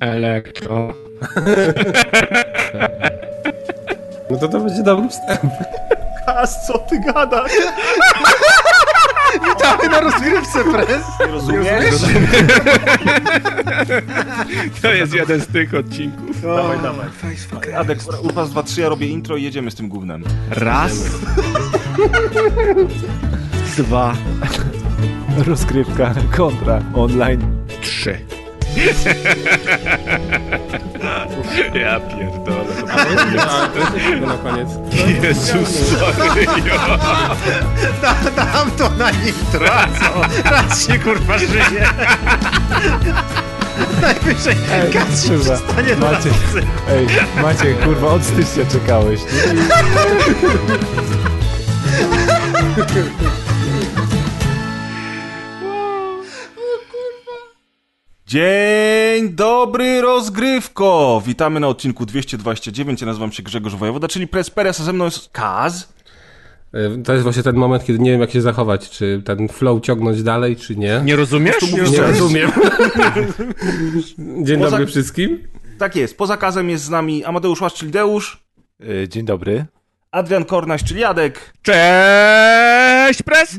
Elektro. No to to będzie dobry wstęp. Kas, co ty gadasz? Witamy na rozgrywce press! Nie rozumiesz? To jest jeden z tych odcinków. Dawaj, dawaj. Adek, raz, dwa, trzy, ja robię intro i jedziemy z tym gównem. Raz. Dwa. Rozgrywka kontra online. Trzy. Ja pierdolę. A, to jest tego na koniec. Jezus Maryjo. Dam to na intro, a co? Raz się kurwa żyje. Najwyżej kurwa. przestanie na Maciek, ej, Maciek, kurwa, od stycznia czekałeś. Dzień dobry, rozgrywko! Witamy na odcinku 229. Ja nazywam się Grzegorz Wojewoda, czyli Press Perez, a ze mną jest Kaz. Y, To jest właśnie ten moment, kiedy nie wiem jak się zachować. Czy ten flow ciągnąć dalej, czy nie. Nie rozumiesz? Nie coś? rozumiem. Dzień Poza- dobry wszystkim. Tak jest, poza Kazem jest z nami Amadeusz Łaszcz, czyli Deusz, E, Dzień dobry. Adrian Kornaś, czyli Jadek Cześć, pres!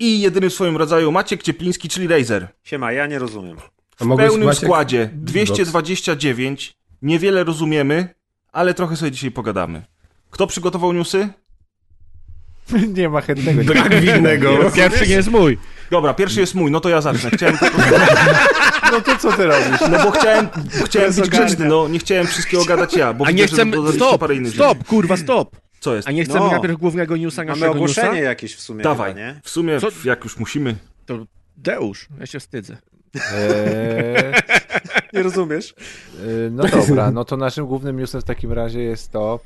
I jedyny w swoim rodzaju Maciek Ciepliński, czyli Razer. Siema, ja nie rozumiem. W pełnym Maciek, składzie beatbox? 229. Niewiele rozumiemy, ale trochę sobie dzisiaj pogadamy. Kto przygotował newsy? Nie ma chętnego. Brak winnego. Pierwszy nie jest mój. Dobra, pierwszy jest mój, no to ja zacznę. Chciałem No to co ty robisz? no bo chciałem, chciałem być ogarnia. grzeczny, no nie chciałem wszystkiego gadać ja, bo A nie że chcemy... Stop, parę innych stop, rzeczy. kurwa, stop. Co jest? A nie chcemy No. najpierw głównego newsa Mamy naszego ogłoszenie newsa? jakieś w sumie Dawaj, chyba, nie? w sumie Co? jak już musimy. To Deusz, ja się wstydzę. Eee, Nie rozumiesz? e, no dobra, no to naszym głównym newsem w takim razie jest to,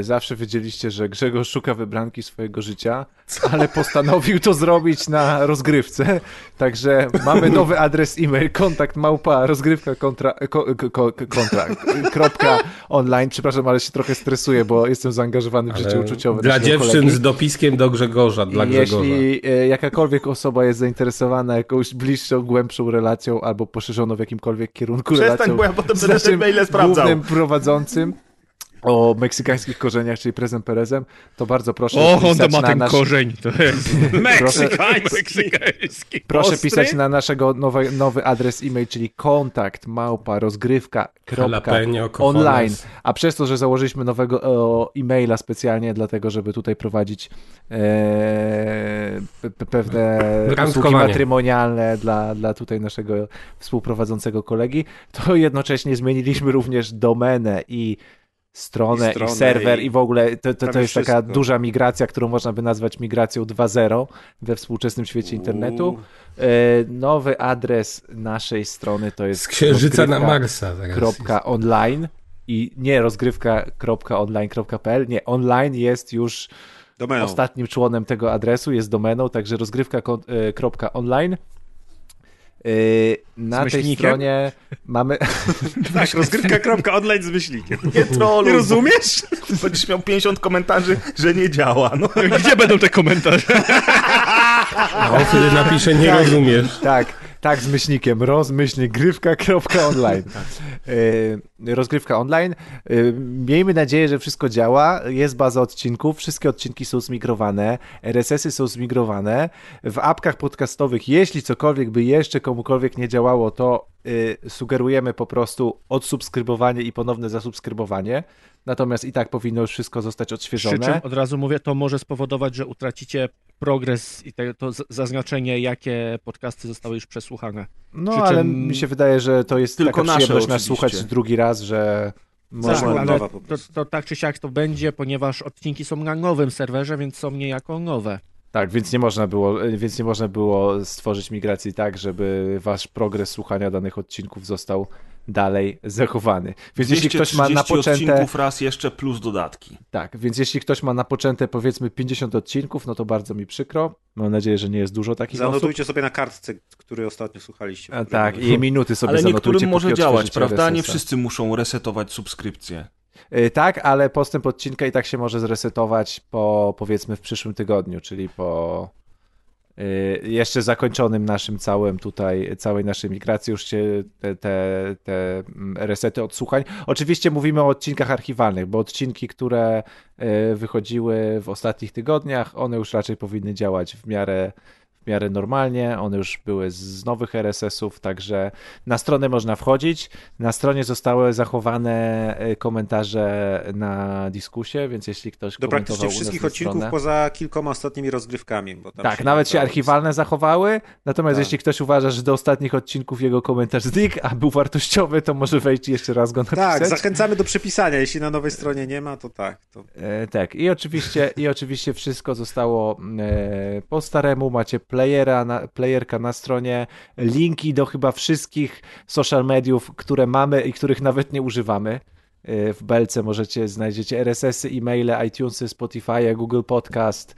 zawsze wiedzieliście, że Grzegorz szuka wybranki swojego życia, ale postanowił to zrobić na rozgrywce, także mamy nowy adres e-mail, kontakt małpa rozgrywka kontra, ko, ko, ko, kontra kropka online, przepraszam, ale się trochę stresuję, bo jestem zaangażowany w życie Ale uczuciowe Dla dziewczyn kolegi. z dopiskiem do Grzegorza, dla Grzegorza. Jeśli e, jakakolwiek osoba jest zainteresowana jakąś bliższą, głębszą relacją albo poszerzoną w jakimkolwiek kierunku Przestań, relacją bo ja potem z będę te maile sprawdzał. głównym prowadzącym o meksykańskich korzeniach, czyli prezem Perezem, to bardzo proszę Och, on to pisać ma na ten nasz... korzeń. To jest Meksykański. meksykański. Proszę Ostry? pisać na naszego nowy, nowy adres e-mail, czyli kontakt małpa rozgrywka online. A przez to, że założyliśmy nowego e, e-maila specjalnie dlatego, żeby tutaj prowadzić e, pe- pe- pewne usługi matrymonialne dla, dla tutaj naszego współprowadzącego kolegi, to jednocześnie zmieniliśmy również domenę i stronę, I i, stronę, serwer i i w ogóle to, to, to jest taka duża migracja, którą można by nazwać migracją 2.0 we współczesnym świecie internetu. Uuu. E, nowy adres naszej strony to jest Z księżyca na Marsa. kropka online i nie rozgrywka.online.pl, nie, online jest już Domeną. ostatnim członem tego adresu, jest domeną, także rozgrywka.online. Yy, Na tej stronie mamy. Tak, rozgrywka.online z myślnikiem. Nie trolluj. Nie rozumiesz? Będziesz miał 50 komentarzy, że nie działa. No. Gdzie będą te komentarze? A on wtedy napisze, nie rozumiesz. Tak, tak, z myślnikiem. Rozmyślnik grywka.online. Yy, rozgrywka online. Yy, miejmy nadzieję, że wszystko działa. Jest baza odcinków, wszystkie odcinki są zmigrowane, RSS-y są zmigrowane. W apkach podcastowych, jeśli cokolwiek by jeszcze komukolwiek nie działało, to yy, sugerujemy po prostu odsubskrybowanie i ponowne zasubskrybowanie. Natomiast i tak powinno już wszystko zostać Przy odświeżone. czym od razu mówię, to może spowodować, że utracicie progres i te, to zaznaczenie, jakie podcasty zostały już przesłuchane. No, Przy ale czym- mi się wydaje, że to jest Tylko taka nasze przyjemność nas słuchać drugi raz, że Zaszła można... po to, to tak czy siak to będzie, ponieważ odcinki są na nowym serwerze, więc są niejako nowe. Tak, więc nie można było, więc nie można było stworzyć migracji tak, żeby wasz progres słuchania danych odcinków został dalej zachowany. Więc jeśli ktoś ma 230 napoczęte, odcinków raz jeszcze plus dodatki. tak, więc jeśli ktoś ma napoczęte powiedzmy 50 odcinków, no to bardzo mi przykro. Mam nadzieję, że nie jest dużo takich osób. Zanotujcie sobie na kartce, który ostatnio słuchaliście. A, tak, i minuty sobie Ale zanotujcie, niektórym może działać, prawda? Nie wszyscy muszą resetować subskrypcję. Y, Tak, ale postęp odcinka i tak się może zresetować po powiedzmy w przyszłym tygodniu, czyli po jeszcze zakończonym naszym całym tutaj, całej naszej migracji już się te, te, te mm, resety odsłuchań. Oczywiście mówimy o odcinkach archiwalnych, bo odcinki, które y, wychodziły w ostatnich tygodniach, one już raczej powinny działać w miarę w miarę normalnie, one już były z nowych RSS-ów, także na stronę można wchodzić. Na stronie zostały zachowane y, komentarze na dyskusie, więc jeśli ktoś Do praktycznie wszystkich odcinków stronę, poza kilkoma ostatnimi rozgrywkami. Tak, nawet się archiwalne zachowały, natomiast Tak. jeśli ktoś uważa, że do ostatnich odcinków jego komentarz znikł, a był wartościowy, to może wejść i jeszcze raz go napisać. Tak, zachęcamy do przepisania. Jeśli na nowej stronie nie ma, to tak. To... E, tak, i oczywiście, i oczywiście wszystko zostało e, po staremu. Macie playera, na, playerka na stronie, linki do chyba wszystkich social mediów, które mamy i których nawet nie używamy. E, w belce możecie, znajdziecie RSS-y, e-maile, iTunesy, Spotify, Google Podcast,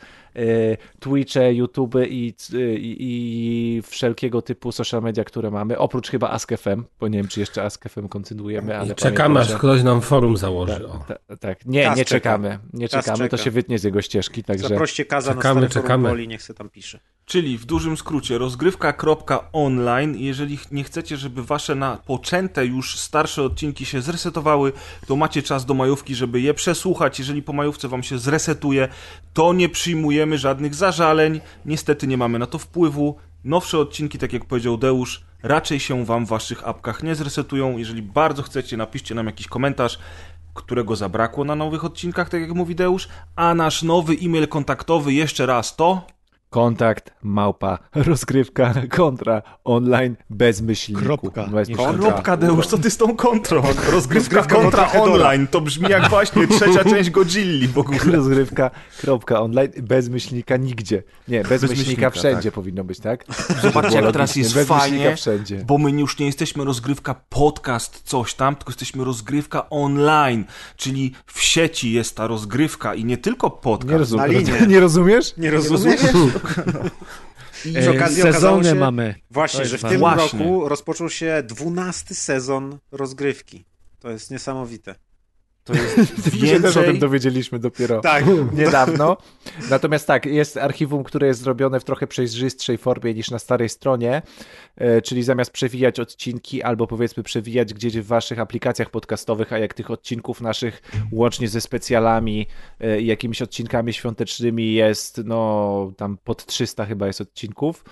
Twitche, YouTube i, i, i wszelkiego typu social media, które mamy, oprócz chyba AskFM, bo nie wiem, czy jeszcze AskFM kontynuujemy, ale Czekamy, pamiętam, aż że- ktoś nam forum założy. Tak, tak. Nie, nie czeka. czekamy. Nie czekamy, to czeka. się wytnie z jego ścieżki, także Zaproście Kaza Czekamy, na stare czekamy. forum Woli, niech se tam pisze. Czyli w dużym skrócie rozgrywka.online. Jeżeli nie chcecie, żeby wasze napoczęte już starsze odcinki się zresetowały, to macie czas do majówki, żeby je przesłuchać. Jeżeli po majówce wam się zresetuje, to nie przyjmujemy żadnych zażaleń. Niestety nie mamy na to wpływu. Nowsze odcinki, tak jak powiedział Deusz, raczej się wam w waszych apkach nie zresetują. Jeżeli bardzo chcecie, napiszcie nam jakiś komentarz którego zabrakło na nowych odcinkach, tak jak mówi Deusz, a nasz nowy e-mail kontaktowy jeszcze raz to kontakt, małpa, rozgrywka, kontra, online, bez myślniku. Kropka, Bez nie myślnika. Kropka, Deusz, co ty z tą kontrą? Rozgrywka Rozgrywka kontra kontra online, to brzmi jak właśnie trzecia część Godzilli w ogóle. Rozgrywka, kropka, online, bez myślnika nigdzie. Nie, bez, myślnika, myślnika, wszędzie powinno być, tak? Zobaczcie, jak teraz jest bez fajnie, wszędzie. bo my już nie jesteśmy rozgrywka podcast coś tam, tylko jesteśmy rozgrywka online, czyli w sieci jest ta rozgrywka i nie tylko podcast. Nie linię. Nie rozumiesz? Nie rozumiesz? I przy okazji Sezony się, mamy. Właśnie, że w tym ważne. roku rozpoczął się dwunasty sezon rozgrywki. To jest niesamowite. To jest My się też o tym więcej... dowiedzieliśmy dopiero Tak. niedawno. Natomiast tak, jest archiwum, które jest zrobione w trochę przejrzystszej formie niż na starej stronie, e, czyli zamiast przewijać odcinki albo powiedzmy przewijać gdzieś w waszych aplikacjach podcastowych, a jak tych odcinków naszych łącznie ze specjalami e, i jakimiś odcinkami świątecznymi jest no tam pod 300 chyba jest odcinków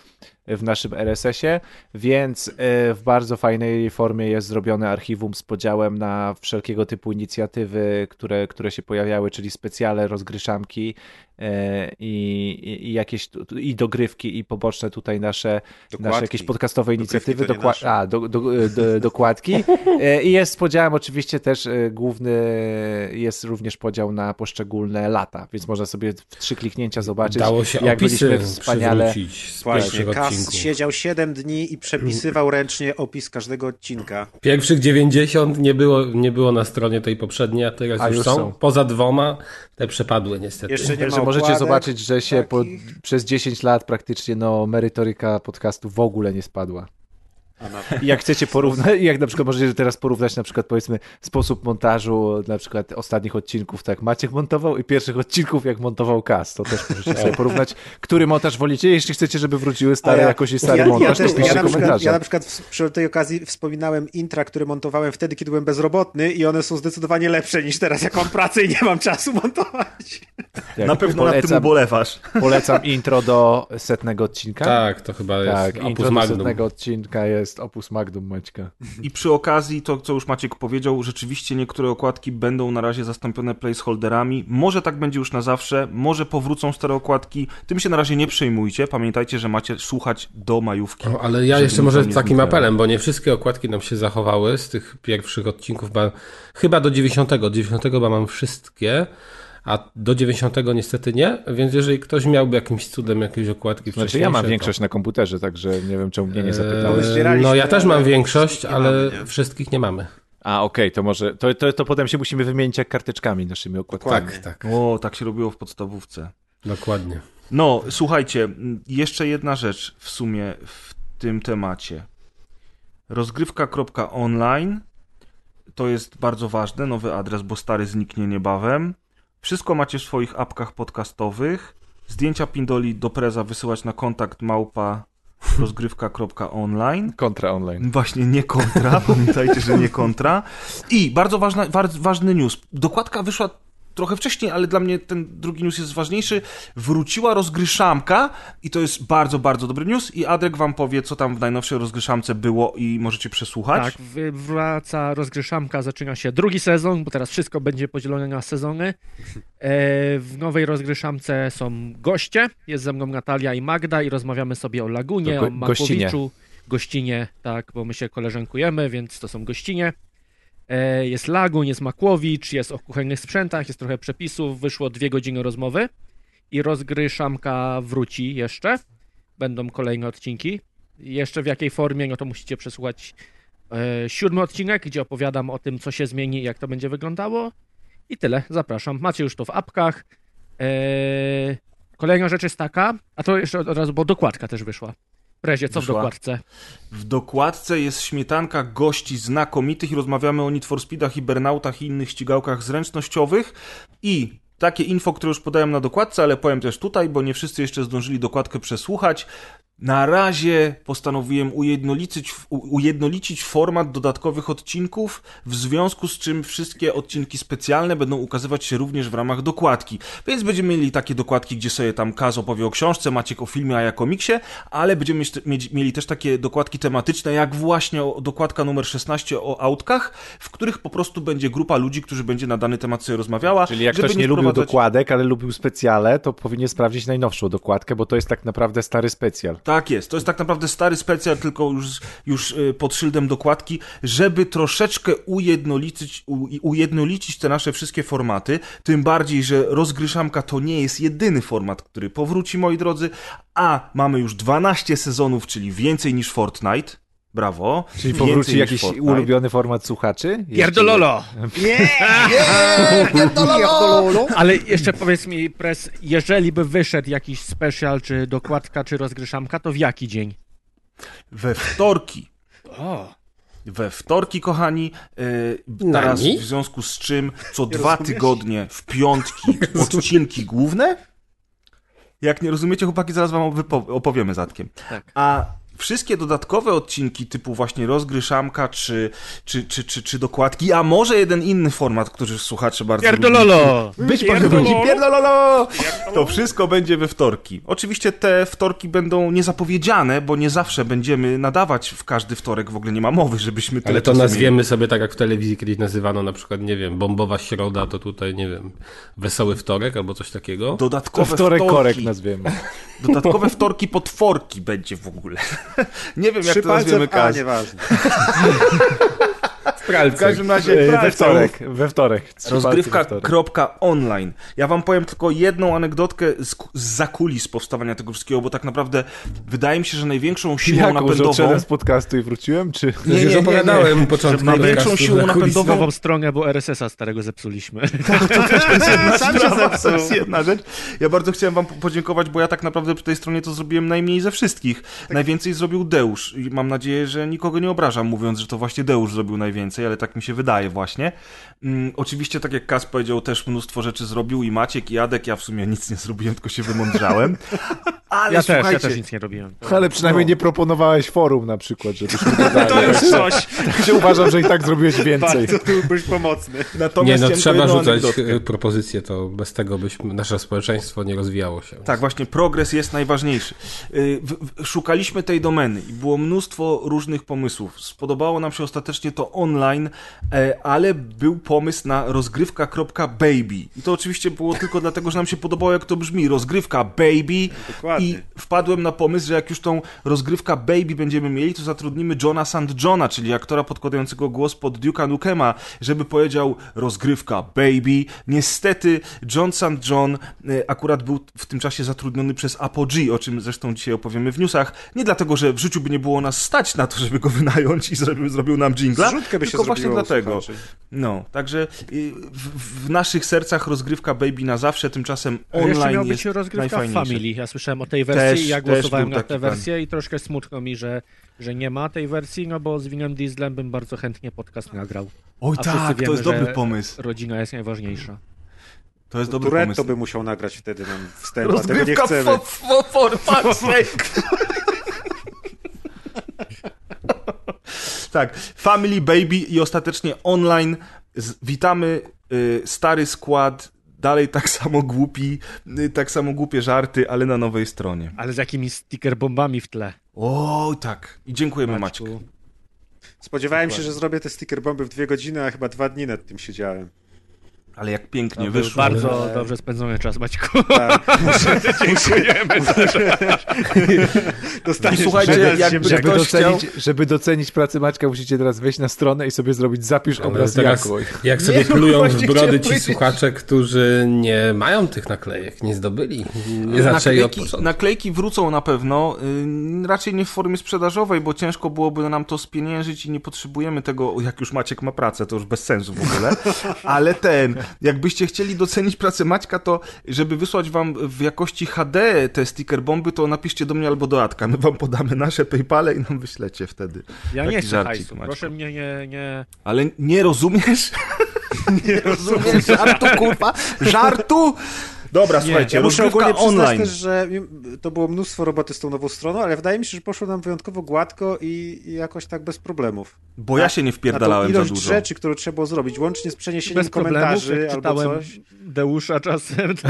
w naszym RSS-ie, więc e, w bardzo fajnej formie jest zrobione archiwum z podziałem na wszelkiego typu inicjatywy, które, które się pojawiały, czyli specjale, rozgryszamki i, i, i jakieś i dogrywki i poboczne tutaj nasze, Dokładki. nasze jakieś podcastowe inicjatywy, dokła- nasze. a, do, do, do, dokładki E, i jest z podziałem oczywiście też e, główny, jest również podział na poszczególne lata, więc można sobie w trzy kliknięcia zobaczyć, Dało się jak opisy byliśmy wspaniale Właśnie, Kas siedział 7 dni i przepisywał ręcznie opis każdego odcinka. Pierwszych 90 nie było, nie było na stronie tej poprzedniej, a teraz A już, już są. są. Poza dwoma te przepadły niestety. Jeszcze nie ma możecie okładek zobaczyć, że się po, przez 10 lat praktycznie no, merytoryka podcastu w ogóle nie spadła. I jak chcecie porównać, jak na przykład możecie teraz porównać na przykład powiedzmy sposób montażu na przykład ostatnich odcinków, tak Maciek montował i pierwszych odcinków jak montował Kas, to też możecie sobie porównać, który montaż wolicie, jeśli chcecie, żeby wróciły stare ja- jakoś i stary ja, montaż, ja, to piszcie ja, na przykład, komentarze. ja na przykład w- przy tej okazji wspominałem intra, które montowałem wtedy, kiedy byłem bezrobotny i one są zdecydowanie lepsze niż teraz, jak mam pracę i nie mam czasu montować. Jak Na pewno nad tym polecam, ubolewasz. polecam intro do setnego odcinka. Tak, to chyba jest tak intro do setnego odcinka jest opus magnum Maćka. I przy okazji, to co już Maciek powiedział, rzeczywiście niektóre okładki będą na razie zastąpione placeholderami. Może tak będzie już na zawsze, może powrócą stare okładki. Tym się na razie nie przejmujcie. Pamiętajcie, że macie słuchać do majówki. O, ale ja jeszcze może z takim apelem, bo nie wszystkie okładki nam się zachowały z tych pierwszych odcinków, ba, chyba do 9, do 9 chyba mam wszystkie, a do 90 niestety nie, więc jeżeli ktoś miałby jakimś cudem jakieś okładki Znaczy ja mam wcześniejsze, większość na komputerze, także nie wiem czemu mnie nie to, zapytałeś. Eee, No ja też mam większość, wszystkich nie ale mamy, nie? wszystkich nie mamy. A okej, to może, to, to, to potem się musimy wymienić jak karteczkami naszymi okładkami. Tak, tak, O, tak się robiło w podstawówce. dokładnie. No, słuchajcie, jeszcze jedna rzecz w sumie w tym temacie. Rozgrywka.online to jest bardzo ważne, nowy adres, bo stary zniknie niebawem. Wszystko macie w swoich apkach podcastowych. zdjęcia pindoli do preza wysyłać na kontakt małpa rozgrywka.online. Kontra online. Właśnie nie kontra, pamiętajcie, że nie kontra. I bardzo ważna, ważny news. Dokładka wyszła trochę wcześniej, ale dla mnie ten drugi news jest ważniejszy. Wróciła rozgryszamka i to jest bardzo, bardzo dobry news i Adek wam powie, co tam w najnowszej rozgryszamce było i możecie przesłuchać. Tak, wraca rozgryszamka, zaczyna się drugi sezon, bo teraz wszystko będzie podzielone na sezony. E, w nowej rozgryszamce są goście, jest ze mną Natalia i Magda i rozmawiamy sobie o Lagunie, go, o Makowiczu. Gościnie, tak, bo my się koleżankujemy, więc to są gościnie. E, jest Lagun, jest Makłowicz, jest o kuchennych sprzętach, jest trochę przepisów, wyszło dwie godziny rozmowy i rozgry Szamka wróci jeszcze. Będą kolejne odcinki. Jeszcze w jakiej formie, no to musicie przesłuchać e, siódmy odcinek, gdzie opowiadam o tym, co się zmieni i jak to będzie wyglądało. I tyle, zapraszam. Macie już to w apkach. E, kolejna rzecz jest taka, a to jeszcze od razu, bo dokładka też wyszła. Prezie, co Wyszła. w dokładce? W dokładce jest śmietanka gości znakomitych i rozmawiamy o Need for Speedach, Hibernautach i innych ścigałkach zręcznościowych i takie info, które już podałem na dokładce, ale powiem też tutaj, bo nie wszyscy jeszcze zdążyli dokładkę przesłuchać. Na razie postanowiłem ujednolicić, ujednolicić format dodatkowych odcinków, w związku z czym wszystkie odcinki specjalne będą ukazywać się również w ramach dokładki. Więc będziemy mieli takie dokładki, gdzie sobie tam Kaz opowie o książce, Maciek o filmie, a ja komiksie, ale będziemy mieli też takie dokładki tematyczne, jak właśnie dokładka numer 16 o autkach, w których po prostu będzie grupa ludzi, którzy będzie na dany temat sobie rozmawiała. Czyli jak ktoś nie, nie lubił dokładek, ale lubił specjale, to powinien sprawdzić najnowszą dokładkę, bo to jest tak naprawdę stary specjal. Tak jest. To jest tak naprawdę stary specjal, tylko już, już y, pod szyldem dokładki, żeby troszeczkę ujednolicić, ujednolicić te nasze wszystkie formaty. Tym bardziej, że rozgryszamka to nie jest jedyny format, który powróci, moi drodzy, a mamy już 12 sezonów, czyli więcej niż Fortnite. Brawo. Czyli powróci jakiś Fortnite. ulubiony format słuchaczy? Pierdololo! Yeah! yeah! Pierdololo! Ale jeszcze powiedz mi, Pres, jeżeli by wyszedł jakiś special, czy dokładka, czy rozgryszamka, to w jaki dzień? We wtorki. O. We wtorki, kochani, yy, teraz w związku z czym co dwa tygodnie w piątki odcinki główne. Jak nie rozumiecie, chłopaki, zaraz wam opowiemy zatkiem. Tak. A wszystkie dodatkowe odcinki typu właśnie rozgryszamka czy, czy, czy, czy, czy dokładki, a może jeden inny format, który słuchacze bardzo Pierdololo! lubią. Być może będzie pierdololo! To wszystko będzie we wtorki. Oczywiście te wtorki będą niezapowiedziane, bo nie zawsze będziemy nadawać w każdy wtorek, w ogóle nie ma mowy, żebyśmy tyle Ale to nazwiemy mieli. sobie tak, jak w telewizji kiedyś nazywano na przykład, nie wiem, bombowa środa, to tutaj, nie wiem, wesoły wtorek albo coś takiego. Dodatkowe to wtorek wtorki. korek nazwiemy. Dodatkowe wtorki potworki będzie w ogóle. Nie wiem, jak to nazwiemy A, nieważne. W każdym razie we wtorek. We wtorek. Rozgrywka.online. Ja wam powiem tylko jedną anegdotkę z, z zakulis powstawania tego wszystkiego, bo tak naprawdę wydaje mi się, że największą siłą Jaką, napędową... Że z podcastu i wróciłem, czy... Nie, nie, nie, opowiadałem nie. początku Największą siłą napędową... Nową stronę, bo RSS-a starego zepsuliśmy. Tak, to też jest jedna Sam się zepsuł. To jest jedna rzecz. Ja bardzo chciałem wam podziękować, bo ja tak naprawdę przy tej stronie to zrobiłem najmniej ze wszystkich. Tak. Najwięcej zrobił Deusz i mam nadzieję, że nikogo nie obrażam, mówiąc, że to właśnie Deusz zrobił najwięcej, ale tak mi się wydaje właśnie. Mm, oczywiście, tak jak Kas powiedział, też mnóstwo rzeczy zrobił i Maciek, i Adek, ja w sumie nic nie zrobiłem, tylko się wymądrzałem. Ale ja też, ja też nic nie robiłem. Ale przynajmniej no. nie proponowałeś forum na przykład, dodali. to już coś. Tak się uważam, że i tak zrobiłeś więcej. Bardzo byłbyś pomocny. Natomiast nie, no trzeba rzucać propozycje, to bez tego byś nasze społeczeństwo nie rozwijało się. Tak, właśnie progres jest najważniejszy. Y, szukaliśmy tej domeny i było mnóstwo różnych pomysłów. Spodobało nam się ostatecznie to online, e, ale był pomysł na rozgrywka.baby. I to oczywiście było tylko dlatego, że nam się podobało, jak to brzmi. Rozgrywka baby. Dokładnie. I wpadłem na pomysł, że jak już tą rozgrywka Baby będziemy mieli, to zatrudnimy Johna St. Johna, czyli aktora podkładającego głos pod Duke'a Nukema, żeby powiedział rozgrywka Baby. Niestety John St. John e, akurat był w tym czasie zatrudniony przez Apogee, o czym zresztą dzisiaj opowiemy w newsach. Nie dlatego, że w życiu by nie było nas stać na to, żeby go wynająć i zrobił, zrobił nam jingla, tylko właśnie dlatego. No, także w, w, naszych sercach rozgrywka Baby na zawsze, tymczasem online jest być rozgrywka Family. Ja słyszałem o tej wersji, też, ja głosowałem na tę wersję i troszkę smutno mi, że, że nie ma tej wersji, no bo z Winem Dieslem bym bardzo chętnie podcast nagrał. Oj A tak, wiemy, to jest dobry pomysł. Rodzina jest najważniejsza. To jest dobry Turetto pomysł. by musiał nagrać wtedy nam wstęp, a tego nie Rozgrywka chcemy. for, for, for. Tak, Family Baby i ostatecznie online. Z, witamy y, stary skład, dalej tak samo głupi, y, tak samo głupie żarty, ale na nowej stronie. Ale z jakimiś sticker bombami w tle. O, tak. I dziękujemy Maćku. Maćku. Spodziewałem się, że zrobię te sticker bomby w dwie godziny, a chyba dwa dni nad tym siedziałem. Ale jak pięknie To był wyszło. bardzo Ale- dobrze spędzony czas, Maćku. Tak. Muszę, Dostaniesz Słuchajcie, medal z jakby. Żeby docenić, żeby docenić pracę Maćka, musicie teraz wejść na stronę i sobie zrobić zapisz Ale obraz teraz, jak Nie, sobie no plują w brody ci powiedzieć. słuchacze, którzy nie mają tych naklejek, nie zdobyli, nie zaczęli od Naklejki, początku. naklejki wrócą na pewno, y, raczej nie w formie sprzedażowej, bo ciężko byłoby nam to spieniężyć i nie potrzebujemy tego, jak już Maciek ma pracę, to już bez sensu w ogóle, ale ten, jakbyście chcieli docenić pracę Maćka, to żeby wysłać wam w jakości HD te sticker bomby, to napiszcie do mnie albo do Atka, my wam podamy nasze Paypale i nam wyślecie wtedy. Ja Taki nie chcę hajsu. Proszę mnie nie, nie... Ale nie rozumiesz? nie rozumiesz żartu, kurwa? Żartu? Dobra, słuchajcie, Ja muszę ogólnie przyznać online. też, że to było mnóstwo roboty z tą nową stroną, ale wydaje mi się, że poszło nam wyjątkowo gładko i, i jakoś tak bez problemów. Bo ja się nie Na tą wpierdalałem za ilość dużo. rzeczy, które trzeba było zrobić, łącznie z przeniesieniem Bez komentarzy albo coś. Deusza czasem, to...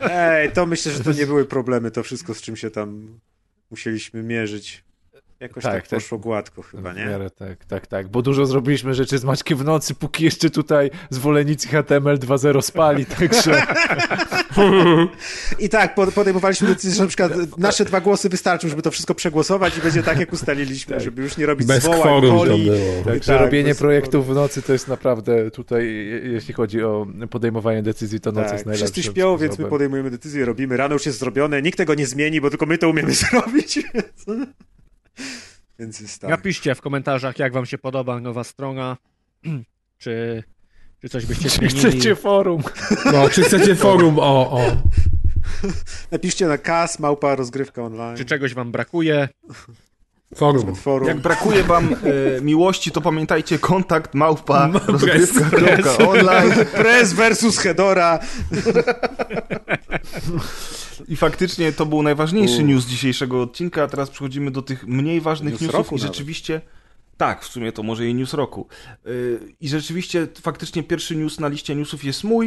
Ej, to myślę, że to nie były problemy, to wszystko, z czym się tam musieliśmy mierzyć. Jakoś tak, Tak, tak. poszło gładko chyba, nie? miarę tak, tak, tak. Bo dużo zrobiliśmy rzeczy z Maćkiem w nocy, póki jeszcze tutaj zwolennicy HTML 2.0 spali, także I tak, pod- podejmowaliśmy decyzję, że na przykład nasze dwa głosy wystarczą, żeby to wszystko przegłosować i będzie tak, jak ustaliliśmy, żeby już nie robić Bez zwołań, kworum to poli. było. Także Tak, robienie projektów w nocy to jest naprawdę tutaj, je- jeśli chodzi o podejmowanie decyzji, to noc jest Tak, najlepszym wszyscy śpią, więc my podejmujemy decyzję, robimy. Rano już jest zrobione, nikt tego nie zmieni, bo tylko my to umiemy zrobić. Więc, jest tak. Napiszcie w komentarzach, jak wam się podoba nowa strona. Czy, czy coś byście Czy zmienili. chcecie forum? No, czy chcecie forum? O, o. Napiszcie na kas, małpa, rozgrywka online. Czy czegoś wam brakuje. Forum. forum. Jak brakuje wam e, miłości, to pamiętajcie kontakt małpa No, rozgrywka.online Press versus Hedora. I faktycznie to był najważniejszy news dzisiejszego odcinka, a teraz przechodzimy do tych mniej ważnych News newsów i nawet. rzeczywiście tak, w sumie to może i news roku. Yy, I rzeczywiście faktycznie pierwszy news na liście newsów jest mój.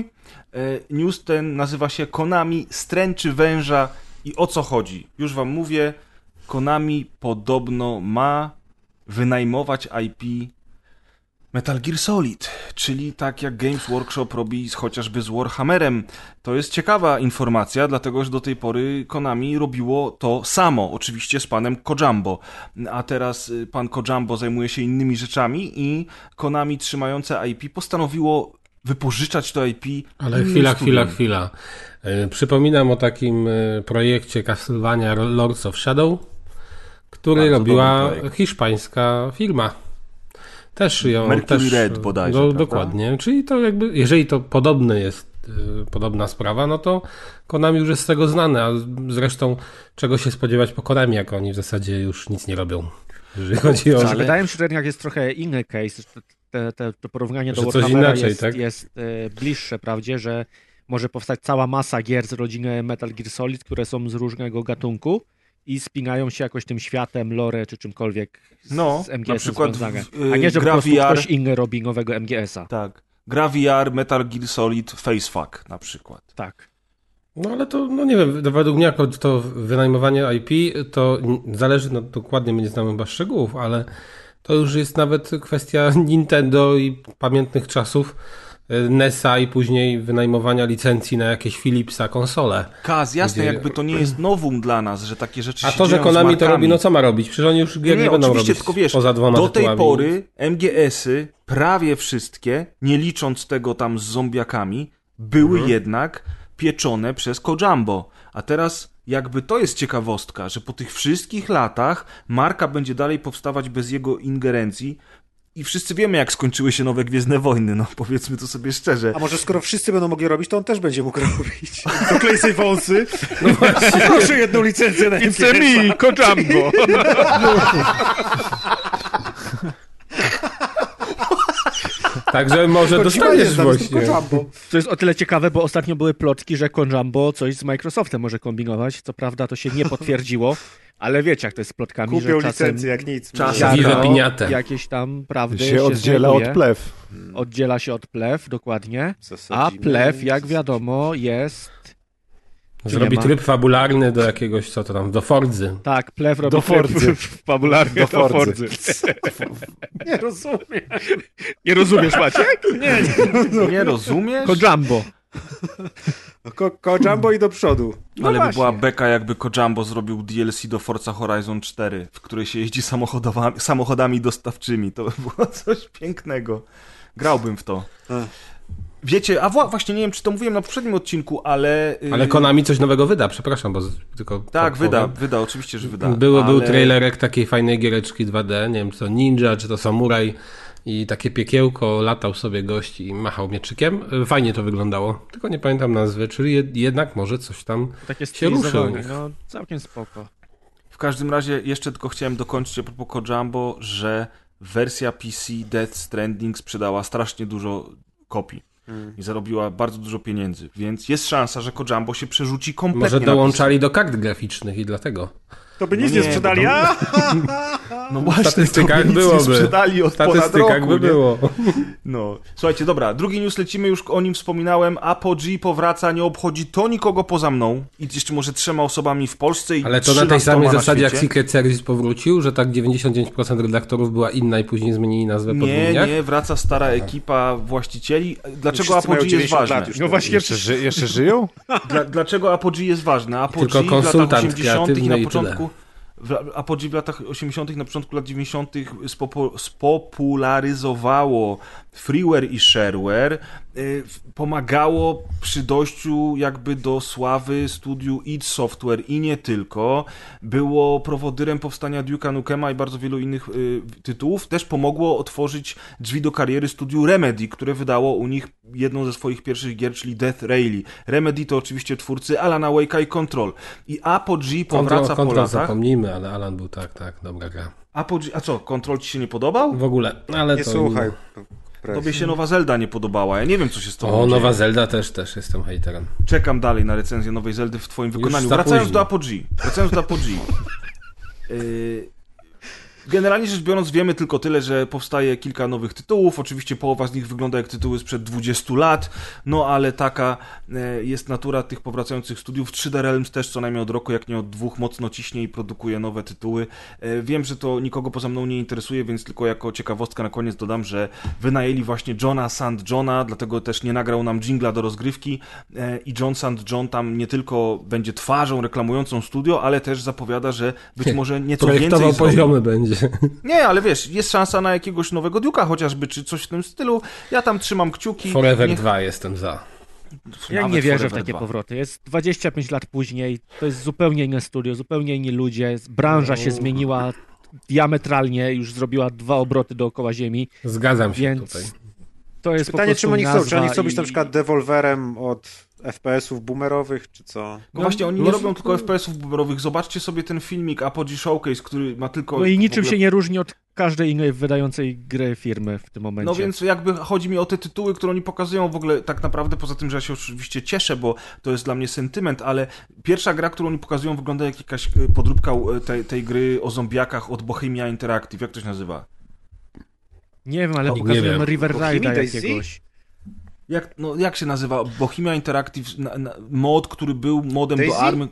Yy, News ten nazywa się Konami stręczy węża i o co chodzi? Już wam mówię, Konami podobno ma wynajmować IP Metal Gear Solid, czyli tak jak Games Workshop robi chociażby z Warhammerem. To jest ciekawa informacja, dlatego że do tej pory Konami robiło to samo, oczywiście z panem Kojambo. A teraz y, pan Kojambo zajmuje się innymi rzeczami i Konami trzymające IP postanowiło wypożyczać to IP. Ale chwila, chwila, chwila. E, Przypominam o takim e, projekcie Castlevania Lords of Shadow, który Bardzo robiła dobry projekt. hiszpańska firma. Też ją Mercury też, Red bodajże, No, prawda? dokładnie. Czyli to jakby, jeżeli to podobne jest, e, podobna sprawa, no to Konami już jest z tego znane, a zresztą czego się spodziewać po Konami, jak oni w zasadzie już nic nie robią. Jeżeli chodzi o... Ale wydaje mi się, że jednak jest trochę inny case. Te, te, to porównanie do Że coś Warhammera inaczej, jest, tak? jest e, bliższe, prawdzie, że może powstać cała masa gier z rodziny Metal Gear Solid, które są z różnego gatunku i spinają się jakoś tym światem, lore czy czymkolwiek z, No, z na MGS-em przykład związane. w- A nie, że po gra prostu VR. ktoś inny robi nowego MGS-a. Tak. Gra VR, Metal Gear Solid, Facefuck na przykład. Tak. No ale to, no nie wiem, według mnie jako to wynajmowanie IP, to zależy, no dokładnie my nie znamy chyba szczegółów, ale to już jest nawet kwestia Nintendo i pamiętnych czasów y, NES-a i później wynajmowania licencji na jakieś Philipsa konsole. Kaz, jasne, Gdzie- jakby to nie jest nowum dla nas, że takie rzeczy A się to, że Konami to robi, no co ma robić? Przecież oni już gier nie, będą oczywiście, robić tylko wiesz, poza dwoma do tej tytułami. pory MGS-y, prawie wszystkie, nie licząc tego tam z zombiakami, były Mhm. jednak pieczone przez Kojambo. A teraz jakby to jest ciekawostka, że po tych wszystkich latach marka będzie dalej powstawać bez jego ingerencji i wszyscy wiemy, jak skończyły się nowe Gwiezdne Wojny, no powiedzmy to sobie szczerze. A może skoro wszyscy będą mogli robić, to on też będzie mógł robić. Doklej sobie wąsy. No właśnie. Proszę jedną licencję na It's me, Kojambo! Także może dostaniesz właśnie. To jest o tyle ciekawe, bo ostatnio były plotki, że Konjambo coś z Microsoftem może kombinować. Co prawda to się nie potwierdziło, ale wiecie jak to jest z plotkami, Kupią że czasem licencję jak nic. Czasem. jakieś tam prawdy się oddziela znajduje. od plew. Oddziela się od plew, dokładnie. A plew, jak wiadomo, jest... Zrobi ma? tryb fabularny do jakiegoś, co to tam, do Fordzy. Tak, plew robi Do Fordzy. fabularny Do do Fordzy. Nie rozumiem. Nie rozumiesz, Maciek? Nie, nie. Nie rozumiesz? Konjambo. No, Ko Kojambo i do przodu. No Ale by była beka, jakby Kojambo zrobił DLC do Forza Horizon 4, w której się jeździ samochodami, samochodami dostawczymi. To by było coś pięknego. Grałbym w to. Ech. Wiecie, a wła- właśnie nie wiem, czy to mówiłem na poprzednim odcinku, ale... yy, Ale Konami coś nowego wyda, przepraszam, bo z- tylko... Tak, wyda, powiem. wyda, oczywiście, że wyda. Był, ale... był trailerek takiej fajnej giereczki 2D, nie wiem, czy to Ninja, czy to Samuraj i takie piekiełko, latał sobie gość i machał mieczykiem. Fajnie to wyglądało, tylko nie pamiętam nazwy, czyli jed, jednak może coś tam... Takie Się ruszy no całkiem spoko. W każdym razie jeszcze tylko chciałem dokończyć a propos Kojambo, że wersja PC Death Stranding sprzedała strasznie dużo kopii. I zarobiła bardzo dużo pieniędzy, więc jest szansa, że Kojambo się przerzuci kompletnie Może dołączali do kart graficznych i dlatego. To by No nic nie, nie sprzedali. to- A! No właśnie, W statystykach to by nic byłoby. Nie sprzedali od ponad roku, by nie? było. No. Słuchajcie, dobra, drugi news lecimy, już o nim wspominałem. Apogee powraca, nie obchodzi to nikogo poza mną i jeszcze może trzema osobami w Polsce i Ale to na tej 13 samej na zasadzie jak. Secret Service powrócił, że tak 99% redaktorów była inna i później zmienili nazwę po Nie, nie, wraca stara ekipa właścicieli. Dlaczego Apogee jest 90 ważne? lat już No właśnie, Jeszcze, ży, jeszcze żyją? Dla, dlaczego Apogee jest ważne? Apogee Tylko w latach konsultant 80. i kreatywny na początku. W Apogee w latach 80., na początku lat 90. Spopo, spopularyzowało freeware i shareware, y, pomagało przy dojściu jakby do sławy studiu id Software i nie tylko. Było prowodyrem powstania Duke'a Nukema i bardzo wielu innych y, tytułów. Też pomogło otworzyć drzwi do kariery studiu Remedy, które wydało u nich jedną ze swoich pierwszych gier, czyli Death Rally. Remedy to oczywiście twórcy Alana Wake'a i Control. I Apogee powraca Kontrol, po kontrol latach. zapomnijmy, ale Alan był tak, tak, dobra gra. Apogee, a co, Control ci się nie podobał? W ogóle, ale Nie to... słuchaj. Tobie się nowa Zelda nie podobała. Ja nie wiem, co się z tobą O, dzieje. nowa Zelda też, też jestem hejterem. Czekam dalej na recenzję nowej Zeldy w twoim wykonaniu. Wracając do Apogee. Wracając do Apogee. Generalnie rzecz biorąc, wiemy tylko tyle, że powstaje kilka nowych tytułów. Oczywiście połowa z nich wygląda jak tytuły sprzed 20 lat, no ale taka e, jest natura tych powracających studiów. 3D Realms też co najmniej od roku, jak nie od dwóch, mocno ciśnie i produkuje nowe tytuły. E, Wiem, że to nikogo poza mną nie interesuje, więc tylko jako ciekawostka na koniec dodam, że wynajęli właśnie Johna St. Johna, dlatego też nie nagrał nam jingla do rozgrywki e, i John St. John tam nie tylko będzie twarzą reklamującą studio, ale też zapowiada, że być może nieco więcej Projektował poziomy będzie. Nie, ale wiesz, jest szansa na jakiegoś nowego Duke'a chociażby, czy coś w tym stylu. Ja tam trzymam kciuki. Forever Niech- 2 jestem za. Ja Nawet nie wierzę w takie 2. powroty. Jest 25 lat później, to jest zupełnie inne studio, zupełnie inni ludzie, branża się zmieniła diametralnie, już zrobiła dwa obroty dookoła ziemi, Zgadzam się więc tutaj. to jest Pytanie, po prostu czym oni chcą? Czy oni chcą być i- na przykład devolverem od FPS-ów boomerowych, czy co? No właśnie, oni nie robią tylko FPS-ów boomerowych. Zobaczcie sobie ten filmik Apogee Showcase, który ma tylko... No i niczym ogóle- się nie różni od każdej innej wydającej gry firmy w tym momencie. No więc jakby chodzi mi o te tytuły, które oni pokazują w ogóle tak naprawdę, poza tym, że ja się oczywiście cieszę, bo to jest dla mnie sentyment, ale pierwsza gra, którą oni pokazują wygląda jak jakaś e, podróbka e, tej, tej gry o zombiakach od Bohemia Interactive. Jak to się nazywa? Nie wiem, ale pokazują wiem. River Ride'a jakiegoś. Jak, no, jak się nazywa? Bohemia Interactive na, na, mod, który był modem Daisy? do army.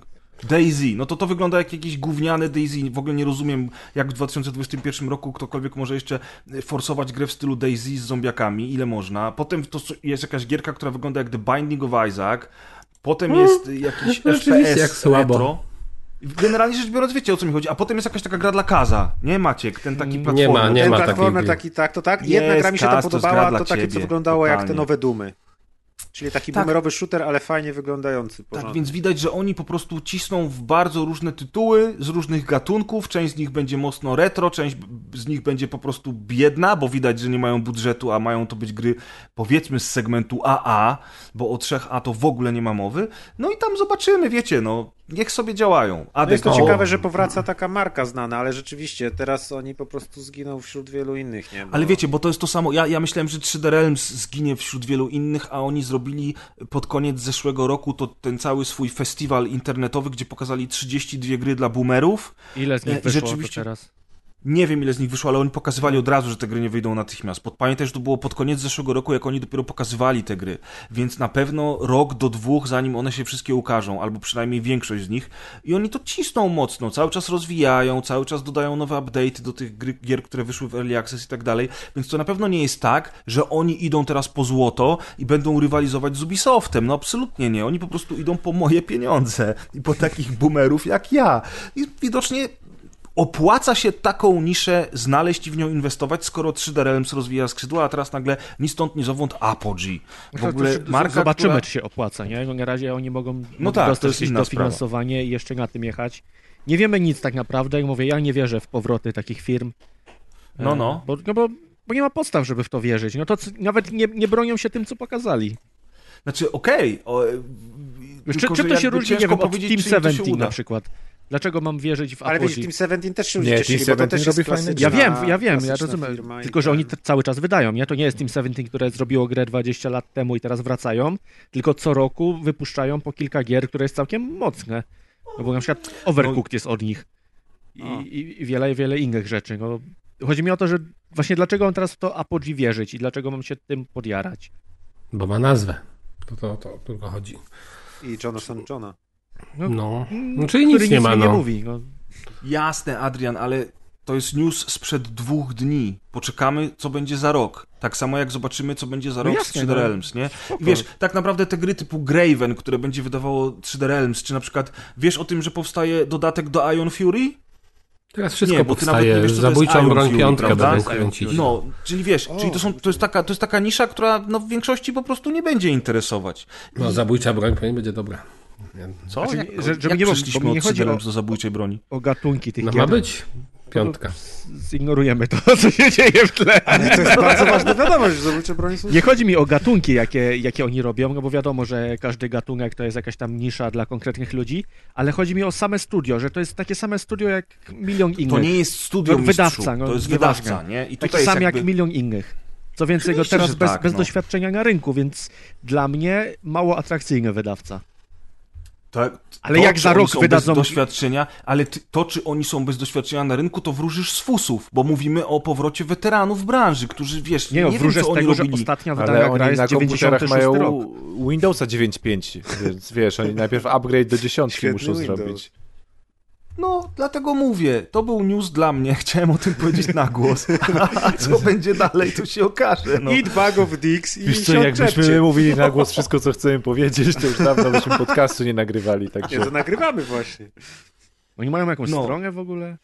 Daisy, no to to wygląda jak jakieś gówniane Daisy. W ogóle nie rozumiem, jak w 2021 roku ktokolwiek może jeszcze forsować grę w stylu Daisy z zombiakami, ile można. Potem to jest jakaś gierka, która wygląda jak The Binding of Isaac. Potem jest jakiś Rzeczywiście, FPS jak słabo. retro. Generalnie rzecz biorąc, wiecie o co mi chodzi. A potem jest jakaś taka gra dla Kaza. Nie Maciek, ten taki Nie platformer. ma, nie Ten ma platformer taki, tak, to tak. Jest, Jedna gra mi się tam to podobała, dla to takie, co wyglądało jak te totalnie. nowe Dumy. Czyli taki Tak. boomerowy shooter, ale fajnie wyglądający. Tak, porządnie. więc widać, że oni po prostu cisną w bardzo różne tytuły z różnych gatunków. Część z nich będzie mocno retro, część z nich będzie po prostu biedna, bo widać, że nie mają budżetu, a mają to być gry powiedzmy z segmentu AA, bo o 3A to w ogóle nie ma mowy. No i tam zobaczymy, wiecie, no. Niech sobie działają. No Adek, jest to ciekawe, że powraca taka marka znana, ale rzeczywiście teraz oni po prostu zginą wśród wielu innych, nie? Bo... Ale wiecie, bo to jest to samo. Ja, ja myślałem, że 3D Realms zginie wśród wielu innych, a oni zrobili pod koniec zeszłego roku to ten cały swój festiwal internetowy, gdzie pokazali 32 gry dla boomerów. Ile z nich E, wyszło rzeczywiście- to teraz? Nie wiem ile z nich wyszło, ale oni pokazywali od razu, że te gry nie wyjdą natychmiast. Pod, pamiętaj, że to było pod koniec zeszłego roku, jak oni dopiero pokazywali te gry. Więc na pewno rok do dwóch, zanim one się wszystkie ukażą, albo przynajmniej większość z nich. I oni to cisną mocno, cały czas rozwijają, cały czas dodają nowe update'y do tych gry, gier, które wyszły w Early Access i tak dalej. Więc to na pewno nie jest tak, że oni idą teraz po złoto i będą rywalizować z Ubisoftem. No absolutnie nie. Oni po prostu idą po moje pieniądze i po takich boomerów jak ja. I widocznie opłaca się taką niszę znaleźć i w nią inwestować, skoro 3D Realms rozwija skrzydła, a teraz nagle ni stąd, ni zowąd Apogee. W To- to ogóle się- marka, Zobaczymy, która... czy się opłaca, nie? Bo na razie oni mogą, No tak, to dostać jakieś inna sprawa. dofinansowanie i jeszcze na tym jechać. Nie wiemy nic tak naprawdę, mówię, ja nie wierzę w powroty takich firm. No, E, no. Bo, no bo, bo nie ma podstaw, żeby w to wierzyć. No to nawet nie, nie bronią się tym, co pokazali. Znaczy, okej. o, Wiesz, tylko, czy, że czy to się różni, nie wiem, od Team czy im to się 17 uda. na przykład. Dlaczego mam wierzyć w Ale Apogee? wiecie, Team 17 też się Nie, cieszyli, Team bo to 17 też jest robi fajne klasyczna, Ja wiem, ja wiem, ja rozumiem. firma Tylko, że oni t- cały czas wydają, nie? To nie jest Team 17, które zrobiło grę 20 lat temu i teraz wracają, tylko co roku wypuszczają po kilka gier, które jest całkiem mocne. No bo na przykład Overcooked jest od nich. I, i, i wiele, wiele innych rzeczy. No, chodzi mi o to, że właśnie dlaczego mam teraz w to Apogee wierzyć i dlaczego mam się tym podjarać. Bo ma nazwę. To, to, to tylko chodzi. I Jonathan Johna. No. Mm, no czyli który nic nie ma, mi nie no. mówi. No. Jasne, Adrian, ale to jest news sprzed dwóch dni. Poczekamy, co będzie za rok. Tak samo jak zobaczymy, co będzie za No rok jasne, z 3D no. Realms, nie? I wiesz, tak naprawdę te gry typu Graven, które będzie wydawało 3D Realms, czy na przykład wiesz o tym, że powstaje dodatek do Ion Fury? Teraz wszystko Nie, bo ty nawet nie powstaje. wiesz, co Zabójczą broń piątkę będą kręcić. No, czyli wiesz, O. czyli to, są, to, jest taka, to jest taka nisza, która no, w większości po prostu nie będzie interesować. No, zabójcza broń pewnie będzie dobra. Co? Znaczy, jak, że- żeby jak nie przeszliśmy bo mi nie od chodzi 3D o- do zabójczej broni? O gatunki tych No gier. ma być piątka. Zignorujemy to, co się dzieje w tle. Ale to jest bardzo ważna wiadomość, że zabójcze broni są... Nie chodzi mi o gatunki, jakie, jakie oni robią, no bo wiadomo, że każdy gatunek to jest jakaś tam nisza dla konkretnych ludzi, ale chodzi mi o same studio, że to jest takie same studio jak milion innych. To nie jest studio No, wydawca, no, to jest nieważne. wydawca, nie? I Taki sam jakby... jak milion innych. Co więcej, go Oczywiście, teraz bez, tak, bez no. doświadczenia na rynku, więc dla mnie mało atrakcyjny wydawca. Tak, Ale to, jak za oni rok są wydadzą- bez doświadczenia, ale ty, to, czy oni są bez doświadczenia na rynku, to wróżysz z fusów, bo mówimy o powrocie weteranów branży, którzy, wiesz, Nie no, nie wiem, co z oni tego, że robili. ostatnia Ale wydana gra oni na jest komputerach 96 mają rok. Windowsa 9.5, więc wiesz, oni najpierw upgrade do dziesiątki muszą Windows. zrobić. No, dlatego mówię, to był news dla mnie, chciałem o tym powiedzieć na głos, a co będzie dalej, to się okaże, no. Eat bag of dicks i Wiesz co, się jakbyśmy mówili na głos wszystko, co chcemy powiedzieć, to już dawno byśmy podcastu nie nagrywali, także... Nie, to nagrywamy właśnie. Oni mają jakąś No. stronę w ogóle?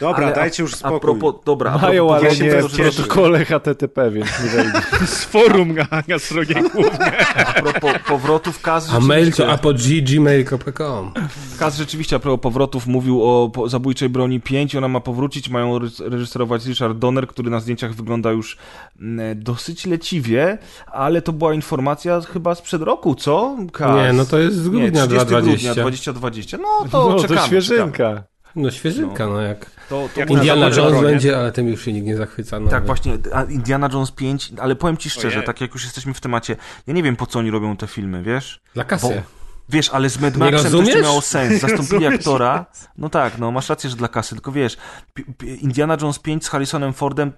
Dobra, Ale dajcie już A spokój. propos, dobra, a Mają, propos ale nie w protokole HTTP, więc nie wejdzie. Z forum na, na stronie głównej. a propos powrotów Kaz A mail rzeczywiście- to apogee.gmail.com Kaz rzeczywiście a propos powrotów mówił o po- zabójczej broni 5, ona ma powrócić, mają re- reżyserować Richard Donner, który na zdjęciach wygląda już mm, dosyć leciwie, ale to była informacja chyba sprzed roku, co? Kaz? Nie, no to jest z grudnia Nie, 30 grudnia 2020. 2020. No to No, czekamy. to czekamy. No świeżynka, no, jak To, to Jak Indiana Jones broń, będzie, ale tym już się nikt nie zachwyca. No, Tak, właśnie, a Indiana Jones 5, ale powiem ci szczerze, Ojej. tak jak już jesteśmy w temacie, ja nie wiem po co oni robią te filmy, wiesz? Dla kasy. Wiesz, ale z Mad Nie Maxem to jeszcze miało sens. Zastąpili aktora. No tak, no masz rację, że dla kasy, tylko wiesz, Indiana Jones 5 z Harrisonem Fordem,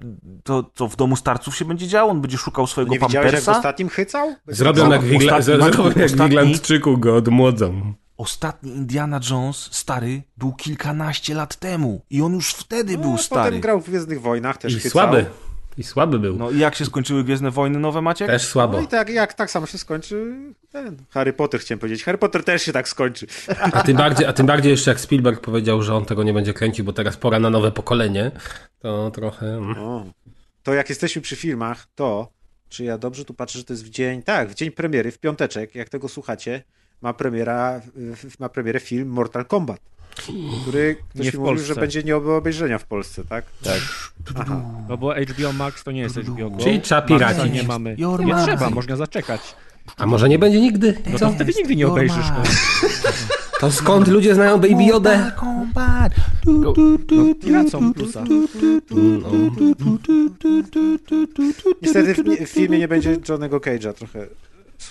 to co w domu starców się będzie działo? On będzie szukał swojego Nie widziałeś, jak w pampersa? ostatnim chycał? Zrobią No, jak, jak ostatni- Wiglandczyku go odmłodzą. Ostatni Indiana Jones, stary, był kilkanaście lat temu. I on już wtedy No, był stary. Potem grał w Gwiezdnych Wojnach, też I chycał. słaby. I słaby był. No i jak się skończyły Gwiezdne Wojny nowe, Maciek? Też słabo. No i tak, jak tak samo się skończy ten Harry Potter, chciałem powiedzieć. Harry Potter też się tak skończy. A tym, bardziej, a tym bardziej jeszcze jak Spielberg powiedział, że on tego nie będzie kręcił, bo teraz pora na nowe pokolenie, to trochę... mm. O. To jak jesteśmy przy filmach, to czy ja dobrze tu patrzę, że to jest w dzień, tak, w dzień premiery, w piąteczek, jak tego słuchacie, ma premiera, y, ma premierę film Mortal Kombat, który ktoś Nie mi mówił, że będzie nie do obejrzenia w Polsce, tak? Tak. Aha. No bo HBO Max to nie jest HBO Go. Czyli trzeba piracić. nie mamy. Nie trzeba, można zaczekać. A może nie będzie nigdy? No to wtedy nigdy nie obejrzysz. No. To skąd ludzie znają Baby Yoda? No, plusa. No. Niestety w, w filmie nie będzie Johnego Cage'a, trochę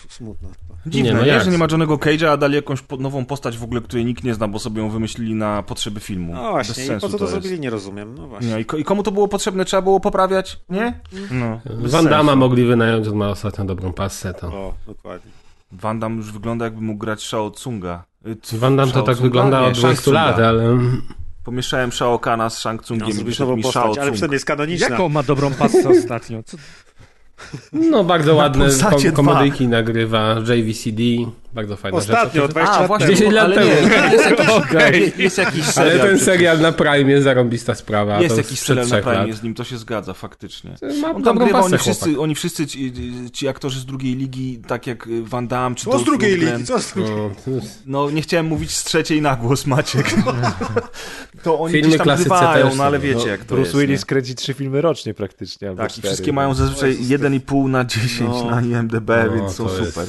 smutno. Dziwne, Nie, no nie, że nie ma Johnnego Cage'a, a dali jakąś po- nową postać w ogóle, której nikt nie zna, bo sobie ją wymyślili na potrzeby filmu. No właśnie, Bez i sensu po co to, jest. zrobili, nie rozumiem. No właśnie. Nie, i, ko- I komu to było potrzebne? Trzeba było poprawiać? Nie? No. bez Van Damme sensu. mogli wynająć, on ma ostatnio dobrą passę. To. O, dokładnie. Van Damme już wygląda jakby mógł grać Shao Tsunga. Damme to Shao tak Tsunga? wygląda Nie, od Shang 20 lat, ale... Pomieszałem Shao Kana z Shang Tsungiem No, i wyszedł mi Shao postać, ale Tsung. przynajmniej jest kanoniczna. Jaką ma dobrą pasę ostatnio? Co? No, bardzo ładne komedyjki nagrywa, JVCD, bardzo fajna Ostatnio, rzecz. 20 A, lat właśnie, temu. 10 lat ale temu. Nie, jest, jakiś, Okej. jest jakiś Ale serial. ten przecież. serial na Prime zarąbista sprawa. Jest jakiś serial na Prime lat. z nim, to się zgadza faktycznie. Ma On tam grywa, pasę, oni wszyscy, chłopak. oni wszyscy ci, ci aktorzy z drugiej ligi, tak jak y, Van Damme czy Co z drugiej Lundgren. ligi? Co z drugiej No, to jest- No, nie chciałem mówić z trzeciej na głos, Maciek. to oni Filmy gdzieś tam grywają, też no ale wiecie No, jak to Bruce jest. Willis nie? kręci trzy filmy rocznie praktycznie. Tak, i wszystkie mają zazwyczaj 1,5 na 10 No. na IMDB, No, więc są jest- super.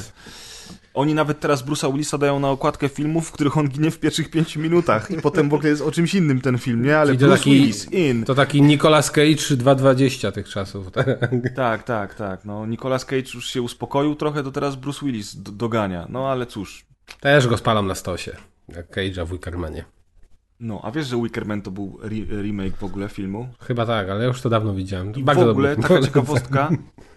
Oni nawet teraz Bruce'a Willisa dają na okładkę filmów, w których on ginie w pierwszych 5 minutach i potem w ogóle jest o czymś innym ten film, nie? Ale I Bruce taki- Willis, in. To taki Nicolas Cage 2.20 tych czasów. Tak, tak, tak. No, Nicolas Cage już się uspokoił trochę, to teraz Bruce Willis do, dogania. No ale cóż. Też go spalam na stosie. Jak Cage'a w Wickermanie. No, a wiesz, że Wickerman to był re remake w ogóle filmu? Chyba tak, ale ja już to dawno widziałem. To I bardzo w ogóle, dobry. taka ciekawostka,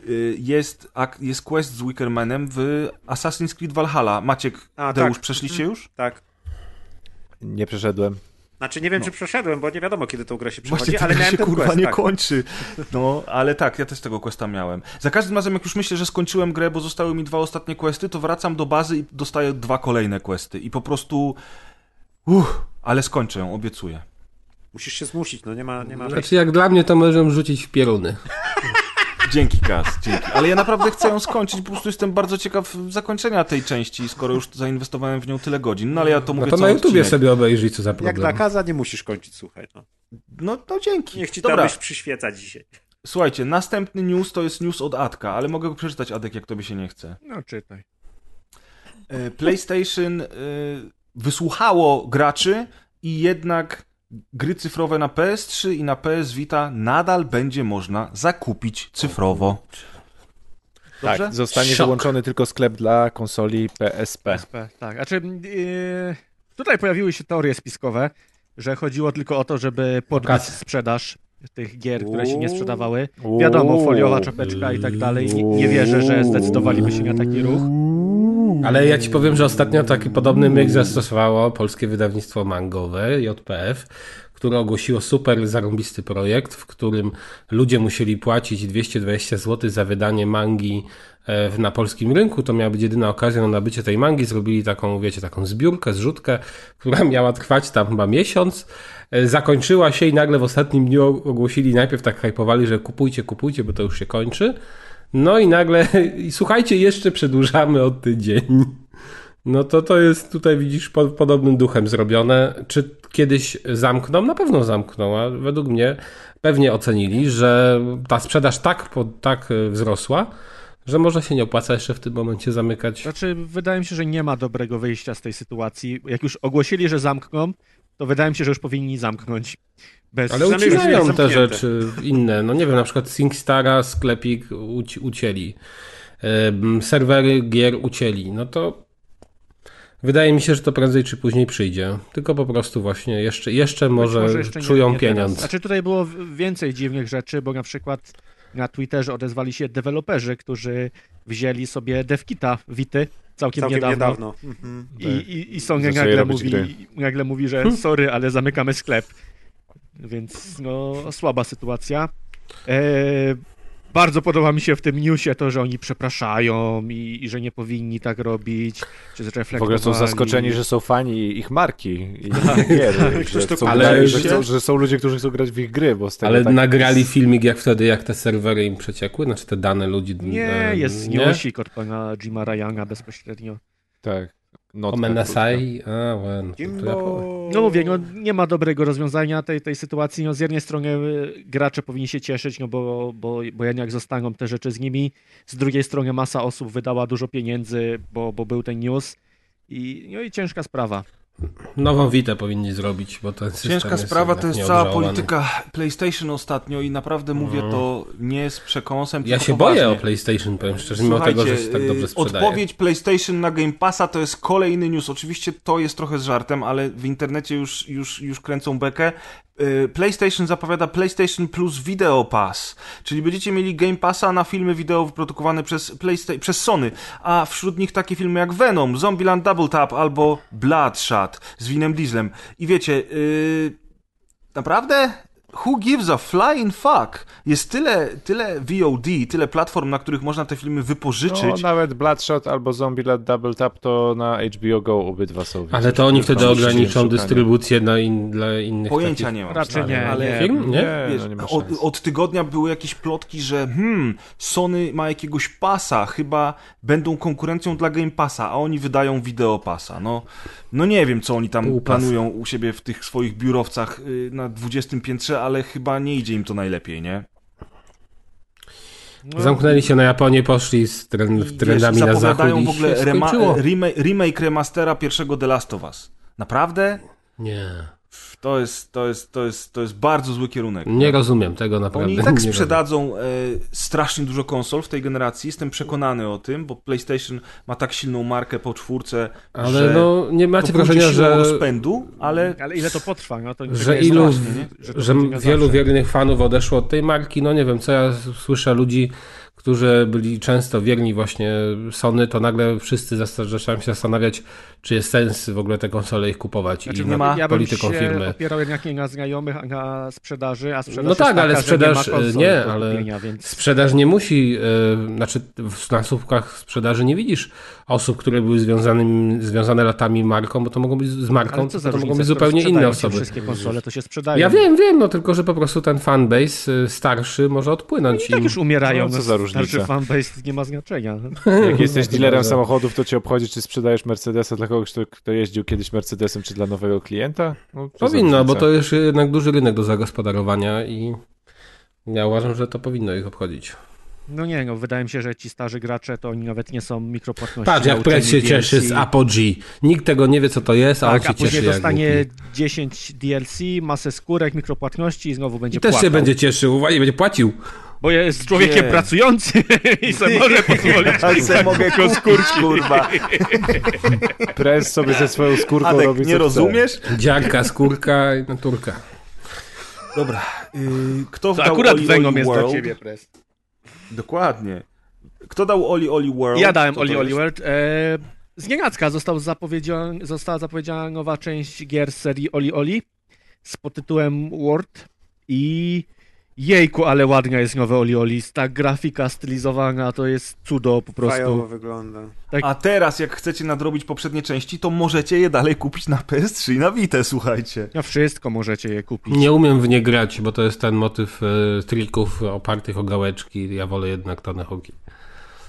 y, jest, jest quest z Wickermanem w Assassin's Creed Valhalla. Maciek, A, Deusz, tak. przeszliście już? Tak. Nie przeszedłem. Znaczy nie wiem, No. czy przeszedłem, bo nie wiadomo, kiedy tą grę się przechodzi, Właśnie ale ale miałem się ten kurwa quest, nie tak. kończy. No, ale tak, ja też tego questa miałem. Za każdym razem, jak już myślę, że skończyłem grę, bo zostały mi dwa ostatnie questy, to wracam do bazy i dostaję dwa kolejne questy. I po prostu... Uff, ale skończę ją, obiecuję. Musisz się zmusić, no nie ma, nie ma Znaczy jak dla mnie to możemy rzucić w pieruny. Dzięki, Kaz, dzięki. Ale ja naprawdę chcę ją skończyć, po prostu jestem bardzo ciekaw zakończenia tej części, skoro już zainwestowałem w nią tyle godzin. No ale ja to No mówię to na YouTubie odcinek. sobie obejrzyj, co za Jak problem. dla kaza nie musisz kończyć, słuchaj. No. No to dzięki. Niech ci Dobra, byś przyświeca dzisiaj. słuchajcie, następny news to jest news od Adka, ale mogę go przeczytać, Adek, jak tobie się nie chce. No czytaj. E, PlayStation e, wysłuchało graczy i jednak gry cyfrowe na PS3 i na PS Vita nadal będzie można zakupić cyfrowo. Dobrze? Tak, zostanie Szok. wyłączony tylko sklep dla konsoli PSP. PSP, tak. Znaczy, yy, tutaj pojawiły się teorie spiskowe, że chodziło tylko o to, żeby podbić sprzedaż tych gier, które się nie sprzedawały. Wiadomo, foliowa czapeczka i tak dalej. Nie, nie wierzę, że zdecydowaliby się na taki ruch. Ale ja ci powiem, że ostatnio taki podobny myk zastosowało polskie wydawnictwo mangowe, JPF, które ogłosiło super zarąbisty projekt, w którym ludzie musieli płacić 220 zł za wydanie mangi e, na polskim rynku. To miała być jedyna okazja na nabycie tej mangi. Zrobili taką, wiecie, taką zbiórkę, zrzutkę, która miała trwać tam chyba miesiąc. E, Zakończyła się i nagle w ostatnim dniu ogłosili, najpierw tak hypowali, że kupujcie, kupujcie, bo to już się kończy. No i nagle, słuchajcie, jeszcze przedłużamy o tydzień. No to to jest tutaj, widzisz, pod podobnym duchem zrobione. Czy kiedyś zamkną? Na pewno zamkną, a według mnie pewnie ocenili, że ta sprzedaż tak, tak e, wzrosła, że może się nie opłaca jeszcze w tym momencie zamykać. Znaczy, wydaje mi się, że nie ma dobrego wyjścia z tej sytuacji. Jak już ogłosili, że zamkną, to wydaje mi się, że już powinni zamknąć. Bez Ale ucinają te rzeczy inne. No nie wiem, na przykład SingStara sklepik uci- ucięli. Serwery gier ucięli. No to wydaje mi się, że to prędzej czy później przyjdzie. Tylko po prostu właśnie jeszcze, jeszcze Być może, jeszcze nie- czują nie teraz. pieniądz. Znaczy tutaj było więcej dziwnych rzeczy, bo na przykład na Twitterze odezwali się deweloperzy, którzy wzięli sobie devkita Wity całkiem, Całkiem niedawno. niedawno. Mhm. I, i, i nagle mówi, nagle mówi, że sorry, ale zamykamy sklep. Więc no, słaba sytuacja. E, bardzo podoba mi się w tym newsie to, że oni przepraszają i, i że nie powinni tak robić, czy W ogóle są zaskoczeni, że są fani ich marki i Tak, gier, tak. że, Ktoś to chcą Ale- grać, że, chcą, że są ludzie, którzy chcą grać w ich gry, bo z tego Ale tak nagrali filmik jak wtedy, jak te serwery im przeciekły, znaczy te dane ludzi. Nie, e, jest nie? newsik od pana Jima Ryana bezpośrednio. Tak. No, O Menasai? A, bueno, to ja powiem. Jimbo... No mówię, no, nie ma dobrego rozwiązania tej, tej sytuacji. No, z jednej strony y, gracze powinni się cieszyć, no bo, bo, bo jednak zostaną te rzeczy z nimi. Z drugiej strony masa osób wydała dużo pieniędzy, bo, bo był ten news. I, no i ciężka sprawa. Nową Witę powinni zrobić, bo ten system Ciężka sprawa to jest cała polityka PlayStation ostatnio i naprawdę mówię to nie z przekąsem, Ja się boję o PlayStation, powiem szczerze, mimo tego, że się tak dobrze yy, sprzedaje. Odpowiedź PlayStation na Game Passa to jest kolejny news. Oczywiście to jest trochę z żartem, ale w internecie już, już, już kręcą bekę. Yy, PlayStation zapowiada PlayStation Plus Video Pass, czyli będziecie mieli Game Passa na filmy wideo wyprodukowane przez, Playsta- przez Sony, a wśród nich takie filmy jak Venom, Zombieland Double Tap albo Bloodshot z Winem Dieslem. I wiecie, yy, naprawdę? Who gives a flying fuck? Jest tyle, tyle VOD, tyle platform, na których można te filmy wypożyczyć. No, nawet Bloodshot albo Zombieland Double Tap to na HBO Go obydwa są. Ale to oni wtedy ograniczą dystrybucję na in, dla innych Pojęcia takich... nie mam. Raczej nie, ale nie. Film? Nie? Nie, Wiesz, no nie ma od, od tygodnia były jakieś plotki, że hmm, Sony ma jakiegoś pasa, chyba będą konkurencją dla Game Passa, a oni wydają wideo pasa. No, no nie wiem, co oni tam Półpas. planują u siebie w tych swoich biurowcach y, na 20 piętrze, ale chyba nie idzie im to najlepiej, nie? No, Zamknęli się na Japonię, poszli z trend, I, trendami wiesz, na zachód i w ogóle rema- remake remastera pierwszego The Last of Us. Naprawdę? Nie, To jest, to jest, to jest, to jest bardzo zły kierunek. nie rozumiem tego naprawdę. Oni i tak nie sprzedadzą e, strasznie dużo konsol w tej generacji, jestem przekonany o tym, bo PlayStation ma tak silną markę po czwórce, Ale że no, nie macie wrażenia, że, rozpędu, ale Ale ile to potrwa? No, to że nie jest ilu, strasznie, nie? że, na wielu zawsze. wiernych fanów odeszło od tej marki, no nie wiem, co ja słyszę ludzi, którzy byli często wierni właśnie Sony, to nagle wszyscy zaczynają się zastanawiać, czy jest sens w ogóle te konsole ich kupować Znaczy, i nie ma ja bym polityką się firmy. opierał jednak nie na znajomych, a na sprzedaży, a sprzedaż No tak, taka, ale sprzedaż, nie, konsol nie, ale kupienia, więc... Sprzedaż nie musi, e, znaczy w nasłówkach sprzedaży nie widzisz osób, które były związane, związane latami marką, bo to mogą być z marką, Ale co za to mogą być zupełnie inne osoby. Wszystkie konsole to się sprzedają. Ja wiem, wiem, no tylko, że po prostu ten fanbase y, starszy może odpłynąć. I tak im. już umierają. No, co no, za różnica? Starszy fanbase nie ma znaczenia. Jak jesteś dealerem samochodów, to cię obchodzi, czy sprzedajesz Mercedesa dla kogoś, kto, kto jeździł kiedyś Mercedesem, czy dla nowego klienta? No, Powinno, bo to jest jednak duży rynek do zagospodarowania i ja uważam, że to powinno ich obchodzić. No nie, no wydaje mi się, że ci starzy gracze to oni nawet nie są mikropłatności. Patrz, jak Press się cieszy z. Apogee. Nikt tego nie wie, co to jest, a on Tak, się a później cieszy jak dostanie głupi. 10 DLC, masę skórek, mikropłatności i znowu będzie I też się płakał. będzie cieszył, uważaj, będzie płacił. Bo jest człowiekiem Nie. pracującym i sobie może pozwolić. Ale se mogę kupić, kurwa. Press sobie ze swoją skórką Adek, robi nie rozumiesz? Dziarka, skórka i naturka. Dobra. Yy, kto To wdał akurat Oli węgą Oli jest World? dla ciebie, Press. Dokładnie. Kto dał Oli Oli World? Ja dałem Kto Oli Oli? World. E, z nienacka został zapowiedzian, została zapowiedziana nowa część gier z serii Oli Oli z podtytułem World i jejku, ale ładna jest nowe Oli Oli. Ta grafika stylizowana to jest cudo po prostu. Fajowo wygląda. A teraz, jak chcecie nadrobić poprzednie części, to możecie je dalej kupić na PS3 i na Vita, słuchajcie. Na wszystko możecie je kupić. Nie umiem w nie grać, bo to jest ten motyw e, trików opartych o gałeczki. Ja wolę jednak Tony Hawki.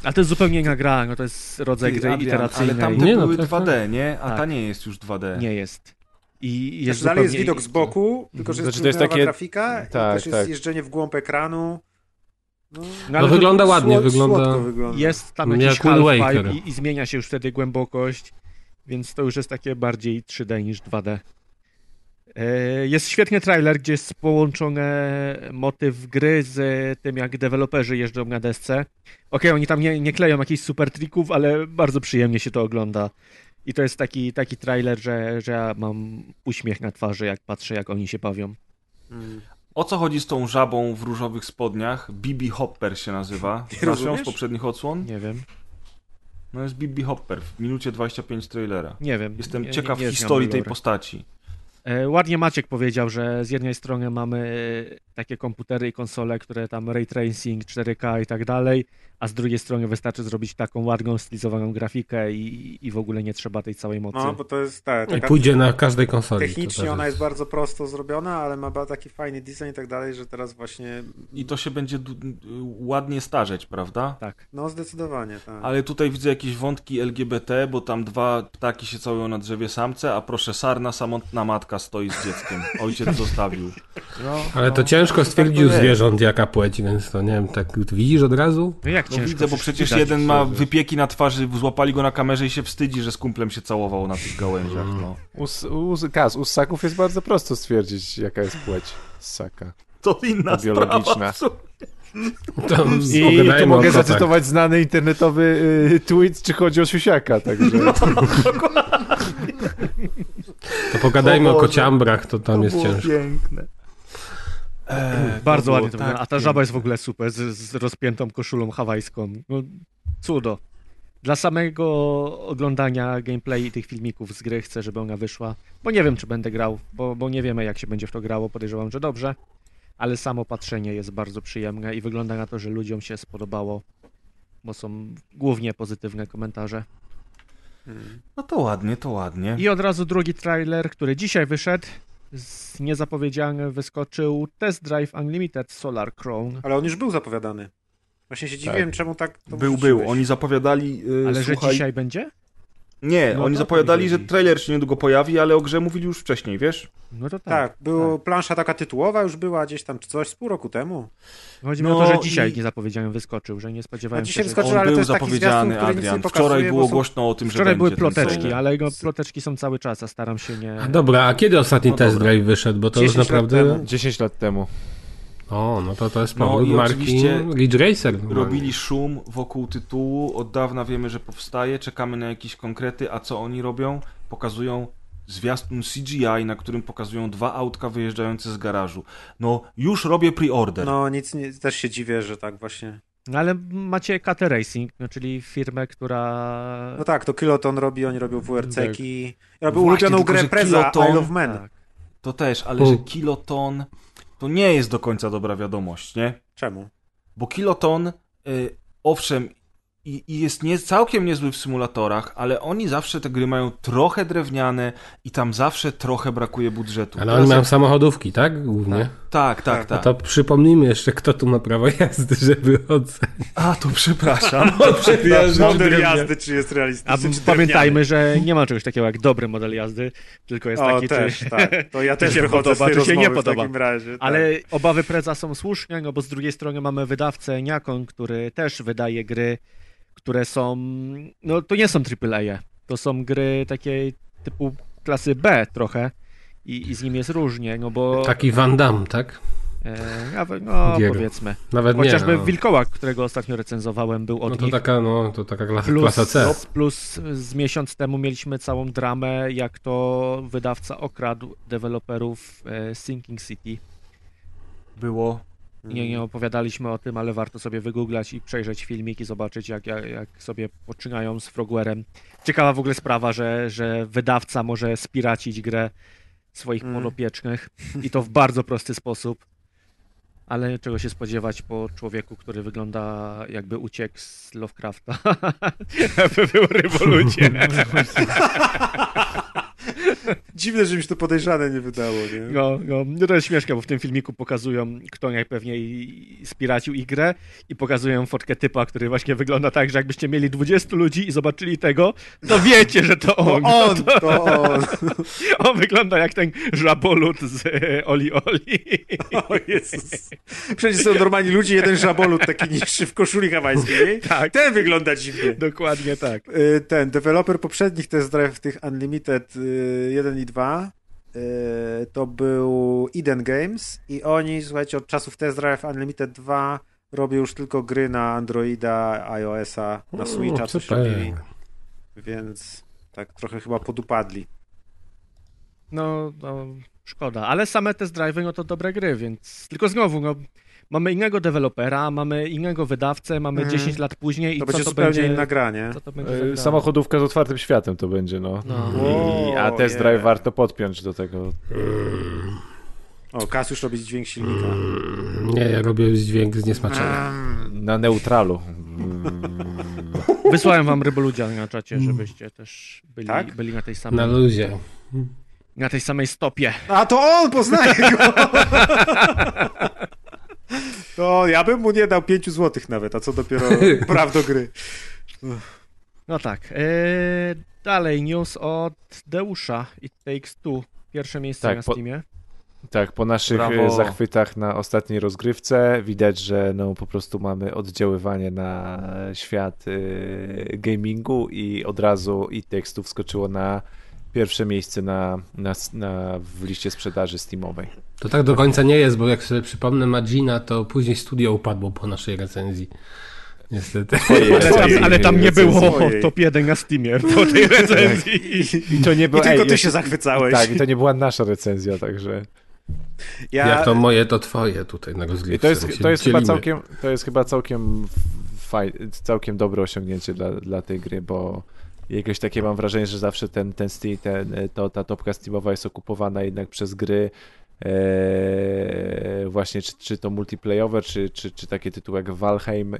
A to jest zupełnie inna gra, no to jest rodzaj Ty, gry Adrian, iteracyjnej. Ale tamte Nie, no były tak, 2D, nie? A ta Tak. nie jest już 2D. Nie jest. I Jest jest dalej jest zupełnie- widok z boku, tylko że jest, Znaczy, to jest takie- grafika i tak, też jest tak. jeżdżenie w głąb ekranu. No, No, ale No wygląda ładnie, słod- wygląda... Wygląda. Jest tam Jak jakiś half i, i zmienia się już wtedy głębokość, więc to już jest takie bardziej 3D niż 2D. E, Jest świetny trailer, gdzie jest połączone motyw gry z tym, jak deweloperzy jeżdżą na desce. Okej, oni tam nie, nie kleją jakichś super trików, ale bardzo przyjemnie się to ogląda. I to jest taki, taki trailer, że, że ja mam uśmiech na twarzy, jak patrzę, jak oni się bawią. Mm. O co chodzi z tą żabą w różowych spodniach? Bibi Hopper się nazywa. Znasz ją z poprzednich odsłon? Nie wiem, No jest Bibi Hopper w minucie 25 trailera. nie wiem. Jestem nie, ciekaw nie, nie historii tej postaci. E, Ładnie Maciek powiedział, że z jednej strony mamy e, takie komputery i konsole, które tam ray tracing, 4K i tak dalej, a z drugiej strony wystarczy zrobić taką ładną, stylizowaną grafikę i, i w ogóle nie trzeba tej całej mocy. No, bo to jest tak. I taka- pójdzie na każdej konsoli. Technicznie też ona jest bardzo prosto zrobiona, ale ma ba- taki fajny design i tak dalej, że teraz właśnie. I to się będzie ładnie starzeć, prawda? Tak. No, zdecydowanie, tak. Ale tutaj widzę jakieś wątki LGBT, bo tam dwa ptaki się całują na drzewie samce, a proszę sarna, samotna matka stoi z dzieckiem. Ojciec zostawił. No, Ale to no, ciężko stwierdzić u jest. zwierząt jaka płeć, więc to nie wiem, tak widzisz od razu? no jak No ciężko? widzę, bo przecież jeden ma wypieki na twarzy, złapali go na kamerze i się wstydzi, że z kumplem się całował na tych gałęziach. No. U, u, Kaz, u ssaków jest bardzo prosto stwierdzić, jaka jest płeć ssaka. To inna Biologiczna. sprawa. To I tu mogę zacytować znany internetowy y, tweet, czy chodzi o siusiaka, także... To pogadajmy O o, kociambrach, to tam To jest było ciężko. piękne. Eee, Bardzo ładnie to tak wygląda. A ta żaba jest w ogóle super, z, z rozpiętą koszulą hawajską. No, cudo. Dla samego oglądania gameplay i tych filmików z gry chcę, żeby ona wyszła. Bo nie wiem, czy będę grał, bo, bo nie wiemy, jak się będzie w to grało. Podejrzewam, że dobrze. Ale samo patrzenie jest bardzo przyjemne i wygląda na to, że ludziom się spodobało. Bo są głównie pozytywne komentarze. No to ładnie, to ładnie. I od razu drugi trailer, który dzisiaj wyszedł. Z niezapowiedziany wyskoczył Test Drive Unlimited Solar Crown. Ale on już był zapowiadany. Właśnie się dziwiłem, czemu tak to Był, wrzuciłeś. był. Oni zapowiadali. Yy, Ale że słuchaj, dzisiaj będzie? Nie, No oni zapowiadali, że trailer się niedługo pojawi, ale o grze mówili już wcześniej, wiesz? No to tak. Tak, było, plansza taka tytułowa już była gdzieś tam, czy coś z pół roku temu. Chodzi mi No o to, że dzisiaj i- niezapowiedziany wyskoczył, że nie spodziewałem A się, dzisiaj że... wyskoczył, On ale to był zapowiedziany, zwiastun, nie Adrian. pokazuje, Wczoraj było są- głośno o tym, że Wczoraj były ploteczki, ale jego ploteczki są cały czas, a staram się nie... A Dobra, a kiedy ostatni No test drive wyszedł? Bo to już 10 lat naprawdę... temu. 10 lat temu. O, no to to jest No powód i marki oczywiście Ridge Racer. Robili szum wokół tytułu, od dawna wiemy, że powstaje, czekamy na jakieś konkrety, a co oni robią? Pokazują zwiastun CGI, na którym pokazują dwa autka wyjeżdżające z garażu. No, już robię pre-order. No nic, nie, też się dziwię, że tak właśnie. No ale macie KT Racing, no, czyli firmę, która... No tak, to Kiloton robi, oni robią WRC-ki. Robią Właśnie, ulubioną grę Preza, Kiloton- I Love Men. Tak. To też, ale że kiloton to nie jest do końca dobra wiadomość, nie? Czemu? Bo kiloton, y, owszem, i, i jest nie, całkiem niezły w symulatorach, ale oni zawsze te gry mają trochę drewniane i tam zawsze trochę brakuje budżetu. Ale oni mają jak- samochodówki, tak? Głównie. Tak, tak, Tak. tak. To przypomnijmy jeszcze, kto tu ma prawo jazdy, żeby ocenić. A, to przepraszam. Model jazdy, czy jest realistyczny, czy pamiętajmy, że nie ma czegoś takiego jak dobry model jazdy, tylko jest O, taki, też, czy... tak. To ja też się podoba, czy się nie podoba. w takim razie. tak. Ale obawy Preza są słuszne, no bo z drugiej strony mamy wydawcę Niakon, który też wydaje gry, które są, no to nie są AAA, to są gry takiej typu klasy B trochę i, i z nim jest różnie, no bo Taki Van Damme, tak? e, nawet, no powiedzmy, Nawet chociażby nie. No. Wilkołak, którego ostatnio recenzowałem, był od No to nich. taka, no, to taka klasa, Plus, klasa C. plus z miesiąc temu mieliśmy całą dramę, jak to wydawca okradł deweloperów e, Sinking City. Było. Nie, nie opowiadaliśmy o tym, ale warto sobie wygooglać i przejrzeć filmik i zobaczyć, jak, jak, jak sobie poczynają z Frogwarem. Ciekawa w ogóle sprawa, że, że wydawca może spiracić grę swoich Mm. podopiecznych i to w bardzo prosty sposób. Ale czego się spodziewać po człowieku, który wygląda jakby uciekł z Lovecrafta. Jakby był ryboludzie. Dziwne, że mi się to podejrzane nie wydało, nie? No, no, no to jest śmieszne, bo w tym filmiku pokazują, kto najpewniej spiracił ich grę i pokazują fotkę typa, który właśnie wygląda tak, że jakbyście mieli 20 ludzi i zobaczyli tego, to wiecie, że to on. On, To, to on. on wygląda jak ten żabolut z e, Oli Oli. O Jezus. Przecież są normalni ludzie, jeden żabolut taki niższy w koszuli hawajskiej. Tak. Ten wygląda dziwnie. Dokładnie tak. Y, Ten deweloper poprzednich test drive tych Unlimited y, 1 i 2 y, to był Eden Games i oni, słuchajcie, od czasów test drive Unlimited 2 robią już tylko gry na Androida, iOS-a, na Switcha, coś robili, więc tak trochę chyba podupadli. No, no, szkoda. Ale same test drive'y, no to dobre gry, więc... Tylko znowu, no, mamy innego dewelopera, mamy innego wydawcę, mamy Mhm. 10 lat później i To co będzie to zupełnie będzie... inna gra, nie? Co to będzie E? Samochodówka z otwartym światem to będzie, no. No. I, a test yeah. drive warto podpiąć do tego. O, Kas już robi dźwięk silnika. Nie, ja robię dźwięk z niesmaczenia. Na neutralu. Wysłałem wam ryboludzia na czacie, żebyście też byli, Tak? byli na tej Na samej luzie. na tej samej stopie. A to on, poznaje go! To ja bym mu nie dał 5 złotych nawet, a co dopiero praw do gry. No tak. E, dalej news od Deusza It Takes Two. Pierwsze miejsce Tak, na po- Steamie. Tak, po naszych Brawo. e, zachwytach na ostatniej rozgrywce widać, że no po prostu mamy oddziaływanie na świat e, gamingu i od razu i tekstu wskoczyło na pierwsze miejsce na, na, na, w liście sprzedaży Steamowej. To tak do końca nie jest, bo jak sobie przypomnę Magina, to później studio upadło po naszej recenzji. Niestety. Ale tam, ale tam nie było Swojej. top 1 na Steamie po tej recenzji. I to nie I było, tylko ej, ty się zachwycałeś. Tak, i to nie była nasza recenzja, także. ja, Jak to moje, to twoje tutaj na I rozgrywce. to jest, to jest, chyba, całkiem, to jest chyba całkiem faj, całkiem dobre osiągnięcie dla, dla tej gry, bo jakieś takie mam wrażenie, że zawsze ten, ten Steam, ten, to, ta topka Steamowa jest okupowana jednak przez gry e, właśnie czy, czy to multiplayowe, czy, czy, czy takie tytuły jak Valheim e,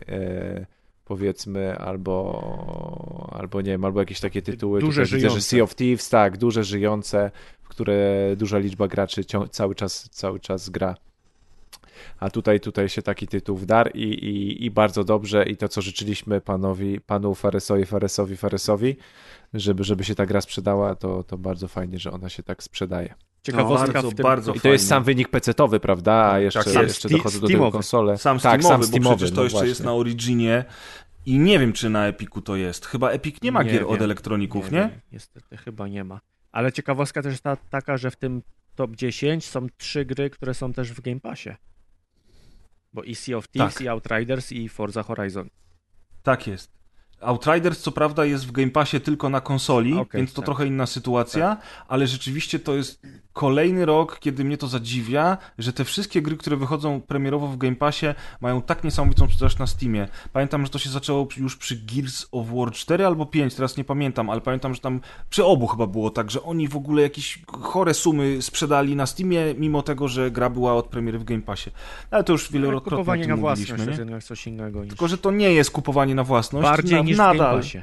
powiedzmy, albo, albo nie wiem, albo jakieś takie tytuły, Duże, tutaj widzę, że żyjące. Sea of Thieves, tak, duże, żyjące, w które duża liczba graczy cały czas, cały czas gra. A tutaj, tutaj się taki tytuł wdarł i, i, i bardzo dobrze i to, co życzyliśmy panowi, panu Faresowi, Faresowi, Faresowi, żeby, żeby się ta gra sprzedała, to, to bardzo fajnie, że ona się tak sprzedaje. Ciekawostka bardzo, w tym... bardzo I to jest sam wynik PC-towy, prawda? A jeszcze, tak jest. jeszcze Sti- dochodzą do tego konsole. Sam tak, Steamowy, sam bo Steamowy, przecież to no jeszcze jest właśnie. na Originie i nie wiem, czy na Epiku to jest. Chyba Epic nie ma Nie gier od wiem. elektroników, nie? wiem, Niestety chyba nie ma. Ale ciekawostka też jest ta, taka, że w tym top 10 są trzy gry, które są też w Game Passie. Bo i Sea of Thieves, Tak. i Outriders, i Forza Horizon. Tak jest. Outriders co prawda jest w Game Passie tylko na konsoli, Okej, więc to tak. trochę inna sytuacja, ale rzeczywiście to jest kolejny rok, kiedy mnie to zadziwia, że te wszystkie gry, które wychodzą premierowo w Game Passie mają tak niesamowitą sprzedaż na Steamie. Pamiętam, że to się zaczęło już przy Gears of War 4 albo 5, teraz nie pamiętam, ale pamiętam, że tam przy obu chyba było tak, że oni w ogóle jakieś chore sumy sprzedali na Steamie, mimo tego, że gra była od premiery w Game Passie. Ale to już wielokrotnie kupowanie na własność to jest coś innego niż... Tylko, że to nie jest kupowanie na własność. Bardziej na, niż w nadal. Game Passie.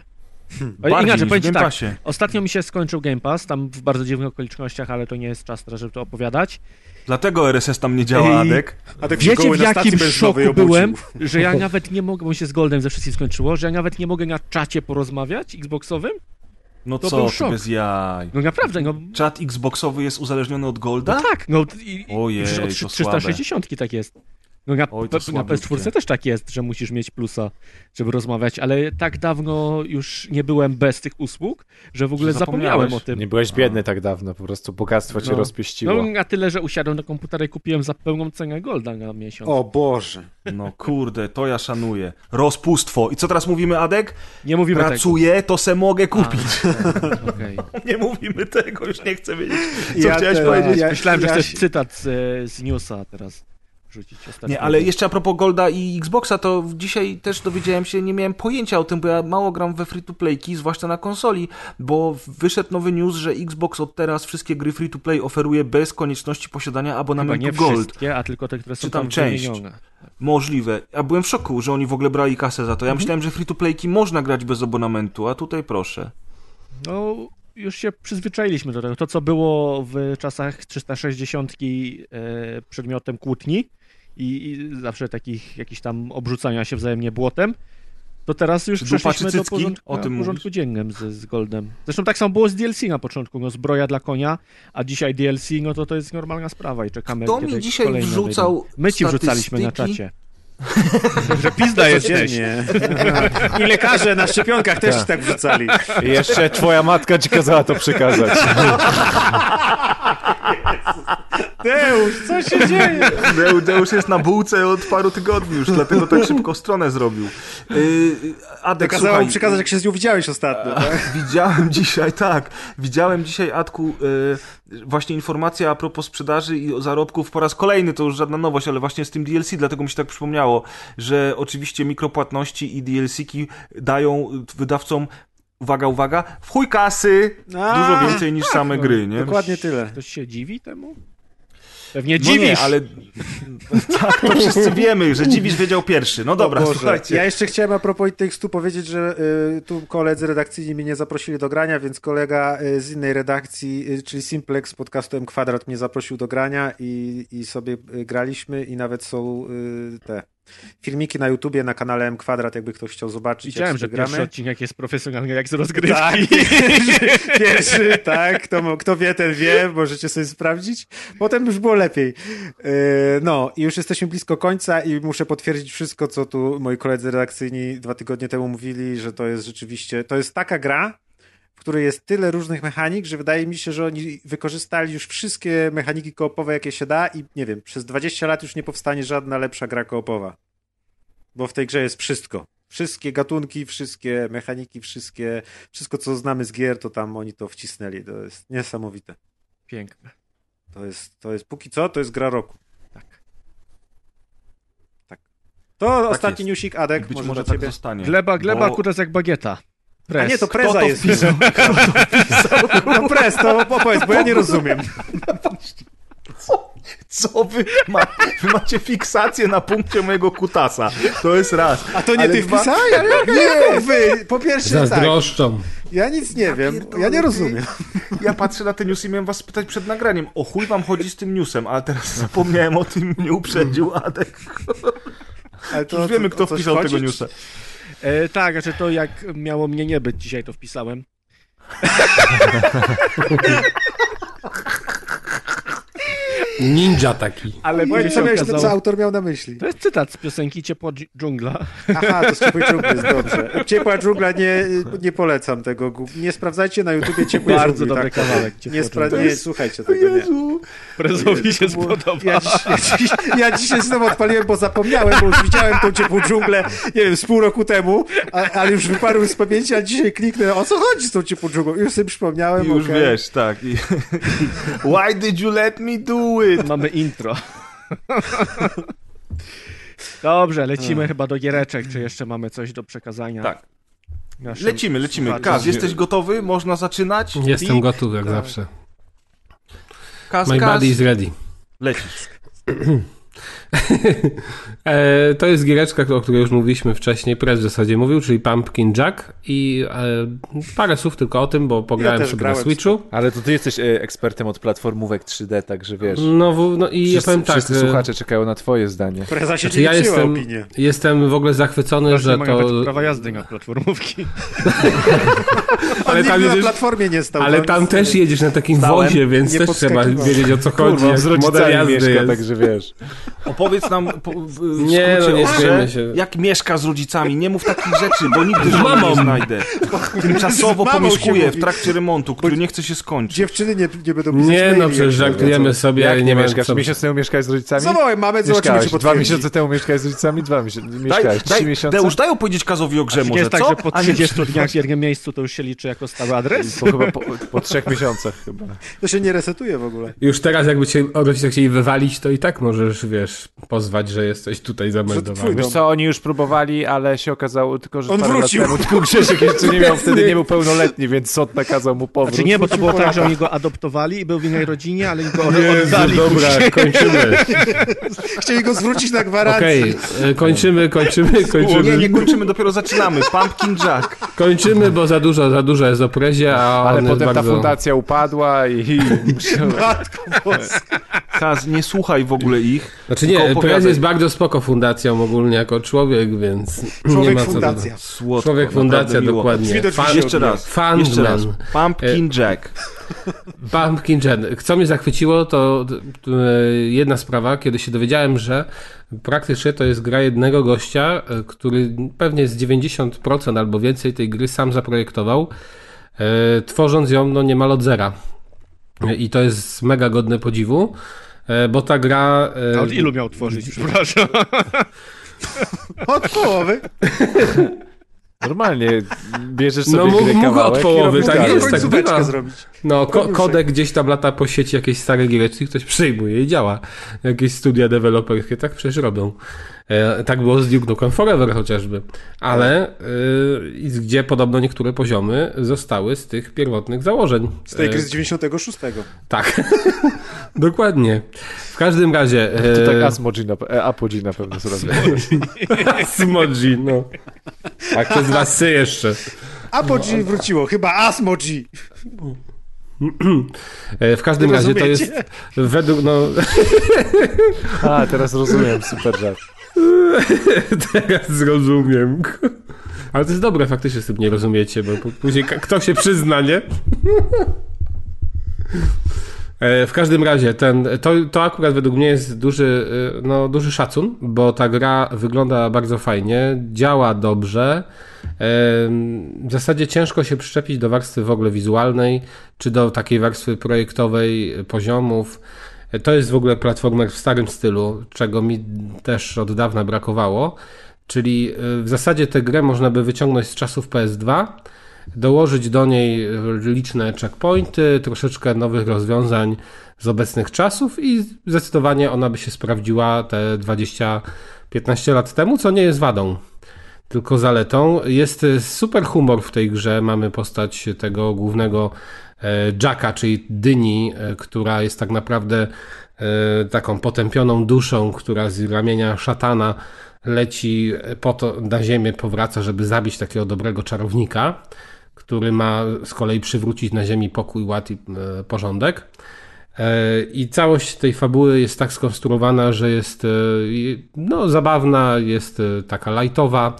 Bardziej Inaczej, niż w powiem tak. Ostatnio mi się skończył Game Pass, tam w bardzo dziwnych okolicznościach, ale to nie jest czas teraz, żeby to opowiadać. Dlatego RSS tam nie działa, Ej, Adek. A się Wiecie w jakim szoku byłem, że ja nawet nie mogę, bo się z Goldem ze wszystkim skończyło, że ja nawet nie mogę na czacie porozmawiać Xboxowym? No To co, szok. bez jaj. No naprawdę, no, Czat Xboxowy jest uzależniony od Golda? no tak, no i, Ojej, od to 360 tak jest. No na, Oj, to na słabiutkie. PS4 też tak jest, że musisz mieć plusa, żeby rozmawiać, ale tak dawno już nie byłem bez tych usług, że w ogóle zapomniałem o tym. Nie byłeś biedny tak dawno, po prostu bogactwo cię No. rozpieściło. No na tyle, że usiadłem na komputerze i kupiłem za pełną cenę Golda na miesiąc. O Boże. No kurde, to ja szanuję. Rozpustwo. I co teraz mówimy, Adek? Nie mówimy Pracuję, to se mogę tego. kupić. A, tak, okej. Nie mówimy tego, już nie chcę wiedzieć. Co Ja chciałeś te- powiedzieć? ja- Myślałem, że ja chcesz się- cytat z, z newsa teraz ostatnio. Nie, ale jeszcze a propos Golda i Xboxa, to dzisiaj też dowiedziałem się, nie miałem pojęcia o tym, bo ja mało gram we free-to-playki, zwłaszcza na konsoli, bo wyszedł nowy news, że Xbox od teraz wszystkie gry free-to-play oferuje bez konieczności posiadania Chyba abonamentu nie Gold. wszystkie, a tylko te, które są Czy tam tam część? wymienione. Możliwe. Ja byłem w szoku, że oni w ogóle brali kasę za to. Ja myślałem, że free-to-playki można grać bez abonamentu, a tutaj proszę. No, już się przyzwyczailiśmy do tego. To, co było w czasach 360 e, przedmiotem kłótni i, i zawsze takich jakichś tam obrzucania się wzajemnie błotem, to teraz już dupa, przeszliśmy do porządku, O tym na porządku dziennym z, z Goldem. Zresztą tak samo było z DLC na początku, no zbroja dla konia, a dzisiaj DLC, no to to jest normalna sprawa i czekamy, Kto mi dzisiaj kolejne wrzucał wyjdą. My ci wrzucaliśmy na czacie. że pizda jesteś. Codziennie. I lekarze na szczepionkach też tak wrzucali. I jeszcze twoja matka ci kazała to przekazać. Deusz, co się dzieje? Deusz jest na bułce od paru tygodni już, dlatego tak szybko stronę zrobił. Yy, Adek, Kazałem słuchaj, mu przekazać, jak się z nią widziałeś ostatnio. Tak? Widziałem dzisiaj, tak, widziałem dzisiaj, Adku, e, właśnie informacja a propos sprzedaży i zarobków po raz kolejny, to już żadna nowość, ale właśnie z tym DLC, dlatego mi się tak przypomniało, że oczywiście mikropłatności i DLC-ki dają wydawcom, uwaga, uwaga, w chuj kasy, A, dużo więcej niż same no, gry, nie? Dokładnie tyle. Ktoś się dziwi temu? Pewnie No dziwisz. nie, ale tak, to wszyscy wiemy, że Dziwisz wiedział pierwszy. No dobra, Boże. słuchajcie. Ja jeszcze chciałem a propos Two powiedzieć, że y, tu koledzy redakcyjni mnie nie zaprosili do grania, więc kolega y, z innej redakcji, y, czyli Simplex z podcastu M Kwadrat mnie zaprosił do grania i, i sobie y, graliśmy i nawet są y, te filmiki na YouTubie, na kanale M Kwadrat, jakby ktoś chciał zobaczyć, Widziałem, jak że sobie pierwszy gramy. odcinek jest profesjonalny jak z rozgrywki. Tak, pierwszy, tak, kto, kto wie, ten wie, możecie sobie sprawdzić. Potem już było lepiej. Yy, No i już jesteśmy blisko końca i muszę potwierdzić wszystko, co tu moi koledzy redakcyjni dwa tygodnie temu mówili, że to jest rzeczywiście, to jest taka gra, której jest tyle różnych mechanik, że wydaje mi się, że oni wykorzystali już wszystkie mechaniki koopowe, jakie się da i nie wiem, przez 20 lat już nie powstanie żadna lepsza gra koopowa. Bo w tej grze jest wszystko. Wszystkie gatunki, wszystkie mechaniki, wszystkie, wszystko co znamy z gier, to tam oni to wcisnęli. To jest niesamowite. Piękne. To jest, to jest póki co, to jest gra roku. Tak. To ostatni jest. newsik, I Adek, być może, może tak ciebie. zostanie. Gleba, gleba, Bo- jak bagieta. Pres. A nie, to Kto preza to jest. wpisał? No prez, to opowiedz, bo ja nie rozumiem. Co wy, ma, wy macie fiksację na punkcie mojego kutasa. To jest raz. A to nie Ale ty dwa- wpisałeś? Ale jak wy? Po pierwsze tak, Zazdroszczą. ja nic nie wiem, ja nie rozumiem. Ja patrzę na ten news i miałem was spytać przed nagraniem, o chuj wam chodzi z tym newsem, ale teraz zapomniałem o tym, mnie uprzedził Adek. Ale to, Już wiemy, to- kto wpisał tego czy- newsa. E, tak, znaczy to jak miało mnie nie być dzisiaj, to wpisałem. Ninja taki. Ale Powiedz, co, miałeś, okazało... co autor miał na myśli? To jest cytat z piosenki Ciepła dż- dżungla. Aha, to z ciepłej dżungli jest dobrze. Ciepła dżungla, nie, nie polecam tego. Nie sprawdzajcie na YouTubie ciepłej Bardzo dżungli. dobry tak. kawałek. Nie, spra- nie słuchajcie tego, nie. Prezowi się To było- spodoba. Ja, dziś, ja, dziś, ja dzisiaj znowu odpaliłem, bo zapomniałem, bo już widziałem tą ciepłą dżunglę, nie wiem, z pół roku temu, a, ale już wyparłem z pamięci, a dzisiaj kliknę, o co chodzi z tą ciepłą dżunglą? Już sobie przypomniałem, I już okej. wiesz, tak. I, Why did you let me do it? Mamy intro. Dobrze, lecimy chyba do giereczek, czy jeszcze mamy coś do przekazania? Tak. naszym Lecimy, lecimy. słuchaczom? Kaz, jesteś gotowy? Można zaczynać? Jestem I... gotów jak tak. zawsze. Kaz, My Kaz, body is ready. lecisz. E, to jest giereczka, o której już mówiliśmy wcześniej, Prez w zasadzie mówił, czyli Pumpkin Jack i e, parę słów tylko o tym, bo pograłem też sobie na Switchu. Ale to ty jesteś e, ekspertem od platformówek 3D, także wiesz. No, w, no i ja Wszyscy, powiem tak, wszyscy słuchacze czekają na twoje zdanie. Preza się Znaczy, ja jestem, opinię. jestem w ogóle zachwycony, Że że to... prawa jazdy na platformówki. Ale tam nigdy na jedziesz, platformie nie stał. ale to tam też jedziesz na takim Stałem, wozie, więc też trzeba wiedzieć o co chodzi, Kurwa, model jazdy mieszka, jest. także wiesz. Opowiedz nam po, w, w Nie, skrócie no nie grze, się. jak mieszka z rodzicami. Nie mów takich rzeczy, bo nigdy Z żony mamą. nie znajdę. Tymczasowo pomieszkuję w trakcie remontu, który nie chce się skończyć. Dziewczyny nie, nie będą pisać Nie, maili, no przecież żartujemy sobie, Jak nie, mieszkasz? co... Miesiąc temu mieszkałeś z rodzicami? Zawołaj mamę, zobaczymy, czy Dwa miesiące temu mieszkałeś z rodzicami? Dwa miesiące. Daj, Mieszkałeś. Trzy daj, miesiące? Deusz, daj opowiedzieć Kazowi o grze Nie może, jest tak, co? że po A nie 30 dniach w jednym miejscu to już się liczy jako stały adres? Po, chyba po, po trzech miesiącach chyba. To się nie resetuje w ogóle. Już teraz jakby cię rodzice chcieli wywalić, to i tak możesz, wiesz, pozwać, że jesteś tutaj zameldowany. Wiesz co, oni już próbowali, ale się okazało tylko, że On parę wrócił. lat temu tylko Grzesiek jeszcze nie miał, wtedy nie był pełnoletni, więc sąd nakazał mu powrót. Znaczy nie, bo to było tak, że oni go adoptowali i był w innej rodzinie, ale go Jezu, oddali. dobra, kończymy. Chcieli go zwrócić na gwarancję. Okej, e, kończymy, kończymy, Nie, kończymy. nie kończymy, dopiero zaczynamy. Pumpkin Jack. Kończymy, bo za dużo, za dużo jest o prezie, a Ale potem ta bardzo... fundacja upadła i... i Matko Boska. Kaz, nie słuchaj w ogóle ich. Znaczy Tylko nie, jest bardzo spoko fundacją ogólnie jako człowiek, więc nie Człowiek ma co fundacja. Słodko, Człowiek fundacja, miło. dokładnie. Do Fan- Jeszcze raz, Fundman. jeszcze raz. Pumpkin Jack. Pumpkin Jet. Co mnie zachwyciło, to e, jedna sprawa, kiedy się dowiedziałem, że praktycznie to jest gra jednego gościa, e, który pewnie z 90% albo więcej tej gry sam zaprojektował, e, tworząc ją no niemal od zera. E, I to jest mega godne podziwu, e, bo ta gra... e, A Od ilu miał tworzyć, przepraszam. Od połowy. Normalnie bierzesz sobie No mógł, grę mógł od kawałek i połowy, tak dalej. jest, tak bywa. zrobić. No, ko- kodek gdzieś tam lata po sieci, jakieś stare giereczki, ktoś przejmuje i działa. Jakieś studia deweloperskie tak przecież robią. E, tak było z Duke Nukem Forever chociażby. Ale y, i gdzie podobno niektóre poziomy zostały z tych pierwotnych założeń. Z tej gry E, z 96. tak. Dokładnie. W każdym razie... To tak Asmoji na, Apogee na pewno zrobił. Asmoji, no. Tak, przez dwa sy jeszcze. Apogee wróciło, chyba Asmoji. W każdym razie to jest według, no, A, teraz rozumiem, super żart. Teraz zrozumiem. Ale to jest dobre, faktycznie z tym nie rozumiecie, bo później kto się przyzna, nie? E, w każdym razie, ten, to, to akurat według mnie jest duży, e, no, duży szacun, bo ta gra wygląda bardzo fajnie, działa dobrze. E, w zasadzie ciężko się przyczepić do warstwy w ogóle wizualnej, czy do takiej warstwy projektowej poziomów. To jest w ogóle platformer w starym stylu, czego mi też od dawna brakowało. Czyli w zasadzie tę grę można by wyciągnąć z czasów PS2 dołożyć do niej liczne checkpointy, troszeczkę nowych rozwiązań z obecnych czasów i zdecydowanie ona by się sprawdziła te 20-15 lat temu, co nie jest wadą, tylko zaletą. Jest super humor w tej grze. Mamy postać tego głównego Jacka, czyli Dyni, e, która jest tak naprawdę e, taką potępioną duszą, która z ramienia szatana leci po to na ziemię, powraca, żeby zabić takiego dobrego czarownika który ma z kolei przywrócić na Ziemi pokój, ład i e, porządek. E, I całość tej fabuły jest tak skonstruowana, że jest e, no, zabawna, jest taka lightowa.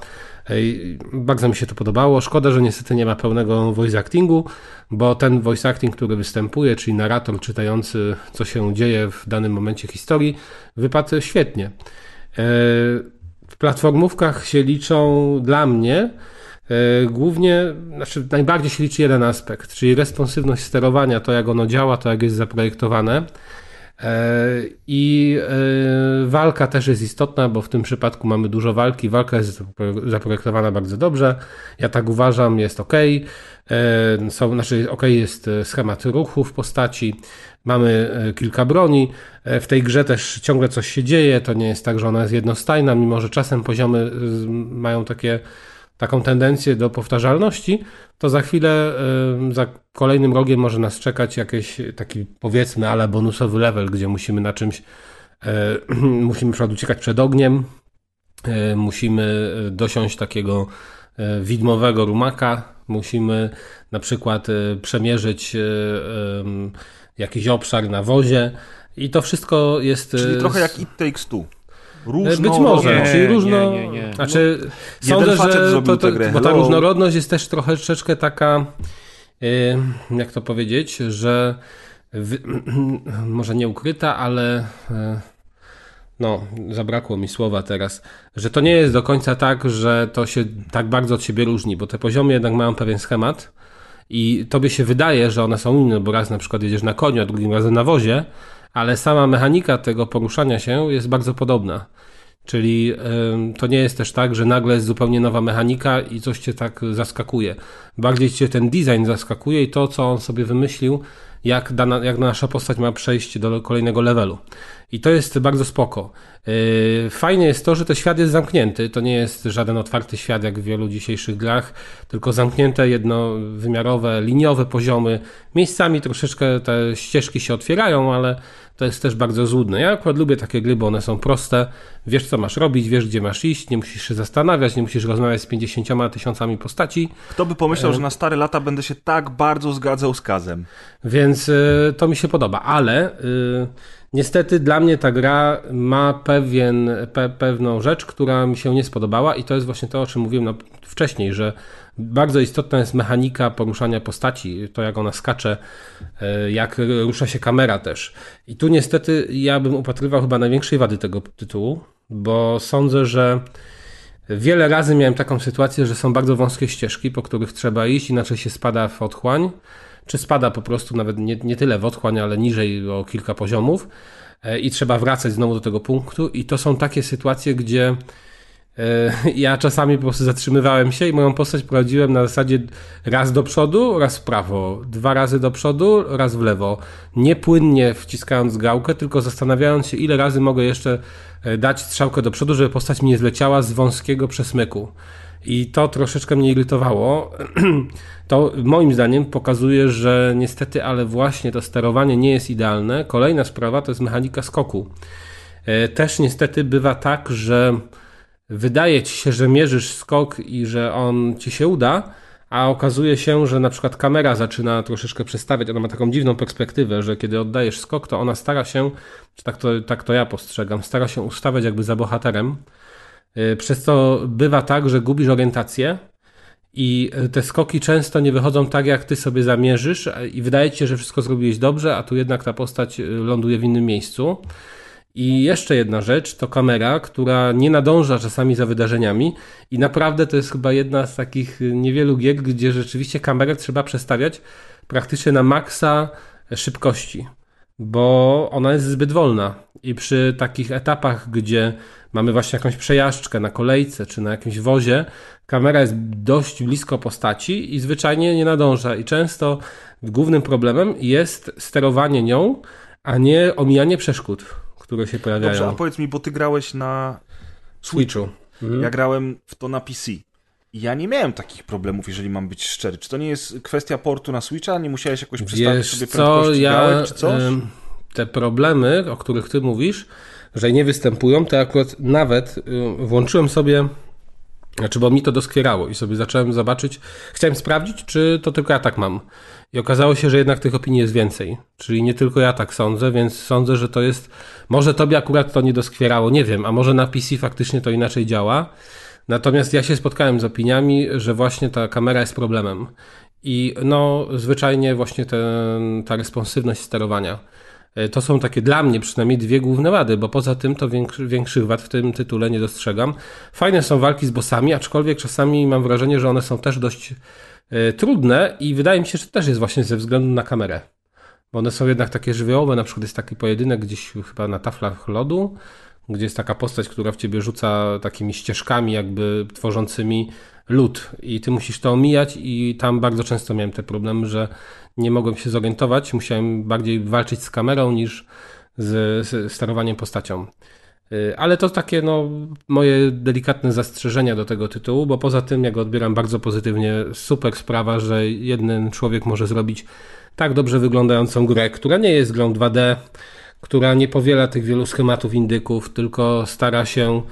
Bardzo mi się to podobało. Szkoda, że niestety nie ma pełnego voice actingu, bo ten voice acting, który występuje, czyli narrator czytający, co się dzieje w danym momencie historii, wypadł świetnie. W platformówkach się liczą dla mnie E, głównie, znaczy najbardziej się liczy jeden aspekt, czyli responsywność sterowania, to jak ono działa, to jak jest zaprojektowane. E, I e, walka też jest istotna, bo w tym przypadku mamy dużo walki. Walka jest zaprojektowana bardzo dobrze. Ja tak uważam, jest ok. Są, znaczy, ok jest schemat ruchu w postaci. Mamy kilka broni. W tej grze też ciągle coś się dzieje. To nie jest tak, że ona jest jednostajna, mimo że czasem poziomy mają takie taką tendencję do powtarzalności, to za chwilę za kolejnym rogiem może nas czekać jakiś taki powiedzmy ale bonusowy level, gdzie musimy na czymś e, musimy przykład uciekać przed ogniem, e, musimy dosiąść takiego e, widmowego rumaka, musimy na przykład przemierzyć jakiś obszar na wozie i to wszystko jest... Czyli trochę jak It Takes Two. Różno, Być może, nie, czyli różno. Nie, nie, nie. Znaczy, no, sądzę, że to, to, bo ta różnorodność jest też troszeczkę taka, yy, jak to powiedzieć, że wy, może nie ukryta, ale yy, no, zabrakło mi słowa teraz, że to nie jest do końca tak, że to się tak bardzo od siebie różni, bo te poziomy jednak mają pewien schemat i tobie się wydaje, że one są inne, bo raz na przykład jedziesz na koniu, a drugim razem na wozie, ale sama mechanika tego poruszania się jest bardzo podobna. Czyli to nie jest też tak, że nagle jest zupełnie nowa mechanika i coś cię tak zaskakuje. Bardziej cię ten design zaskakuje i to, co on sobie wymyślił, jak, dana, jak nasza postać ma przejść do kolejnego levelu. I to jest bardzo spoko. Yy, fajnie jest to, że ten świat jest zamknięty. To nie jest żaden otwarty świat jak w wielu dzisiejszych grach, tylko zamknięte, jednowymiarowe, liniowe poziomy. Miejscami troszeczkę te ścieżki się otwierają, ale to jest też bardzo złudne. Ja akurat lubię takie gry, bo one są proste. Wiesz, co masz robić, wiesz, gdzie masz iść, nie musisz się zastanawiać, nie musisz rozmawiać z 50 tysiącami postaci. Kto by pomyślał, że na stare lata będę się tak bardzo zgadzał z Kazem. Więc y, to mi się podoba, ale niestety dla mnie ta gra ma pewien, pe, pewną rzecz, która mi się nie spodobała i to jest właśnie to, o czym mówiłem wcześniej, że bardzo istotna jest mechanika poruszania postaci, to jak ona skacze, e, jak rusza się kamera też. I tu niestety ja bym upatrywał chyba największej wady tego tytułu, bo sądzę, że wiele razy miałem taką sytuację, że są bardzo wąskie ścieżki, po których trzeba iść, inaczej się spada w otchłań, czy spada po prostu nawet nie, nie tyle w otchłań, ale niżej o kilka poziomów e, i trzeba wracać znowu do tego punktu i to są takie sytuacje, gdzie E, ja czasami po prostu zatrzymywałem się i moją postać prowadziłem na zasadzie raz do przodu, raz w prawo, dwa razy do przodu, raz w lewo. Nie płynnie wciskając gałkę, tylko zastanawiając się, ile razy mogę jeszcze e, dać strzałkę do przodu, żeby postać mi nie zleciała z wąskiego przesmyku. I to troszeczkę mnie irytowało. To moim zdaniem pokazuje, że niestety, ale właśnie to sterowanie nie jest idealne. Kolejna sprawa to jest mechanika skoku. E, też niestety bywa tak, że wydaje ci się, że mierzysz skok i że on ci się uda, a okazuje się, że na przykład kamera zaczyna troszeczkę przestawiać, ona ma taką dziwną perspektywę, że kiedy oddajesz skok, to ona stara się, czy tak to, tak to ja postrzegam, stara się ustawiać jakby za bohaterem, przez co bywa tak, że gubisz orientację i te skoki często nie wychodzą tak, jak ty sobie zamierzysz i wydaje ci się, że wszystko zrobiłeś dobrze, a tu jednak ta postać y, ląduje w innym miejscu. I jeszcze jedna rzecz to kamera, która nie nadąża czasami za wydarzeniami i naprawdę to jest chyba jedna z takich niewielu gier, gdzie rzeczywiście kamerę trzeba przestawiać praktycznie na maksa szybkości, bo ona jest zbyt wolna i przy takich etapach, gdzie mamy właśnie jakąś przejażdżkę na kolejce czy na jakimś wozie, kamera jest dość blisko postaci i zwyczajnie nie nadąża i często głównym problemem jest sterowanie nią, a nie omijanie przeszkód które się pojawiają. Dobrze, a powiedz mi, bo ty grałeś na Switchu. Mhm. Ja grałem w to na PC. Ja nie miałem takich problemów, jeżeli mam być szczery. Czy to nie jest kwestia portu na Switcha? Nie musiałeś jakoś przestawić sobie prędkości co, ja, czy coś? Te problemy, o których ty mówisz, że nie występują, to akurat nawet włączyłem sobie znaczy, bo mi to doskwierało i sobie zacząłem zobaczyć, chciałem sprawdzić, czy to tylko ja tak mam. I okazało się, że jednak tych opinii jest więcej. Czyli nie tylko ja tak sądzę, więc sądzę, że to jest. Może tobie akurat to nie doskwierało, nie wiem, a może na PC faktycznie to inaczej działa. Natomiast ja się spotkałem z opiniami, że właśnie ta kamera jest problemem. I no, zwyczajnie właśnie ten, ta responsywność sterowania. E, to są takie dla mnie przynajmniej dwie główne wady, bo poza tym to większy, większych wad w tym tytule nie dostrzegam. Fajne są walki z bossami, aczkolwiek czasami mam wrażenie, że one są też dość e, trudne i wydaje mi się, że też jest właśnie ze względu na kamerę. Bo one są jednak takie żywiołowe, na przykład jest taki pojedynek gdzieś chyba na taflach lodu, gdzie jest taka postać, która w ciebie rzuca takimi ścieżkami jakby tworzącymi lód i ty musisz to omijać i tam bardzo często miałem te problemy, że nie mogłem się zorientować, musiałem bardziej walczyć z kamerą niż z, z sterowaniem postacią. Y, ale to takie no, moje delikatne zastrzeżenia do tego tytułu, bo poza tym ja go odbieram bardzo pozytywnie. Super sprawa, że jeden człowiek może zrobić tak dobrze wyglądającą grę, która nie jest grą 2D, która nie powiela tych wielu schematów indyków, tylko stara się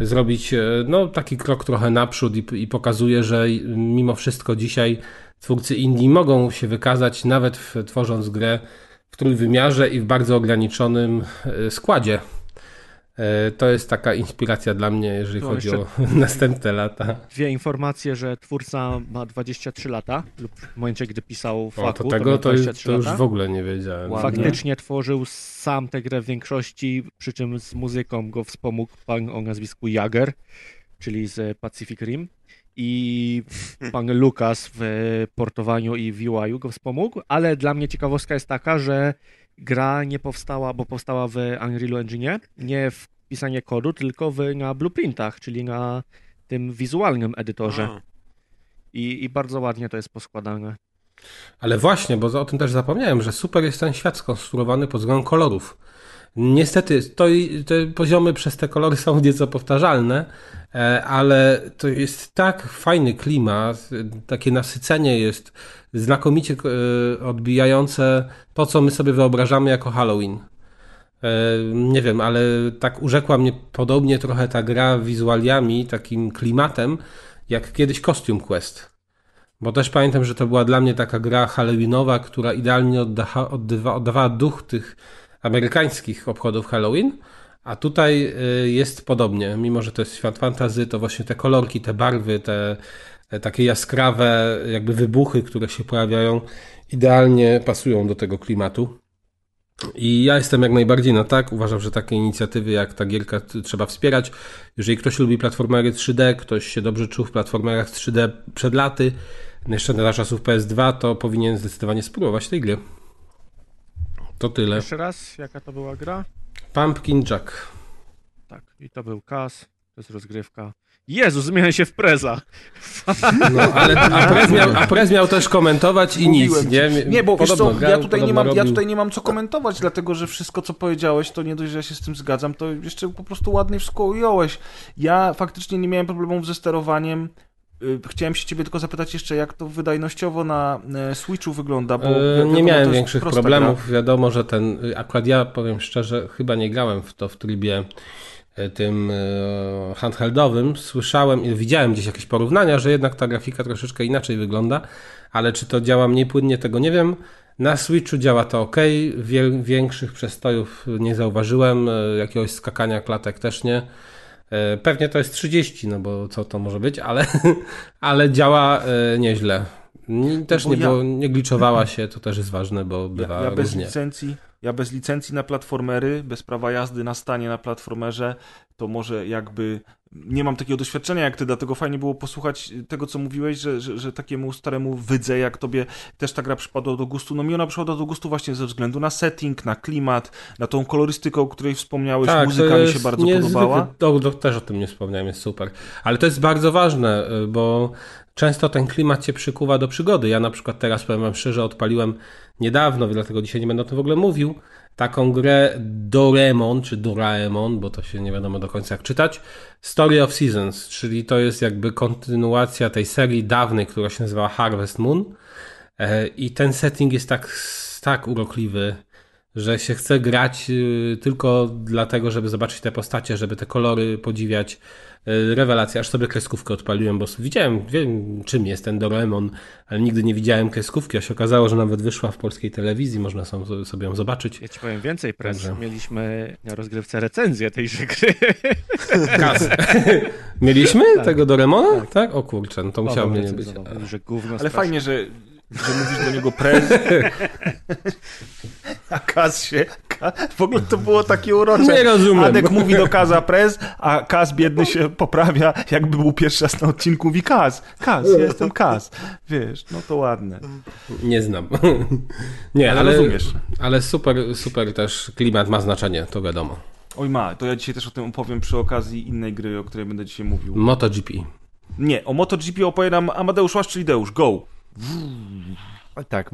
zrobić e, no, taki krok trochę naprzód i, i pokazuje, że mimo wszystko dzisiaj twórcy indie mogą się wykazać nawet w, tworząc grę w trójwymiarze i w bardzo ograniczonym e, składzie. E, to jest taka inspiracja dla mnie, jeżeli no chodzi o następne lata. Dwie informacje, że twórca ma 23 lata, lub w momencie, gdy pisał faku, o, to tego to, już, to już w ogóle nie wiedziałem. Faktycznie tworzył sam tę grę w większości, przy czym z muzyką go wspomógł pan o nazwisku Jager, czyli z Pacific Rim i pan Lukas w portowaniu i w UI go wspomógł, ale dla mnie ciekawostka jest taka, że gra nie powstała, bo powstała w Unreal Engine, nie w pisanie kodu, tylko w, na blueprintach, czyli na tym wizualnym edytorze. I, I bardzo ładnie to jest poskładane. Ale właśnie, bo o tym też zapomniałem, że super jest ten świat skonstruowany pod względem kolorów. Niestety, to, te poziomy przez te kolory są nieco powtarzalne, e, ale to jest tak fajny klimat, takie nasycenie jest znakomicie e, odbijające to, co my sobie wyobrażamy jako Halloween. E, nie wiem, ale tak urzekła mnie podobnie trochę ta gra wizualiami, takim klimatem, jak kiedyś Costume Quest. Bo też pamiętam, że to była dla mnie taka gra halloweenowa, która idealnie oddawa, oddawała duch tych amerykańskich obchodów Halloween, a tutaj y, jest podobnie. Mimo, że to jest świat fantazy, to właśnie te kolorki, te barwy, te takie jaskrawe jakby wybuchy, które się pojawiają, idealnie pasują do tego klimatu. I ja jestem jak najbardziej na tak. Uważam, że takie inicjatywy jak ta gierka trzeba wspierać. Jeżeli ktoś lubi platformery 3D, ktoś się dobrze czuł w platformerach 3D przed laty, jeszcze na czasów PS2, to powinien zdecydowanie spróbować tej gry. To tyle. Jeszcze raz, jaka to była gra? Pumpkin Jack. Tak, i to był Kas, to jest rozgrywka. Jezu, zmieniam się w preza. No, ale a prez, miał, a prez miał też komentować i nic, nie? Nie, bo wiesz co, ja, tutaj nie mam, ja tutaj nie mam co komentować, dlatego że wszystko, co powiedziałeś, to nie dość, że ja się z tym zgadzam, to jeszcze po prostu ładnie wszystko ująłeś. Ja faktycznie nie miałem problemów ze sterowaniem. Y, chciałem się ciebie tylko zapytać jeszcze, jak to wydajnościowo na e, Switchu wygląda, bo yy, wiadomo, Nie miałem większych problemów. Gra. Wiadomo, że ten, y, akurat ja powiem szczerze, chyba nie grałem w to w trybie e, tym e, handheldowym, słyszałem i widziałem gdzieś jakieś porównania, że jednak ta grafika troszeczkę inaczej wygląda, ale czy to działa mniej płynnie, tego nie wiem. Na Switchu działa to ok, większych przestojów nie zauważyłem, jakiegoś skakania klatek też nie. Pewnie to jest 30, no bo co to może być, ale, ale działa nieźle. Też nie, ja... nie gliczowała się, to też jest ważne, bo bywa ja, ja bez różnie. licencji ja bez licencji na platformery, bez prawa jazdy na stanie na platformerze, to może jakby nie mam takiego doświadczenia jak ty, dlatego fajnie było posłuchać tego, co mówiłeś, że, że, że takiemu staremu wydze, jak tobie też ta gra przypadła do gustu. No mi ona przypadła do gustu właśnie ze względu na setting, na klimat, na tą kolorystykę, o której wspomniałeś, tak, muzyka mi się bardzo podobała. To, to, też o tym nie wspomniałem, jest super. Ale to jest bardzo ważne, bo często ten klimat cię przykuwa do przygody. Ja na przykład teraz, powiem wam szczerze, odpaliłem niedawno, dlatego dzisiaj nie będę o tym w ogóle mówił, taką grę Doremon, czy Doraemon, bo to się nie wiadomo do końca jak czytać, Story of Seasons, czyli to jest jakby kontynuacja tej serii dawnej, która się nazywała Harvest Moon e, i ten setting jest tak, tak urokliwy, że się chce grać y, tylko dlatego, żeby zobaczyć te postacie, żeby te kolory podziwiać, E, rewelacja, aż sobie kreskówkę odpaliłem, bo widziałem, wiem czym jest ten Doraemon, ale nigdy nie widziałem kreskówki, a się okazało, że nawet wyszła w polskiej telewizji, można sobie ją zobaczyć. Ja ci powiem więcej, prez. Mieliśmy na rozgrywce recenzję tejże gry. Kas. Mieliśmy tak. tego Doraemona? Tak. tak? O kurczę, no to musiało mnie nie być. Że Ale fajnie, że że mówisz do niego prez. A Kaz się... W ogóle to było takie urocze. Nie rozumiem. Adek mówi do Kaza prez, a Kaz biedny się poprawia, jakby był pierwszy raz na odcinku, mówi Kaz, Kaz, ja jestem Kaz. Wiesz, no to ładne. Nie znam. Nie, ale, ale rozumiesz. Ale super, super też klimat ma znaczenie, to wiadomo. Oj ma, to ja dzisiaj też o tym opowiem przy okazji innej gry, o której będę dzisiaj mówił. MotoGP. Nie, o MotoGP opowie nam Amadeusz Łaszczylideeusz. Go! Tak,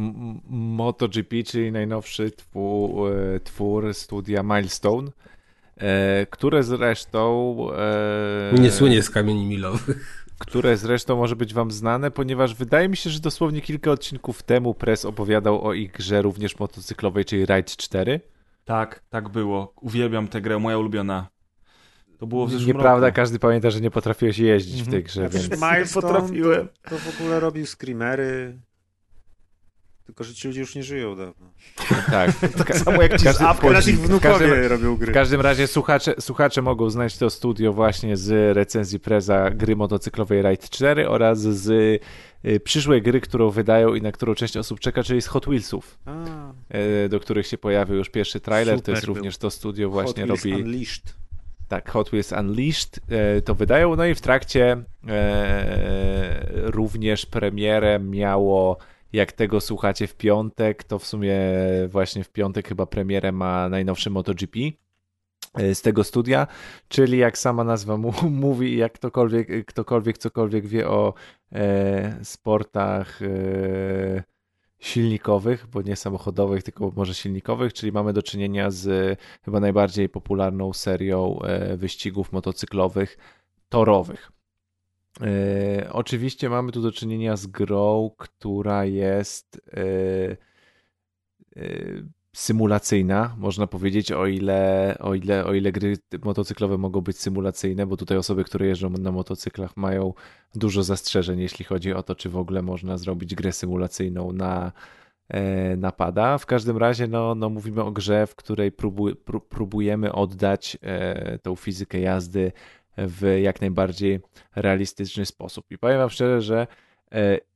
MotoGP, czyli najnowszy twór, e, twór studia Milestone, e, które zresztą... E, Nie słynie z kamieni milowych. Które zresztą może być wam znane, ponieważ wydaje mi się, że dosłownie kilka odcinków temu Press opowiadał o ich grze również motocyklowej, czyli Ride 4. Tak, tak było. Uwielbiam tę grę, moja ulubiona. To było w zeszłym Nieprawda, roku. każdy pamięta, że nie potrafiłeś jeździć w tej grze. Ja więc... Milestone potrafiłem. To, to w ogóle robił screamery. Tylko, że ci ludzie już nie żyją dawno. Tak. tak samo jak ci każdy, z wnukowie każdym, robią gry. W każdym razie słuchacze, słuchacze mogą znaleźć to studio właśnie z recenzji preza gry motocyklowej Ride 4 oraz z y, przyszłej gry, którą wydają i na którą część osób czeka, czyli z Hot Wheelsów, A. Y, do których się pojawił już pierwszy trailer. Super to jest był. również to studio właśnie Hot robi... Unleashed tak, Hot Wheels Unleashed e, to wydają, no i w trakcie e, również premierę miało, jak tego słuchacie w piątek, to w sumie właśnie w piątek chyba premierę ma najnowszy MotoGP e, z tego studia, czyli jak sama nazwa mówi, jak ktokolwiek, ktokolwiek cokolwiek wie o e, sportach e, silnikowych, bo nie samochodowych, tylko może silnikowych, czyli mamy do czynienia z chyba najbardziej popularną serią e, wyścigów motocyklowych torowych. E, oczywiście mamy tu do czynienia z grą, która jest e, symulacyjna, można powiedzieć, o ile, o, ile, o ile gry motocyklowe mogą być symulacyjne, bo tutaj osoby, które jeżdżą na motocyklach mają dużo zastrzeżeń, jeśli chodzi o to, czy w ogóle można zrobić grę symulacyjną na, e, napada. W każdym razie no, no mówimy o grze, w której próbu, pró, próbujemy oddać e, tą fizykę jazdy w jak najbardziej realistyczny sposób. I powiem wam szczerze, że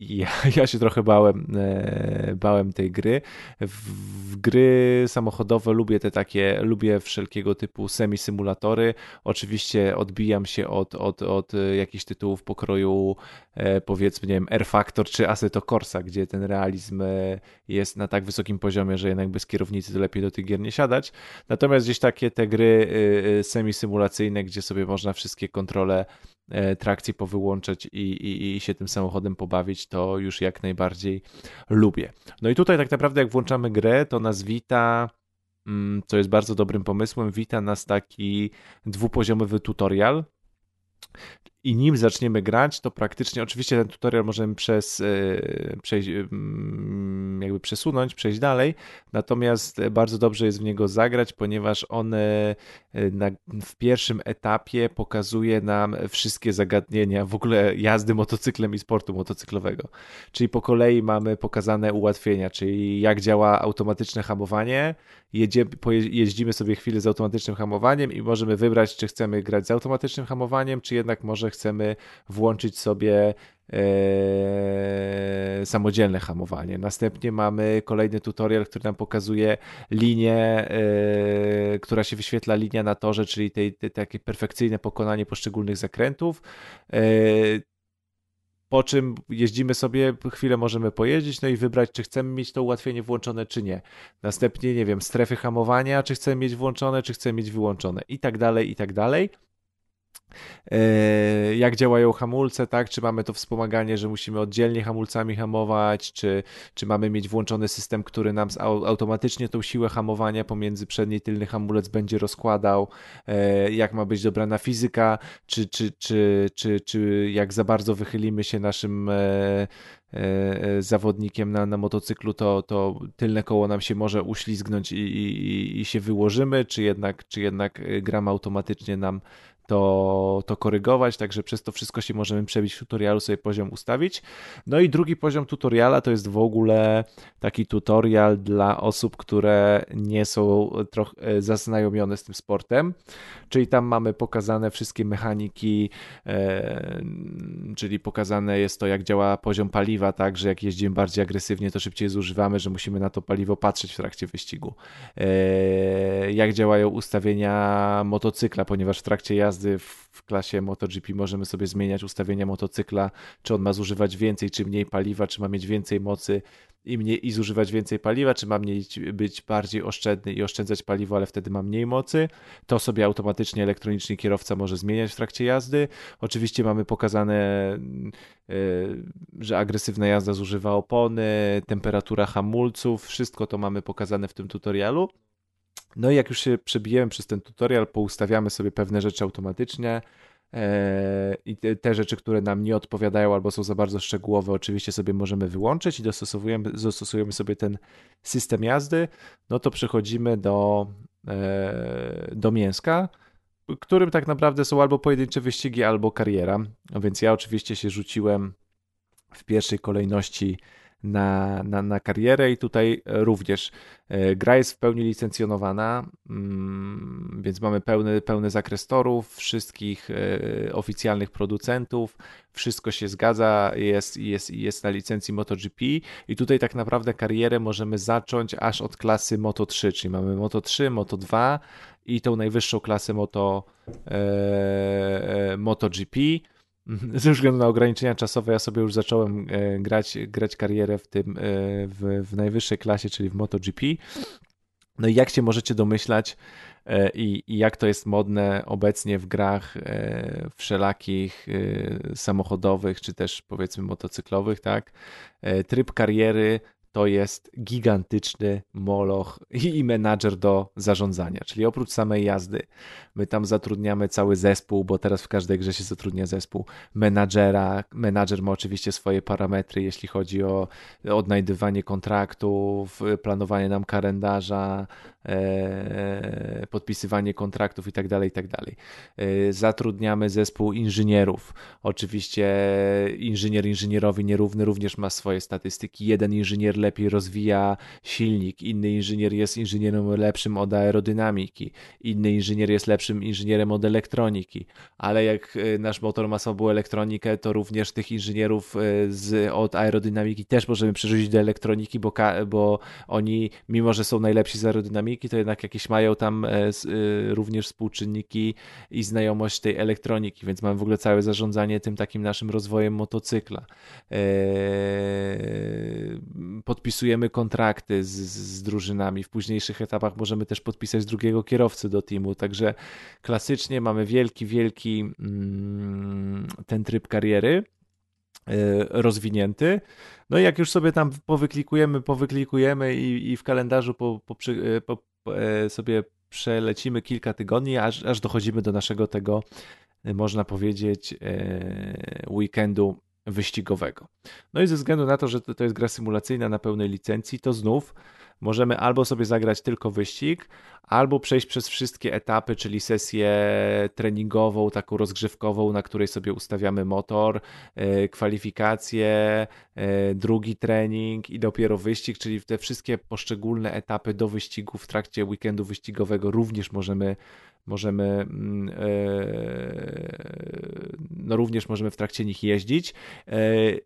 ja, ja się trochę bałem, e, bałem tej gry. W gry samochodowe lubię te takie, lubię wszelkiego typu semi-symulatory. Oczywiście odbijam się od, od, od jakichś tytułów pokroju e, powiedzmy, nie wiem, R Factor czy Assetto Corsa, gdzie ten realizm jest na tak wysokim poziomie, że jednak bez kierownicy to lepiej do tych gier nie siadać. Natomiast gdzieś takie te gry semi-symulacyjne, gdzie sobie można wszystkie kontrole E, trakcję powyłączać i, i, i się tym samochodem pobawić, to już jak najbardziej lubię. No i tutaj tak naprawdę jak włączamy grę, to nas wita mm, co jest bardzo dobrym pomysłem, wita nas taki dwupoziomowy tutorial. I nim zaczniemy grać, to praktycznie, oczywiście ten tutorial możemy przez, przejść, jakby przesunąć, przejść dalej, natomiast bardzo dobrze jest w niego zagrać, ponieważ on na, w pierwszym etapie pokazuje nam wszystkie zagadnienia w ogóle jazdy motocyklem i sportu motocyklowego. Czyli po kolei mamy pokazane ułatwienia, czyli jak działa automatyczne hamowanie, jedzie, jeździmy sobie chwilę z automatycznym hamowaniem i możemy wybrać, czy chcemy grać z automatycznym hamowaniem, czy jednak może chcemy włączyć sobie e, samodzielne hamowanie. Następnie mamy kolejny tutorial, który nam pokazuje linię, e, która się wyświetla linia na torze, czyli tej, tej, takie perfekcyjne pokonanie poszczególnych zakrętów. E, po czym jeździmy sobie, chwilę możemy pojeździć, no i wybrać, czy chcemy mieć to ułatwienie włączone, czy nie. Następnie, nie wiem, strefy hamowania, czy chcemy mieć włączone, czy chcemy mieć wyłączone i tak dalej, i tak dalej. E, jak działają hamulce, tak? Czy mamy to wspomaganie, że musimy oddzielnie hamulcami hamować, czy, czy mamy mieć włączony system, który nam automatycznie tą siłę hamowania pomiędzy przedni i tylny hamulec będzie rozkładał, e, jak ma być dobrana fizyka, czy, czy, czy, czy, czy jak za bardzo wychylimy się naszym e, zawodnikiem na, na motocyklu, to, to tylne koło nam się może uślizgnąć i, i, i się wyłożymy, czy jednak, czy jednak gram automatycznie nam to, to korygować, także przez to wszystko się możemy przebić w tutorialu, sobie poziom ustawić. No i drugi poziom tutoriala to jest w ogóle taki tutorial dla osób, które nie są trochę e, zaznajomione z tym sportem, czyli tam mamy pokazane wszystkie mechaniki, e, czyli pokazane jest to, jak działa poziom paliwa, tak, że jak jeździmy bardziej agresywnie, to szybciej zużywamy, że musimy na to paliwo patrzeć w trakcie wyścigu. E, jak działają ustawienia motocykla, ponieważ w trakcie jazdy jazdy w klasie MotoGP możemy sobie zmieniać ustawienia motocykla, czy on ma zużywać więcej, czy mniej paliwa, czy ma mieć więcej mocy i, mniej, i zużywać więcej paliwa, czy ma mieć, być bardziej oszczędny i oszczędzać paliwo, ale wtedy ma mniej mocy. To sobie automatycznie elektroniczny kierowca może zmieniać w trakcie jazdy. Oczywiście mamy pokazane, yy, że agresywna jazda zużywa opony, temperatura hamulców, wszystko to mamy pokazane w tym tutorialu. No i jak już się przebijemy przez ten tutorial, poustawiamy sobie pewne rzeczy automatycznie e, i te, rzeczy, które nam nie odpowiadają albo są za bardzo szczegółowe, oczywiście sobie możemy wyłączyć i dostosowujemy, dostosujemy sobie ten system jazdy, no to przechodzimy do, e, do mięska, którym tak naprawdę są albo pojedyncze wyścigi, albo kariera. No więc ja oczywiście się rzuciłem w pierwszej kolejności na, na, na karierę i tutaj również e, gra jest w pełni licencjonowana, mm, więc mamy pełny, pełny zakres torów, wszystkich e, oficjalnych producentów, wszystko się zgadza, jest, jest, jest na licencji MotoGP i tutaj tak naprawdę karierę możemy zacząć aż od klasy Moto3, czyli mamy Moto3, Moto2 i tą najwyższą klasę Moto, e, MotoGP. ze względu na ograniczenia czasowe ja sobie już zacząłem e, grać, grać karierę w tym e, w, w najwyższej klasie, czyli w MotoGP. No i jak się możecie domyślać e, i, i jak to jest modne obecnie w grach wszelakich samochodowych, czy też powiedzmy motocyklowych, tak? Tryb kariery to jest gigantyczny moloch i menadżer do zarządzania. Czyli oprócz samej jazdy, my tam zatrudniamy cały zespół, bo teraz w każdej grze się zatrudnia zespół menadżera. Menadżer ma oczywiście swoje parametry, jeśli chodzi o odnajdywanie kontraktów, planowanie nam kalendarza, podpisywanie kontraktów itd., tak itd. Tak e, zatrudniamy zespół inżynierów. Oczywiście inżynier inżynierowi nierówny również ma swoje statystyki. Jeden inżynier lepiej rozwija silnik, inny inżynier jest inżynierem lepszym od aerodynamiki, inny inżynier jest lepszym inżynierem od elektroniki, ale jak e, nasz motor ma słabą elektronikę, to również tych inżynierów e, z, od aerodynamiki też możemy przerzucić do elektroniki, bo, bo oni, mimo że są najlepsi z aerodynamiki, to jednak jakieś mają tam e, również współczynniki i znajomość tej elektroniki, więc mamy w ogóle całe zarządzanie tym takim naszym rozwojem motocykla. Eee, podpisujemy kontrakty z, z drużynami. W późniejszych etapach możemy też podpisać drugiego kierowcy do teamu. Także klasycznie mamy wielki, wielki mm, ten tryb kariery e, rozwinięty. No i jak już sobie tam powyklikujemy, powyklikujemy i, i w kalendarzu po, po, e, po, e, sobie przelecimy kilka tygodni, aż, aż dochodzimy do naszego tego można powiedzieć, weekendu wyścigowego. No i ze względu na to, że to jest gra symulacyjna na pełnej licencji, to znów możemy albo sobie zagrać tylko wyścig, albo przejść przez wszystkie etapy, czyli sesję treningową, taką rozgrzewkową, na której sobie ustawiamy motor, e, kwalifikacje, e, drugi trening i dopiero wyścig, czyli te wszystkie poszczególne etapy do wyścigu w trakcie weekendu wyścigowego również możemy możemy mm, e, no również możemy w trakcie nich jeździć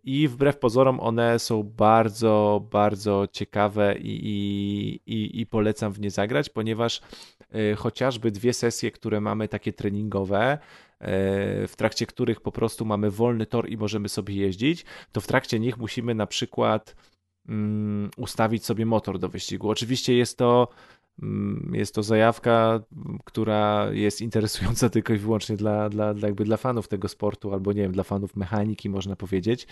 i wbrew pozorom one są bardzo, bardzo ciekawe i, i, i polecam w nie zagrać, ponieważ e, chociażby dwie sesje, które mamy takie treningowe, e, w trakcie których po prostu mamy wolny tor i możemy sobie jeździć, to w trakcie nich musimy na przykład mm, ustawić sobie motor do wyścigu. Oczywiście jest to jest to zajawka, która jest interesująca tylko i wyłącznie dla, dla, dla, jakby dla fanów tego sportu, albo nie wiem, dla fanów mechaniki, można powiedzieć.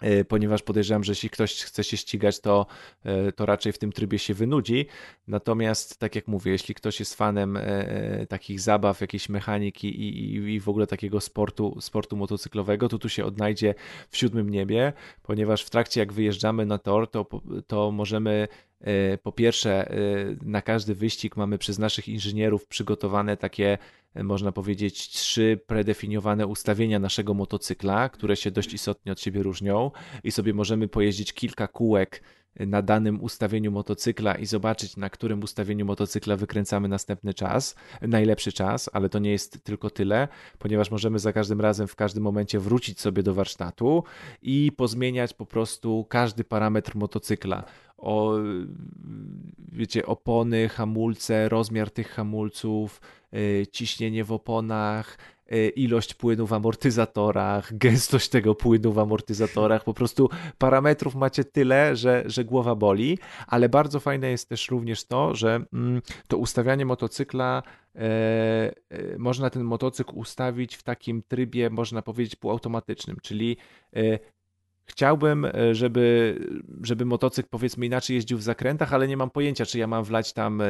E, ponieważ podejrzewam, że jeśli ktoś chce się ścigać, to, e, to raczej w tym trybie się wynudzi. Natomiast, tak jak mówię, jeśli ktoś jest fanem e, takich zabaw, jakiejś mechaniki i, i, i w ogóle takiego sportu, sportu motocyklowego, to tu się odnajdzie w siódmym niebie, ponieważ w trakcie jak wyjeżdżamy na tor, to, to możemy po pierwsze, na każdy wyścig mamy przez naszych inżynierów przygotowane takie można powiedzieć, trzy predefiniowane ustawienia naszego motocykla, które się dość istotnie od siebie różnią i sobie możemy pojeździć kilka kółek na danym ustawieniu motocykla i zobaczyć, na którym ustawieniu motocykla wykręcamy następny czas, najlepszy czas, ale to nie jest tylko tyle, ponieważ możemy za każdym razem w każdym momencie wrócić sobie do warsztatu i pozmieniać po prostu każdy parametr motocykla. O, wiecie, opony, hamulce, rozmiar tych hamulców, Y, ciśnienie w oponach, ilość płynu w amortyzatorach, gęstość tego płynu w amortyzatorach, po prostu parametrów macie tyle, że, że głowa boli, ale bardzo fajne jest też również to, że mm, to ustawianie motocykla e, e, można ten motocykl ustawić w takim trybie, można powiedzieć, półautomatycznym, czyli e, Chciałbym, e, żeby, żeby motocykl powiedzmy inaczej jeździł w zakrętach, ale nie mam pojęcia, czy ja mam wlać tam, e,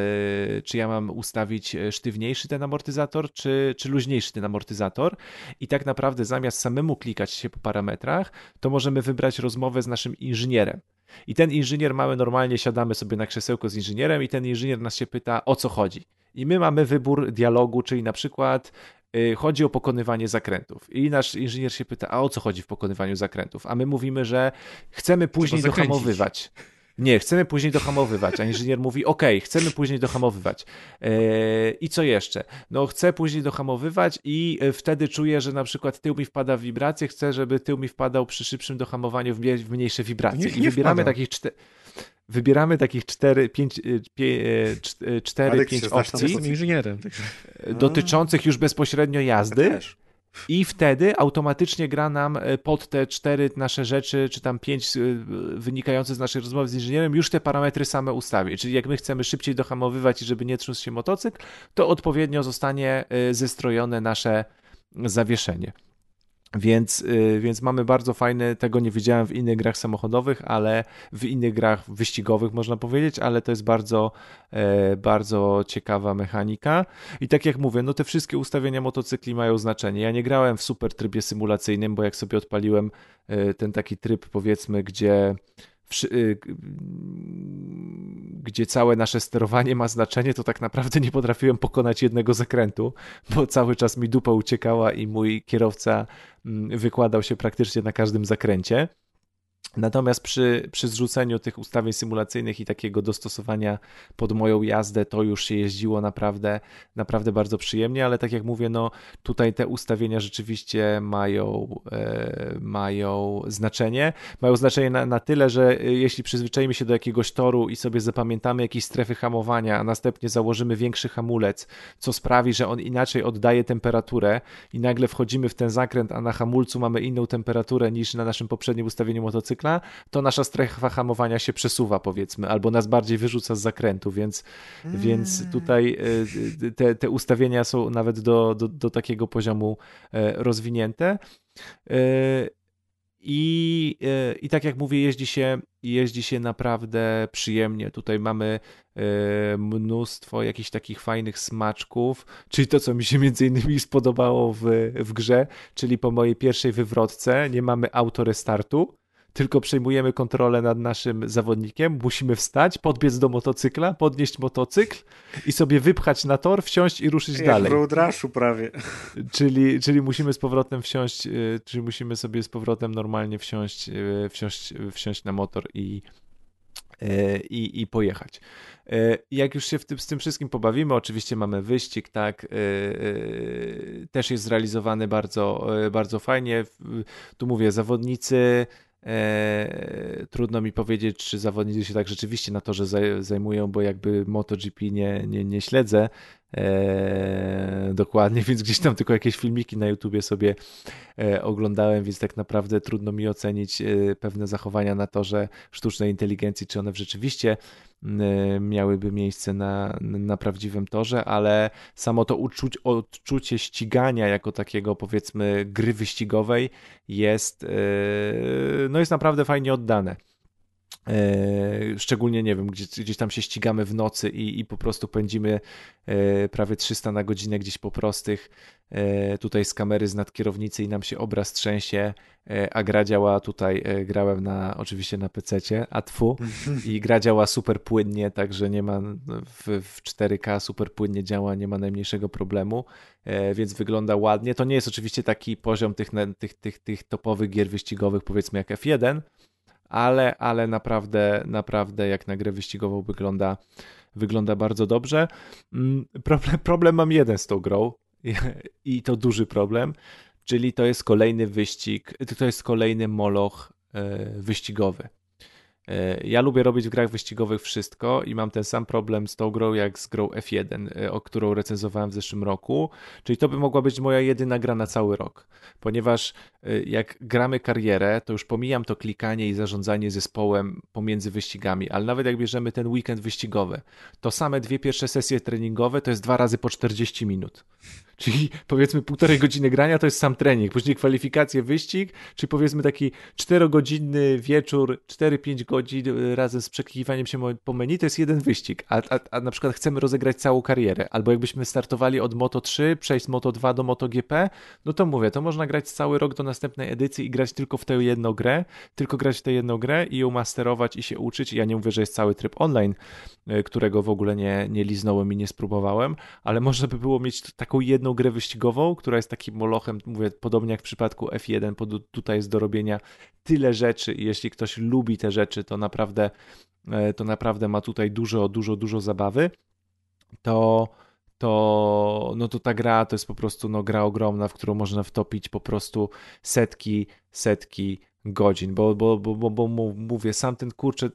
czy ja mam ustawić e, sztywniejszy ten amortyzator, czy, czy luźniejszy ten amortyzator. I tak naprawdę zamiast samemu klikać się po parametrach, to możemy wybrać rozmowę z naszym inżynierem. I ten inżynier mamy normalnie, siadamy sobie na krzesełko z inżynierem i ten inżynier nas się pyta, o co chodzi. I my mamy wybór dialogu, czyli na przykład chodzi o pokonywanie zakrętów. I nasz inżynier się pyta, a o co chodzi w pokonywaniu zakrętów? A my mówimy, że chcemy później dohamowywać. Nie, chcemy później dohamowywać, a inżynier mówi, ok, chcemy później dohamowywać. Yy, I co jeszcze? No, chcę później dohamowywać i y, wtedy czuję, że na przykład tył mi wpada w wibrację, chcę, żeby tył mi wpadał przy szybszym dohamowaniu w, mniejsze wibracje. Nie, I wybieramy takich cztery wybieramy takich 4, 5, 4, 5 opcji jestem inżynierem. dotyczących już bezpośrednio jazdy. I wtedy automatycznie gra nam e, pod te cztery nasze rzeczy, czy tam pięć e, wynikające z naszej rozmowy z inżynierem, już te parametry same ustawi. Czyli jak my chcemy szybciej dohamowywać i żeby nie trząsł się motocykl, to odpowiednio zostanie e, zestrojone nasze zawieszenie. Więc, y, więc mamy bardzo fajne, tego nie widziałem w innych grach samochodowych, ale w innych grach wyścigowych można powiedzieć, ale to jest bardzo, e, bardzo ciekawa mechanika. I tak jak mówię, no te wszystkie ustawienia motocykli mają znaczenie. Ja nie grałem w super trybie symulacyjnym, bo jak sobie odpaliłem e, ten taki tryb powiedzmy, gdzie gdzie całe nasze sterowanie ma znaczenie, to tak naprawdę nie potrafiłem pokonać jednego zakrętu, bo cały czas mi dupa uciekała i mój kierowca mm, wykładał się praktycznie na każdym zakręcie. Natomiast przy, przy zrzuceniu tych ustawień symulacyjnych i takiego dostosowania pod moją jazdę, to już się jeździło naprawdę, naprawdę bardzo przyjemnie, ale tak jak mówię, no tutaj te ustawienia rzeczywiście mają, e, mają znaczenie. Mają znaczenie na, na tyle, że e, jeśli przyzwyczajimy się do jakiegoś toru i sobie zapamiętamy jakieś strefy hamowania, a następnie założymy większy hamulec, co sprawi, że on inaczej oddaje temperaturę i nagle wchodzimy w ten zakręt, a na hamulcu mamy inną temperaturę niż na naszym poprzednim ustawieniu motocykla, motocykla, to nasza strefa hamowania się przesuwa, powiedzmy, albo nas bardziej wyrzuca z zakrętu, więc, mm. więc tutaj e, te, te ustawienia są nawet do, do, do takiego poziomu e, rozwinięte. E, I, I tak jak mówię, jeździ się, jeździ się naprawdę przyjemnie. Tutaj mamy mnóstwo jakichś takich fajnych smaczków, czyli to, co mi się między innymi spodobało w, w grze, czyli po mojej pierwszej wywrotce nie mamy autorestartu, tylko przejmujemy kontrolę nad naszym zawodnikiem, musimy wstać, podbiec do motocykla, podnieść motocykl i sobie wypchać na tor, wsiąść i ruszyć Jak dalej. w Road Rushu prawie. Czyli, czyli musimy z powrotem wsiąść, y, czyli musimy sobie z powrotem normalnie wsiąść, y, wsiąść, wsiąść na motor i, y, i, i pojechać. Jak już się w tym, z tym wszystkim pobawimy, oczywiście mamy wyścig, tak, też jest zrealizowany bardzo, bardzo fajnie. Tu mówię, zawodnicy E, trudno mi powiedzieć, czy zawodnicy się tak rzeczywiście na to, że zajmują, bo jakby MotoGP nie, nie, nie śledzę e, dokładnie, więc gdzieś tam tylko jakieś filmiki na YouTubie sobie e, oglądałem, więc tak naprawdę trudno mi ocenić e, pewne zachowania na torze sztucznej inteligencji, czy one rzeczywiście Y, miałyby miejsce na, na prawdziwym torze, ale samo to uczuć, odczucie ścigania jako takiego powiedzmy gry wyścigowej jest, y, no jest naprawdę fajnie oddane. Y, szczególnie, nie wiem, gdzieś, gdzieś tam się ścigamy w nocy i, i po prostu pędzimy prawie 300 na godzinę gdzieś po prostych, tutaj z kamery, z nad kierownicy i nam się obraz trzęsie. E, a gra działa tutaj, e, grałem na, oczywiście na PC-cie, a tfu, i gra działa super płynnie, także nie ma w, w 4K super płynnie działa, nie ma najmniejszego problemu, e, więc wygląda ładnie. To nie jest oczywiście taki poziom tych, tych, tych, tych topowych gier wyścigowych, powiedzmy jak F1, ale, ale naprawdę, naprawdę jak na grę wyścigową wygląda, wygląda bardzo dobrze. Mm, problem, problem mam jeden z tą grą i to duży problem czyli to jest kolejny wyścig, to jest kolejny moloch e, wyścigowy. E, ja lubię robić w grach wyścigowych wszystko i mam ten sam problem z tą grą jak z grą F1, e, o którą recenzowałem w zeszłym roku. Czyli to by mogła być moja jedyna gra na cały rok, ponieważ jak gramy karierę, to już pomijam to klikanie i zarządzanie zespołem pomiędzy wyścigami, ale nawet jak bierzemy ten weekend wyścigowy, to same dwie pierwsze sesje treningowe to jest dwa razy po 40 minut. Czyli powiedzmy półtorej godziny grania to jest sam trening, później kwalifikacje, wyścig, czyli powiedzmy taki czterogodzinny wieczór, 4-5 godzin y, razem z przeklikiwaniem się po menu to jest jeden wyścig, a, a, a na przykład chcemy rozegrać całą karierę, albo jakbyśmy startowali od Moto 3, przejść z Moto 2 do Moto GP, no to mówię, to można grać cały rok do następnej edycji i grać tylko w tę jedną grę, tylko grać w tę jedną grę i ją masterować i się uczyć. Ja nie mówię, że jest cały tryb online, y, którego w ogóle nie, nie liznąłem i nie spróbowałem, ale można by było mieć taką jedną grę wyścigową, która jest takim molochem, mówię, podobnie jak w przypadku F1, tutaj jest do robienia tyle rzeczy i jeśli ktoś lubi te rzeczy, to naprawdę, e, to naprawdę ma tutaj dużo, dużo, dużo zabawy, to to, no to ta gra to jest po prostu no, gra ogromna, w którą można wtopić po prostu setki, setki godzin, bo, bo, bo, bo, mówię, sam ten kurczę,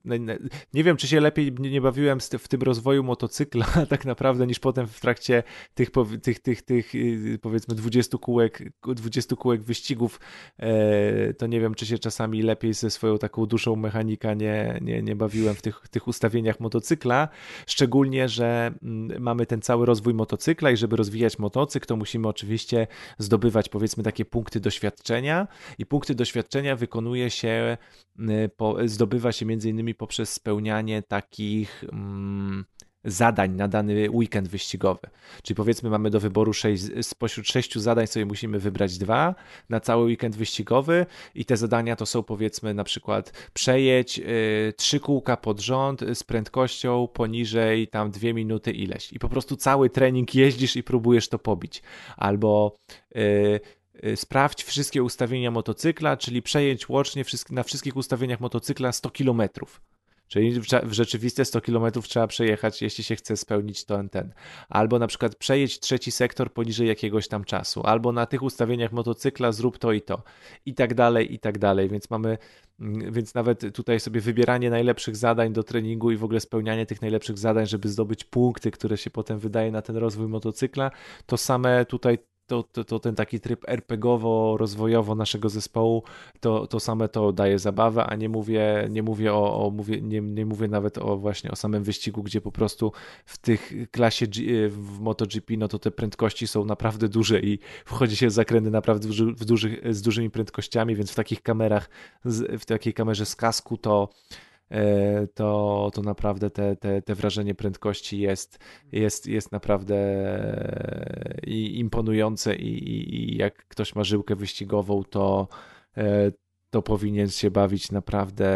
nie wiem, czy się lepiej nie bawiłem w tym rozwoju motocykla tak naprawdę, niż potem w trakcie tych, tych, tych, tych y, powiedzmy 20 kółek, 20 kółek wyścigów, e, to nie wiem, czy się czasami lepiej ze swoją taką duszą mechanika nie, nie, nie bawiłem w tych, tych ustawieniach motocykla, szczególnie, że mm, mamy ten cały rozwój motocykla i żeby rozwijać motocykl, to musimy oczywiście zdobywać powiedzmy takie punkty doświadczenia. I punkty doświadczenia wykonać wykonuje się, y, zdobywa się między innymi poprzez spełnianie takich mm, zadań na dany weekend wyścigowy. Czyli powiedzmy mamy do wyboru sześć, spośród sześciu zadań sobie musimy wybrać dwa na cały weekend wyścigowy i te zadania to są powiedzmy na przykład przejedź y, trzy kółka pod rząd z prędkością poniżej tam dwie minuty ileś i po prostu cały trening jeździsz i próbujesz to pobić. Albo Y, sprawdź wszystkie ustawienia motocykla, czyli przejedź łącznie na wszystkich ustawieniach motocykla 100 km. Czyli w rzeczywiste 100 km trzeba przejechać, jeśli się chce spełnić to ten. Albo na przykład przejedź trzeci sektor poniżej jakiegoś tam czasu, albo na tych ustawieniach motocykla zrób to i to. I tak dalej, i tak dalej. Więc mamy, mm, więc nawet tutaj sobie wybieranie najlepszych zadań do treningu i w ogóle spełnianie tych najlepszych zadań, żeby zdobyć punkty, które się potem wydaje na ten rozwój motocykla, to same tutaj to, to, to ten taki tryb RPGowo-rozwojowo naszego zespołu, to, to same to daje zabawę, a nie mówię, nie mówię o, o mówię, nie, nie mówię nawet o właśnie o samym wyścigu, gdzie po prostu w tych klasie G, w MotoGP, no to te prędkości są naprawdę duże i wchodzi się w zakręty naprawdę w dużych, z dużymi prędkościami, więc w takich kamerach, w takiej kamerze z kasku to E, to, to naprawdę te, te, te wrażenie prędkości jest, jest, jest naprawdę e, imponujące i, i, i jak ktoś ma żyłkę wyścigową, to, e, to powinien się bawić naprawdę,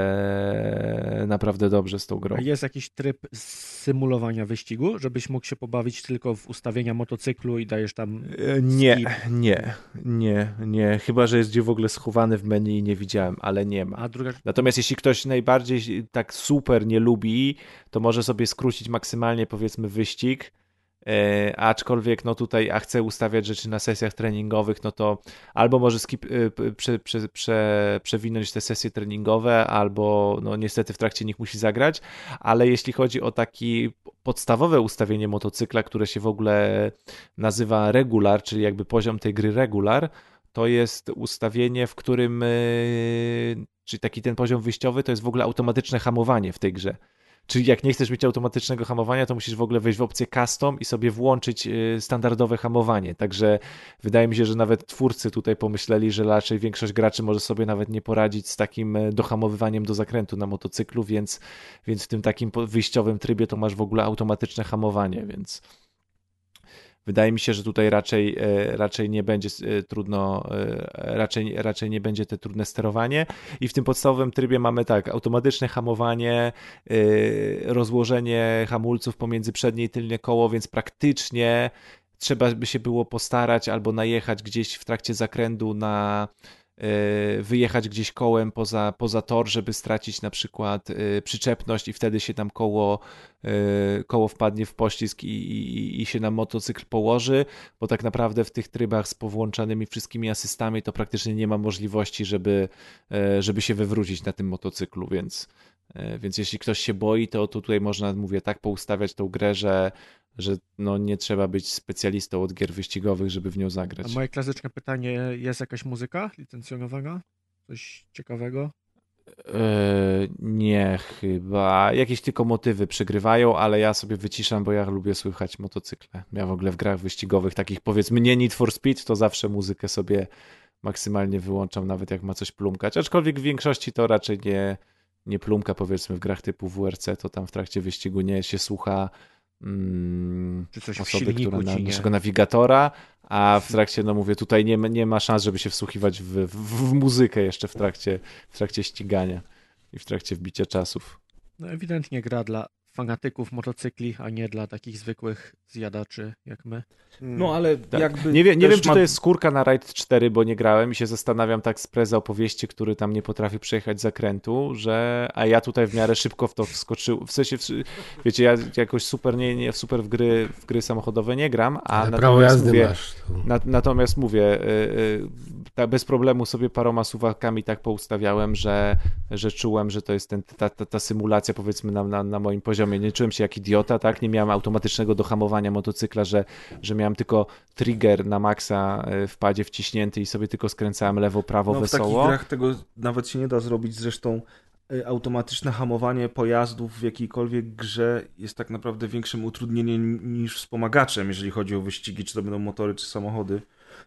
naprawdę dobrze z tą grą. Jest jakiś tryb symulowania wyścigu, żebyś mógł się pobawić tylko w ustawienia motocyklu i dajesz tam. E, nie, skip. nie, nie, nie. Chyba, że jest gdzie w ogóle schowany w menu i nie widziałem, ale nie ma. A druga... Natomiast jeśli ktoś najbardziej tak super nie lubi, to może sobie skrócić maksymalnie powiedzmy wyścig aczkolwiek no tutaj, a chcę ustawiać rzeczy na sesjach treningowych, no to albo może skip, e, prze, prze, prze, przewinąć te sesje treningowe, albo no niestety w trakcie nich musi zagrać, ale jeśli chodzi o takie podstawowe ustawienie motocykla, które się w ogóle nazywa regular, czyli jakby poziom tej gry regular, to jest ustawienie, w którym, e, czyli taki ten poziom wyjściowy, to jest w ogóle automatyczne hamowanie w tej grze. Czyli jak nie chcesz mieć automatycznego hamowania, to musisz w ogóle wejść w opcję custom i sobie włączyć y, standardowe hamowanie. Także wydaje mi się, że nawet twórcy tutaj pomyśleli, że raczej większość graczy może sobie nawet nie poradzić z takim y, dohamowywaniem do zakrętu na motocyklu, więc, więc w tym takim wyjściowym trybie to masz w ogóle automatyczne hamowanie, więc Wydaje mi się, że tutaj raczej, e, raczej nie będzie e, trudno, e, raczej, raczej nie będzie te trudne sterowanie. I w tym podstawowym trybie mamy tak, automatyczne hamowanie, rozłożenie hamulców pomiędzy przednie i tylne koło, więc praktycznie trzeba by się było postarać albo najechać gdzieś w trakcie zakrętu na wyjechać gdzieś kołem poza, poza tor, żeby stracić na przykład e, przyczepność i wtedy się tam koło, e, koło wpadnie w poślizg i, i, i się na motocykl położy, bo tak naprawdę w tych trybach z powłączanymi wszystkimi asystami to praktycznie nie ma możliwości, żeby, żeby się wywrócić na tym motocyklu, więc, więc jeśli ktoś się boi, to, to tutaj można, mówię, tak poustawiać tą grę, że, że no nie trzeba być specjalistą od gier wyścigowych, żeby w nią zagrać. A moje klasyczne pytanie, jest jakaś muzyka licencjonowana? Coś ciekawego? Eee, nie, chyba. Jakieś tylko motywy przygrywają, ale ja sobie wyciszam, bo ja lubię słychać motocykle. Ja w ogóle w grach wyścigowych, takich powiedzmy nie Need for Speed, to zawsze muzykę sobie maksymalnie wyłączam, nawet jak ma coś plumkać. Aczkolwiek w większości to raczej nie, nie plumka, powiedzmy w grach typu WRC, to tam w trakcie wyścigu nie się słucha mm, Czy coś osoby, która na, naszego nawigatora, a w trakcie, no mówię, tutaj nie, nie ma szans, żeby się wsłuchiwać w, w, w muzykę jeszcze w trakcie, w trakcie ścigania i w trakcie wbicia czasów. No ewidentnie gra dla fanatyków motocykli, a nie dla takich zwykłych zjadaczy jak my. No ale tak. jakby. Nie, wie, nie wiem, czy to jest skórka na Ride 4, bo nie grałem i się zastanawiam tak z preza opowieści, który tam nie potrafi przejechać zakrętu, że. A ja tutaj w miarę szybko w to wskoczył. W sensie, wiecie, ja jakoś super nie, nie super w gry, w gry samochodowe nie gram, a ale prawo jazdy mówię, masz. Na, natomiast mówię, yy, yy, bez problemu sobie paroma suwakami tak poustawiałem, że, że czułem, że to jest ten, ta, ta, ta symulacja powiedzmy na, na, na moim poziomie. Nie czułem się jak idiota, tak? Nie miałem automatycznego dohamowania motocykla, że, że miałem tylko trigger na maksa e, w padzie wciśnięty i sobie tylko skręcałem lewo, prawo, no, wesoło. W takich grach tego nawet się nie da zrobić, zresztą e, automatyczne hamowanie pojazdów w jakiejkolwiek grze jest tak naprawdę większym utrudnieniem niż wspomagaczem, jeżeli chodzi o wyścigi, czy to będą motory, czy samochody.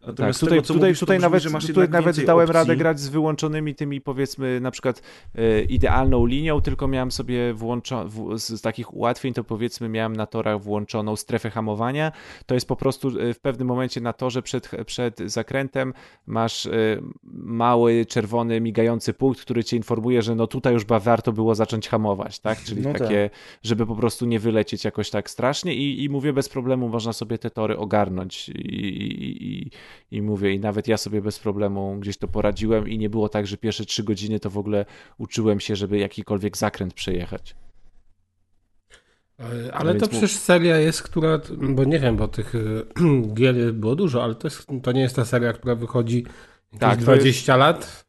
Natomiast tak, tutaj, tego, tutaj, mówisz, tutaj brzmi, nawet, tutaj nawet dałem opcji. radę grać z wyłączonymi tymi powiedzmy na przykład e, idealną linią, tylko miałem sobie włączoną, z, z, takich ułatwień to powiedzmy miałem na torach włączoną strefę hamowania. To jest po prostu e, w pewnym momencie na torze przed, przed zakrętem masz e, mały, czerwony, migający punkt, który cię informuje, że no tutaj już warto było zacząć hamować, tak? Czyli no takie, tak. żeby po prostu nie wylecieć jakoś tak strasznie i, i mówię bez problemu można sobie te tory ogarnąć i, i, i i mówię, i nawet ja sobie bez problemu gdzieś to poradziłem i nie było tak, że pierwsze trzy godziny to w ogóle uczyłem się, żeby jakikolwiek zakręt przejechać. Ale no to przecież seria jest, która, bo nie wiem, bo tych gier było dużo, ale to, jest, to nie jest ta seria, która wychodzi tak, 20 jest... lat.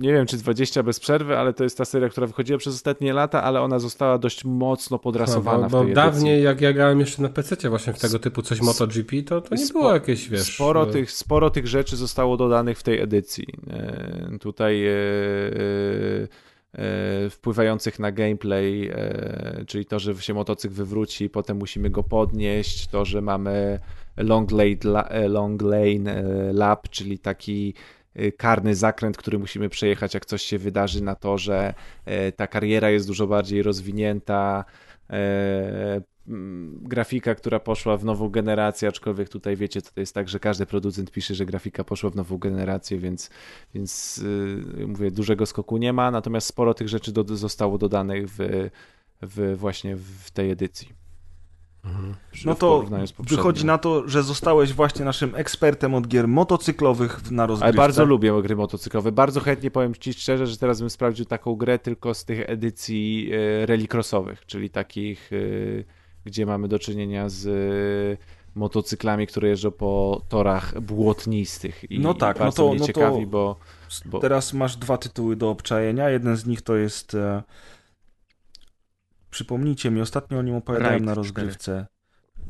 Nie wiem, czy 20 bez przerwy, ale to jest ta seria, która wychodziła przez ostatnie lata, ale ona została dość mocno podrasowana no, bo, w tej edycji. dawniej, jak ja grałem jeszcze na PC właśnie w tego typu coś MotoGP, to, to nie Spo- było jakieś, wiesz... Sporo e, tych, sporo tych rzeczy zostało dodanych w tej edycji. E, tutaj e, e, wpływających na gameplay, czyli to, że się motocykl wywróci, potem musimy go podnieść, to, że mamy long lane, la- long lane lap, czyli taki karny zakręt, który musimy przejechać, jak coś się wydarzy na torze. E, Ta kariera jest dużo bardziej rozwinięta. E, Grafika, która poszła w nową generację, aczkolwiek tutaj wiecie, to jest tak, że każdy producent pisze, że grafika poszła w nową generację, więc, więc yy, mówię, dużego skoku nie ma, natomiast sporo tych rzeczy do, zostało dodanych w, w właśnie w tej edycji. Przy- No to wychodzi na to, że zostałeś właśnie naszym ekspertem od gier motocyklowych na Ale rozgrywce. bardzo lubię gry motocyklowe. Bardzo chętnie powiem Ci szczerze, że teraz bym sprawdził taką grę tylko z tych edycji e, rallycrossowych, czyli takich, e, gdzie mamy do czynienia z e, motocyklami, które jeżdżą po torach błotnistych. I, No tak, no bardzo to- mnie no ciekawi, bo, bo Teraz masz dwa tytuły do obczajenia. Jeden z nich to jest. Przypomnijcie mi, ostatnio o nim opowiadałem Raid na 4. rozgrywce.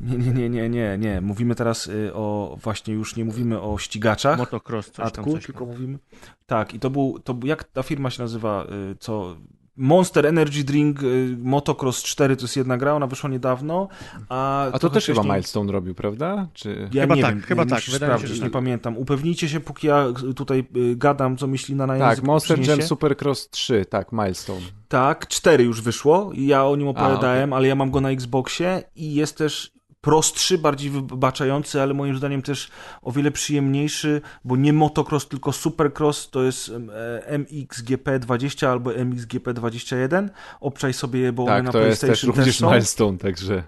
Nie, nie, nie, nie, nie, nie. Mówimy teraz y, o. Właśnie już nie mówimy o ścigaczach. Motocross, coś tam, Atku, coś. tylko mówimy. Tak, i to był, to był. Jak ta firma się nazywa? y, Co. Monster Energy Drink y, Motocross 4 to jest jedna gra, ona wyszła niedawno. A, A to też chyba Milestone robił, prawda? Czy... Ja Chyba nie tak, wiem, chyba tak, mi się, sprawdzić, że nie tak. pamiętam. Upewnijcie się, póki ja tutaj y, gadam, co myśli na Tak, język Monster przyniesie. Jam Supercross 3, tak, Milestone. Tak, 4 już wyszło i ja o nim opowiadałem, A, ale ja mam go na Xboxie i jest też prostszy, bardziej wybaczający, ale moim zdaniem też o wiele przyjemniejszy, bo nie motocross, tylko supercross to jest em, e, MXGP20 albo MXGP21. Obczaj sobie je, bo one Tak, na to jest też PlayStation również są. Milestone, także...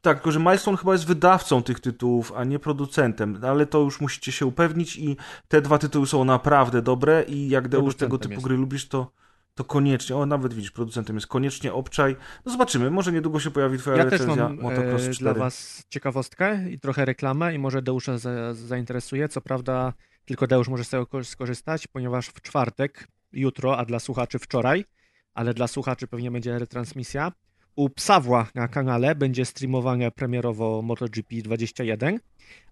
Tak, tylko że Milestone chyba jest wydawcą tych tytułów, a nie producentem, ale to już musicie się upewnić i te dwa tytuły są naprawdę dobre i jak Deusz tego typu jest. gry lubisz, to, to koniecznie, o nawet widzisz, producentem jest koniecznie obczaj. No zobaczymy, może niedługo się pojawi twoja Ja też recenzja mam Motocross e, 4. dla was ciekawostkę i trochę reklamę i może Deusza za, zainteresuje. Co prawda tylko Deusz może z tego ko- skorzystać, ponieważ w czwartek, jutro, a dla słuchaczy wczoraj, ale dla słuchaczy pewnie będzie retransmisja, u Psawła na kanale będzie streamowane premierowo MotoGP 21,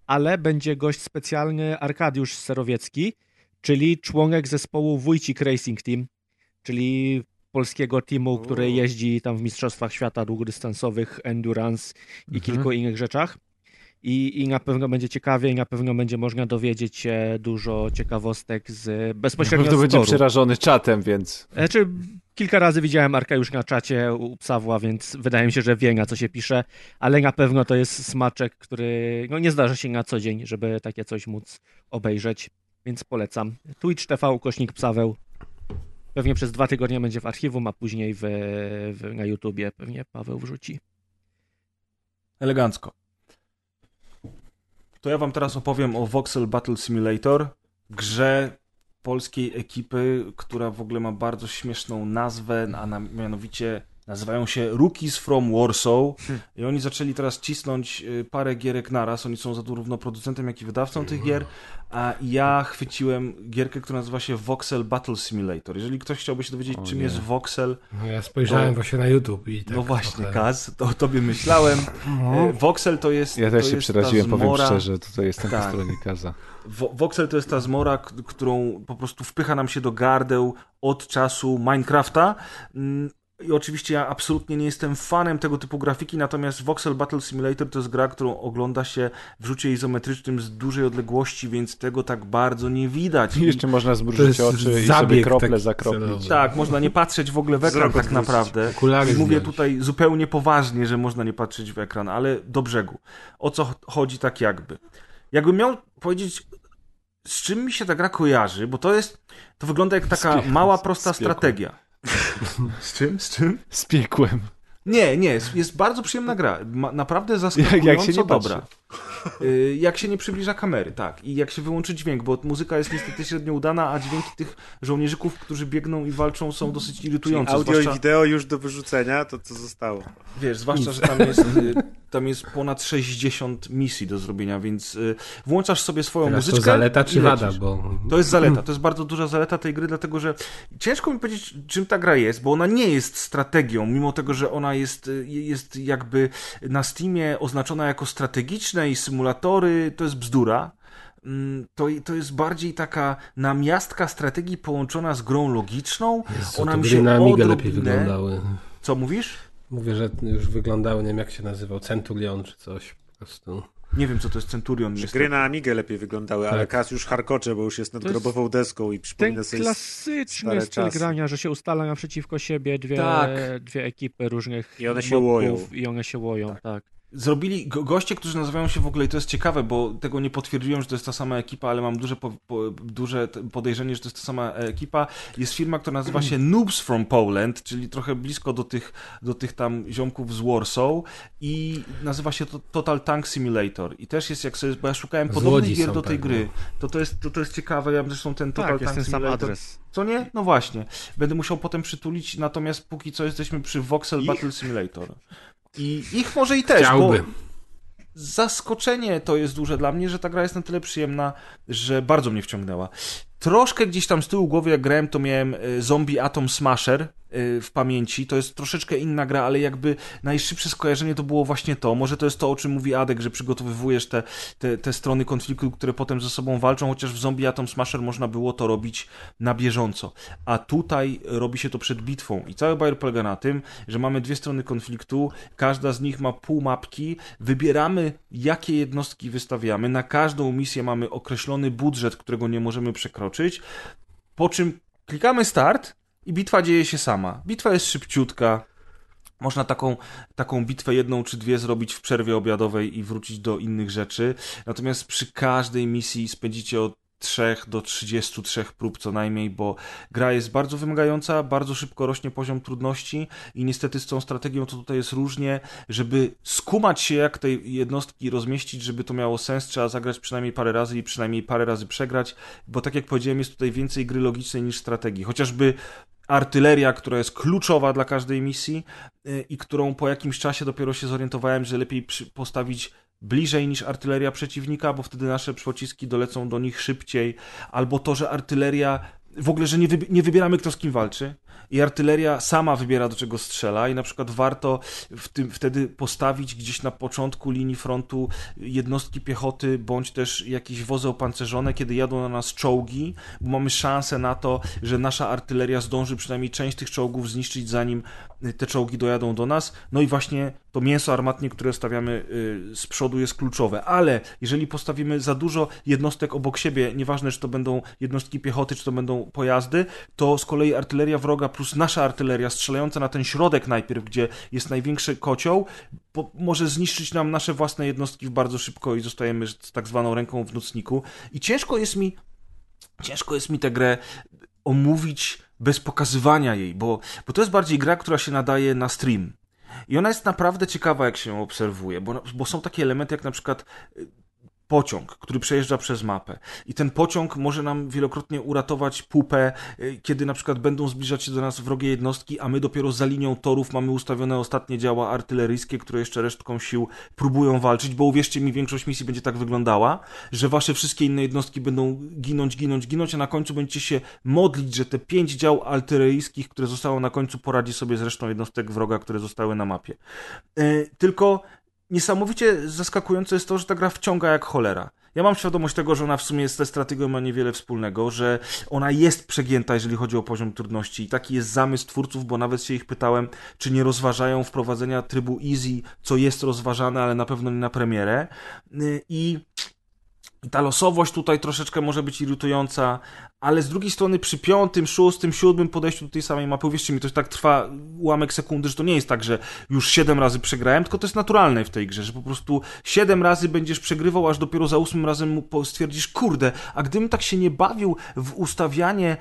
ale będzie gość specjalny Arkadiusz Serowiecki, czyli członek zespołu Wójcik Racing Team, czyli polskiego teamu, który jeździ tam w Mistrzostwach Świata długodystansowych, endurance i kilku innych rzeczach. I, I na pewno będzie ciekawie i na pewno będzie można dowiedzieć się dużo ciekawostek z bezpośrednio z będzie przerażony czatem, więc... Znaczy, kilka razy widziałem Arka już na czacie u Psawła, więc wydaje mi się, że wie na co się pisze, ale na pewno to jest smaczek, który no, nie zdarza się na co dzień, żeby takie coś móc obejrzeć, więc polecam. Twitch TV, ukośnik Psaweł. Pewnie przez dwa tygodnie będzie w archiwum, a później w, w, na YouTubie pewnie Paweł wrzuci. Elegancko. To ja wam teraz opowiem o Voxel Battle Simulator, grze polskiej ekipy, która w ogóle ma bardzo śmieszną nazwę, a mianowicie nazywają się Rookies from Warsaw i oni zaczęli teraz cisnąć y, parę gierek naraz, oni są zarówno producentem, jak i wydawcą tych gier, a ja chwyciłem gierkę, która nazywa się Voxel Battle Simulator. Jeżeli ktoś chciałby się dowiedzieć, O czym nie. jest Voxel, No ja spojrzałem To- właśnie na YouTube i tak no właśnie, trochę- Kaz, to o tobie myślałem. No. E, Voxel to jest Ja też się przeraziłem, powiem zmora- szczerze, tutaj jestem po Tak. stronie Kaza. Voxel to jest ta zmora, którą po prostu wpycha nam się do gardeł od czasu Minecrafta. I oczywiście ja absolutnie nie jestem fanem tego typu grafiki, natomiast Voxel Battle Simulator to jest gra, którą ogląda się w rzucie izometrycznym z dużej odległości, więc tego tak bardzo nie widać. I I, jeszcze można To zmrużyć oczy i sobie zabieg krople taki zakroplić. tak, można nie patrzeć w ogóle w ekran Wzrok tak naprawdę. I mówię tutaj zupełnie poważnie, że można nie patrzeć w ekran, ale do brzegu. O co ch- chodzi tak jakby? Jakbym miał powiedzieć, z czym mi się ta gra kojarzy, bo to jest, to wygląda jak taka mała, prosta strategia. Z czym? Z czym? Z piekłem. Nie, nie, jest, jest bardzo przyjemna gra. Ma, naprawdę Jak, zaskakująco jak się nie patrzy. dobra. Y, Jak się nie przybliża kamery, tak. I jak się wyłączy dźwięk, bo muzyka jest niestety średnio udana, a dźwięki tych żołnierzyków, którzy biegną i walczą są dosyć Czyli irytujące. audio zwłaszcza... i wideo już do wyrzucenia, to co zostało. Wiesz, zwłaszcza, że tam jest y, tam jest ponad 60 misji do zrobienia, więc y, włączasz sobie swoją Teraz muzyczkę. to zaleta czy wada, bo To jest zaleta, to jest bardzo duża zaleta tej gry, dlatego że ciężko mi powiedzieć, czym ta gra jest, bo ona nie jest strategią, mimo tego, że ona jest, jest jakby na Steamie oznaczona jako strategiczne i symulatory, to jest bzdura. Mm, To, to jest bardziej taka namiastka strategii połączona z grą logiczną. Jezu, ona to mi się na Amigę lepiej odrobinę- wyglądały. Co mówisz? Mówię, że już wyglądały, nie wiem jak się nazywał, Centurion czy coś po prostu. Nie wiem, co to jest Centurion. niestety. Gry na Amigę lepiej wyglądały, ale Tak. Kas już harkocze, bo już jest nad To jest grobową deską i Ten przypomina sobie... klasyczny stare styl czasy. grania, że się ustala naprzeciwko siebie dwie, Tak. dwie ekipy różnych I one się łoją. I one się łoją, tak. Zrobili go, goście, którzy nazywają się w ogóle, i to jest ciekawe, bo tego nie potwierdziłem, że to jest ta sama ekipa, ale mam duże, po, po, duże podejrzenie, że to jest ta sama ekipa. Jest firma, która nazywa się Noobs from Poland, czyli trochę blisko do tych, do tych tam ziomków z Warsaw i nazywa się to Total Tank Simulator. I też jest, jak sobie, bo ja szukałem podobnych gier do tej pewnie. gry, to to jest, to, to jest ciekawe, ja zresztą ten Total Tak, jest Tank ten sam Simulator adres. co nie? No właśnie. Będę musiał potem przytulić, natomiast póki co jesteśmy przy Voxel Ich? Battle Simulator. I ich może i też, Chciałby. bo zaskoczenie to jest duże dla mnie, że ta gra jest na tyle przyjemna, że bardzo mnie wciągnęła. Troszkę gdzieś tam z tyłu głowy, jak grałem, to miałem y, Zombie Atom Smasher y, w pamięci. To jest troszeczkę inna gra, ale jakby najszybsze skojarzenie to było właśnie to. Może to jest to, o czym mówi Adek, że przygotowywujesz te, te, te strony konfliktu, które potem ze sobą walczą, chociaż w Zombie Atom Smasher można było to robić na bieżąco. A tutaj robi się to przed bitwą. I cały bajer polega na tym, że mamy dwie strony konfliktu, każda z nich ma pół mapki, wybieramy, jakie jednostki wystawiamy. Na każdą misję mamy określony budżet, którego nie możemy przekroczyć. Po czym klikamy start i bitwa dzieje się sama. Bitwa jest szybciutka. Można taką, taką bitwę jedną czy dwie zrobić w przerwie obiadowej i wrócić do innych rzeczy. Natomiast przy każdej misji spędzicie od 3 do 33 prób co najmniej, bo gra jest bardzo wymagająca, bardzo szybko rośnie poziom trudności i niestety z tą strategią to tutaj jest różnie. Żeby skumać się jak tej jednostki rozmieścić, żeby to miało sens, trzeba zagrać przynajmniej parę razy i przynajmniej parę razy przegrać, bo tak jak powiedziałem, jest tutaj więcej gry logicznej niż strategii. Chociażby artyleria, która jest kluczowa dla każdej misji y, i którą po jakimś czasie dopiero się zorientowałem, że lepiej postawić bliżej niż artyleria przeciwnika, bo wtedy nasze pociski dolecą do nich szybciej, albo to, że artyleria w ogóle, że nie, wybi- nie wybieramy kto z kim walczy i artyleria sama wybiera do czego strzela i na przykład warto w tym, wtedy postawić gdzieś na początku linii frontu jednostki piechoty bądź też jakieś wozy opancerzone, kiedy jadą na nas czołgi, bo mamy szansę na to, że nasza artyleria zdąży przynajmniej część tych czołgów zniszczyć zanim te czołgi dojadą do nas. No i właśnie to mięso armatnie, które stawiamy y, z przodu jest kluczowe, ale jeżeli postawimy za dużo jednostek obok siebie, nieważne czy to będą jednostki piechoty, czy to będą pojazdy, to z kolei artyleria wroga plus nasza artyleria strzelająca na ten środek najpierw, gdzie jest największy kocioł, może zniszczyć nam nasze własne jednostki bardzo szybko i zostajemy z tak zwaną ręką w nocniku. I ciężko jest mi ciężko jest mi tę grę omówić bez pokazywania jej, bo, bo to jest bardziej gra, która się nadaje na stream. I ona jest naprawdę ciekawa, jak się ją obserwuje, bo, bo są takie elementy, jak na przykład y, pociąg, który przejeżdża przez mapę. I ten pociąg może nam wielokrotnie uratować pupę, y, kiedy na przykład będą zbliżać się do nas wrogie jednostki, a my dopiero za linią torów mamy ustawione ostatnie działa artyleryjskie, które jeszcze resztką sił próbują walczyć, bo uwierzcie mi, większość misji będzie tak wyglądała, że wasze wszystkie inne jednostki będą ginąć, ginąć, ginąć, a na końcu będziecie się modlić, że te pięć dział artyleryjskich, które zostało na końcu, poradzi sobie z resztą jednostek wroga, które zostały na mapie. Yy, tylko niesamowicie zaskakujące jest to, że ta gra wciąga jak cholera. Ja mam świadomość tego, że ona w sumie z tą strategią ma niewiele wspólnego, że ona jest przegięta, jeżeli chodzi o poziom trudności i taki jest zamysł twórców, bo nawet się ich pytałem, czy nie rozważają wprowadzenia trybu easy, co jest rozważane, ale na pewno nie na premierę. Yy, I ta losowość tutaj troszeczkę może być irytująca, ale z drugiej strony przy piątym, szóstym, siódmym podejściu do tej samej mapy, uwierzcie mi, to tak trwa ułamek sekundy, że to nie jest tak, że już siedem razy przegrałem, tylko to jest naturalne w tej grze, że po prostu siedem razy będziesz przegrywał, aż dopiero za ósmym razem stwierdzisz, kurde, a gdybym tak się nie bawił w ustawianie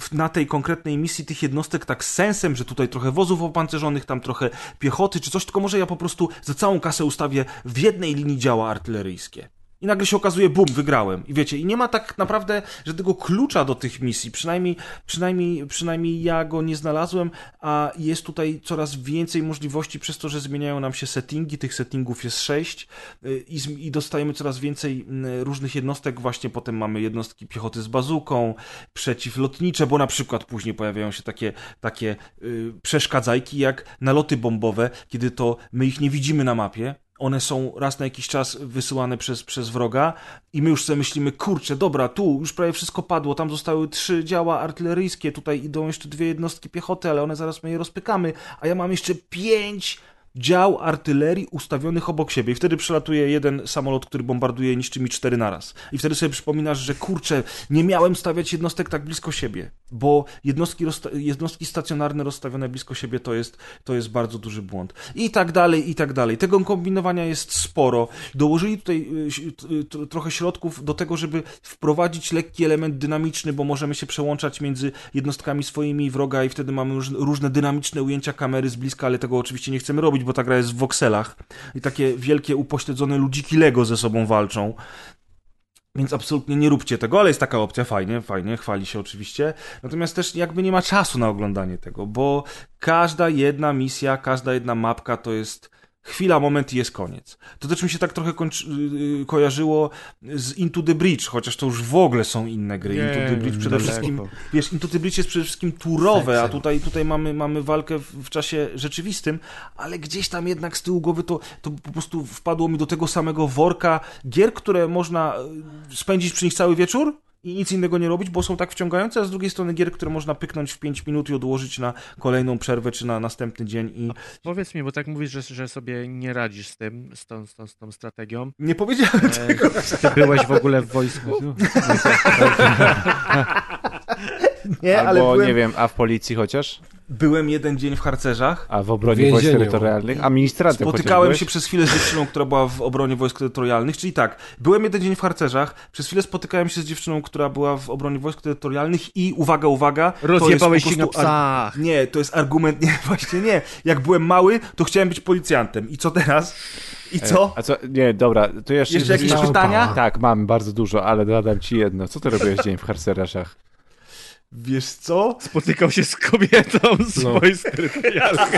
w- na tej konkretnej misji tych jednostek tak z sensem, że tutaj trochę wozów opancerzonych, tam trochę piechoty czy coś, tylko może ja po prostu za całą kasę ustawię w jednej linii działa artyleryjskie. I nagle się okazuje, bum, wygrałem. I wiecie, i nie ma tak naprawdę żadnego klucza do tych misji. Przynajmniej, przynajmniej, przynajmniej ja go nie znalazłem, a jest tutaj coraz więcej możliwości przez to, że zmieniają nam się settingi. Tych settingów jest sześć y, i, i dostajemy coraz więcej mm, różnych jednostek. Właśnie potem mamy jednostki piechoty z bazuką, przeciwlotnicze, bo na przykład później pojawiają się takie, takie y, przeszkadzajki jak naloty bombowe, kiedy to my ich nie widzimy na mapie. One są raz na jakiś czas wysyłane przez, przez wroga i my już sobie myślimy, kurczę, dobra, tu już prawie wszystko padło, tam zostały trzy działa artyleryjskie, tutaj idą jeszcze dwie jednostki piechoty, ale one zaraz my je rozpykamy, a ja mam jeszcze pięć dział artylerii ustawionych obok siebie i wtedy przelatuje jeden samolot, który bombarduje niszczy mi cztery naraz. I wtedy sobie przypominasz, że kurczę, nie miałem stawiać jednostek tak blisko siebie, bo jednostki, jednostki stacjonarne rozstawione blisko siebie to jest, to jest bardzo duży błąd. I tak dalej, i tak dalej. Tego kombinowania jest sporo. Dołożyli tutaj y, y, trochę środków do tego, żeby wprowadzić lekki element dynamiczny, bo możemy się przełączać między jednostkami swoimi i wroga i wtedy mamy róż- różne dynamiczne ujęcia kamery z bliska, ale tego oczywiście nie chcemy robić, bo ta gra jest w wokselach i takie wielkie upośledzone ludziki Lego ze sobą walczą. Więc absolutnie nie róbcie tego, ale jest taka opcja, fajnie, fajnie, chwali się oczywiście. Natomiast też jakby nie ma czasu na oglądanie tego, bo każda jedna misja, każda jedna mapka to jest chwila, moment i jest koniec. To też mi się tak trochę kończy, yy, kojarzyło z Into the Bridge, chociaż to już w ogóle są inne gry. Nie, Into the Bridge przede daleko. wszystkim, wiesz, Into the Bridge jest przede wszystkim turowe, a tutaj, tutaj mamy, mamy walkę w, w czasie rzeczywistym, ale gdzieś tam jednak z tyłu głowy to, to po prostu wpadło mi do tego samego worka gier, które można e, spędzić przy nich cały wieczór i nic innego nie robić, bo są tak wciągające, a z drugiej strony gier, które można pyknąć w 5 minut i odłożyć na kolejną przerwę czy na następny dzień i Powiedz mi, bo tak mówisz, że, że sobie nie radzisz z tym, z tą, z tą, z tą strategią. nie powiedziałem E, ty byłeś w ogóle w wojsku? nie, ale Albo, byłem, nie wiem, a w policji chociaż? Byłem jeden dzień w harcerzach, A w obronie W wojsk więzieniu. terytorialnych? Administratem Spotykałem się przez chwilę z dziewczyną, która była w obronie wojsk terytorialnych, czyli tak, byłem jeden dzień w harcerzach, przez chwilę spotykałem się z dziewczyną, która była w obronie wojsk terytorialnych i uwaga, uwaga, Rozjebałeś się na psach. Nie, to jest argument, nie, właśnie nie. Jak byłem mały, to chciałem być policjantem. I co teraz? I co? E, A co? Nie, dobra, to jeszcze... Jeszcze jakieś pytania? Tak, mam bardzo dużo, ale dodam ci jedno. Co ty robiłeś dzień w harceraszach? Wiesz co? Spotykał się z kobietą z No. terytorialnych.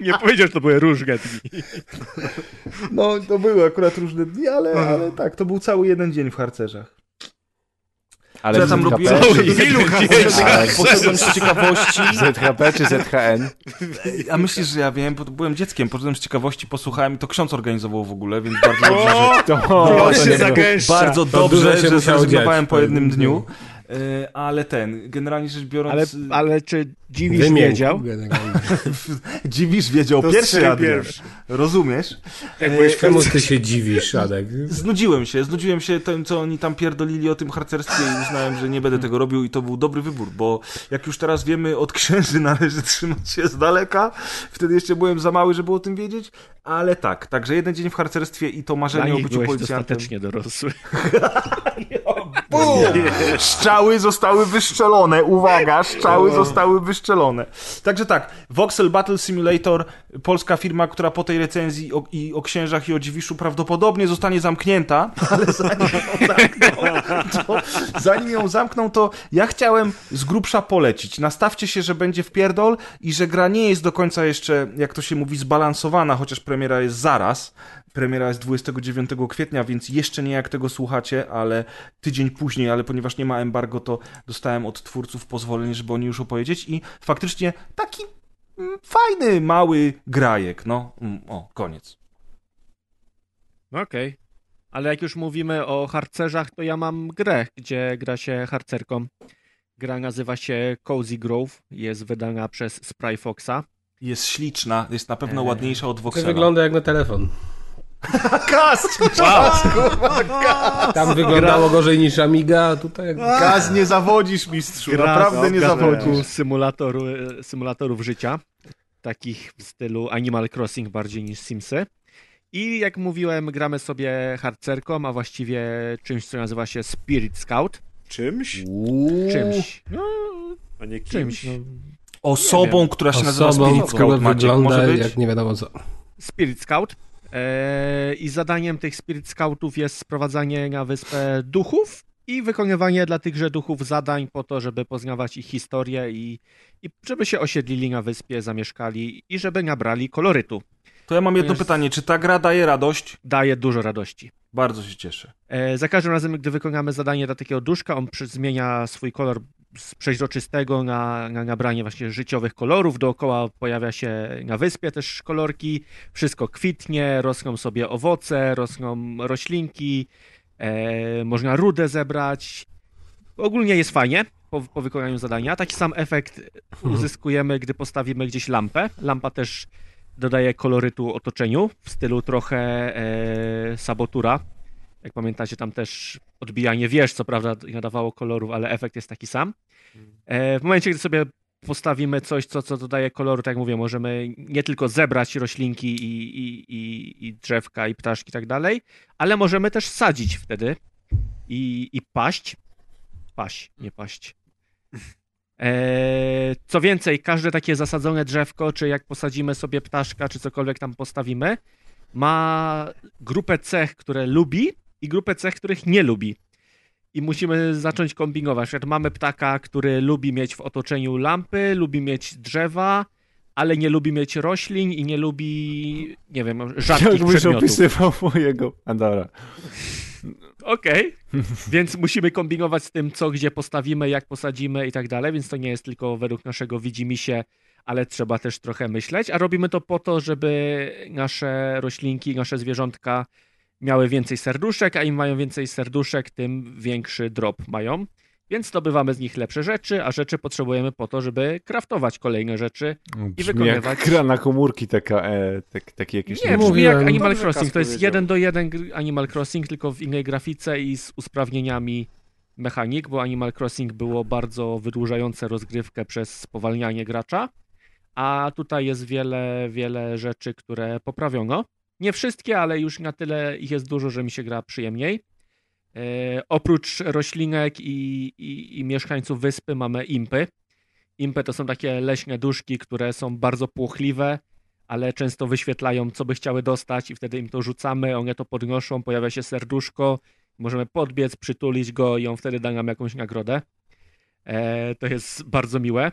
nie powiedział, że to były różne dni. No, to były akurat różne dni, ale, ale tak, to był cały jeden dzień w harcerzach. Ale ja tam robiłem? Ilu. Ale- Poszedłem z ciekawości. ZHP czy ZHN? A myślisz, że ja wiem, bo byłem dzieckiem, poszedłem z ciekawości, posłuchałem i to ksiądz organizował w ogóle, więc bardzo dobrze, że, To, To to się nie, zagęszcza. bardzo dużo dobrze, się że zrezygnowałem po jednym pewnym dniu. E, Ale ten, generalnie rzecz biorąc, Ale, y, ale czy dziwisz Wymiękł wiedział? dziwisz, wiedział To pierwszy Adrian. pierwszy. Rozumiesz? Jak E, byłeś Czemu ty się dziwisz, Adek? Znudziłem się, znudziłem się tym, co oni tam pierdolili o tym harcerstwie i uznałem, że nie będę tego robił i to był dobry wybór, bo jak już teraz wiemy, od księży należy trzymać się z daleka. Wtedy jeszcze byłem za mały, żeby o tym wiedzieć, ale tak, także jeden dzień w harcerstwie i to Dla marzenie o byciu byłeś policjantem. dostatecznie dorosły. Bum! Strzały zostały wyszczelone, uwaga, strzały zostały wyszczelone. Także tak, Voxel Battle Simulator, polska firma, która po tej recenzji o, i o księżach i o dziwiszu prawdopodobnie zostanie zamknięta, ale zanim ją zamkną, to, zanim ją zamkną, to ja chciałem z grubsza polecić. Nastawcie się, że będzie w pierdol i że gra nie jest do końca jeszcze, jak to się mówi, zbalansowana, chociaż premiera jest zaraz. Premiera jest 29 kwietnia, więc jeszcze nie jak tego słuchacie, ale tydzień później, ale ponieważ nie ma embargo, to dostałem od twórców pozwolenie, żeby o niej już opowiedzieć i faktycznie taki mm, fajny, mały grajek, no. Mm, O, koniec. No Okej. Ale jak już mówimy o harcerzach, to ja mam grę, gdzie gra się harcerką. Gra nazywa się Cozy Grove. Jest wydana przez Spry Foxa. Jest śliczna, jest na pewno Eee. ładniejsza od To Voxela. wygląda jak na telefon. Gaz! Tam wyglądało gorzej niż Amiga, a tutaj... jak- Gaz nie zawodzisz, mistrzu, Gra naprawdę nie zawodzisz. Symulatoru, symulatorów życia. Takich w stylu Animal Crossing bardziej niż Simsy. I jak mówiłem, gramy sobie harcerką, a właściwie czymś, co nazywa się Spirit Scout. Czymś? Czymś. No, A nie kimś. czymś. No. Osobą, która się nazywa Osobą, Spirit która Scout, Maciek, wygląda może być? jak nie wiadomo co. Spirit Scout. E, I zadaniem tych Spirit Scoutów jest sprowadzanie na wyspę duchów i wykonywanie dla tychże duchów zadań po to, żeby poznawać ich historię i, i żeby się osiedlili na wyspie, zamieszkali i żeby nabrali kolorytu. To ja mam jedno Ponieważ- pytanie. Czy ta gra daje radość? Daje dużo radości. Bardzo się cieszę. E, Za każdym razem, gdy wykonamy zadanie dla takiego duszka, on przy- zmienia swój kolor z przeźroczystego na, na nabranie właśnie życiowych kolorów. Dookoła pojawia się na wyspie też kolorki. Wszystko kwitnie, rosną sobie owoce, rosną roślinki, e, można rudę zebrać. Ogólnie jest fajnie po, po wykonaniu zadania. Taki sam efekt uzyskujemy, gdy postawimy gdzieś lampę. Lampa też dodaje kolorytu otoczeniu w stylu trochę e, sabotura. Jak pamiętacie, tam też odbijanie wież, co prawda nadawało kolorów, ale efekt jest taki sam. E, w momencie, gdy sobie postawimy coś, co, co dodaje koloru, tak jak mówię, możemy nie tylko zebrać roślinki i, i, i, i drzewka, i ptaszki i tak dalej, ale możemy też sadzić wtedy i, i paść. Paść, nie paść. E, co więcej, każde takie zasadzone drzewko, czy jak posadzimy sobie ptaszka, czy cokolwiek tam postawimy, ma grupę cech, które lubi i grupę cech, których nie lubi. I musimy zacząć kombinować. Mamy ptaka, który lubi mieć w otoczeniu lampy, lubi mieć drzewa, ale nie lubi mieć roślin i nie lubi, nie wiem, rzadkich Jakbyś przedmiotów. opisywał mojego... A dobra. Okej, więc musimy kombinować z tym, co gdzie postawimy, jak posadzimy i tak dalej, więc to nie jest tylko według naszego widzimisię, ale trzeba też trochę myśleć, a robimy to po to, żeby nasze roślinki, nasze zwierzątka miały więcej serduszek, a im mają więcej serduszek, tym większy drop mają. Więc zdobywamy z nich lepsze rzeczy, a rzeczy potrzebujemy po to, żeby kraftować kolejne rzeczy. Brzmi wykonywać- jak gra na komórki taka, e, tak, taki jakiś... Nie, nie brzmi jak Animal Dobrze Crossing. To jest jeden do jeden Animal Crossing, tylko w innej grafice i z usprawnieniami mechanik, bo Animal Crossing było bardzo wydłużające rozgrywkę przez spowalnianie gracza, a tutaj jest wiele, wiele rzeczy, które poprawiono. Nie wszystkie, ale już na tyle ich jest dużo, że mi się gra przyjemniej. E, oprócz roślinek i, i, i mieszkańców wyspy mamy impy. Impy to są takie leśne duszki, które są bardzo płochliwe, ale często wyświetlają, co by chciały dostać i wtedy im to rzucamy, one to podnoszą, pojawia się serduszko, możemy podbiec, przytulić go i on wtedy da nam jakąś nagrodę. E, to jest bardzo miłe.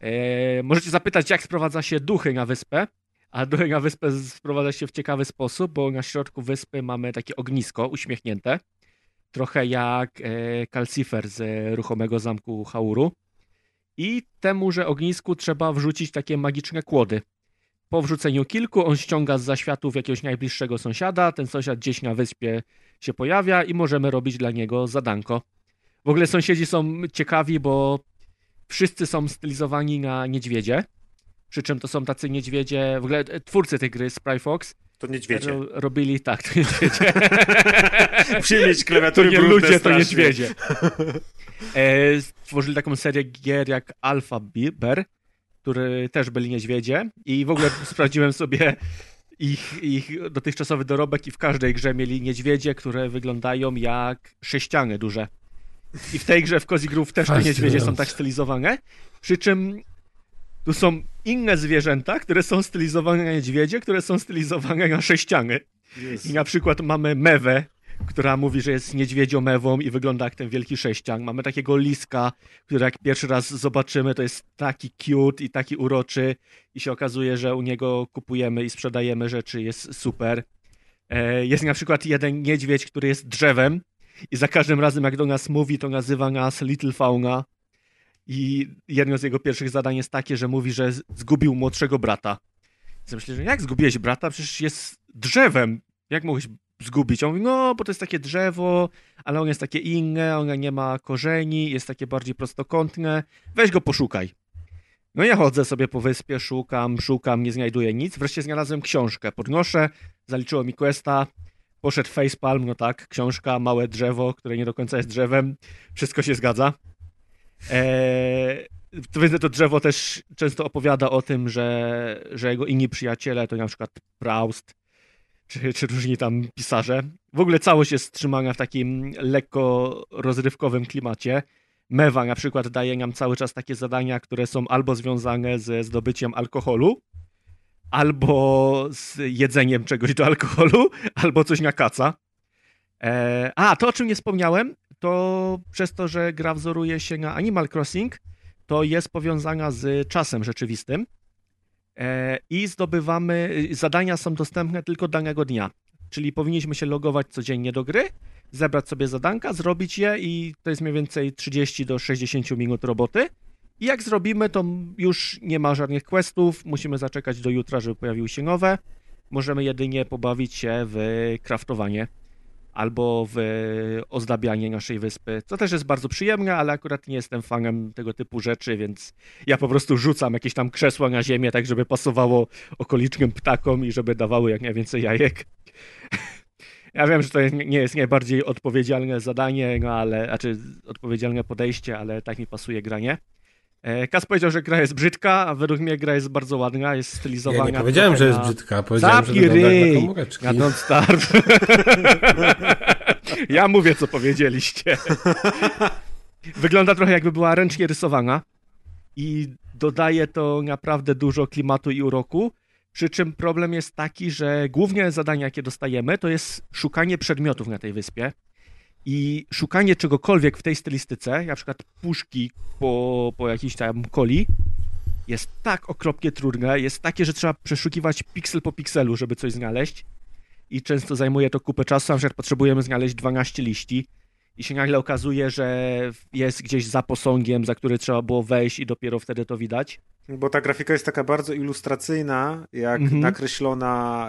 E, możecie zapytać, jak sprowadza się duchy na wyspę, a na wyspę sprowadza się w ciekawy sposób, bo na środku wyspy mamy takie ognisko uśmiechnięte, trochę jak e, kalcifer z ruchomego zamku Hauru. I temu, że ognisku trzeba wrzucić takie magiczne kłody. Po wrzuceniu kilku on ściąga z zaświatów jakiegoś najbliższego sąsiada, ten sąsiad gdzieś na wyspie się pojawia i możemy robić dla niego zadanko. W ogóle sąsiedzi są ciekawi, bo wszyscy są stylizowani na niedźwiedzie, przy czym to są tacy niedźwiedzie, w ogóle e, twórcy tej gry, Spry Fox, To niedźwiedzie. ro, robili tak, to niedźwiedzie. Musimy mieć To klawiatury nie brudne ludzie, to strasznie. niedźwiedzie. E, stworzyli taką serię gier jak Alpha Bear, który też byli niedźwiedzie i w ogóle sprawdziłem sobie ich, ich dotychczasowy dorobek i w każdej grze mieli niedźwiedzie, które wyglądają jak sześciany duże. I w tej grze w Cozy Groove też te niedźwiedzie są tak stylizowane, przy czym tu są inne zwierzęta, które są stylizowane na niedźwiedzie, które są stylizowane na sześciany. I na przykład mamy mewę, która mówi, że jest niedźwiedzią mewą i wygląda jak ten wielki sześcian. Mamy takiego liska, który jak pierwszy raz zobaczymy, to jest taki cute i taki uroczy i się okazuje, że u niego kupujemy i sprzedajemy rzeczy, jest super. E, Jest na przykład jeden niedźwiedź, który jest drzewem i za każdym razem jak do nas mówi, to nazywa nas Little Fauna i jedno z jego pierwszych zadań jest takie, że mówi, że zgubił młodszego brata. Ja myślę, że jak zgubiłeś brata? Przecież jest drzewem. Jak mogłeś zgubić? On mówi, no, bo to jest takie drzewo, ale on jest takie inne, on nie ma korzeni, jest takie bardziej prostokątne. Weź go poszukaj. No ja chodzę sobie po wyspie, szukam, szukam, nie znajduję nic. Wreszcie znalazłem książkę. Podnoszę, zaliczyło mi questa, poszedł facepalm, no tak, książka, małe drzewo, które nie do końca jest drzewem. Wszystko się zgadza. Eee, to drzewo też często opowiada o tym, że, że jego inni przyjaciele to na przykład Proust, czy, czy różni tam pisarze. W ogóle całość jest trzymana w takim lekko rozrywkowym klimacie. Mewa na przykład daje nam cały czas takie zadania, które są albo związane ze zdobyciem alkoholu, albo z jedzeniem czegoś do alkoholu, albo coś na kaca. E, a, to o czym nie wspomniałem, to przez to, że gra wzoruje się na Animal Crossing, to jest powiązana z czasem rzeczywistym e, i zdobywamy, zadania są dostępne tylko danego dnia. Czyli powinniśmy się logować codziennie do gry, zebrać sobie zadanka, zrobić je i to jest mniej więcej 30 do 60 minut roboty. I jak zrobimy, to już nie ma żadnych questów, musimy zaczekać do jutra, żeby pojawiły się nowe. Możemy jedynie pobawić się w craftowanie albo w ozdabianie naszej wyspy, co też jest bardzo przyjemne, ale akurat nie jestem fanem tego typu rzeczy, więc ja po prostu rzucam jakieś tam krzesła na ziemię, tak żeby pasowało okolicznym ptakom i żeby dawały jak najwięcej jajek. Ja wiem, że to nie jest najbardziej odpowiedzialne zadanie, no ale, znaczy odpowiedzialne podejście, ale tak mi pasuje granie. E, Kas powiedział, że gra jest brzydka, a według mnie gra jest bardzo ładna, jest stylizowana. Ja nie powiedziałem, że jest brzydka, powiedziałem, Zapij że wygląda jak komóreczki. Ja don't starve. ja mówię, co powiedzieliście. Wygląda trochę jakby była ręcznie rysowana i dodaje to naprawdę dużo klimatu i uroku. Przy czym problem jest taki, że głównie zadania, jakie dostajemy, to jest szukanie przedmiotów na tej wyspie. I szukanie czegokolwiek w tej stylistyce, na przykład puszki po, po jakiejś tam coli, jest tak okropnie trudne, jest takie, że trzeba przeszukiwać piksel po pikselu, żeby coś znaleźć. I często zajmuje to kupę czasu, na przykład potrzebujemy znaleźć 12 liści. I się nagle okazuje, że jest gdzieś za posągiem, za który trzeba było wejść i dopiero wtedy to widać. Bo ta grafika jest taka bardzo ilustracyjna, jak Mhm. nakreślona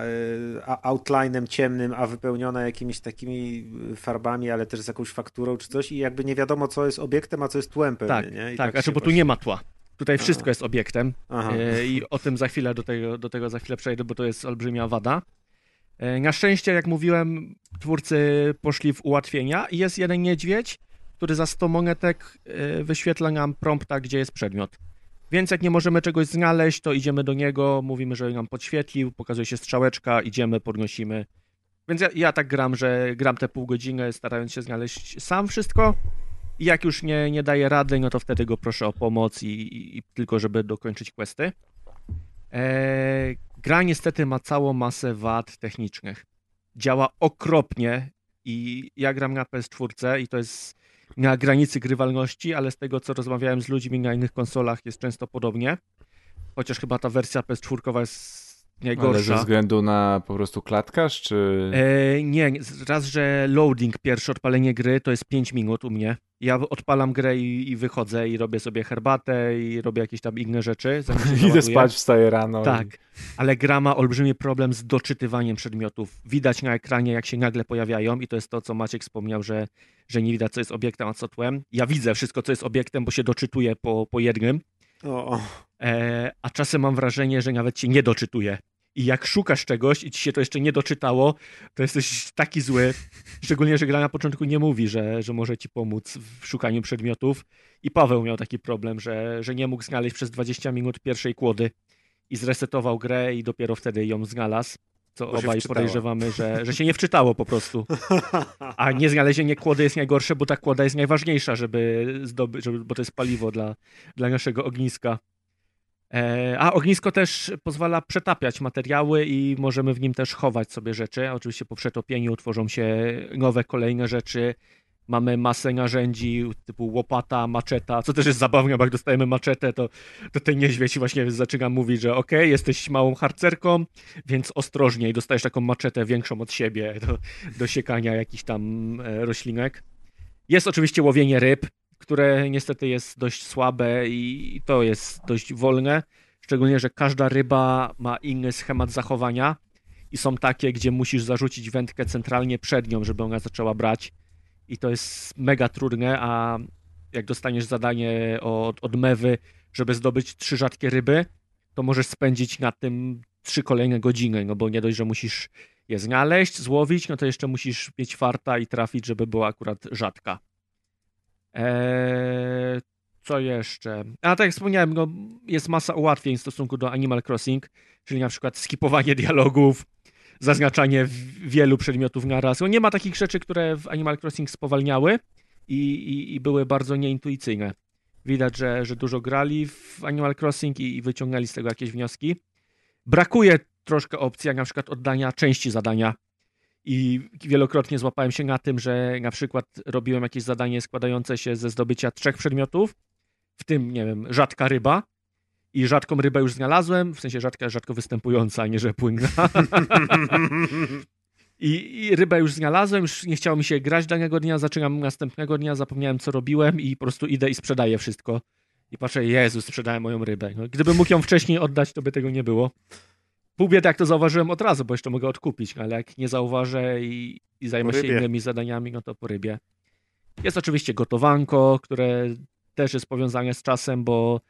a- outlinem ciemnym, a wypełniona jakimiś takimi y, farbami, ale też z jakąś fakturą czy coś i jakby nie wiadomo, co jest obiektem, a co jest tłem pewnie, Tak, nie? I tak, znaczy, się bo tu właśnie- nie ma tła. Tutaj wszystko jest obiektem Aha. e, i o tym za chwilę do tego, do tego za chwilę przejdę, bo to jest olbrzymia wada. E, Na szczęście, jak mówiłem, twórcy poszli w ułatwienia i jest jeden niedźwiedź, który za 100 monetek e, wyświetla nam prompta, gdzie jest przedmiot. Więc jak nie możemy czegoś znaleźć, to idziemy do niego, mówimy, że nam podświetlił, pokazuje się strzałeczka, idziemy, podnosimy. Więc ja, ja tak gram, że gram te pół godziny, starając się znaleźć sam wszystko. I jak już nie, nie daje rady, no to wtedy go proszę o pomoc i, i, i tylko, żeby dokończyć questy. Eee, gra niestety ma całą masę wad technicznych. Działa okropnie i ja gram na PS4 i to jest na granicy grywalności, ale z tego, co rozmawiałem z ludźmi na innych konsolach jest często podobnie. Chociaż chyba ta wersja PS4 jest Ale ze względu na po prostu klatkarz, czy... E, nie, raz, że loading, pierwsze odpalenie gry to jest 5 minut u mnie. Ja odpalam grę i, i wychodzę i robię sobie herbatę i robię jakieś tam inne rzeczy. Idę spać, wstaję rano. Tak, ale gra ma olbrzymi problem z doczytywaniem przedmiotów. Widać na ekranie, jak się nagle pojawiają i to jest to, co Maciek wspomniał, że, że nie widać, co jest obiektem, a co tłem. Ja widzę wszystko, co jest obiektem, bo się doczytuję po, po jednym, O, a czasem mam wrażenie, że nawet się nie doczytuje. I jak szukasz czegoś i ci się to jeszcze nie doczytało, to jesteś taki zły. Szczególnie, że gra na początku nie mówi, że, że może ci pomóc w szukaniu przedmiotów. I Paweł miał taki problem, że, że nie mógł znaleźć przez 20 minut pierwszej kłody i zresetował grę i dopiero wtedy ją znalazł. Co obaj podejrzewamy, że, że się nie wczytało po prostu. A nie znalezienie kłody jest najgorsze, bo ta kłoda jest najważniejsza, żeby zdobyć, żeby, bo to jest paliwo dla, dla naszego ogniska. E, a ognisko też pozwala przetapiać materiały i możemy w nim też chować sobie rzeczy. Oczywiście po przetopieniu tworzą się nowe, kolejne rzeczy. Mamy masę narzędzi typu łopata, maczeta, co też jest zabawne, bo jak dostajemy maczetę, to, to ten niedźwiedź właśnie zaczyna mówić, że okej, jesteś małą harcerką, więc ostrożniej, dostajesz taką maczetę większą od siebie do, do siekania jakichś tam e, roślinek. Jest oczywiście łowienie ryb, które niestety jest dość słabe i to jest dość wolne. Szczególnie, że każda ryba ma inny schemat zachowania i są takie, gdzie musisz zarzucić wędkę centralnie przed nią, żeby ona zaczęła brać. I to jest mega trudne, a jak dostaniesz zadanie od, od mewy, żeby zdobyć trzy rzadkie ryby, to możesz spędzić na tym trzy kolejne godziny, no bo nie dość, że musisz je znaleźć, złowić, no to jeszcze musisz mieć farta i trafić, żeby była akurat rzadka. Eee, co jeszcze? A tak jak wspomniałem, no, jest masa ułatwień w stosunku do Animal Crossing, czyli na przykład skipowanie dialogów, zaznaczanie wielu przedmiotów naraz. No, nie ma takich rzeczy, które w Animal Crossing spowalniały i, i, i były bardzo nieintuicyjne. Widać, że, że dużo grali w Animal Crossing i, i wyciągnęli z tego jakieś wnioski. brakuje troszkę opcji, jak na przykład oddania części zadania. I wielokrotnie złapałem się na tym, że na przykład robiłem jakieś zadanie składające się ze zdobycia trzech przedmiotów, w tym, nie wiem, rzadka ryba. I rzadką rybę już znalazłem, w sensie rzadka, rzadko występująca, a nie że płynna. I, I rybę już znalazłem, już nie chciało mi się grać danego dnia, zaczynam następnego dnia, zapomniałem co robiłem i po prostu idę i sprzedaję wszystko. I patrzę, Jezus, sprzedałem moją rybę. No, gdybym mógł ją wcześniej oddać, to by tego nie było. Pół biedy, jak to zauważyłem od razu, bo jeszcze mogę odkupić, no, ale jak nie zauważę i, i zajmę się innymi zadaniami, no to po rybie. Jest oczywiście gotowanko, które też jest powiązane z czasem, bo,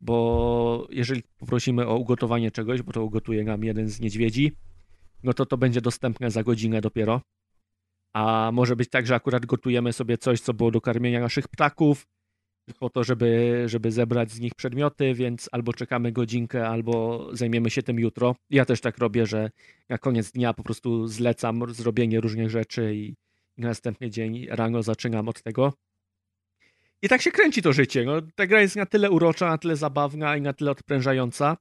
bo jeżeli poprosimy o ugotowanie czegoś, bo to ugotuje nam jeden z niedźwiedzi, no to to będzie dostępne za godzinę dopiero. A może być tak, że akurat gotujemy sobie coś, co było do karmienia naszych ptaków, po to, żeby, żeby zebrać z nich przedmioty, więc albo czekamy godzinkę, albo zajmiemy się tym jutro. Ja też tak robię, że na koniec dnia po prostu zlecam zrobienie różnych rzeczy i, i następny dzień rano zaczynam od tego. I tak się kręci to życie. No, ta gra jest na tyle urocza, na tyle zabawna i na tyle odprężająca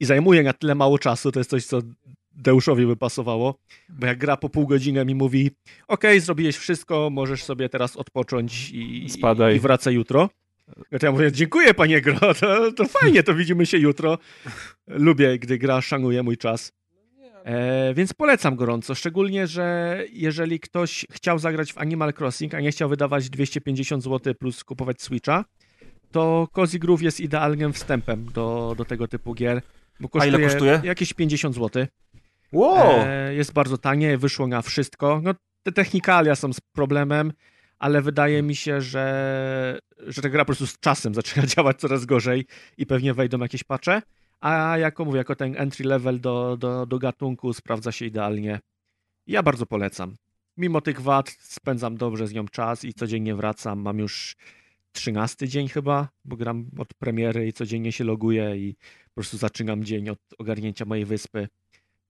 i zajmuje na tyle mało czasu, to jest coś, co Deuszowi by pasowało, bo jak gra po pół godziny mi mówi okej, zrobiłeś wszystko, możesz sobie teraz odpocząć i, Spadaj. i wracaj jutro. Ja mówię, dziękuję panie gro, to, to fajnie, to widzimy się jutro. Lubię, gdy gra szanuje mój czas. E, więc polecam gorąco, szczególnie, że jeżeli ktoś chciał zagrać w Animal Crossing, a nie chciał wydawać 250 zł plus kupować Switcha, to Cozy Groove jest idealnym wstępem do, do tego typu gier. Bo A ile kosztuje? Jakieś 50 zł. Wow! E, jest bardzo tanie, wyszło na wszystko. No, te technikalia są z problemem, ale wydaje mi się, że, że ta gra po prostu z czasem zaczyna działać coraz gorzej i pewnie wejdą jakieś patche. A jako mówię, jako ten entry level do, do, do gatunku sprawdza się idealnie. Ja bardzo polecam. Mimo tych wad spędzam dobrze z nią czas i codziennie wracam. Mam już 13 dzień chyba, bo gram od premiery i codziennie się loguję i po prostu zaczynam dzień od ogarnięcia mojej wyspy.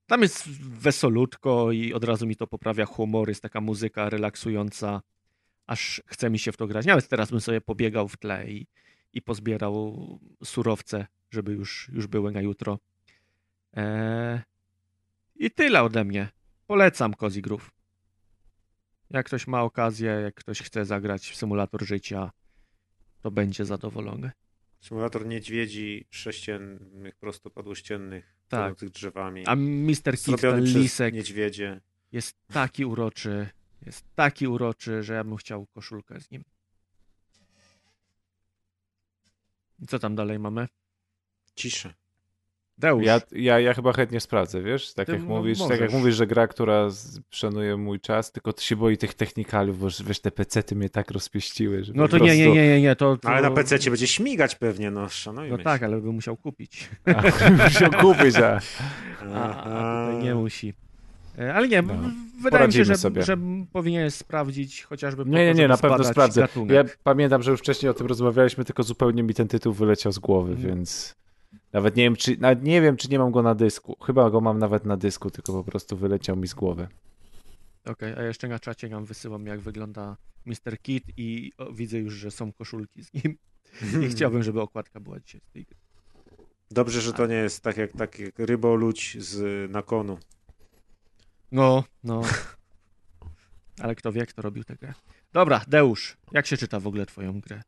Tam jest wesolutko i od razu mi to poprawia humor, jest taka muzyka relaksująca, aż chce mi się w to grać. Nawet teraz bym sobie pobiegał w tle i, i pozbierał surowce, żeby już, już były na jutro. Eee, I tyle ode mnie. Polecam Cozy Groove. Jak ktoś ma okazję, jak ktoś chce zagrać w symulator życia, to będzie zadowolony. Symulator niedźwiedzi sześciennych, prostopadłościennych, Tak. drzewami. A Mr. Kid, ten lisek, niedźwiedzie. jest taki uroczy, jest taki uroczy, że ja bym chciał koszulkę z nim. I co tam dalej mamy? Ciszę. Deusz. Ja, ja, ja chyba chętnie sprawdzę, wiesz? Tak Ty jak mówisz, tak jak mówisz, że gra, która szanuje mój czas, tylko ty się boi tych technikaliów, bo wiesz, te pecety mnie tak rozpieściły, że No to nie, nie, prostu- nie, nie, nie, to... to... Ale na PC cię będzie śmigać pewnie, no szanujmy No tak, ale by musiał kupić. A, musiał kupić, a... A, a tutaj nie musi. E, Ale nie, No. wydaje mi się, że, sobie. że powinien sprawdzić chociażby po Nie, nie, nie, na pewno sprawdzę. Gatunek. Ja pamiętam, że już wcześniej o tym rozmawialiśmy, tylko zupełnie mi ten tytuł wyleciał z głowy, Mhm. więc nawet nie wiem, czy nawet nie wiem, czy nie mam go na dysku. Chyba go mam nawet na dysku, tylko po prostu wyleciał mi z głowy. Okej, a jeszcze na czacie nam wysyłam, jak wygląda Mr. Kid i o, widzę już, że są koszulki z nim. I chciałbym, żeby okładka była dzisiaj z tej gry. Dobrze, że to nie jest tak jak, tak jak ryboludź z nakonu. No, no. Ale kto wie, kto robił tę grę. Dobra, Deusz, jak się czyta w ogóle twoją grę?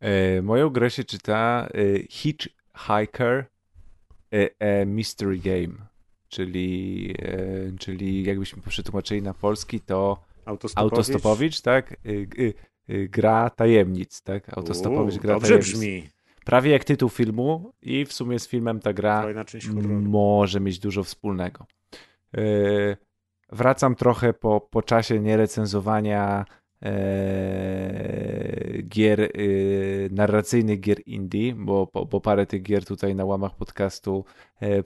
E, moją grę się czyta e, Hitchhiker e, e, Mystery Game, czyli, e, czyli jakbyśmy przetłumaczyli na polski, to Autostopowicz. Autostopowicz, tak? Y, gra tajemnic, tak? Autostopowicz Uuu, gra Dobrze tajemnic. brzmi. Prawie jak tytuł filmu i w sumie z filmem ta gra może mieć dużo wspólnego. Y, Wracam trochę po, po czasie nierecenzowania e, gier, y, narracyjnych gier indie, bo, bo, bo parę tych gier tutaj na łamach podcastu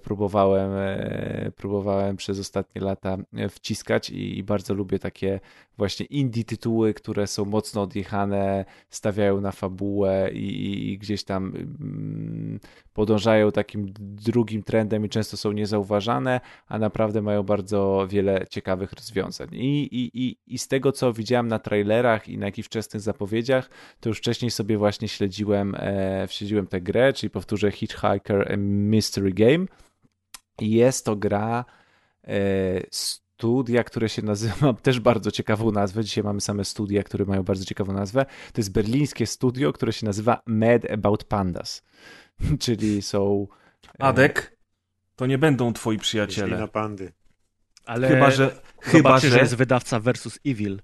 próbowałem, e, próbowałem przez ostatnie lata e, wciskać i, i bardzo lubię takie właśnie indie tytuły, które są mocno odjechane, stawiają na fabułę i, i, gdzieś tam mm, podążają takim drugim trendem i często są niezauważane, a naprawdę mają bardzo wiele ciekawych rozwiązań. I, i, i, z tego, co widziałem na trailerach i na jakichś wczesnych zapowiedziach, to już wcześniej sobie właśnie śledziłem, e, śledziłem tę grę, czyli powtórzę Hitchhiker Mystery Game. Jest to gra e, studia, które się nazywa, też bardzo ciekawą nazwę, dzisiaj mamy same studia, które mają bardzo ciekawą nazwę. To jest berlińskie studio, które się nazywa Mad About Pandas, czyli są... e, Adek, to nie będą twoi przyjaciele. na pandy. Ale Chyba, że, chyba, że, jest wydawca versus Evil.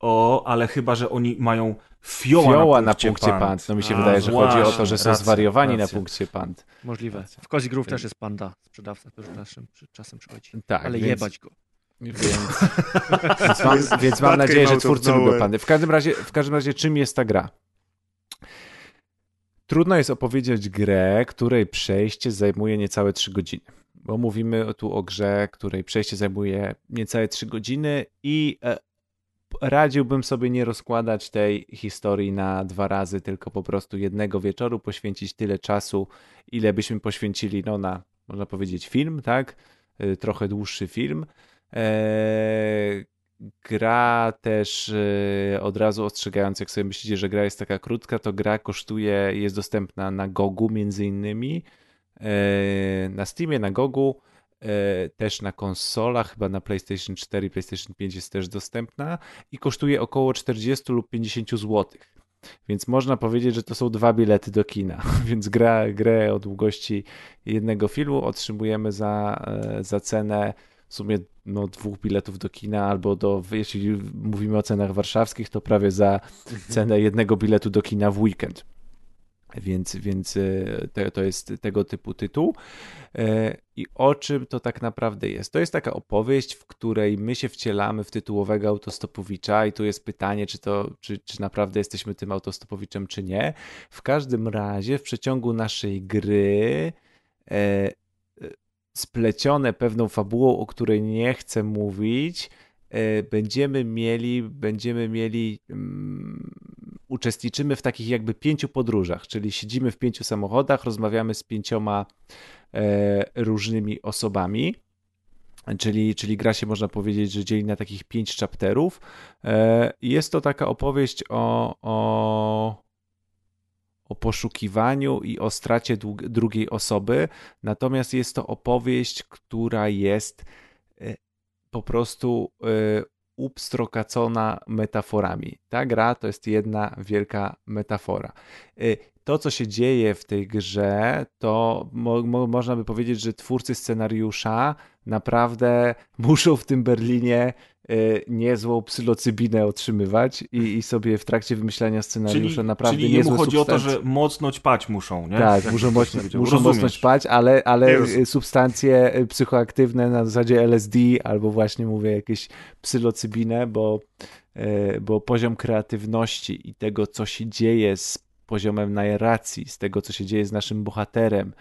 O, ale chyba, że oni mają fioła, Fioła na na punkcie, punkcie pand. pand. No mi się A, wydaje, że chodzi o to, właśnie, że są racja, zwariowani na racja. punkcie pand. Możliwe. W Cozy Groove też jest panda, sprzedawca, który czasem, czasem przychodzi. Tak, Ale więc, jebać go. Więc, więc, mam, więc mam nadzieję, że twórcy lubią pandy. W każdym, razie, w każdym razie, czym jest ta gra? Trudno jest opowiedzieć grę, której przejście zajmuje niecałe 3 godziny. Bo mówimy tu o grze, której przejście zajmuje niecałe 3 godziny i e, radziłbym sobie nie rozkładać tej historii na dwa razy, tylko po prostu jednego wieczoru poświęcić tyle czasu, ile byśmy poświęcili no, na, można powiedzieć, film, tak? Y, Trochę dłuższy film. Eee, gra też e, od razu ostrzegając, jak sobie myślicie, że gra jest taka krótka, to gra kosztuje, jest dostępna na Gogu między innymi, e, na Steamie, na Gogu, też na konsolach, chyba na PlayStation 4 i PlayStation 5 jest też dostępna i kosztuje około 40 lub 50 zł. Więc można powiedzieć, że to są dwa bilety do kina. Więc gra, grę o długości jednego filmu otrzymujemy za, e, za cenę w sumie no, dwóch biletów do kina, albo do, jeśli mówimy o cenach warszawskich, to prawie za cenę jednego biletu do kina w weekend. Więc, więc e, te, to jest tego typu tytuł. E, I o czym to tak naprawdę jest? To jest taka opowieść, w której my się wcielamy w tytułowego autostopowicza, i tu jest pytanie, czy, to, czy, czy naprawdę jesteśmy tym autostopowiczem, czy nie. W każdym razie, w przeciągu naszej gry, e, e, splecione pewną fabułą, o której nie chcę mówić, będziemy mieli, będziemy mieli, um, uczestniczymy w takich jakby pięciu podróżach, czyli siedzimy w pięciu samochodach, rozmawiamy z pięcioma e, różnymi osobami. Czyli, czyli gra się, można powiedzieć, że dzieli na takich pięć chapterów. E, jest to taka opowieść o, o, o poszukiwaniu i o stracie drugiej osoby, natomiast jest to opowieść, która jest e, po prostu upstrokacona metaforami. Ta gra to jest jedna wielka metafora. E, To, co się dzieje w tej grze, to mo- mo- można by powiedzieć, że twórcy scenariusza naprawdę muszą w tym Berlinie y, niezłą psylocybinę otrzymywać i, i sobie w trakcie wymyślania scenariusza Czyli, naprawdę czyli niezłe jemu chodzi o to, że mocno ćpać muszą, nie? tak, muszą, mocno, muszą mocno ćpać, ale, ale Jezus. y, substancje y, psychoaktywne na zasadzie LSD albo właśnie mówię jakieś psylocybinę, bo, y, bo poziom kreatywności i tego, co się dzieje z poziomem narracji, z tego, co się dzieje z naszym bohaterem,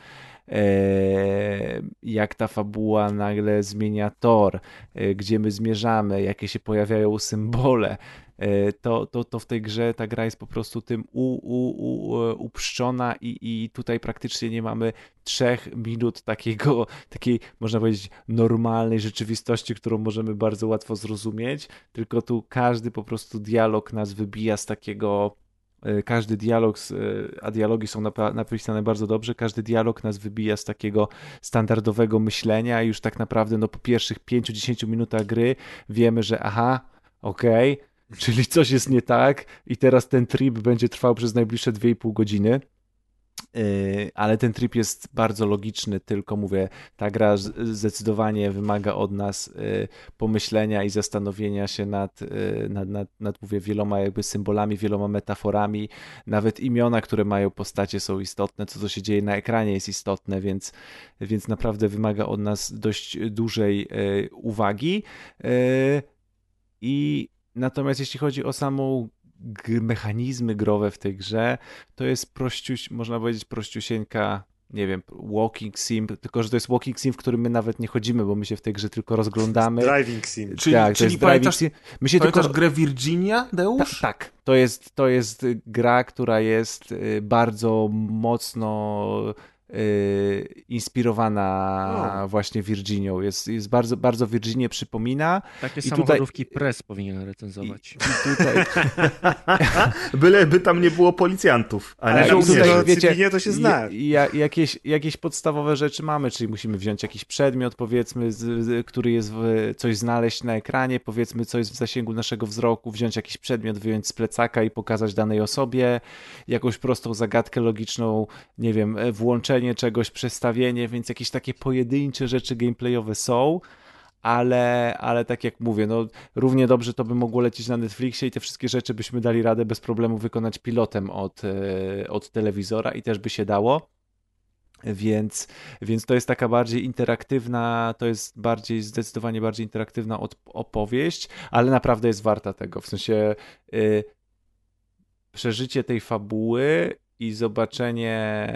jak ta fabuła nagle zmienia tor, e, gdzie my zmierzamy, jakie się pojawiają symbole, e, to, to, to w tej grze ta gra jest po prostu tym u, u, u, e, uprzczona i, i tutaj praktycznie nie mamy trzech minut takiego, takiej, można powiedzieć, normalnej rzeczywistości, którą możemy bardzo łatwo zrozumieć, tylko tu każdy po prostu dialog nas wybija z takiego e, każdy dialog, e, a dialogi są napisane bardzo dobrze, każdy dialog nas wybija z takiego standardowego myślenia i już tak naprawdę no, po pierwszych 5-10 minutach gry wiemy, że aha, okej, czyli coś jest nie tak i teraz ten trip będzie trwał przez najbliższe 2,5 godziny. Yy, Ale ten trip jest bardzo logiczny, tylko mówię, ta gra zdecydowanie wymaga od nas yy, pomyślenia i zastanowienia się nad, yy, nad, nad, nad mówię, wieloma jakby symbolami, wieloma metaforami. Nawet imiona, które mają postacie są istotne, co co się dzieje na ekranie jest istotne, więc, więc naprawdę wymaga od nas dość dużej uwagi. I natomiast jeśli chodzi o samą mechanizmy growe w tej grze, to jest prościuś, można powiedzieć prościusieńka, nie wiem, walking sim, tylko że to jest walking sim, w którym my nawet nie chodzimy, bo my się w tej grze tylko rozglądamy. Driving sim. Czyli, tak, to czyli jest driving sim. My się tylko... grę Virginia, Ta, Deusz? tak, to jest, to jest gra, która jest y, bardzo mocno inspirowana O. właśnie Virginią. Jest, jest bardzo, bardzo Virginię przypomina. Takie I tutaj- samochodówki Press powinien recenzować. I tutaj, Byleby tam nie było policjantów, a Ale nie no, żołnierze. tutaj, żołnierzy. wiecie, to się zna. ja- ja- jakieś, jakieś podstawowe rzeczy mamy, czyli musimy wziąć jakiś przedmiot, powiedzmy, z, z, który jest, w, coś znaleźć na ekranie, powiedzmy, co jest w zasięgu naszego wzroku, wziąć jakiś przedmiot, wyjąć z plecaka i pokazać danej osobie, jakąś prostą zagadkę logiczną, nie wiem, e, włączenie czegoś, przestawienie, więc jakieś takie pojedyncze rzeczy gameplayowe są. Ale, ale tak jak mówię, no równie dobrze to by mogło lecieć na Netflixie i te wszystkie rzeczy byśmy dali radę bez problemu wykonać pilotem od, e, od telewizora i też by się dało. Więc, więc to jest taka bardziej interaktywna, to jest bardziej, zdecydowanie bardziej interaktywna opowieść, ale naprawdę jest warta tego. W sensie y, przeżycie tej fabuły i zobaczenie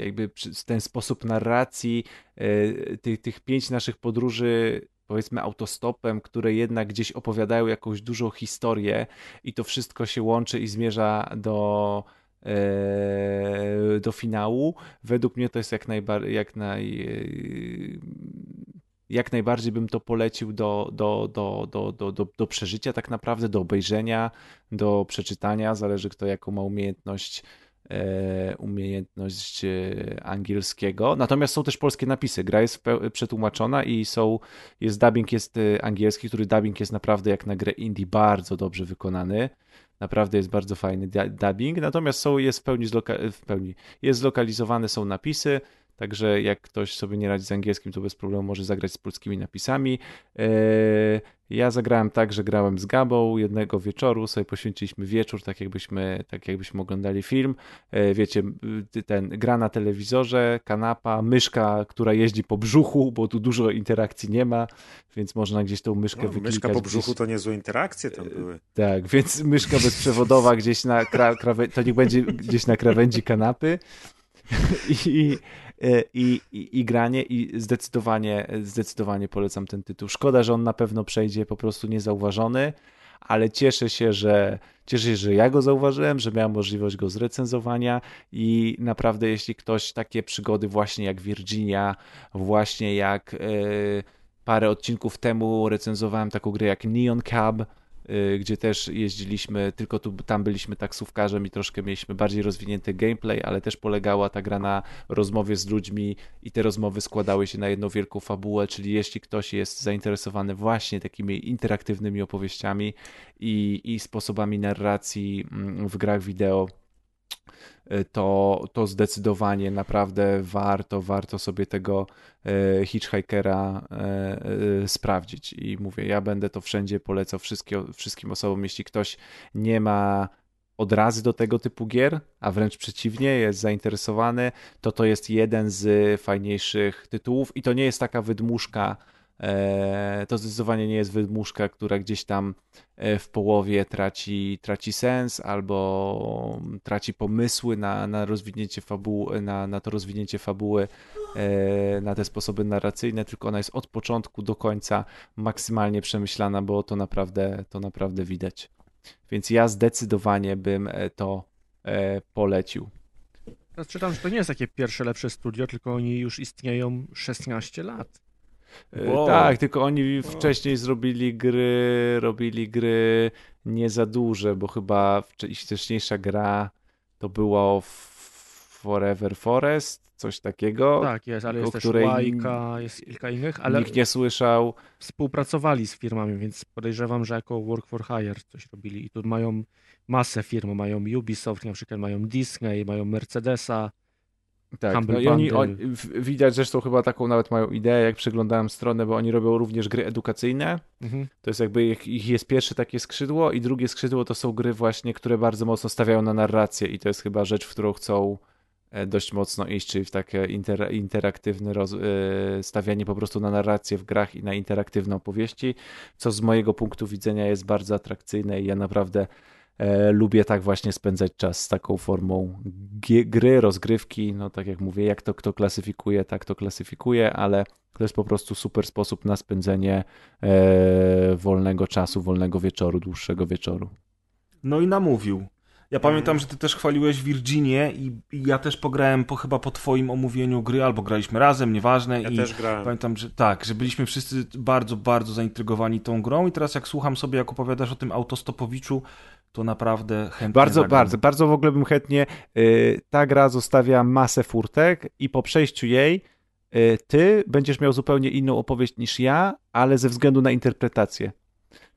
jakby przy- ten sposób narracji y, tych, tych pięć naszych podróży powiedzmy autostopem, które jednak gdzieś opowiadają jakąś dużą historię i to wszystko się łączy i zmierza do, e, do finału. Według mnie to jest jak, najbar- jak, naj, e, jak najbardziej bym to polecił do, do, do, do, do, do, do przeżycia tak naprawdę, do obejrzenia, do przeczytania, zależy kto jaką ma umiejętność e, umiejętność e, angielskiego. Natomiast są też polskie napisy. Gra jest przetłumaczona i są, jest dubbing jest e, angielski, który dubbing jest naprawdę jak na grę indie bardzo dobrze wykonany. Naprawdę jest bardzo fajny dubbing. Natomiast są, jest w pełni, w pełni jest zlokalizowane, są napisy. Także jak ktoś sobie nie radzi z angielskim, to bez problemu może zagrać z polskimi napisami. E, Ja zagrałem tak, że grałem z Gabą jednego wieczoru, sobie poświęciliśmy wieczór, tak jakbyśmy, tak jakbyśmy oglądali film. E, Wiecie, y, ten gra na telewizorze, kanapa, myszka, która jeździ po brzuchu, bo tu dużo interakcji nie ma, więc można gdzieś tą myszkę No, wyklikać. myszka po gdzieś- brzuchu to niezłe interakcje tam były. tak, więc myszka bezprzewodowa gdzieś na kra, krawe, to niech będzie gdzieś na krawędzi kanapy i, i, i, i granie i zdecydowanie, zdecydowanie polecam ten tytuł. Szkoda, że on na pewno przejdzie po prostu niezauważony, ale cieszę się, że cieszę się, że ja go zauważyłem, że miałem możliwość go zrecenzowania i naprawdę jeśli ktoś takie przygody właśnie jak Virginia, właśnie jak e, parę odcinków temu recenzowałem taką grę jak Neon Cab, gdzie też jeździliśmy, tylko tu, tam byliśmy taksówkarzem i troszkę mieliśmy bardziej rozwinięty gameplay, ale też polegała ta gra na rozmowie z ludźmi i te rozmowy składały się na jedną wielką fabułę, czyli jeśli ktoś jest zainteresowany właśnie takimi interaktywnymi opowieściami i, i sposobami narracji mm, w grach wideo, y, to, to zdecydowanie naprawdę warto, warto sobie tego e, Hitchhikera e, sprawdzić. I mówię, ja będę to wszędzie polecał wszystkie, wszystkim osobom, jeśli ktoś nie ma od razu do tego typu gier, a wręcz przeciwnie, jest zainteresowany, to to jest jeden z fajniejszych tytułów i to nie jest taka wydmuszka, to zdecydowanie nie jest wydmuszka, która gdzieś tam e, w połowie traci, traci sens albo traci pomysły na, na rozwinięcie fabuły, na, na to rozwinięcie fabuły, e, na te sposoby narracyjne, tylko ona jest od początku do końca maksymalnie przemyślana, bo to naprawdę, to naprawdę widać. Więc ja zdecydowanie bym e, to e, polecił. Teraz czytam, że to nie jest takie pierwsze lepsze studio, tylko oni już istnieją 16 lat. E, Wow. Tak, tylko oni wcześniej zrobili gry, robili gry nie za duże, bo chyba wcze- wcześniejsza gra to było f- Forever Forest, coś takiego. Tak, jest, ale jest też Łajka, jest kilka innych, ale Nikt nie słyszał. współpracowali z firmami, więc podejrzewam, że jako Work for Hire coś robili. I tu mają masę firm, mają Ubisoft, na przykład mają Disney, mają Mercedesa. Tak, Humble no i oni, widać zresztą chyba taką nawet mają ideę, jak przeglądałem stronę, bo oni robią również gry edukacyjne. Mhm. To jest jakby ich, ich jest pierwsze takie skrzydło i drugie skrzydło to są gry właśnie, które bardzo mocno stawiają na narrację i to jest chyba rzecz, w którą chcą e, dość mocno iść, czyli w takie inter, interaktywne roz, e, stawianie po prostu na narrację w grach i na interaktywne opowieści, co z mojego punktu widzenia jest bardzo atrakcyjne i ja naprawdę e, lubię tak właśnie spędzać czas z taką formą gry, rozgrywki, no tak jak mówię, jak to kto klasyfikuje, tak to klasyfikuje, ale to jest po prostu super sposób na spędzenie e, wolnego czasu, wolnego wieczoru, dłuższego wieczoru. No i namówił. Ja pamiętam, że ty też chwaliłeś Virginię i, i ja też pograłem po, chyba po twoim omówieniu gry, albo graliśmy razem, nieważne. Ja i też grałem. Pamiętam, że tak, że byliśmy wszyscy bardzo, bardzo zaintrygowani tą grą i teraz jak słucham sobie, jak opowiadasz o tym autostopowiczu, to naprawdę chętnie Bardzo, zagram. bardzo, bardzo w ogóle bym chętnie. y, ta gra zostawia masę furtek i po przejściu jej y, ty będziesz miał zupełnie inną opowieść niż ja, ale ze względu na interpretację.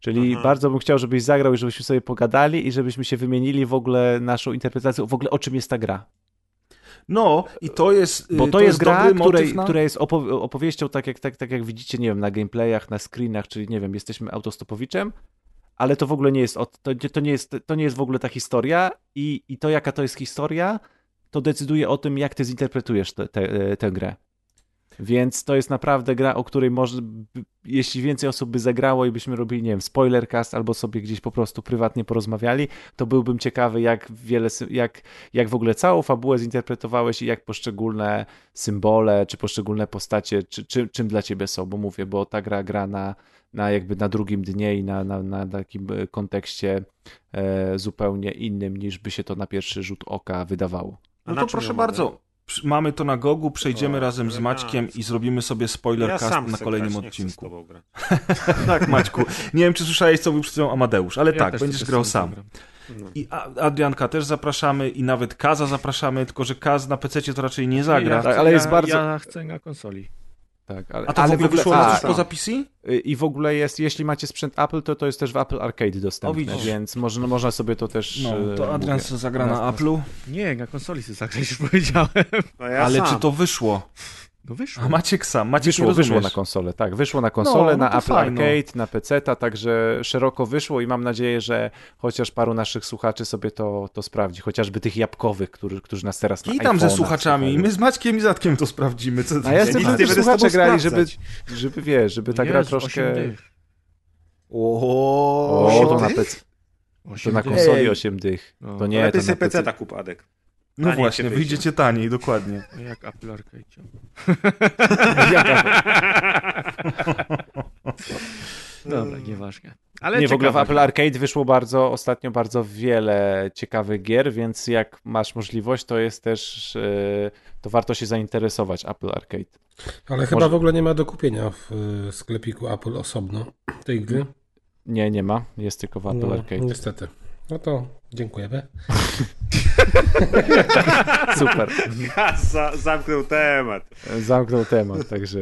Czyli Aha. bardzo bym chciał, żebyś zagrał i żebyśmy sobie pogadali i żebyśmy się wymienili w ogóle naszą interpretacją, w ogóle o czym jest ta gra. No i to jest Bo y, to, jest gra, dobry której, na... która jest opow- opowieścią, tak jak, tak, tak jak widzicie, nie wiem, na gameplayach, na screenach, czyli nie wiem, jesteśmy autostopowiczem, ale to w ogóle nie jest, to, to, nie jest, to nie jest w ogóle ta historia i, i to, jaka to jest historia, to decyduje o tym, jak ty zinterpretujesz te- te- tę grę. Więc to jest naprawdę gra, o której może, by- jeśli więcej osób by zagrało i byśmy robili, nie wiem, spoilercast albo sobie gdzieś po prostu prywatnie porozmawiali, to byłbym ciekawy, jak wiele, jak, jak w ogóle całą fabułę zinterpretowałeś i jak poszczególne symbole, czy poszczególne postacie, czy, czy, czym dla ciebie są, bo mówię, bo ta gra gra na, na jakby na drugim dnie i na, na, na takim e, kontekście e, zupełnie innym, niż by się to na pierwszy rzut oka wydawało. No to czym proszę bardzo. Mamy to na Gogu, przejdziemy O, razem z. Maćkiem i zrobimy sobie Ja spoilercast sam na kolejnym odcinku. tak, Maćku. Nie wiem, czy słyszałeś, co mówił przed chwilą Amadeusz, ale Ja tak, będziesz grał sam. No. I Adrianka też zapraszamy i nawet Kaza zapraszamy, tylko że Kaz na PC to raczej nie zagra. Ja Tak, chcę- ale ja, jest bardzo- Ja chcę na konsoli. Tak, ale, A to ale w ogóle wyszło a, na coś tak. poza PC? I w ogóle jest, jeśli macie sprzęt Apple, to to jest też w Apple Arcade dostępne, O, więc można, można sobie to też... No, e, to Adrian mówię. sobie zagra na nas- Apple'u, Nie, na konsoli sobie zagrać, już powiedziałem. No ja ale sam. czy to wyszło? No wyszło. A Maciek sam, Maciek Wyszło, wyszło na konsolę, tak, wyszło na konsolę, No, no na Apple fajno. Arcade, na PC, także szeroko wyszło i mam nadzieję, że chociaż paru naszych słuchaczy sobie to, to sprawdzi, chociażby tych jabłkowych, którzy, którzy nas teraz na I tam ze słuchaczami, i słuchają. my z Maćkiem i Zatkiem to sprawdzimy. Co A ja nie żeby tobą słuchacze grali, żeby, żeby wiesz, żeby ta gra Jezu, troszkę... osiem dych. O, O, to na, PC, to na konsoli Ej. 8 dych. No. To nie, to na PC. PC-ta kup, Adek. No Taniej właśnie, wyjdziecie taniej, dokładnie. Jak Apple Arcade. Dobra, nieważne. Ale nie, w ogóle w. Apple Arcade wyszło bardzo, ostatnio bardzo wiele ciekawych gier, więc jak masz możliwość, to jest też, e, to warto się zainteresować Apple Arcade. Ale chyba Może- w ogóle nie ma do kupienia w y, sklepiku Apple osobno tej gry. Nie, nie ma, jest tylko w Apple No, Arcade. niestety. No to dziękujemy. Super. Za, zamknął temat. Zamknął temat, także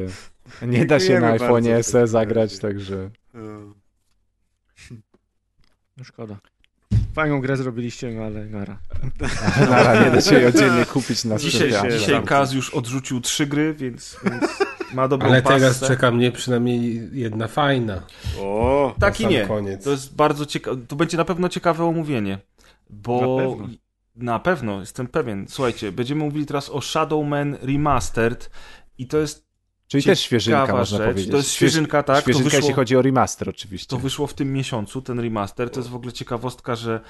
nie da się na bardzo. SE zagrać, także No. Szkoda. Fajną grę zrobiliście, no ale nara. nara, nie da się jej oddzielnie kupić na Dzisiaj, Apple. dzisiaj Kaz już odrzucił trzy gry, więc, więc ma dobrą Ale pasę. teraz czeka mnie przynajmniej jedna fajna. O, Tak i sam nie. koniec. To jest bardzo ciekawe. To będzie na pewno ciekawe omówienie. Bo pewno. Na pewno, jestem pewien. Słuchajcie, będziemy mówili teraz o Shadowman Remastered i to jest Czyli też świeżynka, ciekawa można rzecz. powiedzieć. To jest świeżynka, tak? Świeżynka, to wyszło, jeśli chodzi o remaster oczywiście. to wyszło w tym miesiącu, ten remaster. To jest w ogóle ciekawostka, że,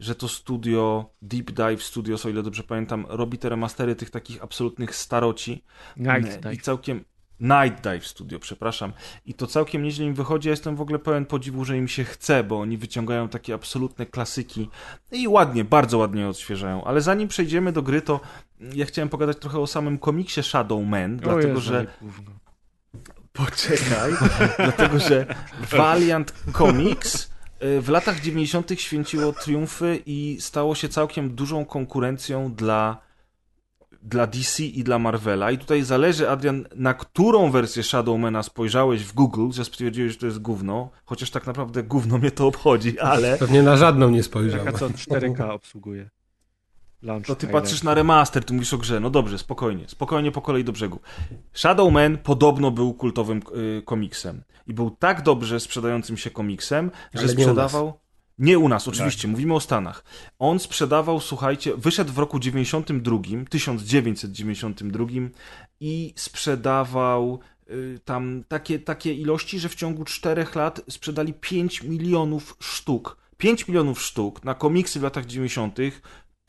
że to studio, Deep Dive Studios, o ile dobrze pamiętam, robi te remastery tych takich absolutnych staroci. Night I całkiem. Night Dive Studio, przepraszam. I to całkiem nieźle im wychodzi. Ja jestem w ogóle pełen podziwu, że im się chce, bo oni wyciągają takie absolutne klasyki i ładnie, bardzo ładnie je odświeżają. Ale zanim przejdziemy do gry, to ja chciałem pogadać trochę o samym komiksie Shadow Man, O dlatego Jezu, że. Poczekaj, dlatego że Valiant Comics y, w latach 90. święciło triumfy i stało się całkiem dużą konkurencją dla, dla DC i dla Marvela. I tutaj zależy, Adrian, na którą wersję Shadowmana spojrzałeś w Google, że stwierdziłeś, że to jest gówno, chociaż tak naprawdę gówno mnie to obchodzi, ale Pewnie na żadną nie spojrzałem. Taka co 4K obsługuje. Launch to ty trailer. patrzysz na remaster, ty mówisz o grze. No dobrze, spokojnie, spokojnie po kolei do brzegu. Shadowman podobno był kultowym y, komiksem. I był tak dobrze sprzedającym się komiksem, że sprzedawał. Nie u nas, oczywiście, mówimy o Stanach. On sprzedawał, słuchajcie, wyszedł w roku 92, 1992 i sprzedawał y, tam takie, takie ilości, że w ciągu 4 lat sprzedali 5 milionów sztuk. 5 milionów sztuk na komiksy w latach 90.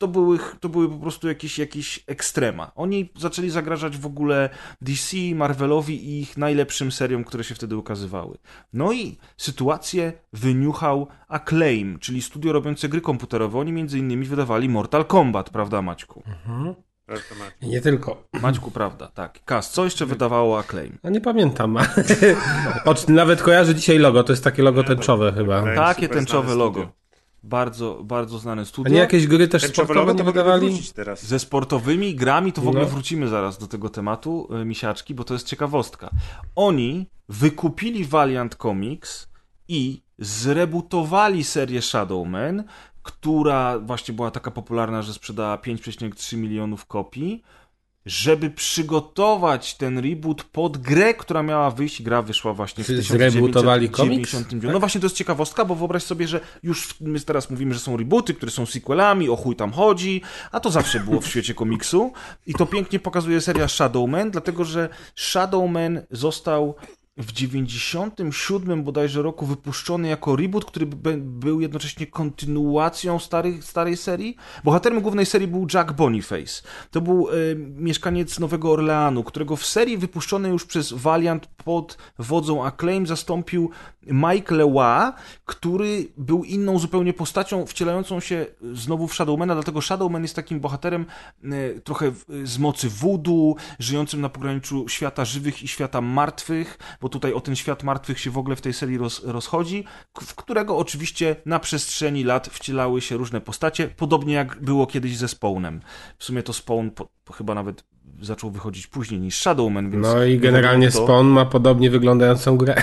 to były, to były po prostu jakieś, jakieś ekstrema. Oni zaczęli zagrażać w ogóle DC, Marvelowi i ich najlepszym seriom, które się wtedy ukazywały. No i sytuację wyniuchał Acclaim, czyli studio robiące gry komputerowe. Oni między innymi wydawali Mortal Kombat, prawda Maćku? Mhm. Nie tylko. Maćku, prawda, tak. Kas, co jeszcze wydawało Acclaim? No nie pamiętam. Nawet kojarzę dzisiaj logo, to jest takie logo tęczowe chyba. Tak, takie tęczowe logo. Bardzo, bardzo znane studio. A nie jakieś gry też sportowe nie wydawali? Ze sportowymi grami to w ogóle no. wrócimy zaraz do tego tematu, e, misiaczki, bo to jest ciekawostka. Oni wykupili Valiant Comics i zrebutowali serię Shadowman, która właśnie była taka popularna, że sprzedała 5,3 milionów kopii żeby przygotować ten reboot pod grę, która miała wyjść. Gra wyszła właśnie w 1999. No właśnie to jest ciekawostka, bo wyobraź sobie, że już my teraz mówimy, że są rebooty, które są sequelami, o chuj tam chodzi, a to zawsze było w świecie komiksu i to pięknie pokazuje seria Shadowman, dlatego że Shadowman został w 97 bodajże roku wypuszczony jako reboot, który był jednocześnie kontynuacją starych, starej serii. Bohaterem głównej serii był Jack Boniface. To był e, mieszkaniec Nowego Orleanu, którego w serii wypuszczonej już przez Valiant pod wodzą Acclaim zastąpił Mike Lewa, który był inną zupełnie postacią, wcielającą się znowu w Shadowmana, dlatego Shadowman jest takim bohaterem e, trochę z mocy voodoo, żyjącym na pograniczu świata żywych i świata martwych, bo tutaj o ten świat martwych się w ogóle w tej serii roz, rozchodzi, w którego oczywiście na przestrzeni lat wcielały się różne postacie, podobnie jak było kiedyś ze Spawnem. W sumie to Spawn po, po chyba nawet zaczął wychodzić później niż Shadowman. Więc no i generalnie to... Spawn ma podobnie wyglądającą grę.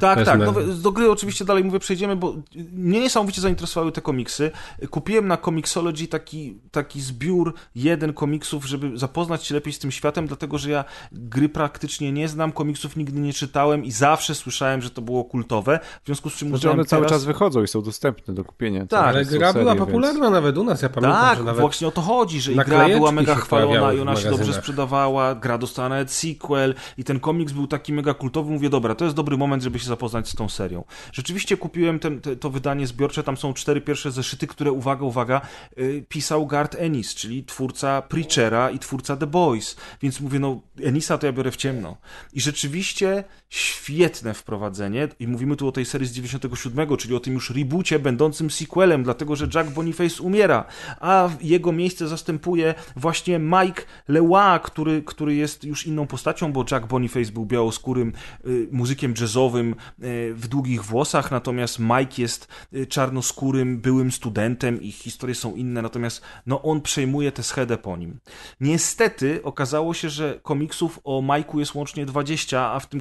Tak, tak. No, do gry oczywiście dalej mówię, przejdziemy, bo mnie niesamowicie zainteresowały te komiksy. Kupiłem na Comixology taki, taki zbiór jeden komiksów, żeby zapoznać się lepiej z tym światem, dlatego że ja gry praktycznie nie znam, komiksów nigdy nie czytałem i zawsze słyszałem, że to było kultowe. W związku z czym znaczy one cały czas wychodzą i są dostępne do kupienia. Tak, ale gra była popularna więc... nawet u nas, ja pamiętam, tak, że nawet właśnie o to chodzi, że i gra była mega chwalona i ona się dobrze sprzedawała, gra dostała nawet sequel i ten komiks był taki mega kultowy. Mówię, dobra, to jest dobry moment, żeby się zapoznać z tą serią. Rzeczywiście kupiłem ten, te, to wydanie zbiorcze, tam są cztery pierwsze zeszyty, które, uwaga, uwaga, yy, pisał Garth Ennis, czyli twórca Preachera i twórca The Boys. Więc mówię, no Enisa to ja biorę w ciemno. I rzeczywiście świetne wprowadzenie i mówimy tu o tej serii z 97, czyli o tym już reboocie będącym sequelem, dlatego że Jack Boniface umiera, a jego miejsce zastępuje właśnie Mike Lewa, który, który jest już inną postacią, bo Jack Boniface był białoskórym y, muzykiem jazzowym y, w długich włosach, natomiast Mike jest y, czarnoskórym byłym studentem, ich historie są inne, natomiast no on przejmuje tę schedę po nim. Niestety okazało się, że komiksów o Mike'u jest łącznie 20, a w tym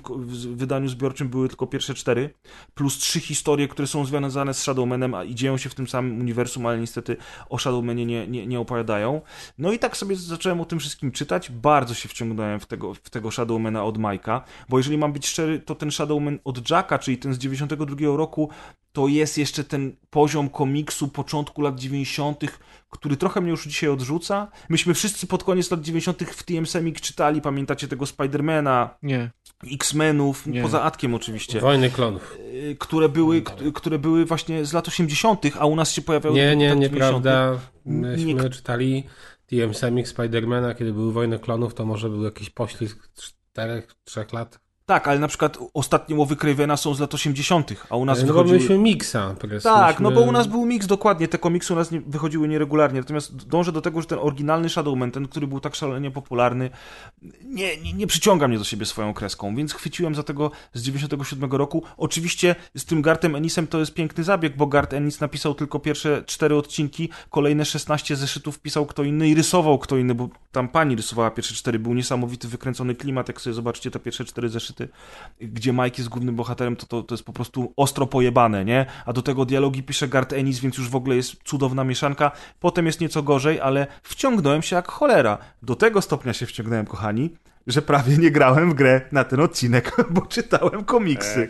wydaniu zbiorczym były tylko pierwsze cztery, plus trzy historie, które są związane z Shadowmanem a i dzieją się w tym samym uniwersum, ale niestety o Shadowmanie nie, nie, nie opowiadają. No i tak sobie zacząłem o tym wszystkim czytać, bardzo się wciągnąłem w tego, w tego Shadowmana od Majka, bo jeżeli mam być szczery, to ten Shadowman od Jacka, czyli ten z 92 roku, to jest jeszcze ten poziom komiksu początku lat 90., który trochę mnie już dzisiaj odrzuca. Myśmy wszyscy pod koniec lat 90. w TM Semik czytali, pamiętacie tego Spidermana? Nie. X-Menów, poza Atkiem oczywiście. Wojny klonów. Y, które były, które były właśnie z lat 80., a u nas się pojawiały Nie, nie, nieprawda. Myśmy nie... czytali TM Semik Spidermana, kiedy były Wojny klonów, to może był jakiś poślizg 4-3 lat. Tak, ale na przykład ostatnie łowy Cravena są z lat 80., a u nas no wychodziły... myśmy miksa. Tak, no bo u nas był mix, dokładnie, te komiksy u nas nie, wychodziły nieregularnie, natomiast dążę do tego, że ten oryginalny Shadowman, ten, który był tak szalenie popularny, nie, nie, nie przyciąga mnie do siebie swoją kreską, więc chwyciłem za tego z 97 roku. Oczywiście z tym Gartem Ennisem to jest piękny zabieg, bo Gart Ennis napisał tylko pierwsze cztery odcinki, kolejne 16 zeszytów pisał kto inny i rysował kto inny, bo tam pani rysowała pierwsze cztery, był niesamowity, wykręcony klimat, jak sobie zobaczycie te pierwsze cztery zeszyty gdzie Mike jest głównym bohaterem, to, to, to jest po prostu ostro pojebane, nie? A do tego dialogi pisze Garth Ennis, więc już w ogóle jest cudowna mieszanka. Potem jest nieco gorzej, ale wciągnąłem się jak cholera. Do tego stopnia się wciągnąłem, kochani, że prawie nie grałem w grę na ten odcinek, bo czytałem komiksy.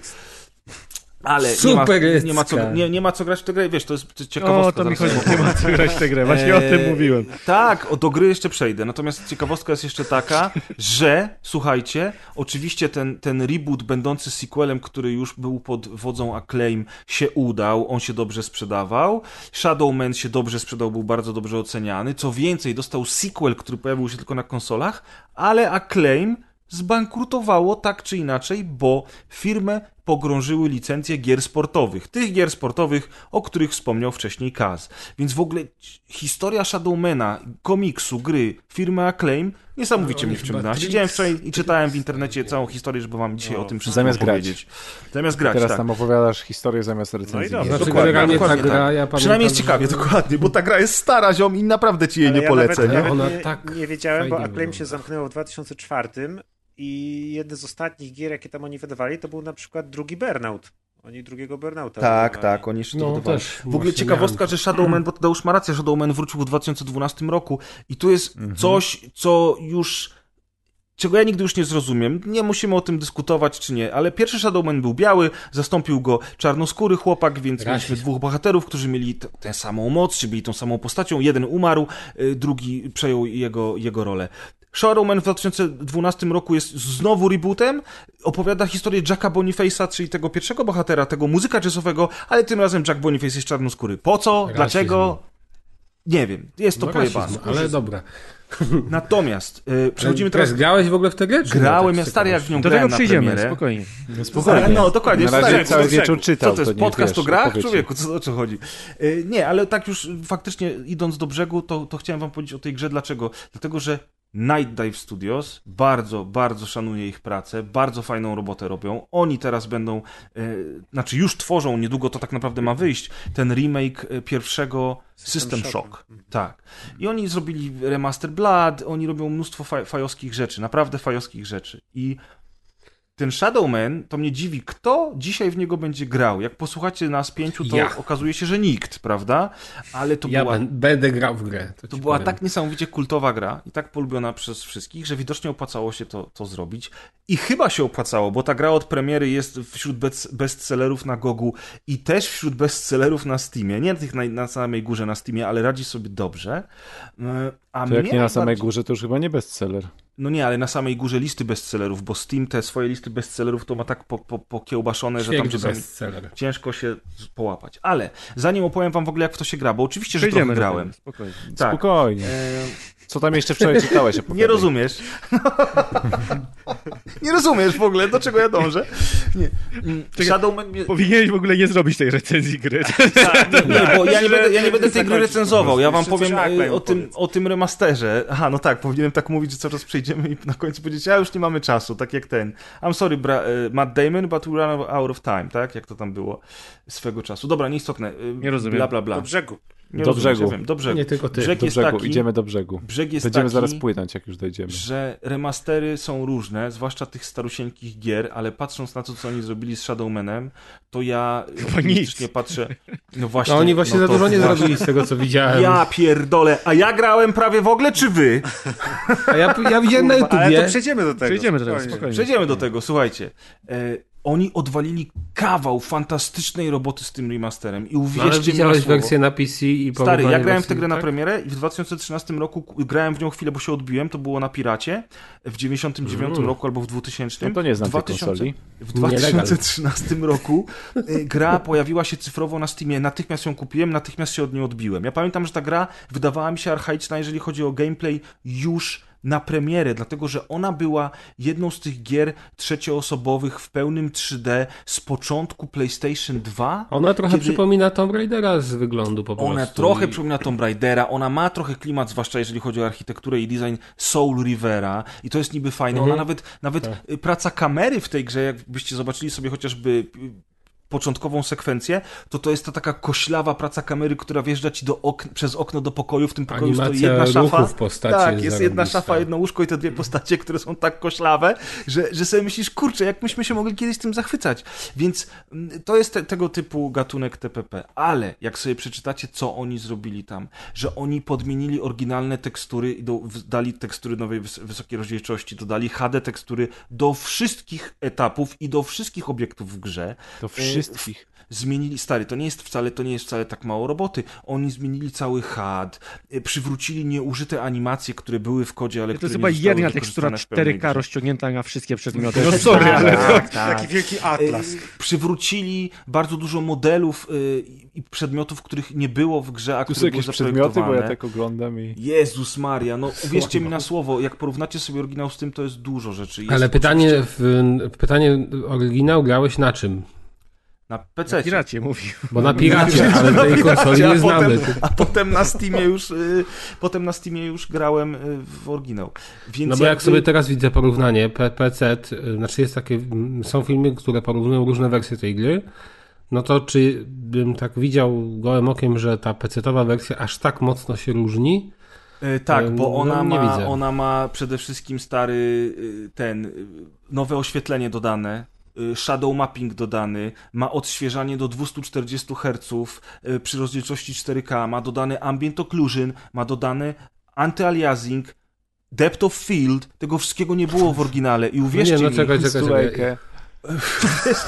Ale Super nie, ma, nie, ma co, nie, nie ma co grać w tę grę, wiesz, to jest ciekawostka. O, to mi chodzi, nie ma co grać w tę grę, właśnie o tym Eee, mówiłem. Tak, o, do gry jeszcze przejdę. Natomiast ciekawostka jest jeszcze taka, że, słuchajcie, oczywiście ten, ten reboot będący sequelem, który już był pod wodzą Acclaim, się udał, on się dobrze sprzedawał. Shadowman się dobrze sprzedał, był bardzo dobrze oceniany. Co więcej, dostał sequel, który pojawił się tylko na konsolach, ale Acclaim zbankrutowało tak czy inaczej, bo firmę pogrążyły licencje gier sportowych. Tych gier sportowych, o których wspomniał wcześniej Kaz. Więc w ogóle historia Shadowmana, komiksu, gry, firmy Acclaim niesamowicie No, mnie wciągnęła. Siedziałem wczoraj i czytałem w internecie całą historię, żeby wam dzisiaj o tym wszystkim Zamiast grać. opowiedzieć. Zamiast grać, Teraz tak. nam opowiadasz historię zamiast recenzji. No i dobrze. Znaczy, Dokładnie, ta dokładnie gra, tak. ja Przynajmniej jest pamiętam, ciekawie, że- dokładnie, bo ta gra jest stara, ziom, i naprawdę ci jej nie ja polecę, nawet, nie? Ona nie, tak nie wiedziałem, bo Acclaim się zamknęło w 2004 i jedne z ostatnich gier, jakie tam oni wydawali, to był na przykład drugi Burnout. Oni drugiego Burnouta Tak, wydawali. tak, oni jeszcze No, wydawali. też W ogóle ciekawostka, że Shadowman, bo Tadeusz ma rację, Shadowman wrócił w 2012 roku i tu jest Mhm. coś, co już czego ja nigdy już nie zrozumiem. Nie musimy o tym dyskutować, czy nie, ale pierwszy Shadowman był biały, zastąpił go czarnoskóry chłopak, więc Rasizm. mieliśmy dwóch bohaterów, którzy mieli tę samą moc, czy byli tą samą postacią. Jeden umarł, y, drugi przejął jego, jego rolę. Shadowman w 2012 roku jest znowu rebootem, opowiada historię Jacka Boniface'a, czyli tego pierwszego bohatera, tego muzyka jazzowego, ale tym razem Jack Boniface jest czarnoskóry. Po co? Rasizm. Dlaczego? Nie wiem, jest to No, pojebane. rasizm, ale dobra. Natomiast y, przechodzimy teraz... Teraz grałeś w ogóle w tę grę? Grałem, Tak ja stary jak w nią Do tego na przyjdziemy, spokojnie. Ale No, dokładnie. Na razie stary, cały wieczór czytał, Co to jest, to podcast wiesz, o grach? opowiedz. Człowieku, co, o co chodzi? Y, Nie, ale tak już faktycznie idąc do brzegu, to, to chciałem wam powiedzieć o tej grze. Dlaczego? Dlatego, że Night Dive Studios bardzo, bardzo szanuję ich pracę, bardzo fajną robotę robią. Oni teraz będą, y, znaczy już tworzą, niedługo to tak naprawdę ma wyjść, ten remake y, pierwszego System, System Shock. Shocka. Tak. I oni zrobili remaster Blood, oni robią mnóstwo fa fajowskich rzeczy, naprawdę fajowskich rzeczy. I ten Shadowman, to mnie dziwi, kto dzisiaj w niego będzie grał. Jak posłuchacie nas pięciu, to Ja. okazuje się, że nikt, prawda? Ale to Ja była będę grał w grę. To, to była powiem. tak niesamowicie kultowa gra i tak polubiona przez wszystkich, że widocznie opłacało się to, to zrobić. I chyba się opłacało, bo ta gra od premiery jest wśród bez- bestsellerów na Gogu i też wśród bestsellerów na Steamie. Nie tych na, na samej górze na Steamie, ale radzi sobie dobrze. E, A To jak nie na samej górze, to już chyba nie bestseller. No nie, ale na samej górze listy bestsellerów, bo Steam te swoje listy bestsellerów to ma tak po, po, pokiełbaszone, że tam czasami ciężko się połapać. Ale zanim opowiem wam w ogóle, jak w to się gra, bo oczywiście, że Przejdziemy trochę grałem. spokojnie. Tak. Spokojnie. E, Co tam jeszcze wczoraj czytałeś? Nie rozumiesz. nie rozumiesz w ogóle, do czego ja dążę. Nie. Mm, Shadowman. Powinieneś w ogóle nie zrobić tej recenzji gry. Tak, nie, nie, bo ja nie będę, ja nie będę tej gry recenzował. Ja wam powiem e, o tym, o tym remasterze. Aha, no tak, powinienem tak mówić, że cały czas przejdziemy i na końcu powiedzieć, a już nie mamy czasu, tak jak ten. I'm sorry, bra, e, Matt Damon, but we run out of time, tak? Jak to tam było swego czasu. Dobra, nieistotne. e, Nie rozumiem. Bla, bla, bla. Do brzegu. Nie Do rozumiesz, brzegu. Ja wiem, do brzegu. Nie tylko ty. Brzeg Do jest brzegu, taki, idziemy do brzegu. brzeg jest Będziemy taki, zaraz płynąć, jak już dojdziemy. że remastery są różne, zwłaszcza tych starusieńkich gier, ale patrząc na to, co oni zrobili z Shadowmanem, to ja optymistycznie patrzę. No właśnie. No oni właśnie no za to dużo nie właśnie- zrobili z tego, co widziałem. Ja pierdolę, a ja grałem prawie w ogóle, czy wy? A ja, ja widziałem na Kurwa, ale to przejdziemy do tego. Przejdziemy do tego, spokojnie. spokojnie. Przejdziemy do tego, słuchajcie. Oni odwalili kawał fantastycznej roboty z tym remasterem i No, ale uwierzcie mi na widziałeś wersję na PC i Stary, ja grałem w wersji, tę grę na tak? premierę i w 2013 roku ku- grałem w nią chwilę, bo się odbiłem, to było na Piracie, w 99 Mm. roku albo w 2000. No to nie znam tej 2000 konsoli. W Nielegal. 2013 roku y, gra pojawiła się cyfrowo na Steamie. Natychmiast ją kupiłem, natychmiast się od niej odbiłem. Ja pamiętam, że ta gra wydawała mi się archaiczna, jeżeli chodzi o gameplay, już na premierę, dlatego że ona była jedną z tych gier trzecioosobowych w pełnym 3D z początku PlayStation 2. Ona trochę kiedy- przypomina Tomb Raidera z wyglądu po prostu. Ona trochę I- przypomina Tomb Raidera, ona ma trochę klimat, zwłaszcza jeżeli chodzi o architekturę i design Soul Rivera i to jest niby fajne. Ona nawet, nawet y, praca kamery w tej grze, jakbyście zobaczyli sobie chociażby y, początkową sekwencję, to to jest ta taka koślawa praca kamery, która wjeżdża ci do przez okno do pokoju, w tym pokoju stoi Animacja jedna szafa. ruchów postaci tak, jest jest jedna szafa, jedno łóżko i te dwie postacie, które są tak koślawe, że, że sobie myślisz, kurczę, jak myśmy się mogli kiedyś tym zachwycać. Więc mm, to jest te, tego typu gatunek TPP. Ale jak sobie przeczytacie, co oni zrobili tam, że oni podmienili oryginalne tekstury i do, w- dali tekstury nowej wys wysokiej rozdzielczości, dodali HD tekstury do wszystkich etapów i do wszystkich obiektów w grze. To. Wszystkich. zmienili, stary, to nie jest wcale, to nie jest wcale tak mało roboty. Oni zmienili cały HUD, y, przywrócili nieużyte animacje, które były w kodzie, ale To które jest nie chyba jedna tekstura wykorzystane w pełnej 4K grze. rozciągnięta na wszystkie przedmioty. No sorry, ale to... Tak, tak. Taki wielki atlas. Y, Przywrócili bardzo dużo modelów y, i przedmiotów, których nie było w grze, a Tu są które były jakieś przedmioty, bo ja tak oglądam i... Jezus Maria, no uwierzcie mi na słowo, jak porównacie sobie oryginał z tym, to jest dużo rzeczy. Jest Ale pytanie, oczywiście w, pytanie oryginał grałeś na czym? Na PC. Piracie mówi. Bo na piracie, ale tej konsoli a nie potem, znamy. a potem na Steamie już y, potem na Steamie już grałem y, w oryginał. Więc No bo jak sobie teraz widzę porównanie, PC, y, znaczy jest takie, są filmy, które porównują różne wersje tej gry, no to czy bym tak widział gołym okiem, że ta PC-towa wersja aż tak mocno się różni? Y, tak, bo No, ona nie ma, widzę. ona ma przede wszystkim stary y, ten y, nowe oświetlenie dodane. Y, Shadow mapping dodany, ma odświeżanie do 240 Hz y, przy rozdzielczości 4K, ma dodany ambient occlusion, ma dodany anti-aliasing, depth of field, tego wszystkiego nie było w oryginale i uwierzcie nie, no mi, czekaj, czekaj, czekaj.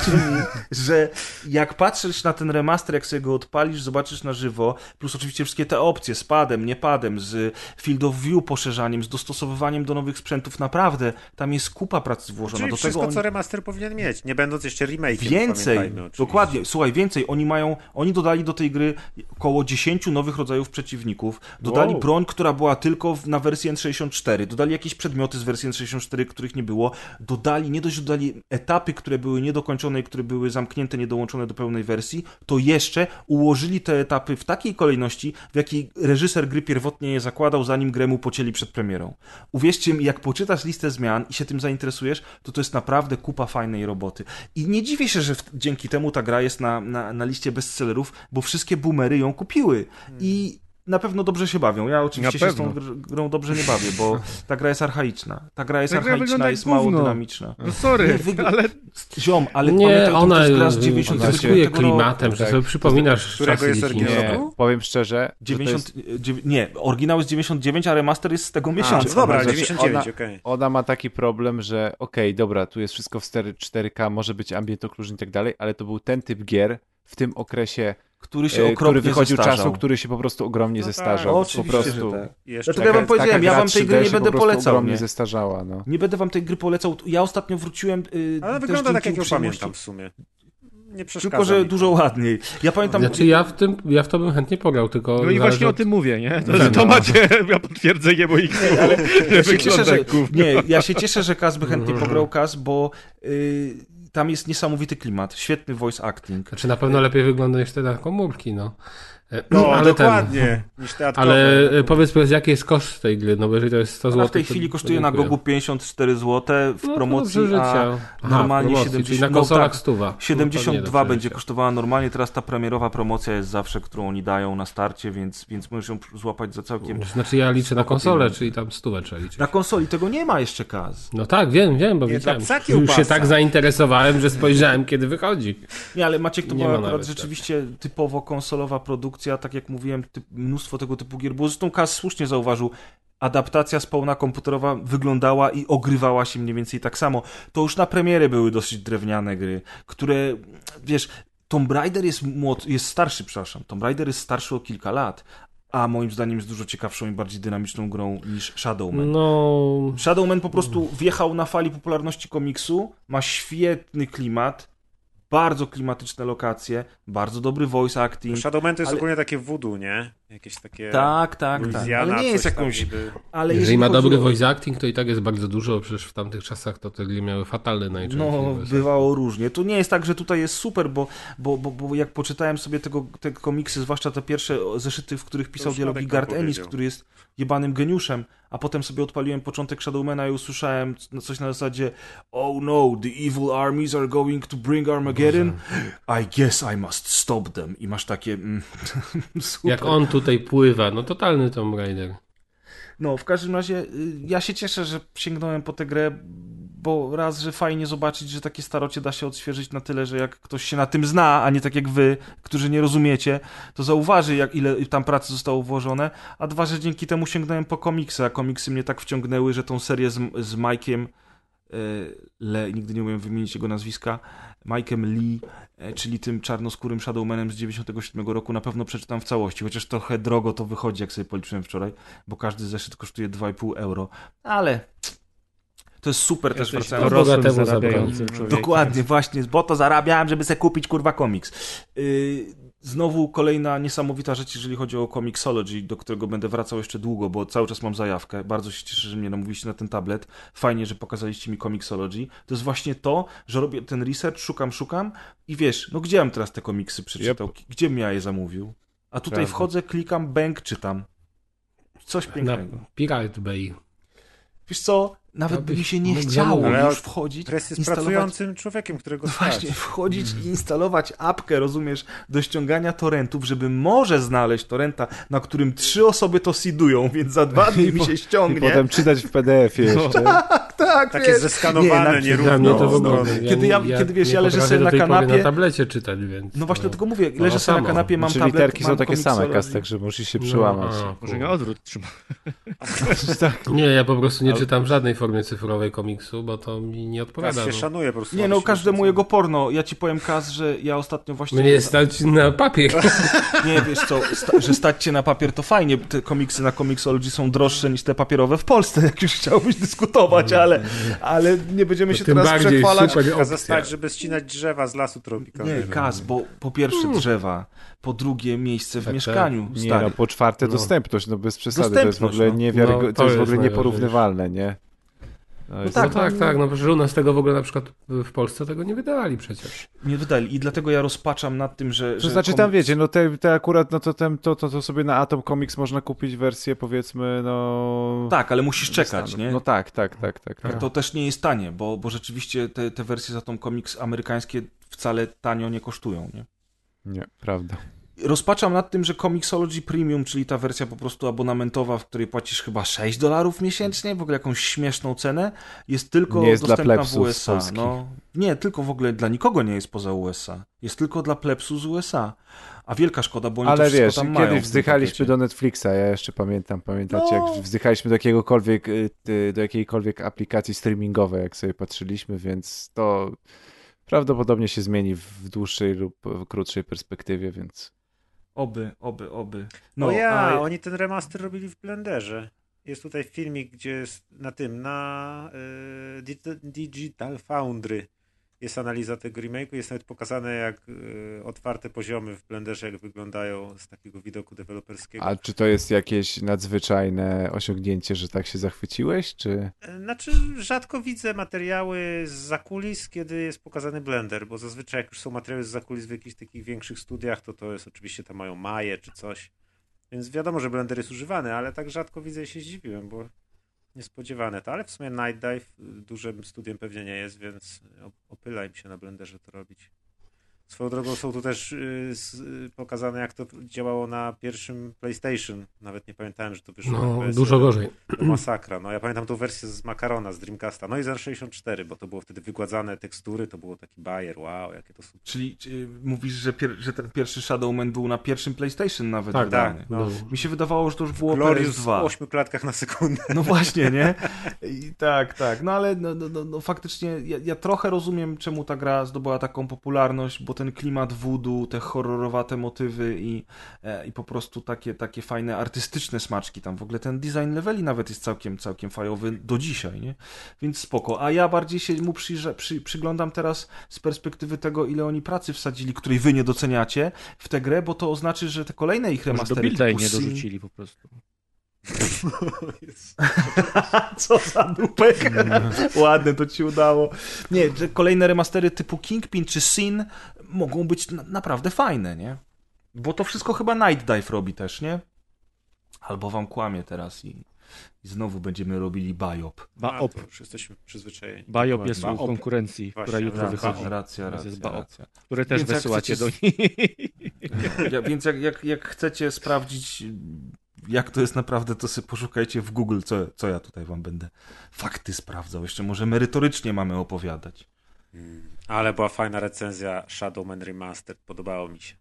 Mi, że jak patrzysz na ten remaster, jak sobie go odpalisz, zobaczysz na żywo, plus oczywiście wszystkie te opcje z padem, nie padem, z field of view poszerzaniem, z dostosowywaniem do nowych sprzętów, naprawdę tam jest kupa pracy włożona. Czyli do wszystko, tego oni... co remaster powinien mieć, nie będąc jeszcze remake'iem. Więcej, dokładnie, słuchaj, więcej. Oni mają, oni dodali do tej gry około 10 nowych rodzajów przeciwników. Dodali Wow. broń, która była tylko w, na wersji N64. Dodali jakieś przedmioty z wersji N64, których nie było. Dodali, nie dość, dodali etapy, które były niedokończone i które były zamknięte, niedołączone do pełnej wersji, to jeszcze ułożyli te etapy w takiej kolejności, w jakiej reżyser gry pierwotnie je zakładał, zanim grę mu pocięli przed premierą. Uwierzcie mi, jak poczytasz listę zmian i się tym zainteresujesz, to to jest naprawdę kupa fajnej roboty. I nie dziwię się, że w, dzięki temu ta gra jest na, na, na liście bestsellerów, bo wszystkie boomery ją kupiły. I na pewno dobrze się bawią. Ja oczywiście się z tą grą dobrze nie bawię, bo ta gra jest archaiczna. Ta gra jest Ta gra archaiczna, jak jest mało gówno. dynamiczna. No sorry, Nie, wygl- ale Ziom, ale Nie, pamiętaj, ona to jest gra z y, 99 zyskuje roku. klimatem, że tak. sobie przypominasz Którego jest oryginał? Nie, powiem szczerze, że to 90, jest, nie, oryginał jest 99, a remaster jest z tego A, miesiąca. no dobra, Znaczy, 99, ona- okej. ona ma taki problem, że okej, dobra, tu jest wszystko w 4, 4K, może być ambient occlusion i tak dalej, ale to był ten typ gier w tym okresie, który się e, okropnie który wychodził zestarzał. czasu, który się po prostu ogromnie No tak, zestarzał. po oczywiście, prostu. że tak. Jeszcze Dlatego ja wam powiedziałem, taka ja wam tej 3D gry nie będę po polecał. ogromnie Nie? zestarzała, no. nie będę wam tej gry polecał. Ja ostatnio wróciłem. Yy, Ale też wygląda tak, jak ją pamiętam w sumie. Nie Tylko, że mi dużo ładniej. Ja pamiętam. Znaczy ja w, tym, ja w to bym chętnie pograł, tylko no i właśnie o od- tym mówię, nie? To, że to macie ja potwierdzenie moich słów, ale że ja się cieszę, że, nie, ja się cieszę, że Kaz by chętnie pograł Kaz, bo yy, tam jest niesamowity klimat, świetny voice acting. Znaczy na pewno lepiej wygląda niż te na komórki, no. E, No, ale ten- dokładnie. Niż teatrowe. Ale e, powiedz, powiedz, jaki jest koszt tej gry, no bo jeżeli to jest 100 zł. W tej to- chwili to kosztuje na. Gogu 54 zł, w No, promocji, a. Aha, normalnie promocji, 70 czyli na no konsolach tak, stuwa. No, to 72 nie, będzie kosztowała normalnie, teraz ta premierowa promocja jest zawsze, którą oni dają na starcie, więc, więc możesz ją złapać za całkiem... Znaczy ja liczę na konsolę, czyli tam stówę trzeba liczyć. Na konsoli tego nie ma jeszcze Kaz. No tak, wiem, wiem, bo Nie, widziałem. Już się tak zainteresowałem, że spojrzałem, kiedy wychodzi. Nie, ale Maciek to Nie była ma akurat nawet, tak. rzeczywiście typowo konsolowa produkcja, tak jak mówiłem, typ, mnóstwo tego typu gier, bo zresztą Kaz słusznie zauważył, adaptacja spawna komputerowa wyglądała i ogrywała się mniej więcej tak samo. To już na premiery były dosyć drewniane gry, które, wiesz, Tomb Raider jest, młod, jest starszy, przepraszam, Tomb Raider jest starszy o kilka lat, a moim zdaniem jest dużo ciekawszą i bardziej dynamiczną grą niż Shadowman. No, Shadowman po prostu wjechał na fali popularności komiksu, ma świetny klimat, bardzo klimatyczne lokacje, bardzo dobry voice acting. Shadowman to jest ale- ogólnie takie voodoo, nie? Jakieś takie... Tak, tak, tak. Louisiana, Ale nie jest jakąś. niby. Ale jeżeli ma dobry o- voice acting, to i tak jest bardzo dużo, przecież w tamtych czasach to te gry miały fatalny najczęściej. No, bywało różnie. To nie jest tak, że tutaj jest super, bo, bo, bo, bo jak poczytałem sobie tego, te komiksy, zwłaszcza te pierwsze zeszyty, w których pisał dialogi nam Ennis, który jest jebanym geniuszem, a potem sobie odpaliłem początek Shadowmana i usłyszałem c- coś na zasadzie Oh no, the evil armies are going to bring Armageddon. I guess I must stop them. I masz takie... Mm. Jak on tutaj pływa, no totalny Tomb Raider. No, w każdym razie y, ja się cieszę, że sięgnąłem po tę grę, bo raz, że fajnie zobaczyć, że takie starocie da się odświeżyć na tyle, że jak ktoś się na tym zna, a nie tak jak wy, którzy nie rozumiecie, to zauważy, jak ile tam pracy zostało włożone, a dwa, że dzięki temu sięgnąłem po komiksy, a komiksy mnie tak wciągnęły, że tą serię z, z Mike'iem, y, Le, nigdy nie umiem wymienić jego nazwiska, Mike'em Lee, e, czyli tym czarnoskórym Shadowmanem z 97 roku, na pewno przeczytam w całości, chociaż trochę drogo to wychodzi, jak sobie policzyłem wczoraj, bo każdy zeszyt kosztuje 2,5 euro, ale to jest super też Jesteś wracając do bogatemu zarabiającym człowiekiem. Dokładnie, właśnie, bo to zarabiałem, żeby sobie kupić kurwa komiks. Yy, znowu kolejna niesamowita rzecz, jeżeli chodzi o Comixology, do którego będę wracał jeszcze długo, bo cały czas mam zajawkę. Bardzo się cieszę, że mnie namówiliście na ten tablet. Fajnie, że pokazaliście mi Comixology. To jest właśnie to, że robię ten research, szukam, szukam i wiesz, no gdzie bym teraz te komiksy przeczytał? Gdzie bym ja je zamówił? A tutaj Prawda. wchodzę, klikam, bank, czytam. Coś Na pięknego. Pirate Bay. Wiesz co, nawet by mi się nie chciało zamówić. Już wchodzić, Press jest instalować pracującym człowiekiem, którego No stać. właśnie, wchodzić i instalować apkę, rozumiesz, do ściągania torrentów, żeby może znaleźć torrenta, na którym trzy osoby to seedują, więc za dwa dni mi się I ściągnie. potem czytać w PDF-ie jeszcze. Tak, tak, Takie wiesz. zeskanowane, Nie, na- nierówno. Mnie to w ogóle. Ja, Kiedy ja- ja, kiedy, wiesz, ja leżę sobie na kanapie- na tablecie czytać, więc. No właśnie, dlatego mówię, no, leżę sobie na kanapie, mam Czy tablet, literki są takie same, Comixology. kas, także musisz się No, przełamać. Może nie odwrót trzyma. tak. Nie, ja po prostu nie czytam żadnej formie cyfrowej komiksu, bo to mi nie Kas odpowiada. się No. szanuje po prostu. Nie no, każdemu jego porno. Ja ci powiem, Kaz, że ja ostatnio właśnie... Mnie stać na papier. Nie, wiesz co, sta, że stać cię na papier to fajnie, te komiksy na Comixology są droższe niż te papierowe w Polsce, jak już chciałbyś dyskutować, ale, ale nie będziemy się teraz przechwalać. super Kazać opcja. stać, żeby ścinać drzewa z lasu tropikalnego. Nie, Kaz, bo po pierwsze drzewa, po drugie miejsce w Tak, mieszkaniu, Nie no, po czwarte No. dostępność, no bez przesady, to jest w ogóle, no. niewiarygo- No, to to jest w ogóle nieporównywalne, nie? No No tak, tak, no. tak, no że u nas tego w ogóle na przykład w Polsce tego nie wydali przecież. Nie wydali i dlatego ja rozpaczam nad tym, że... To że znaczy tam wiecie, no te, te akurat, no to, tem, to, to, to sobie na Atom Comics można kupić wersję powiedzmy, no... Tak, ale musisz czekać, nie? No tak, tak, tak, tak. tak. To też nie jest tanie, bo, bo rzeczywiście te, te wersje za tą komiks amerykańskie wcale tanio nie kosztują, nie? Nie, prawda. Rozpaczam nad tym, że Comixology Premium, czyli ta wersja po prostu abonamentowa, w której płacisz chyba 6 dolarów miesięcznie, w ogóle jakąś śmieszną cenę, jest tylko Nie jest dla dostępna w USA. No, nie, tylko w ogóle dla nikogo nie jest poza USA. Jest tylko dla plebsu z USA. A wielka szkoda, bo oni to Ale wszystko wiesz, tam mają. tym wzdychaliśmy do Netflixa, ja jeszcze pamiętam, pamiętacie, No. jak wzdychaliśmy do jakiegokolwiek, y, do jakiejkolwiek aplikacji streamingowej, jak sobie patrzyliśmy, więc to prawdopodobnie się zmieni w dłuższej lub w krótszej perspektywie, więc Oby, oby, oby. No ja, a- oni ten remaster robili w Blenderze. Jest tutaj filmik, gdzie jest na tym, na y, Dig- Digital Foundry jest analiza tego remake'u, jest nawet pokazane jak y, otwarte poziomy w Blenderze, jak wyglądają z takiego widoku deweloperskiego. a czy to jest jakieś nadzwyczajne osiągnięcie, że tak się zachwyciłeś, czy... E, Znaczy, rzadko widzę materiały z zakulis, kiedy jest pokazany Blender, bo zazwyczaj jak już są materiały z zakulis w jakichś takich większych studiach, to to jest oczywiście tam mają Maję czy coś. Więc wiadomo, że Blender jest używany, ale tak rzadko widzę i się zdziwiłem, bo niespodziewane to. Ale w sumie Night Dive y, dużym studiem pewnie nie jest, więc op- opyla im się na Blenderze to robić. Swoją drogą są tu też y, y, pokazane, jak to działało na pierwszym PlayStation. Nawet nie pamiętałem, że to wyszło No, PS1. dużo gorzej. To masakra. No ja pamiętam tą wersję z Macarona, z Dreamcasta. No i z 64, bo to było wtedy wygładzane tekstury, to było taki bajer, wow, jakie to super. Czyli czy mówisz, że, pier, że ten pierwszy Shadowman był na pierwszym PlayStation nawet Tak, wydany. tak, no. Mi się wydawało, że to już było Glorious w PS2. 8 klatkach na sekundę. No właśnie, nie? I tak, tak. No ale no, no, no, no, faktycznie ja, ja trochę rozumiem, czemu ta gra zdobyła taką popularność, bo ten klimat voodoo, te horrorowate motywy i, e, i po prostu takie, takie fajne artystyczne smaczki tam. W ogóle ten design leveli nawet jest całkiem, całkiem fajowy do dzisiaj, nie? Więc spoko. A ja bardziej się mu przyjrze, przy, przyglądam teraz z perspektywy tego, ile oni pracy wsadzili, której wy nie doceniacie w tę grę, bo to oznacza, że te kolejne ich Może do remastery typu nie dorzucili po prostu. Co za dupek. Ładne to ci udało. Nie, że kolejne remastery typu Kingpin czy Sin mogą być na naprawdę fajne, nie? Bo to wszystko chyba Night Dive robi też, nie? Albo wam kłamie teraz i, i znowu będziemy robili Biop. Baop. już jesteśmy przyzwyczajeni. Biop jest Baop. u konkurencji, która Właśnie, jutro tak, wychodzi. Racja, Więc jest racja, Baop. racja. Które też Więc wysyłacie do chcecie nich. Ja, więc jak, jak, jak chcecie sprawdzić, jak to jest naprawdę, to sobie poszukajcie w Google, co, co ja tutaj wam będę fakty sprawdzał. Jeszcze może merytorycznie mamy opowiadać. Mm. Ale była fajna recenzja Shadowman Remastered, podobało mi się.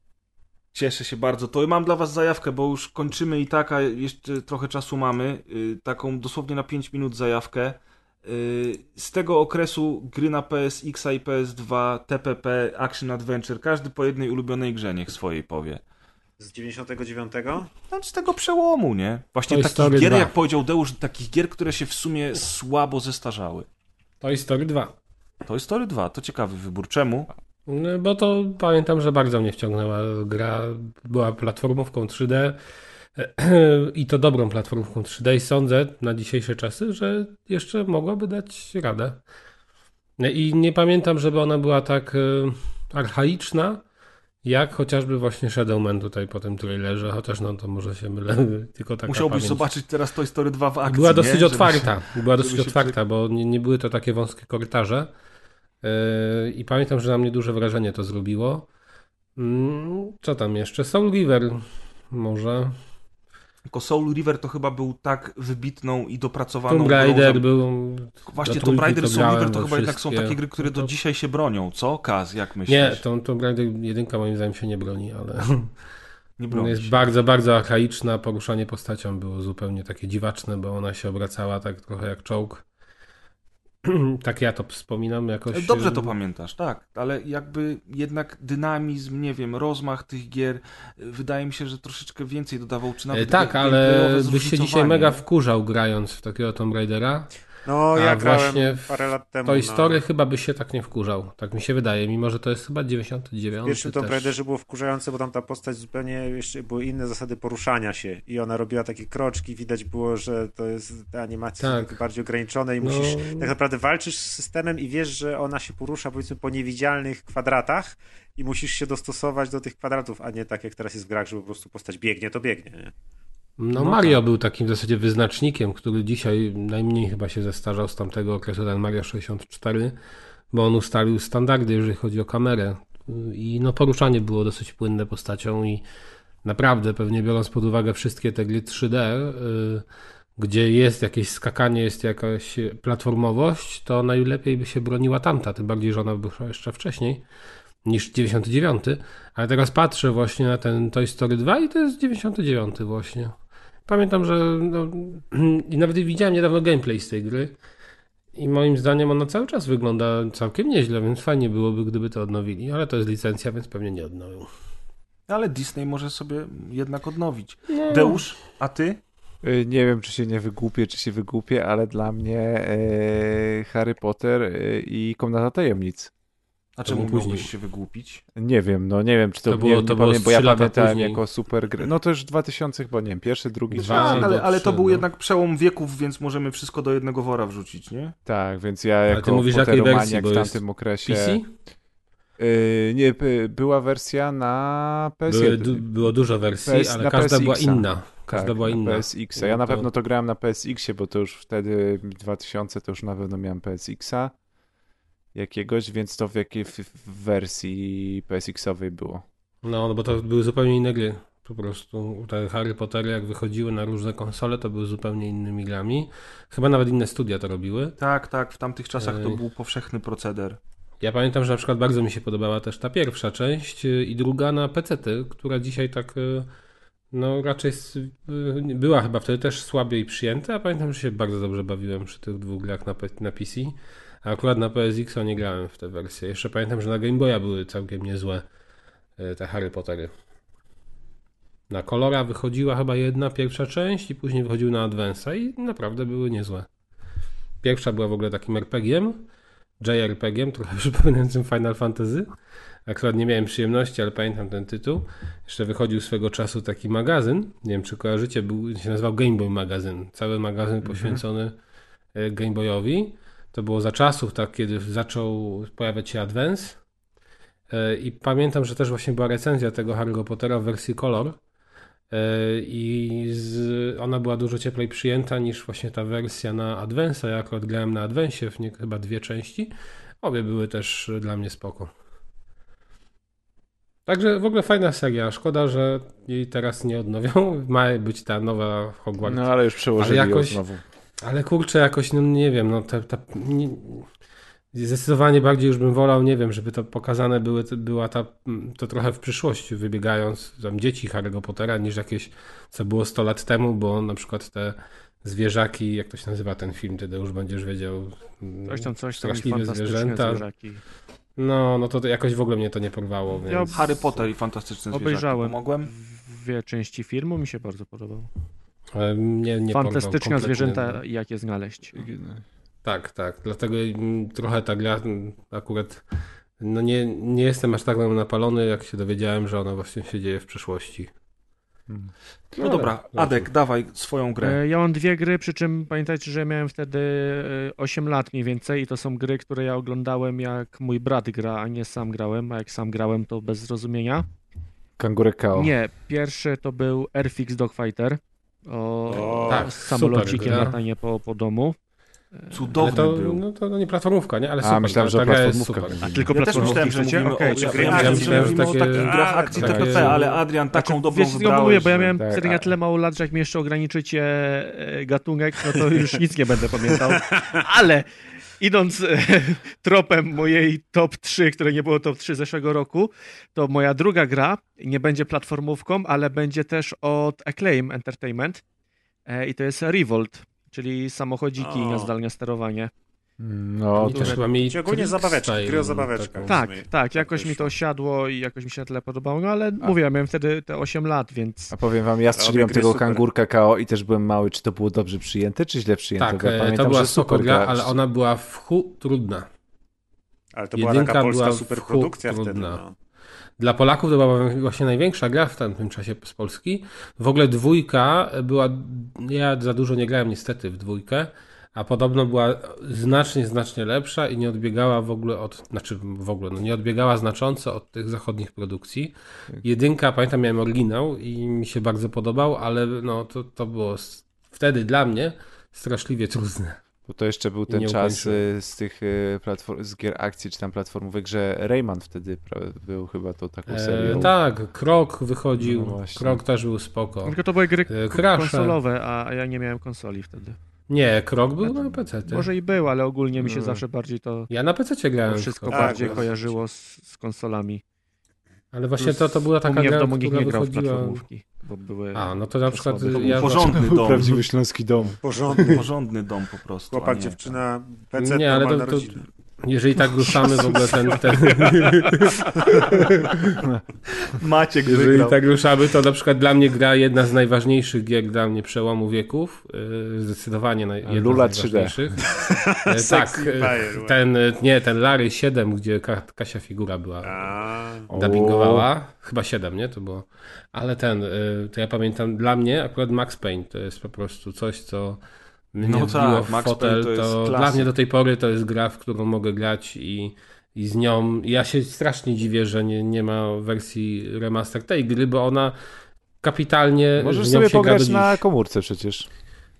Cieszę się bardzo. To mam dla was zajawkę, bo już kończymy i tak, a jeszcze trochę czasu mamy. Y, Taką dosłownie na 5 minut zajawkę. Yy, z tego okresu gry na PSX i PS2, TPP, Action Adventure, każdy po jednej ulubionej grze niech swojej powie. Z 99? No, z tego przełomu, nie? Właśnie Toy takich gier, 2. jak powiedział Deusz, takich gier, które się w sumie słabo zestarzały. Toy Story 2. To jest Story 2, to ciekawy wybór. Czemu? No, Bo to pamiętam, że bardzo mnie wciągnęła gra. Była platformówką 3D i to dobrą platformówką 3D i sądzę na dzisiejsze czasy, że jeszcze mogłaby dać radę. I nie pamiętam, żeby ona była tak e, archaiczna, jak chociażby właśnie Shadowman tutaj po tym trailerze, chociaż no to może się mylę, tylko taka Musiałbyś pamięć. zobaczyć teraz Toy Story 2 w akcji, Była nie? dosyć Żeby- otwarta. Była dosyć otwarta, bo nie, nie były to takie wąskie korytarze. Yy, I pamiętam, że na mnie duże wrażenie to zrobiło. Mm, Co tam jeszcze? Soul River może. Tylko Soul River to chyba był tak wybitną i dopracowaną Tomb grą Raider za- był. Właśnie do Tomb Raider Soul River to chyba jednak są takie gry, które do No to- dzisiaj się bronią. Co? Kaz, jak myślisz? Nie, Tomb Tomb Raider jedynka moim zdaniem się nie broni, ale nie ona broni jest się. bardzo, bardzo archaiczna. Poruszanie postacią było zupełnie takie dziwaczne, bo ona się obracała tak trochę jak czołg. tak ja to wspominam jakoś. Dobrze to pamiętasz, tak, ale jakby jednak dynamizm, nie wiem, rozmach tych gier, y, wydaje mi się, że troszeczkę więcej dodawał, czy nawet E, Tak, ga- ale byś się dzisiaj mega wkurzał grając w takiego Tomb Raidera. No, A ja grałem właśnie w parę lat temu. Toy na- Story chyba byś się tak nie wkurzał. Tak mi się wydaje, mimo że to jest chyba 99. W pierwszym Tomb. Raiderze było wkurzające, bo tam ta postać zupełnie jeszcze były inne zasady poruszania się i ona robiła takie kroczki, widać było, że to jest te animacje są Tak. bardziej ograniczone i No. musisz, tak naprawdę walczysz z systemem i wiesz, że ona się porusza powiedzmy po niewidzialnych kwadratach i musisz się dostosować do tych kwadratów, a nie tak jak teraz jest w grach, że po prostu postać biegnie, to biegnie. Nie? No, No Mario tak. był takim w zasadzie wyznacznikiem, który dzisiaj najmniej chyba się zestarzał z tamtego okresu, ten Mario 64, bo on ustalił standardy, jeżeli chodzi o kamerę. I no poruszanie było dosyć płynne postacią i naprawdę pewnie biorąc pod uwagę wszystkie te gry 3D, y, gdzie jest jakieś skakanie, jest jakaś platformowość, to najlepiej by się broniła tamta, tym bardziej, że ona była jeszcze wcześniej niż 99, ale teraz patrzę właśnie na ten Toy Story 2 i to jest 99 właśnie. Pamiętam, że no, i nawet widziałem niedawno gameplay z tej gry i moim zdaniem ona cały czas wygląda całkiem nieźle, więc fajnie byłoby, gdyby to odnowili, ale to jest licencja, więc pewnie nie odnowią. Ale Disney może sobie jednak odnowić. No. Deusz, a ty? Y, Nie wiem, czy się nie wygłupię, czy się wygłupię, ale dla mnie e, Harry Potter e, i Komnata Tajemnic. A czemu później. się wygłupić? Nie wiem, no nie wiem, czy to, To było- nie, to nie było pamiętam, bo ja pamiętałem później. jako super gry. No to już 2000 chyba, nie wiem, pierwszy, drugi, Dwa. trzeci. Tak, ale, ale to był no. jednak przełom wieków, więc możemy wszystko do jednego wora wrzucić, nie? Tak, więc ja jako wersji, Potteromaniak bo w tamtym okresie... PC? Y, nie, by- była wersja na PS1. Były, du, było dużo wersji, PS ale na każda była inna. Każda tak, była na inna. PSX. Ja No na to- pewno to grałem na PSX-ie, bo to już wtedy 2000 to już na pewno miałem PSX-a jakiegoś, więc to w jakiej wersji PSX-owej było. No, no bo to były zupełnie inne gry. Po prostu te Harry Pottery jak wychodziły na różne konsole, to były zupełnie innymi grami. Chyba nawet inne studia to robiły. Tak, tak, w tamtych czasach to był powszechny proceder. Ja pamiętam, że na przykład bardzo mi się podobała też ta pierwsza część y, i druga na PC-ty, która dzisiaj tak y, no raczej y, była chyba wtedy też słabiej przyjęta, a pamiętam, że się bardzo dobrze bawiłem przy tych dwóch grach na, na PC, a akurat na PSX nie grałem w te wersje. Jeszcze pamiętam, że na Game Boya były całkiem niezłe y, te Harry Pottery. Na Colora wychodziła chyba jedna, pierwsza część i później wychodził na Advance'a i naprawdę były niezłe. Pierwsza była w ogóle takim RPG-iem, JRPG-iem, trochę przypominającym Final Fantasy. Akurat nie miałem przyjemności, ale pamiętam ten tytuł. Jeszcze wychodził swego czasu taki magazyn, nie wiem czy kojarzycie, był, się nazywał Game Boy Magazyn. Cały magazyn poświęcony e, Game Boyowi. To było za czasów, tak, kiedy zaczął pojawiać się Advance. E, I pamiętam, że też właśnie była recenzja tego Harry'ego Pottera w wersji Color. E, I z, ona była dużo cieplej przyjęta niż właśnie ta wersja na Advance'a. Ja akurat grałem na Advance'ie w nie, chyba dwie części. Obie były też dla mnie spoko. Także w ogóle fajna seria. Szkoda, że jej teraz nie odnowią. Ma być ta nowa Hogwarts. No ale już przełożyli Ale jakoś- znowu. Ale kurczę, jakoś, no nie wiem, no ta, ta, nie, zdecydowanie bardziej już bym wolał, nie wiem, żeby to pokazane były, była ta, to trochę w przyszłości, wybiegając tam dzieci Harry'ego Pottera, niż jakieś, co było 100 lat temu, bo na przykład te zwierzaki, jak to się nazywa ten film, ty już będziesz wiedział. Coś tam, coś tam Straszliwe zwierzęta. zwierzaki. No, no to, jakoś w ogóle mnie to nie porwało, Ja więc... Harry Potter i Fantastyczne Zwierzaki. Obejrzałem Pomogłem? dwie części filmu, mi się bardzo podobało. Mnie nie porwał Fantastyczne zwierzęta no. i jak je znaleźć. Tak, tak. Dlatego mm, trochę ta gra mm, akurat. No nie, nie jestem aż tak napalony, jak się dowiedziałem, że ona właśnie się dzieje w przeszłości. No dobra, Adek, dawaj swoją grę. E, Ja mam dwie gry, przy czym pamiętajcie, że miałem wtedy e, 8 lat mniej więcej i to są gry, które ja oglądałem jak mój brat gra, a nie sam grałem, a jak sam grałem to bez zrozumienia. Kangurek KO. Nie, pierwszy to był Airfix Dogfighter o, O, tak, z samolocikiem super latanie po, po domu. Ale Cudowny to, był. no, to no nie platformówka, nie? Ale A, super. myślałem, ta, że platformówka super. będzie. Tylko Ja też myślałem, że mówimy Okej, o, czy ja, gry ja akcji? myślałem, że mówimy o takie- takich grach A, akcji takie- TPP, ale Adrian, taką Znaczy, dobrą wiesz, wybrałeś. mówię, bo ja miałem Tak, wtedy a- na tyle mało lat, że jak mi jeszcze ograniczycie e, gatunek, no to już nic nie będę pamiętał. Ale idąc e, tropem mojej top 3, które nie było top 3 zeszłego roku, to moja druga gra nie będzie platformówką, ale będzie też od Acclaim Entertainment e, i to jest Revolt, czyli samochodziki O. na zdalne sterowanie. No, Oni to też chyba mieli zabaweczki, Style gry o zabaweczkach. Tak, rozumiem. tak, jakoś mi to wyszło. siadło i jakoś mi się na tyle podobało, no ale mówię, ja miałem wtedy te 8 lat, więc... A powiem wam, ja strzeliłem tego super. kangurka KO i też byłem mały. Czy to było dobrze przyjęte, czy źle przyjęte? Tak, ja e, pamiętam, to była że super gra, ale ona była w chu trudna. Ale to była Jedynka taka polska była superprodukcja wtedy. trudna. No. Dla Polaków to była właśnie największa gra w tamtym czasie z Polski. W ogóle dwójka była, ja za dużo nie grałem niestety w dwójkę, a podobno była znacznie, znacznie lepsza i nie odbiegała w ogóle od, znaczy w ogóle, no nie odbiegała znacząco od tych zachodnich produkcji. Jedynka, pamiętam, miałem oryginał i mi się bardzo podobał, ale no to, to było wtedy dla mnie straszliwie trudne. Bo to jeszcze był ten czas y, z tych y, platform, z gier akcji, czy tam platformówek, że Rayman wtedy był chyba to taką serią. E, tak, Krok wychodził, No. Krok też był spoko. Tylko to były gry E, konsolowe, a ja nie miałem konsoli wtedy. Nie, Krok był na PC. Może i był, ale ogólnie mi się No. zawsze bardziej to Ja na PC grałem. w wszystko. Tak, bardziej no. kojarzyło z, z konsolami. Ale właśnie Plus to, to była taka gra, w domu nikt która nie grał w wychodziła... platformówki, bo były... A, no to na przykład. To był ja... porządny dom. Prawdziwy śląski dom. Porządny. Porządny dom po prostu. Chłopak, dziewczyna, PC, Nie, ale to, normalna to, rodzina. Jeżeli tak ruszamy w ogóle ten... ten Maciek jeżeli wygrał. tak ruszamy, to na przykład dla mnie gra jedna z najważniejszych gier dla mnie przełomu wieków. yy, Zdecydowanie naj, jedna Lula z 3D. najważniejszych. E, tak, Sexy e, Fire, ten, nie, ten Larry 7, gdzie Ka- Kasia Figura była. A, dubbingowała. Chyba 7, nie? To było. Ale ten, y, to ja pamiętam, dla mnie akurat Max Payne to jest po prostu coś, co mnie No wbiło tak, w Max fotel. Payne to jest dla mnie do tej pory to jest gra, w którą mogę grać i, i z nią. Ja się strasznie dziwię, że nie, nie ma wersji remaster tej gry, bo ona kapitalnie. Możesz sobie pograć na komórce przecież.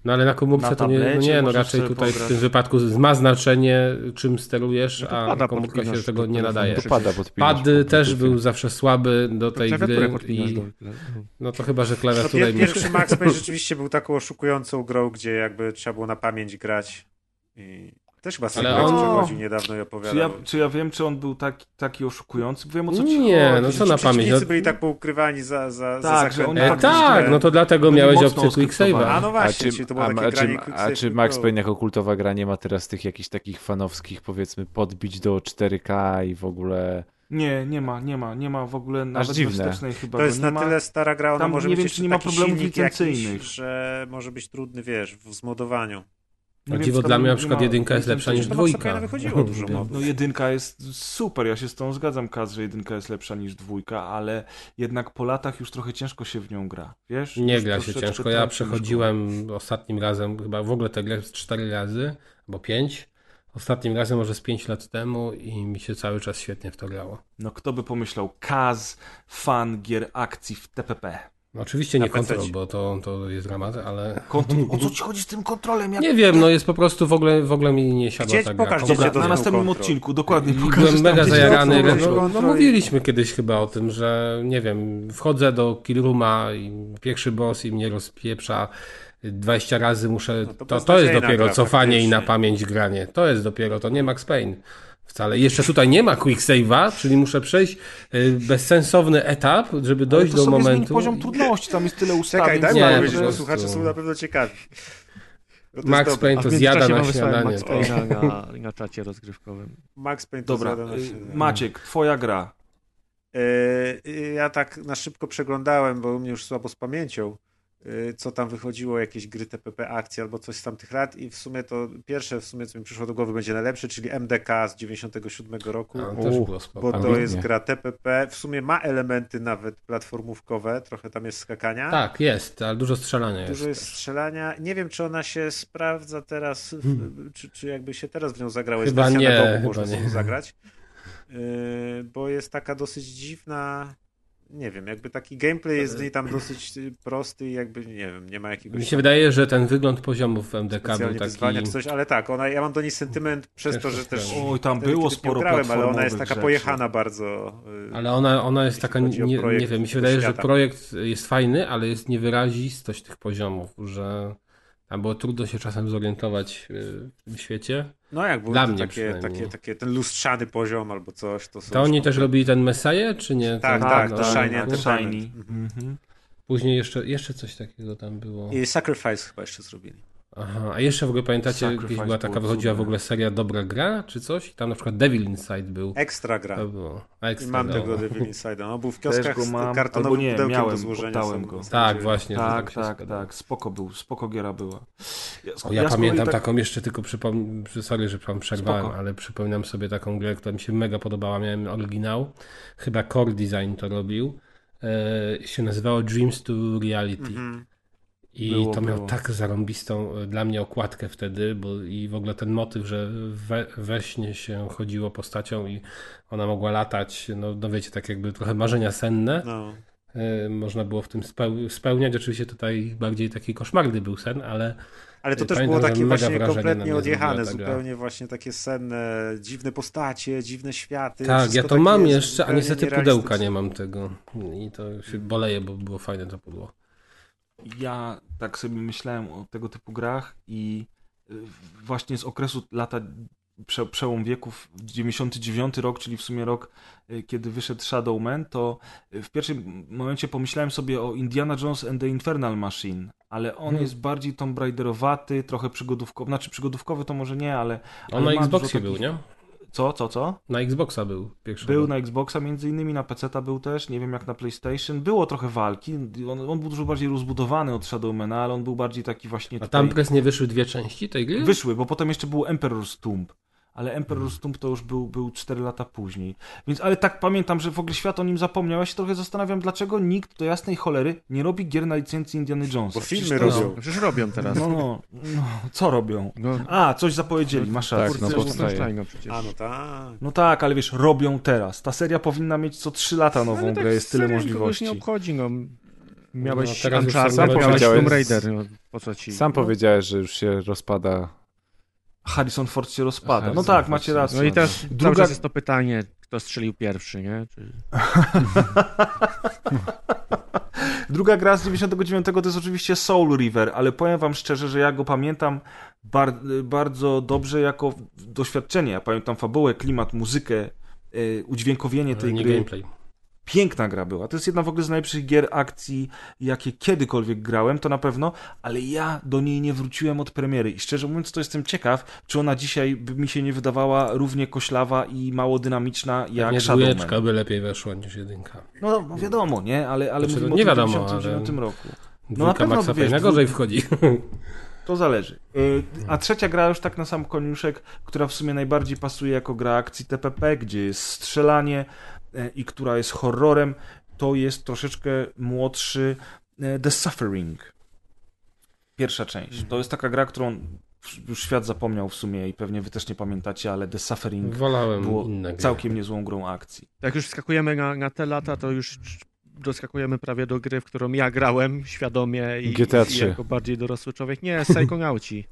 No ale na komórce Na to nie, no nie, no raczej tutaj w tym wypadku ma znaczenie, czym sterujesz, No a komórka się do tego do nie nadaje. Pada. Pad też był zawsze słaby do tej gry i no to chyba, że no, mi pierwszy Max Payne rzeczywiście był taką oszukującą grą, gdzie jakby trzeba było na pamięć grać. I też chyba sobie Ale on... on- przechodził niedawno i Czy ja, opowiadał. czy ja wiem, czy on był taki, taki oszukujący? Wiem o co ci Nie, chodzi. no co na pamięć? przeciwnicy No, byli tak poukrywani za, za, za Tak, że zakręt- oni e, faktycznie- tak, no to dlatego miałeś opcję Quick. Save'a. A no A właśnie, czy, czyli to było a, takie a, granie czy, a czy. Max Payne jako kultowa gra nie ma teraz tych jakichś takich fanowskich, powiedzmy, podbić do 4K i w ogóle... Nie, nie ma, nie ma, nie ma w ogóle nawet dziwne. wstecznej chyba. To jest nie na ma. tyle stara gra, ona Tam może nie być wiem, czy nie ma problemów silnik jakiś, licencyjnych. że może być trudny, wiesz, w zmodowaniu. Wiem, dziwo dla mnie nie na przykład ma jedynka jest lepsza niż dwójka. Wychodziło dużo No. No jedynka jest super, ja się z tą zgadzam, Kaz, że jedynka jest lepsza niż dwójka, ale jednak po latach już trochę ciężko się w nią gra, wiesz? Nie gra się ciężko. Ja przechodziłem ostatnim razem, chyba w ogóle tę grę 4 razy, albo 5. Ostatnim razem może z 5 lat temu i mi się cały czas świetnie w to grało. No kto by pomyślał, Kaz, fan gier akcji w TPP. No, oczywiście nie PC-cie. kontrol, bo to, to jest dramat, ale Kontrol... O co ci chodzi z tym kontrolem? Jak... nie wiem, no jest po prostu w ogóle, w ogóle mi nie siadła Gdzie- ta gra. pokaż, cię Dobra, na następnym kontrol. odcinku dokładnie I pokażesz byłem mega zajarany. No, no, no mówiliśmy kiedyś chyba o tym, że nie wiem, wchodzę do Killrooma i pierwszy boss i mnie rozpieprza 20 razy muszę. No to to, to, jest dopiero gra, cofanie i na pamięć granie. To jest dopiero, to nie Max Payne. Wcale. Jeszcze tutaj nie ma quick save'a, czyli muszę przejść y, bezsensowny etap, żeby Ale dojść to do sobie zmień momentu. poziom trudności, tam jest tyle ustawień. Czekaj, daj Nie, powiedzieć, bo prostu. słuchacze są na pewno ciekawi. No to Max jest. Payne to zjada na śniadanie. Max Payne'a na, na czacie rozgrywkowym. Max Payne to Dobra, zjada na y, śniadanie. Maciek, twoja gra. E, Ja tak na szybko przeglądałem, bo u mnie już słabo z pamięcią, co tam wychodziło, jakieś gry TPP akcji albo coś z tamtych lat i w sumie to pierwsze w sumie, co mi przyszło do głowy będzie najlepsze, czyli MDK z 97 roku. A, też U, było Bo to jest gra TPP, w sumie ma elementy nawet platformówkowe, trochę tam jest skakania. Tak, jest, ale dużo strzelania jest. Dużo jest też. strzelania. Nie wiem, czy ona się sprawdza teraz, w, Hmm. czy, czy jakby się teraz w nią zagrało. Jest Chyba wersja nie, na domu, chyba można nie. sobie zagrać. Yy, bo jest taka dosyć dziwna. Nie wiem, jakby taki gameplay jest w niej tam dosyć y, prosty i jakby, nie wiem, nie ma jakiegoś Mi się wydaje, że ten wygląd poziomów w MDK był taki... wyzwania czy coś, ale tak, ona, ja mam do niej sentyment przez to, Ciężko że też. Oj, tam było sporo grałem, ale ona jest taka rzeczy. pojechana bardzo. y, Ale ona, ona jest taka, nie, projekt nie wiem, mi się wydaje, że świata. projekt jest fajny, ale jest niewyrazistość tych poziomów, że tam było trudno się czasem zorientować y, w tym świecie. No jak było Dla mnie takie, takie, takie, ten lustrzany poziom albo coś, to są To oni też robili ten Messiah, czy nie? Tak, Ten- tak, no, to Shiny. Entertainment. Shiny. Mhm. Później jeszcze, jeszcze coś takiego tam było. I Sacrifice chyba jeszcze zrobili. Aha, a jeszcze w ogóle pamiętacie, Sacrifice kiedyś była taka, wychodziła w ogóle seria Dobra Gra, czy coś? I tam na przykład Devil Inside był. Ekstra gra. To było. I Ekstra, mam no. tego Devil Inside. No, był w kioskach go z mam, kartonowym nie, pudełkiem miałem, do złożenia. go. Tak, właśnie. Tak, tak, składało. tak. Spoko był, spoko giera była. Ja, O, ja kolei pamiętam tak- taką jeszcze, tylko przypomnę, sorry, że wam przerwałem, Spoko. ale przypominam sobie taką grę, która mi się mega podobała. Miałem oryginał, chyba Core Design to robił. E, się nazywało Dreams to Reality. Mhm. I Było, to miał było. tak zarąbistą e, dla mnie okładkę wtedy, bo i w ogóle ten motyw, że we, we śnie się chodziło postacią i ona mogła latać, no, no wiecie, tak jakby trochę marzenia senne. No. E, można było w tym speł- spełniać. Oczywiście tutaj bardziej taki koszmarny był sen, ale Ale to też Pamiętam, było takie właśnie kompletnie odjechane, gra. zupełnie właśnie takie senne, dziwne postacie, dziwne światy. Tak, ja to mam jeszcze, a niestety pudełka nie mam tego. I to się boleję, bo było fajne to pudło. Ja tak sobie myślałem o tego typu grach i y, właśnie z okresu lata prze, przełom wieków 99 rok, czyli w sumie rok, y, kiedy wyszedł Shadowman, to y, w pierwszym momencie pomyślałem sobie o Indiana Jones and the Infernal Machine, ale on Hmm. jest bardziej Tomb Raiderowaty, trochę przygodówkowy, znaczy przygodówkowy to może nie, ale... On ale na Xboxie był, takich- nie? Co, co, co? Na Xboxa był pierwszy. Był rok. na Xboxa między innymi, na PC był też, nie wiem jak na PlayStation. Było trochę walki, on, on był dużo bardziej rozbudowany od Shadowmana, ale on był bardziej taki właśnie A tutaj... tam presnie wyszły dwie części tej gry? Wyszły, bo potem jeszcze był Emperor's Tomb. Ale Emperor's Tomb to już był, był 4 lata później. Więc, ale tak pamiętam, że w ogóle świat o nim zapomniał. Ja się trochę zastanawiam, dlaczego nikt do jasnej cholery nie robi gier na licencji Indiana Jonesa. Bo filmy robią. No, przecież robią teraz. No, no, no, co robią? No, A, coś zapowiedzieli, masz Tak, rację. no twórcy powstaje. A no tak. No tak, ale wiesz, robią teraz. Ta seria powinna mieć co 3 lata nową tak grę, jest tyle możliwości. nie obchodzi, no. Miałeś No, teraz już Uncharted, sam miałeś powiedziałeś- Tomb Raider, no, po co ci? Sam powiedziałeś, że już się rozpada. Harrison Ford się rozpada. No Harrison tak, Ford macie rację. No i teraz cały Druga- czas jest to pytanie, kto strzelił pierwszy, nie? Czy... Druga gra z 99 to jest oczywiście Soul River, ale powiem wam szczerze, że ja go pamiętam bar bardzo dobrze jako doświadczenie. Ja pamiętam fabułę, klimat, muzykę, y, udźwiękowienie tej nie gry. gameplay. Piękna gra była. To jest jedna w ogóle z najlepszych gier akcji, jakie kiedykolwiek grałem, to na pewno, ale ja do niej nie wróciłem od premiery i szczerze mówiąc to jestem ciekaw, czy ona dzisiaj by mi się nie wydawała równie koślawa i mało dynamiczna jak Nie dwójeczka by lepiej weszła niż jedynka. No, no wiadomo, nie? Ale, ale Znaczy, mówimy no o nie wiadomo, 99 ale- roku. Dwójka pewno, Maxa wiesz, gorzej wchodzi. To zależy. Y, A trzecia gra już tak na sam koniuszek, która w sumie najbardziej pasuje jako gra akcji TPP, gdzie jest strzelanie i która jest horrorem, to jest troszeczkę młodszy e, The Suffering. Pierwsza część. To jest taka gra, którą już świat zapomniał w sumie i pewnie wy też nie pamiętacie, ale The Suffering Wolałem było gry. całkiem niezłą grą akcji. Jak już skakujemy na, na te lata, to już doskakujemy prawie do gry, w którą ja grałem świadomie i, GTA i 3. jako bardziej dorosły człowiek. Nie, Psychonauci.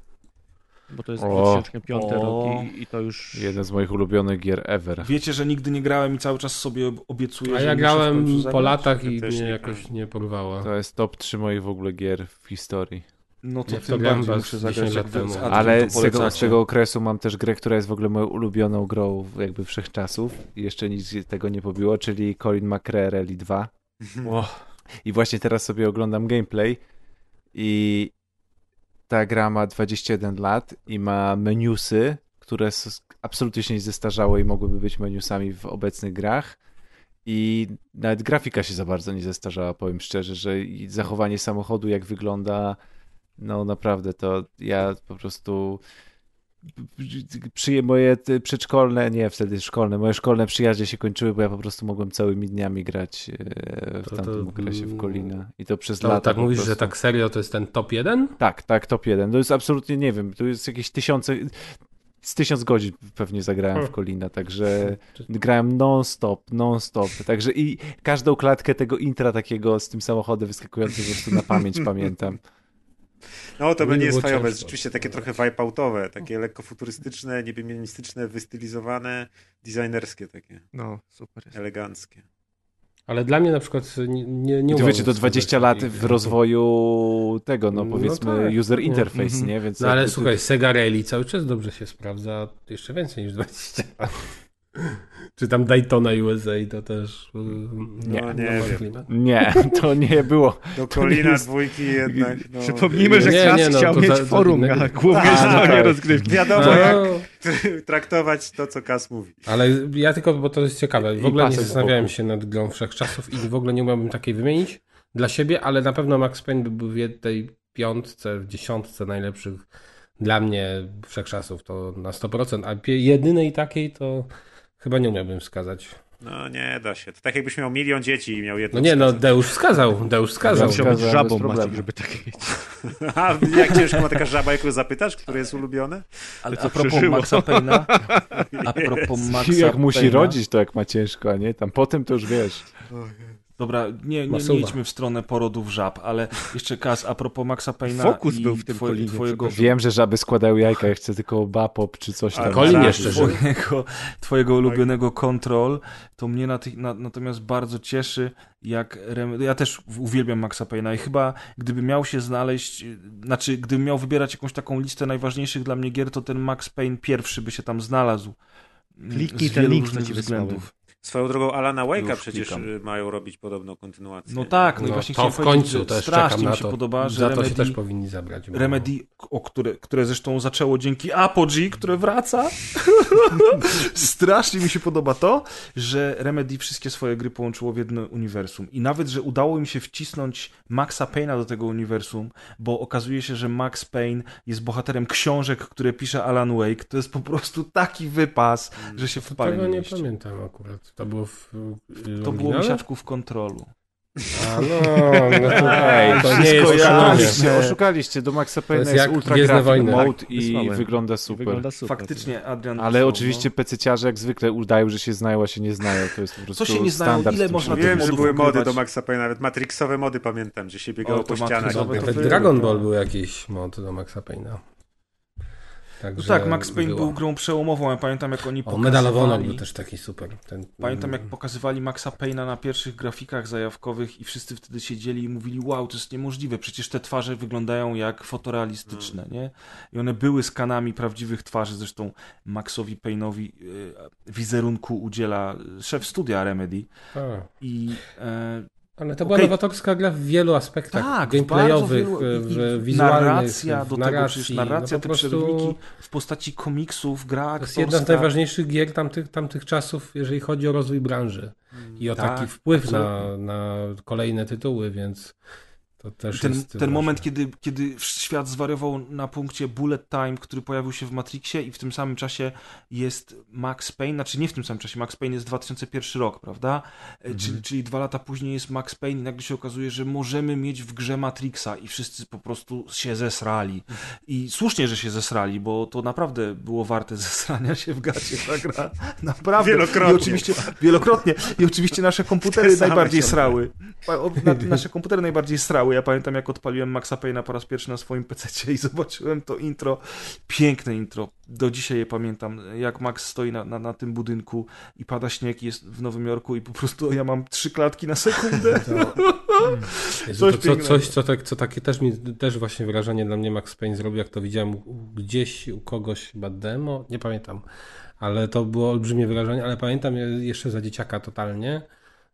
Bo to jest O. 2005 O. rok i, i to już... Jeden z moich ulubionych gier ever. Wiecie, że nigdy nie grałem i cały czas sobie obiecuję, A że ja grałem po latach i mnie nie jakoś grałem. nie porwała. To jest top 3 moich w ogóle gier w historii. No to Ja tym bardziej muszę zagrać 10 jak temu. Ale z tego, z tego okresu mam też grę, która jest w ogóle moją ulubioną grą jakby wszechczasów. I jeszcze nic tego nie pobiło, czyli Colin McRae Rally 2. I właśnie teraz sobie oglądam gameplay i ta gra ma 21 lat i ma menusy, które absolutnie się nie zestarzały i mogłyby być menusami w obecnych grach. I nawet grafika się za bardzo nie zestarzała, powiem szczerze, że zachowanie samochodu, jak wygląda, no naprawdę to ja po prostu przy moje te przedszkolne, nie wtedy szkolne, moje szkolne przyjaźnie się kończyły, bo ja po prostu mogłem całymi dniami grać e, w To- tamtym to- okresie w Kolina. I to przez To, lata. tak mówisz, że tak serio to jest ten top 1? Tak, tak, top 1. To jest absolutnie, nie wiem, to jest jakieś tysiące, z tysiąc godzin pewnie zagrałem w Hmm. Kolina, także grałem non-stop, non-stop, także i każdą klatkę tego intra takiego z tym samochodem wyskakującym po prostu na pamięć pamiętam. No to Nie będzie było jest fajowe, ciężko. rzeczywiście takie trochę wipeoutowe, takie lekko futurystyczne, niebieministyczne, wystylizowane, designerskie takie, No, super jest. eleganckie. Ale dla mnie na przykład nie, nie, nie I to umiem wiecie, to wskazać 20 lat w rozwoju tego, no No powiedzmy tak, user nie. interface, Mhm. nie? Więc No ale jakby to- słuchaj, Sega Rally cały czas dobrze się sprawdza, jeszcze więcej niż 20 lat. Czy tam Daytona USA to też... mm, Nie. No, no, nie wiem. klimat. Nie, to nie było. Do Kolina jest- dwójki jednak, no... Przypomnijmy, że Nie, Klas nie, no, chciał to mieć za- forum innego- na głównej stronie tak. rozgrywki. Wiadomo, No, jak traktować to, co Kas mówi. ale ja tylko, bo to jest ciekawe, w ogóle nie zastanawiałem się nad grą wszechczasów i w ogóle nie umiałbym takiej wymienić dla siebie, ale na pewno Max Payne by był w tej piątce, w dziesiątce najlepszych dla mnie wszechczasów, to na 100%, a jedynej takiej to chyba nie umiałbym wskazać. No nie da się. To tak jakbyś miał milion dzieci i miał jedno No nie, no wskazać. Deusz wskazał, Deusz wskazał. Musiał- być żabą. Maciek, żeby takie mieć. A jak ciężko ma taka żaba, jak ją zapytasz, które jest ulubione? Ale co a propos przeszyło. Maxa Payne'a, a propos Maxa jak musi rodzić, to jak ma ciężko, a nie? Tam potem to już wiesz. Dobra, nie, nie, nie idźmy w stronę porodów żab, ale jeszcze Kas, a propos Maxa Payne'a Fokus był w tym twoje, Kolinie, twojego, Wiem, że żaby składają jajka, ja chcę tylko bapop czy coś tam. Colin tak, jeszcze twojego, twojego ulubionego Control, to mnie na tych, na, natomiast bardzo cieszy, jak Rem... ja też uwielbiam Maxa Payne'a i chyba gdyby miał się znaleźć, znaczy gdybym miał wybierać jakąś taką listę najważniejszych dla mnie gier, to ten Max Payne pierwszy by się tam znalazł. Kliknij ten link, względów. Swoją drogą Alana Wake'a przecież klikam. y, mają robić podobną kontynuację. No tak, no, i No, właśnie to w końcu też strasznie czekam mi na się to. podoba, że Za to się Remedy, też powinni zabrać. bo- Remedy, o które, które zresztą zaczęło dzięki Apogee, które wraca. Strasznie mi się podoba to, że Remedy wszystkie swoje gry połączyło w jedno uniwersum. I nawet, że udało im się wcisnąć Maxa Payne'a do tego uniwersum, bo okazuje się, że Max Payne jest bohaterem książek, które pisze Alan Wake. To jest po prostu taki wypas, że się w pale Tego nie nie pamiętam akurat. To było w y, To było misiaczku w kontrolu. A no, no to, Ej, to nie jest oszukaliście, oszukaliście. Do Maxa Payne'a jest jest, ultra graphic mode Tak, i wygląda super. Wygląda super. Faktycznie, Adrian. Ale wysłał, oczywiście no. pececiarze jak zwykle udają, że się znają, a się nie znają. To jest po prostu się nie znają? standard. Ile w można. Wiem, że były mody do Maxa Payne, nawet matrixowe mody pamiętam, gdzie się biegało O, po ścianach. Dragon. Ball był jakiś mod do Maxa Payne'a. No Także tak, Max Payne było. był grą przełomową. Ja pamiętam, jak oni O, pokazywali... był też taki super. Ten, Pamiętam, jak pokazywali Maxa Payne'a na pierwszych grafikach zajawkowych i wszyscy wtedy siedzieli i mówili, wow, to jest niemożliwe, przecież te twarze wyglądają jak fotorealistyczne, nie? I one były skanami prawdziwych twarzy, zresztą Maxowi Payne'owi e, wizerunku udziela szef studia Remedy A, i e, ale to była Okej. nowatorska gra w wielu aspektach tak, gameplayowych, wielu, w, i- i w wizualnych, narracja w do narracji. tego, przecież narracja, no te przerywniki w postaci komiksów, gra To jest aktorska. jedna z najważniejszych gier tamtych, tamtych czasów, jeżeli chodzi o rozwój branży i o Tak, taki wpływ na, na kolejne tytuły, więc Ten, jest ten moment, kiedy, kiedy świat zwariował na punkcie Bullet Time, który pojawił się w Matrixie i w tym samym czasie jest Max Payne, znaczy nie w tym samym czasie, Max Payne jest 2001 rok, prawda? E, Czyli, czyli dwa lata później jest Max Payne i nagle się okazuje, że możemy mieć w grze Matrixa i wszyscy po prostu się zesrali. I słusznie, że się zesrali, bo to naprawdę było warte zesrania się w gacie ta gra. Naprawdę. Wielokrotnie. I oczywiście, wielokrotnie. I oczywiście nasze komputery najbardziej srały. Nasze komputery najbardziej srały. Ja pamiętam, jak odpaliłem Maxa Payne'a po raz pierwszy na swoim PC i zobaczyłem to intro. Piękne intro. Do dzisiaj je pamiętam. Jak Max stoi na, na, na tym budynku i pada śnieg jest w Nowym Jorku i po prostu ja mam trzy klatki na sekundę. Jezu, Coś to, co, coś, co, tak, co takie też mi, też właśnie wrażenie dla mnie Max Payne zrobił, jak to widziałem gdzieś u kogoś chyba demo, nie pamiętam, ale to było olbrzymie wrażenie, ale pamiętam je- jeszcze za dzieciaka totalnie,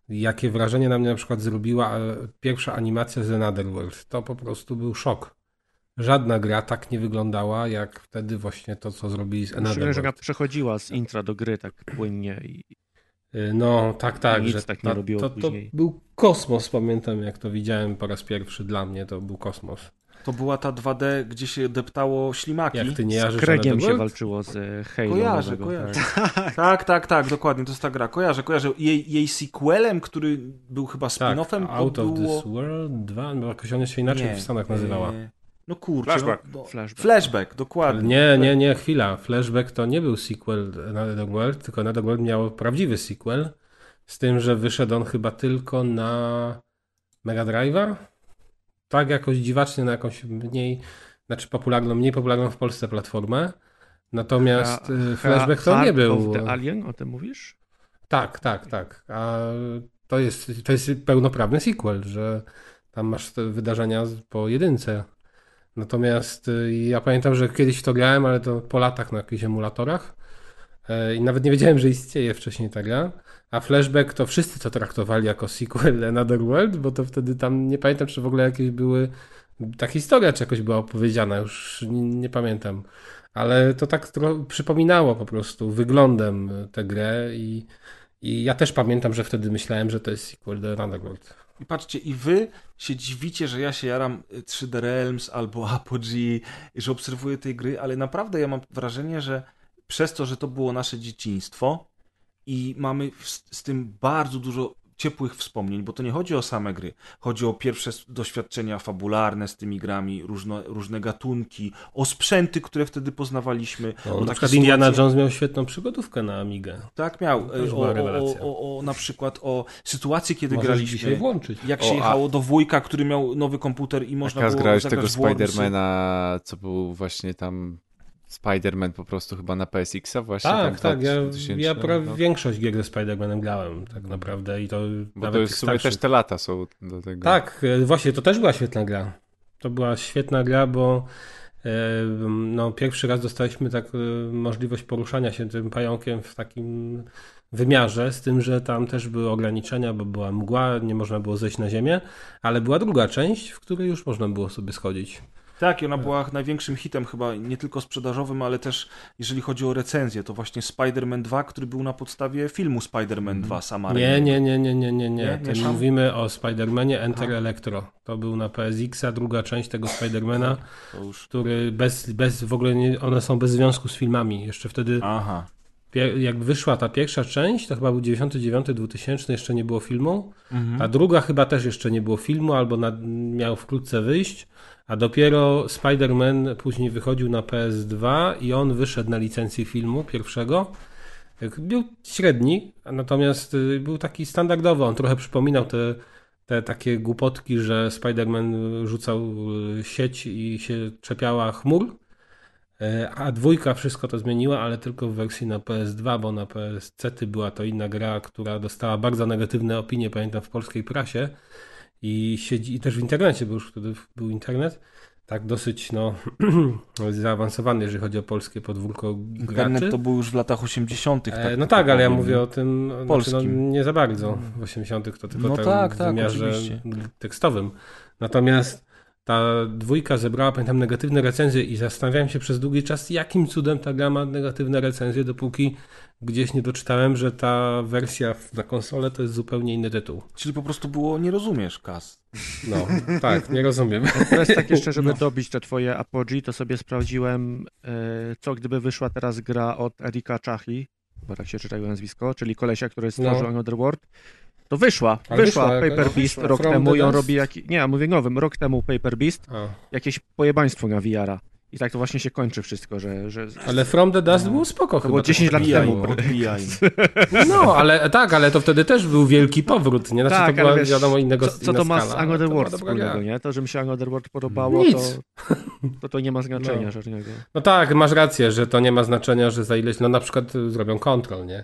jakie wrażenie na mnie na przykład zrobiła e, pierwsza animacja z Another World. To po prostu był szok. żadna gra tak nie wyglądała, jak wtedy właśnie to, co zrobili z Another Szczególnie, że World. przechodziła z intra do gry tak płynnie i Y, No, tak, tak. Nic że tak nie to, robiło to, to był kosmos, pamiętam jak to widziałem po raz pierwszy dla mnie, to był kosmos. To była ta 2D, gdzie się deptało ślimaki. Jak ty nie z Kregiem się walczyło z e, Halo. Kojarzę, nowego, kojarzę. tak. Tak, tak, tak, dokładnie, to jest ta gra. Kojarzę, kojarzę. Jej, jej sequelem, który był chyba Tak, spin-offem, to Out of było... This World 2, bo jakoś ona się inaczej Nie, w Stanach nazywała. e, No kurczę. Flashback. No, no, Flashback. Flashback, dokładnie. Nie, nie, nie, chwila. Flashback to nie był sequel Another World, tylko Another World miał prawdziwy sequel, z tym, że wyszedł on chyba tylko na Mega Drive'a. Tak jakoś dziwacznie na jakąś mniej, znaczy popularną, mniej popularną w Polsce platformę. Natomiast Ha- y, Flashback to Heart nie był. of the Alien, o tym mówisz? Tak, tak, tak. A to jest, to jest pełnoprawny sequel, że tam masz te wydarzenia po jedynce. Natomiast y, ja pamiętam, że kiedyś to grałem, ale to po latach na jakichś emulatorach. E, I nawet nie wiedziałem, że istnieje wcześniej ta gra. A Flashback to wszyscy to traktowali jako sequel Another World, bo to wtedy tam nie pamiętam, czy w ogóle jakieś były. Ta historia czy jakoś była opowiedziana, już nie, nie pamiętam. Ale to tak przypominało po prostu wyglądem tę grę i, i ja też pamiętam, że wtedy myślałem, że to jest sequel do Another World. I patrzcie, i wy się dziwicie, że ja się jaram y, 3D Realms albo Apogee, że obserwuję tej gry, ale naprawdę ja mam wrażenie, że przez to, że to było nasze dzieciństwo i mamy z, z tym bardzo dużo ciepłych wspomnień, bo to nie chodzi o same gry. Chodzi o pierwsze doświadczenia fabularne z tymi grami, różno, różne gatunki, o sprzęty, które wtedy poznawaliśmy. No, o na przykład Indiana sytuacje- Jones miał świetną przygodówkę na Amigę. Tak miał. To też O, była o, o, o, na przykład o sytuacje, kiedy Możesz graliśmy. włączyć. Jak O, się a- jechało do wujka, który miał nowy komputer i można Można było grałeś zagrać tego. Spidermana, co był właśnie tam Spider-Man po prostu chyba na PSX-a właśnie. Tak, tam tak. Ja, 2000, ja pra, no. większość gier ze Spider-Manem grałem tak naprawdę i to Bo nawet to jest starszych. też te lata są do tego. Tak, e, właśnie to też była świetna gra. To była świetna gra, bo e, no, pierwszy raz dostaliśmy tak e, możliwość poruszania się tym pająkiem w takim wymiarze, z tym, że tam też były ograniczenia, bo była mgła, nie można było zejść na ziemię, ale była druga część, w której już można było sobie schodzić. Tak, i ona była największym hitem chyba nie tylko sprzedażowym, ale też jeżeli chodzi o recenzję, to właśnie Spider-Man 2, który był na podstawie filmu Spider-Man 2 sama Nie, nie, nie, nie, nie, nie, nie. Nie? Mówimy o Spider-Manie Enter. Electro. To był na PSX-a, druga część tego Spidermana, już... który bez, bez w ogóle nie, one są bez związku z filmami. Jeszcze wtedy Aha. Jak wyszła ta pierwsza część, to chyba był 99-2000, jeszcze nie było filmu. Mhm. Ta druga chyba też jeszcze nie było filmu, albo na, miał wkrótce wyjść. A dopiero Spider-Man później wychodził na PS2 i on wyszedł na licencji filmu pierwszego. Był średni, natomiast y, był taki standardowy. On trochę przypominał te, te takie głupotki, że Spider-Man rzucał y, sieć i się czepiała chmur. E, A dwójka wszystko to zmieniła, ale tylko w wersji na PS2, bo na PSC była to inna gra, która dostała bardzo negatywne opinie, pamiętam, w polskiej prasie i siedzi, i też w internecie, bo już wtedy był internet, tak dosyć no, zaawansowany, jeżeli chodzi o polskie podwórko graczy. Internet to był już w latach 80. E, Tak no tak, ale ja mówię o tym znaczy, no, Polskim. nie za bardzo w 80. to tylko No tak, w tak, wymiarze oczywiście. tekstowym. Natomiast ta dwójka zebrała, pamiętam, negatywne recenzje i zastanawiałem się przez długi czas, jakim cudem ta gra ma negatywne recenzje, dopóki gdzieś nie doczytałem, że ta wersja na konsolę to jest zupełnie inny tytuł. Czyli po prostu było nie rozumiesz, Kas. No, tak, nie rozumiem. Teraz tak jeszcze, żeby dobić te twoje Apogee, to sobie sprawdziłem, e, co gdyby wyszła teraz gra od Erika Czachi, bo tak się czyta jego nazwisko, czyli kolesia, który stworzył No. Another World. To wyszła, Ale wyszła, wyszła Paper jakaś? Beast Wyszła. rok From temu i on robi, jak, nie, ja mówię nowym, rok temu Paper Beast, A, jakieś pojebaństwo na VR-a. I tak to właśnie się kończy wszystko, że... że ale From the Dust było spoko to chyba. było 10 lat temu. No, ale tak, ale to wtedy też był wielki powrót, nie? Znaczy tak, to była wiesz, wiadomo innego co, co to ma z Another World wspólnego, nie? To, że mi się Another World podobało, Nic. to, to to nie ma znaczenia No. żadnego. No tak, masz rację, że to nie ma znaczenia, że za ileś, no na przykład zrobią kontrol, nie?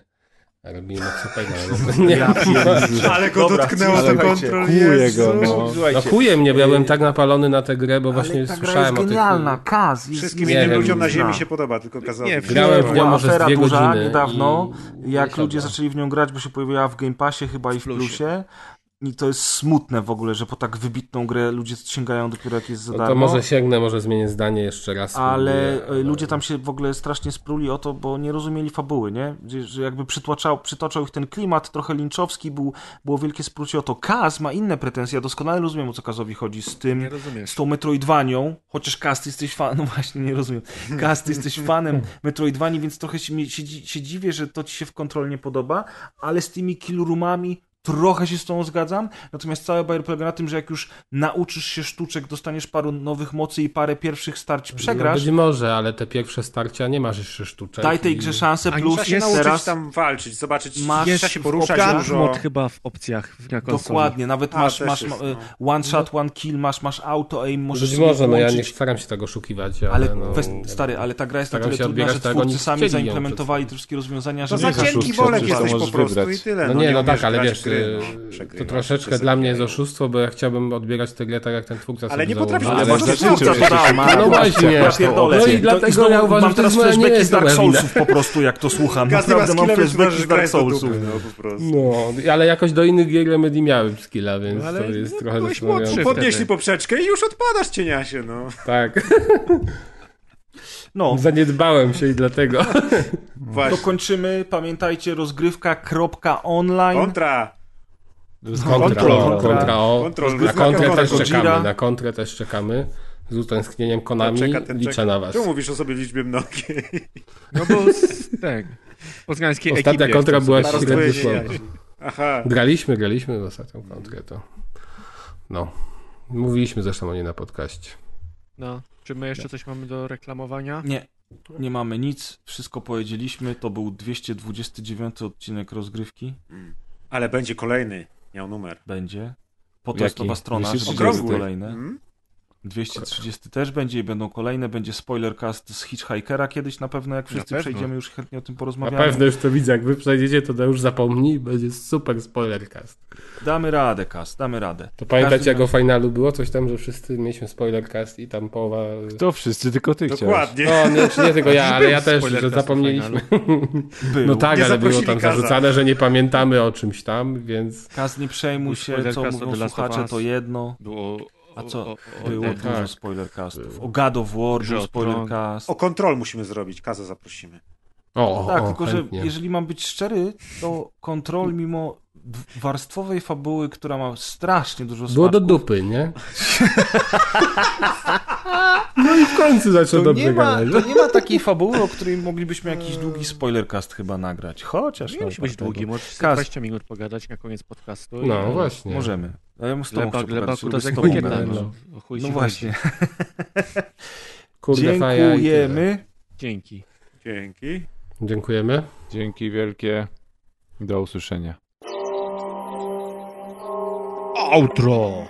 Payne'a. Nie, no, Ale go Dobra, dotknęło to kontrol, kuje go, no. no kuje mnie, bo ja byłem tak napalony na tę grę, bo właśnie słyszałem jest o tych... genialna, Kaz. jest Wszystkim innym ludziom na ziemi się podoba, tylko kazało. Nie, Grałem w nią może dwie duża godziny niedawno, i- jak ludzie zaczęli w nią grać, bo się pojawiła w Game Passie chyba i w Plusie. I to jest smutne w ogóle, że po tak wybitną grę ludzie sięgają dopiero jak jest za No darmo. to może sięgnę, może zmienię zdanie jeszcze raz. Ale e, ludzie tam się w ogóle strasznie spruli o to, bo nie rozumieli fabuły, nie? Że, jakby przytłaczał, przytoczał ich ten klimat trochę linczowski, był, było wielkie sprucie o to. Kaz ma inne pretensje, ja doskonale rozumiem o co Kazowi chodzi z tym, z tą Metroidvanią, chociaż Kaz, ty jesteś fanem, no właśnie, nie rozumiem. Kaz, ty jesteś fanem Metroidvanii, więc trochę się, się, się dziwię, że to ci się w kontroli nie podoba, ale z tymi kill roomami trochę się z tą zgadzam, natomiast cały bajer polega na tym, że jak już nauczysz się sztuczek, dostaniesz paru nowych mocy i parę pierwszych starć No przegrasz, być może, ale te pierwsze starcia nie masz jeszcze sztuczek. Daj tej i- grze szansę, Ani plus się Jest nauczyć teraz... tam walczyć, zobaczyć, Masz trzeba się poruszać dużo. mod chyba w opcjach na konsoli. Dokładnie, nawet A, masz, masz jest, e, no. one shot, one kill, masz, masz auto aim, możesz Być może, no ja nie staram się tego oszukiwać, ale, Ale no, stary, ale ta gra jest na tyle się trudna, że twórcy sami zaimplementowali te wszystkie rozwiązania, że za Wiesz, cienki to jesteś po prostu wybrać. i tyle. No nie, no tak, ale wiesz, gry, no. to troszeczkę dla mnie jest oszustwo, bo ja chciałbym odbierać tę grę tak, jak ten twórca Ale nie potrafisz, ale zażyczył twórca No właśnie, no i dlatego ja uważam, mam że teraz to nie jest z Dark dobra wina. Soulsów po prostu, jak to słucham. Naprawdę mam flashbacki z Dark Soulsów. no. No, ale jakoś do innych gier Remedy miałem skilla, więc Ale to jest no, trochę zastanawiające. Podnieśli wtedy. poprzeczkę i już odpadasz, cieniasie, no. Tak, No, zaniedbałem się i dlatego. Właśnie. dokończymy. Pamiętajcie, rozgrywka.online. Kontra. Kontra, Kontrol. o, kontra o. Kontrol. Na kontrę też czekamy, na kontrę też czekamy. Z utęsknieniem Konami Czeka, ten liczę czeka. na was. Czemu mówisz o sobie liczbie mnogiej? No bo z, tak, poznańskiej Ostatnia ekipie kontra była średnio słaba. Aha. Graliśmy, graliśmy w ostatnią kontrę, to no. Mówiliśmy zresztą o niej na podcaście. No. Czy my jeszcze coś mamy do reklamowania? Nie, nie mamy nic. Wszystko powiedzieliśmy. To był 229 odcinek rozgrywki. Ale będzie kolejny. Miał numer. Będzie. Potestowa Jaki? strona, że 230? będą Okrągły. kolejne. Mm? 230 też będzie i będą kolejne. Będzie spoilercast z Hitchhikera kiedyś na pewno, jak wszyscy pewno. przejdziemy, już chętnie o tym Na porozmawiamy. pewno już to widzę, jak wy przejdziecie, to już zapomnij, będzie super spoilercast. Damy radę, Cast, damy radę. To pamiętacie, Każdy jak o finalu było? Coś tam, że wszyscy mieliśmy spoilercast i tam połowa... To wszyscy, tylko ty chciałeś. Dokładnie. No, nie, czy nie tylko ja, ale ja też, że zapomnieliśmy. Był. No tak, Nie ale było tam Kaza. zarzucane, że nie pamiętamy o czymś tam, więc... Cast, nie przejmuj się, co mówią słuchacze, to jedno. Było A co? o, o, Było o, dużo tak. spoilercastów. O God of War był spoilercast. O kontrol musimy zrobić. Kaza zaprosimy. O, Tak, o, tylko chętnie. że jeżeli mam być szczery, to kontrol mimo warstwowej fabuły, która ma strasznie dużo Było do smaczków, dupy, nie? No i w końcu zaczął to dobrze nie, ma, gadać. to nie ma takiej fabuły, o której moglibyśmy jakiś długi spoilercast chyba nagrać. Chociaż Nie no, musi być tak, długi, możesz sobie Kaz. 20 minut pogadać na koniec podcastu. i- No właśnie. Możemy. A ja bym z tobą Gleba, chciał gleba, pogadać, kuta lubię z z tobą etykieta, gadać. no. no. No właśnie. Kurde. Dziękujemy. Dzięki. Dzięki. Dziękujemy. Dzięki wielkie. Do usłyszenia. Outro!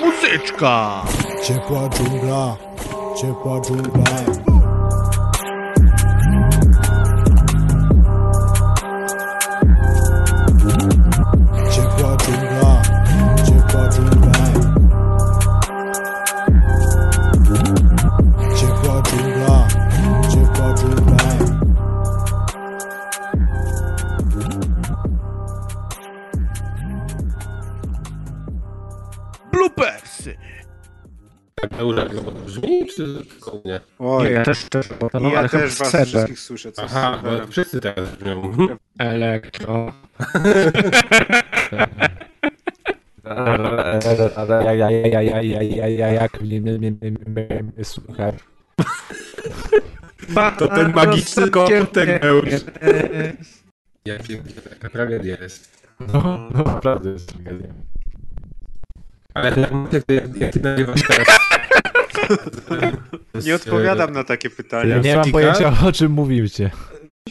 Muzyczka! Ciepła dżungla, ciepła dżungla. Bloopersy! Tak, Eura, to brzmi, czy tylko nie? Oj, ja też, też, bo to ja też was wszystkich słyszę. Co Aha, bo wszyscy teraz brzmią. Elektro. Jak mnie słuchaj. To ten magiczny komputer Eusz. Jak taka tragedia jest. No, no naprawdę jest tragedia. Ale jak ty, jak ty nagrywasz teraz... Nie odpowiadam na takie pytania. Ja nie mam pojęcia o czym mówicie.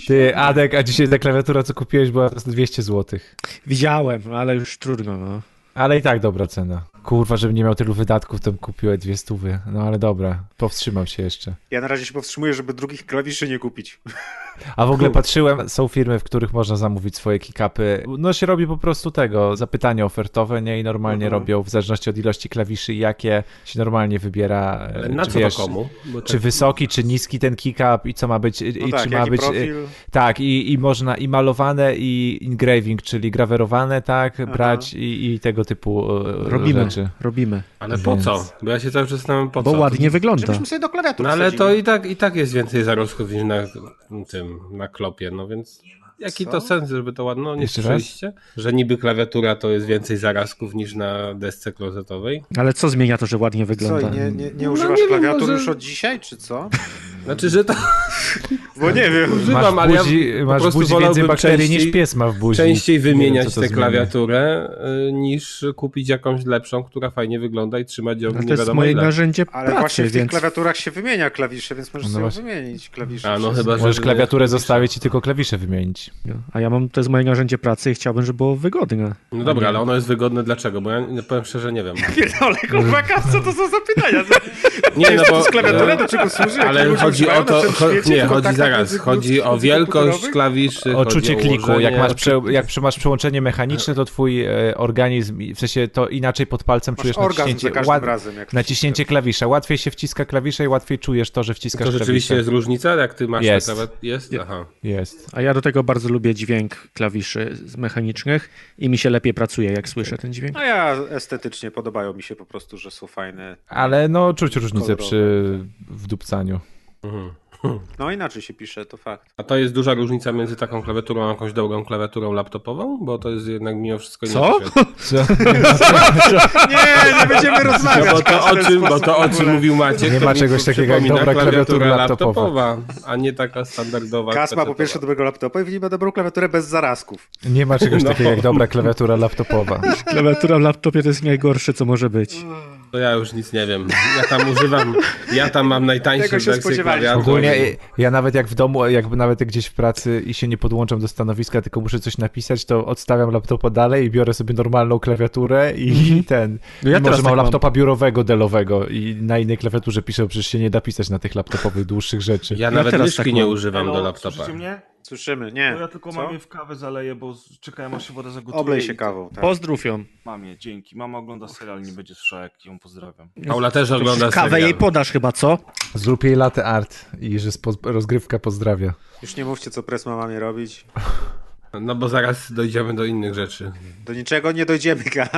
Ty, Adek, a dzisiaj ta klawiatura, co kupiłeś, była 200 zł. Widziałem, ale już trudno, no. Ale i tak dobra cena. Kurwa, żebym nie miał tylu wydatków, to bym kupił dwie stówy. No ale dobra, powstrzymam się jeszcze. Ja na razie się powstrzymuję, żeby drugich klawiszy nie kupić. A w ogóle patrzyłem, są firmy, w których można zamówić swoje kickupy. No się robi po prostu tego, zapytanie ofertowe, nie? I normalnie Mhm. robią, w zależności od ilości klawiszy i jakie, się normalnie wybiera. e, Ale na czy co wiesz, komu? Bo Czy tak- wysoki, czy niski ten kick-up i co ma być, i No tak, czy ma być... e, profil. Tak, i, i można i malowane, i engraving, czyli grawerowane, tak, brać i, i tego typu e, Robimy, rzeczy. Robimy. Ale po Więc- co? Bo ja się cały czas zastanawiam po Bo co. ładnie wygląda. Żebyśmy sobie do klawiatur No ale wsadzili. to i tak, i tak jest więcej zarosków niż na tym, na klopie, no więc jaki Co? to sens, żeby to ładno, nie Jeszcze raz? słyszeliście? Że niby klawiatura to jest więcej zarazków niż na desce klozetowej? Ale co zmienia to, że ładnie Co, wygląda? i nie, nie, nie No używasz nie wiem, klawiatur może- już od dzisiaj, czy co? Znaczy, że to Bo nie wiem. używam, Masz ale ja buzi, po masz prostu buzi więcej bakterii częściej- niż pies ma w buzi. częściej Nie wymieniać to tę klawiaturę y, niż kupić jakąś lepszą, która fajnie wygląda i trzymać ją Ale nie to jest moje narzędzie Ale pracy, właśnie w tych więc... klawiaturach się wymienia klawisze, więc możesz No sobie wymienić klawisze. A no chyba, że... Możesz klawiaturę zostawić i tylko klawisze wymienić. No, A ja mam, to jest moje narzędzie pracy i chciałbym, żeby było wygodne. No dobra, ale ono jest wygodne dlaczego? Bo ja nie- powiem szczerze nie wiem. Pierdolę, kurwa, co to są za pytania? Nie, no to bo... jest klawiatura, do czego służy? Ale chodzi o to, świecie, nie, chodzi zaraz, chodzi o wielkość klawiszy, Odczucie chodzi o kliku. ułożenie. Jak masz, prze, jak masz przełączenie mechaniczne, to twój e, organizm, w sensie to inaczej pod palcem Masz czujesz orgazm za naciśnięcie, każdym ład, razem. Jak naciśnięcie klawisza. Łatwiej się wciska klawisze i łatwiej czujesz to, że wciskasz To rzeczywiście klawisze. jest różnica, jak ty masz Jest. tak nawet? Jest? Aha. Jest. A ja do tego bardzo lubię dźwięk klawiszy z mechanicznych i mi się lepiej pracuje, jak słyszę ten dźwięk. A ja estetycznie podobają mi się po prostu, że są fajne. Ale no czuć różnicę przy wdupcaniu. Mhm. No inaczej się pisze, to fakt. A to jest duża różnica między taką klawiaturą a jakąś dobrą klawiaturą laptopową? Bo to jest jednak mimo wszystko Co? inaczej. Co? Nie, nie będziemy No rozmawiać. bo to o czym, bo to o czym mówił Maciek, Nie to ma czegoś takiego jak dobra klawiatura laptopowa, a nie taka standardowa. Kas ma po pierwsze dobrego laptopa i w nim ma dobrą klawiaturę bez zarazków. Nie ma czegoś No. takiego jak dobra klawiatura laptopowa. Klawiatura w laptopie to jest najgorsze, co może być. To ja już nic nie wiem. Ja tam używam, ja tam mam najtańsze wersje klawiatury. Ogólnie ja nawet jak w domu, jakby nawet gdzieś w pracy i się nie podłączam do stanowiska, tylko muszę coś napisać, to odstawiam laptopa dalej i biorę sobie normalną klawiaturę i ten. No ja może teraz mam tak mam. laptopa biurowego, delowego i na innej klawiaturze piszę, przecież się nie da pisać na tych laptopowych dłuższych rzeczy. Ja nawet teraz myszki tak nie mam. używam do Elo, laptopa. Mnie? Słyszymy, nie. No ja tylko Co? mamie w kawę zaleję, bo czekałem aż się woda zagotuje. Oblej się kawą. Tak. Pozdrów ją. Mamie, dzięki. Mama ogląda serial, nie będzie słyszała, jak ją pozdrawiam. Paula też ogląda Kawę serial. jej podasz chyba, co? Zrób jej latte art i że rozgrywka pozdrawia. Już nie mówcie, co pres ma mamie robić. No bo zaraz dojdziemy do innych rzeczy. Do niczego nie dojdziemy, Kas.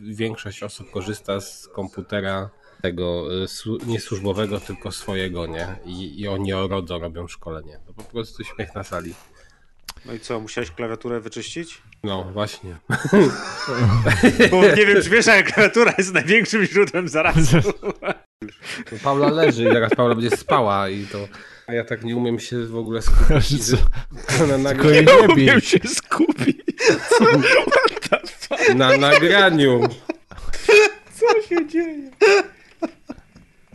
Większość osób korzysta z komputera tego y, słu- nie służbowego, tylko swojego, nie? I, I oni o RODO robią szkolenie. To po prostu śmiech na sali. No i co, musiałeś klawiaturę wyczyścić? No właśnie. Bo nie wiem, czy wiesz, ale klawiatura jest największym źródłem zarazu. Paula leży i zaraz Paula będzie spała i to... A ja tak nie umiem się w ogóle skupić. Co? Na, Tylko nagra... jej nie. Umiem się skupić. na nagraniu. Co się dzieje?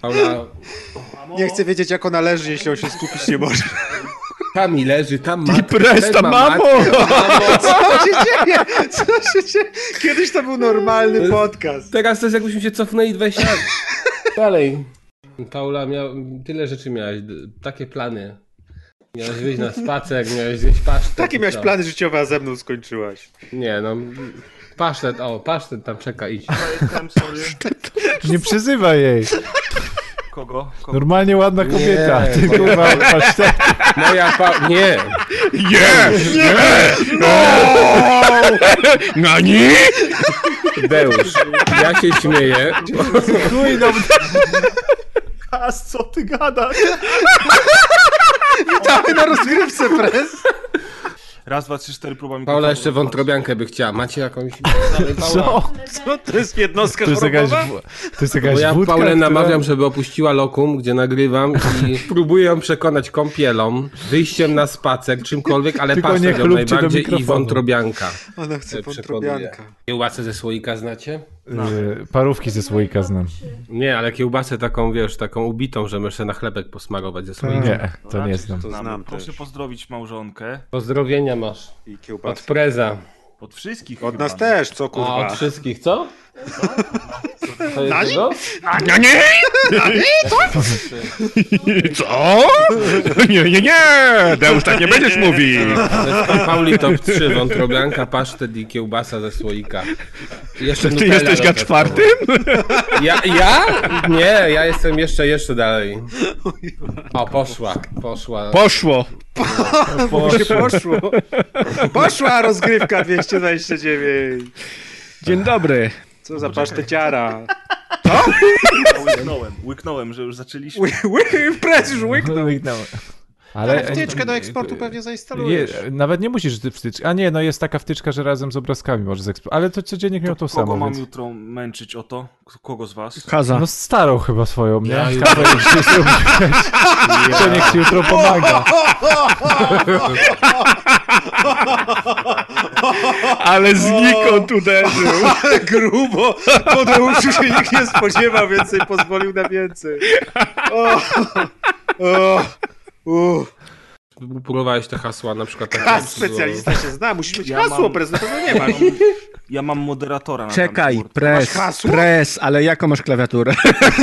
Paula Nie chcę wiedzieć, jak ona leży, jeśli on się skupić nie może. tam mi leży, tam ma. Presta, mamo! Co się dzieje? Co się dzieje? Kiedyś to był normalny podcast. Teraz to jest jakbyśmy się cofnęli 20 lat. Dalej. Paula, miał, tyle rzeczy miałeś, d- takie plany. Miałeś wyjść na spacer, miałeś zjeść pasztet. Takie i miałeś plany życiowe, a ze mną skończyłaś. Nie no, pasztet, o, pasztet tam czeka, idź. Nie przyzywaj jej. Kogo? Kogo? Normalnie ładna kobieta. Nie, Ty kurwa, patrz te- Moja pa... Nie! Nani? Deusz, ja się śmieję. chuj, no, Kas, co ty gadasz? Witamy na rozgrywce, pres. Raz, dwa, trzy, cztery, próba mikrofonu. Paula jeszcze wątrobiankę by chciała. Macie jakąś... Co? Co to jest jednostka To jest jakaś, to jest jakaś Bo ja wódka, Paulę która- namawiam, żeby opuściła lokum, gdzie nagrywam i próbuję ją przekonać kąpielą, wyjściem na spacer, czymkolwiek, ale nie ją najbardziej i wątrobianka. Ona chce e, wątrobianka. Kiełbasę ze słoika znacie? Y, Parówki ze słoika znam. Nie, ale kiełbasę taką, wiesz, taką ubitą, że sobie na chlebek posmarować ze słoika. Nie, to nie znam. To znam Proszę też. pozdrowić małżonkę. Pozdrowienia masz. I Od kiełbasę. preza. Od wszystkich Od chyba. nas też, co A kurwa. od wszystkich, co? Jest to? Nie, nie! Co? Nie, nie, nie! Deusz, tak nie będziesz mówił! To jest pan Pauli top 3, wątrobianka, pasztet i kiełbasa ze słoika. Jeszcze Ty jesteś na czwartym? Ja? ja? Nie, ja jestem jeszcze, jeszcze dalej. O, poszła, poszła. Poszło! Bo się poszło. Poszła rozgrywka 229. Dzień dobry. Co za paszteciara. Łyknąłem, łyknąłem, że już zaczęliśmy. Ły, ły, już łyknął. Ale Ale wtyczkę do eksportu pewnie je, zainstalujesz. Nawet nie musisz ty wtyczki. A nie, no jest taka wtyczka, że razem z obrazkami możesz eksportować. Ale to codziennie miał to Kogo samo. mam Więc... jutro męczyć o to? Kogo z was? Kaza. No starą chyba swoją, nie? Ja jutro- To niech ci jutro pomaga. Ale znikąd uderzył. Ale grubo. Podeuszu się nikt nie spodziewał, więcej pozwolił na więcej. O, o, u. Próbowałeś te hasła, na przykład takie. A, specjalista się zna, musisz mieć Ja hasło, mam- prezes na pewno nie masz. Ja mam moderatora na Czekaj, pres, pres, ale jaką masz klawiaturę?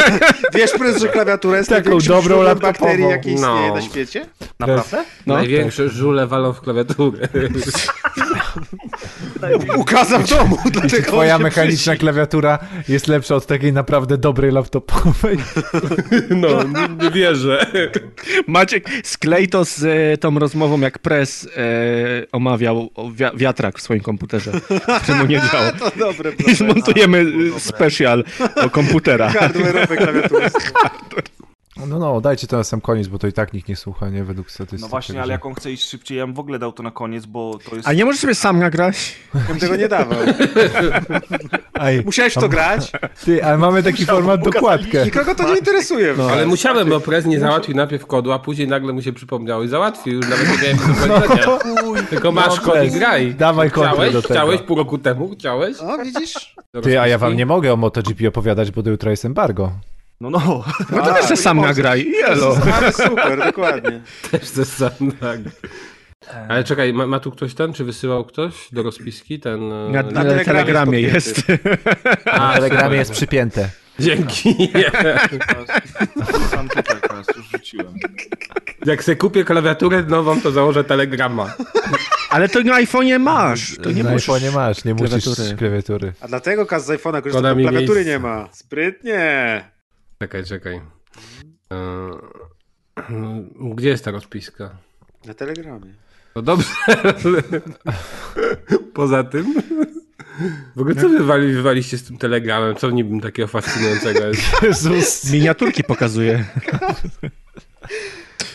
Wiesz, prezes, że klawiatura jest Taką dobrą laptopową. bakterii, jakie istnieje No. na świecie? Naprawdę? No, Największe żule walą w klawiaturę. Ukazał w domu, dlatego Twoja mechaniczna klawiatura jest lepsza od takiej naprawdę dobrej laptopowej. No, nie, nie wierzę. Maciek, sklej to z e, tą rozmową, jak pres e, omawiał wi- wiatrak w swoim komputerze, czemu nie działa. To dobre, I zmontujemy e, special o komputerach. Hardware'owe klawiatury. No, no, dajcie to na sam koniec, bo to i tak nikt nie słucha, nie? Według statystyk. No właśnie, ale jak on chce iść szybciej, ja bym w ogóle dał to na koniec, bo to jest... A nie możesz sobie sam nagrać? Bym tego nie dawał. Aj, Musiałeś to grać? ty, ale mamy taki format dokładkę. Nikogo to nie interesuje. No. Ale musiałem, bo prez nie załatwił najpierw kodu, a później nagle mu się przypomniało i załatwił. Już nawet nie miałem do powiedzenia. Tylko masz No, kod i graj. Dawaj Chciałeś? do tego. Chciałeś pół roku temu? Chciałeś? O, widzisz? Ty, a ja wam nie mogę o MotoGP opowiadać, bo do jutra jest embargo. No, no. No to A, też se nie sam nagraj. Jelo. Ale super, dokładnie. Też ze sam tak. Ale czekaj, ma, ma tu ktoś ten, czy wysyłał ktoś do rozpiski ten... e, Na, Na na telegramie telegramie jest jest. A, Na telegramie jest przypięte. Dzięki. Sam tutaj teraz już rzuciłem. Jak sobie kupię klawiaturę nową, to założę telegrama. Ale to na iPhone'ie masz. To nie Na musisz. iPhone'ie masz, nie musisz klawiatury. klawiatury. A dlatego kas z iPhone'a korzysta, bo klawiatury miejsca. nie ma. Sprytnie. Czekaj, czekaj. E, Gdzie jest ta rozpiska? Na telegramie. No dobrze, ale poza tym... W ogóle co wy wali, wywaliście z tym telegramem? Co w nim takiego fascynującego jest? Jezus. Miniaturki pokazuje.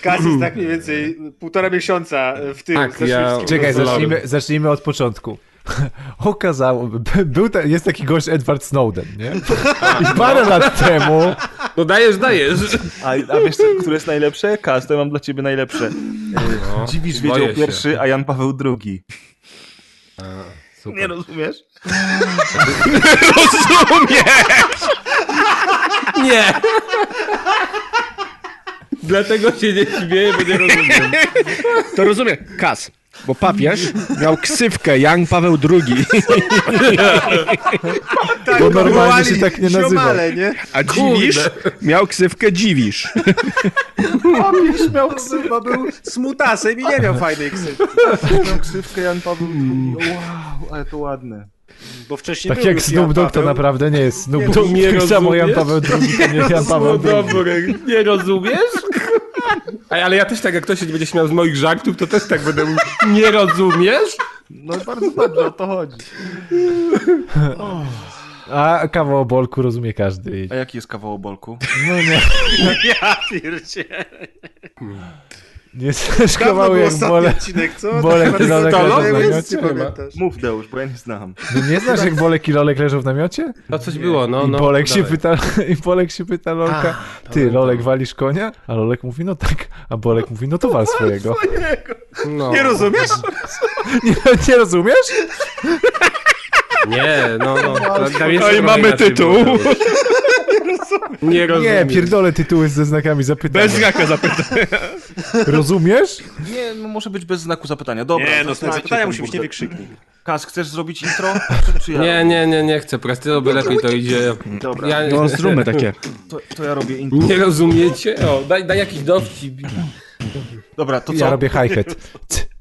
Kas jest tak mniej więcej półtora miesiąca w tym. Tak, ja- Czekaj, zacznijmy, zacznijmy od początku. Okazało, by- był ta, jest taki gość Edward Snowden, nie? I parę lat temu No dajesz, dajesz. A, a wiesz, co, które jest najlepsze? Kas, to ja mam dla ciebie najlepsze. No, Dziwisz wiedział się. pierwszy, a Jan Paweł II. Super. Nie rozumiesz? Nie! Dlatego się nie śmieję, bo nie rozumiem. To rozumiem. Kas. Bo papież miał ksywkę Jan Paweł II, Tak, Bo normalnie się tak nie nazywa. nie? a Dziwisz miał ksywkę Dziwisz. Papież miał ksywę, był smutasem i nie miał fajnej ksywki. Mam ksywkę Jan Paweł II. Wow, ale to ładne. Bo wcześniej Tak był jak Snoop Dogg to naprawdę nie jest Snoop Nie, Dogg. nie tak samo Jan rozumiesz? Paweł II to nie Jan Paweł No II. dobre, nie rozumiesz? Ej, ale ja też tak, jak ktoś się będzie śmiał z moich żartów, to też tak będę mówił, nie rozumiesz? No bardzo dobrze, o to chodzi. A kawał bolku rozumie każdy. A jaki jest kawał bolku? No nie, Ja pierdzie. Nie był jak bole. odcinek, co? Bolek Tak i Lolek bardzo leżą w nie namiocie, nie. Mów Deusz, bo ja nie znam. No nie znasz jak Bolek i Lolek leżą w namiocie? No coś było, no, I no. Bolek się pyta, i Bolek się pyta Lolka, ty Lolek walisz konia? A Lolek mówi, no tak. A Bolek mówi, no to wal swojego. No. Nie rozumiesz? Nie, nie rozumiesz? Nie, no, no. No i mamy tytuł. Było. Nie rozumiem. Nie, pierdolę tytuły ze znakami zapytania. Bez znaka zapytania. Rozumiesz? Nie, no może być bez znaku zapytania. Dobra, Nie, no to znak zapytania musi być nie wykrzyknik. Kaz, chcesz zrobić intro? Ja? Nie, nie, nie, nie chcę, prosto, bo lepiej to idzie. Dobra, Ja, No, zróbmy takie. to, to ja robię intro. Nie rozumiecie? O, daj, daj jakiś dowcip. Dobra, to co? Ja robię hi-hat.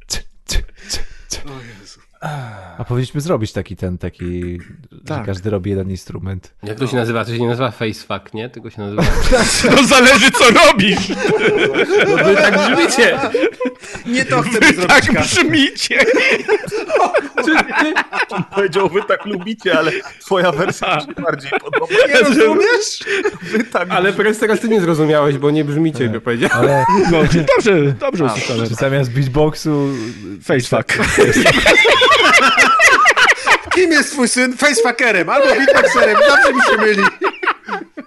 A powinniśmy zrobić taki ten, taki, że Tak. każdy robi jeden instrument. Jak to się nazywa? To się nie nazywa facefuck, nie? Tylko się nazywa... To zależy, co robisz. No wy tak brzmicie! Nie to Wy zrobić, tak brzmicie. Powiedział, wy tak lubicie, ale twoja wersja mi się bardziej podoba. Nie rozumiesz? Wy tak Ale teraz, teraz ty nie zrozumiałeś, bo nie brzmicie, jakby powiedział. Ale No, dobrze, dobrze usłyszałem. czy zamiast beatboxu... Facefuck. Kim jest twój syn? Facefuckerem albo beatboxerem. Zawsze mi się myli.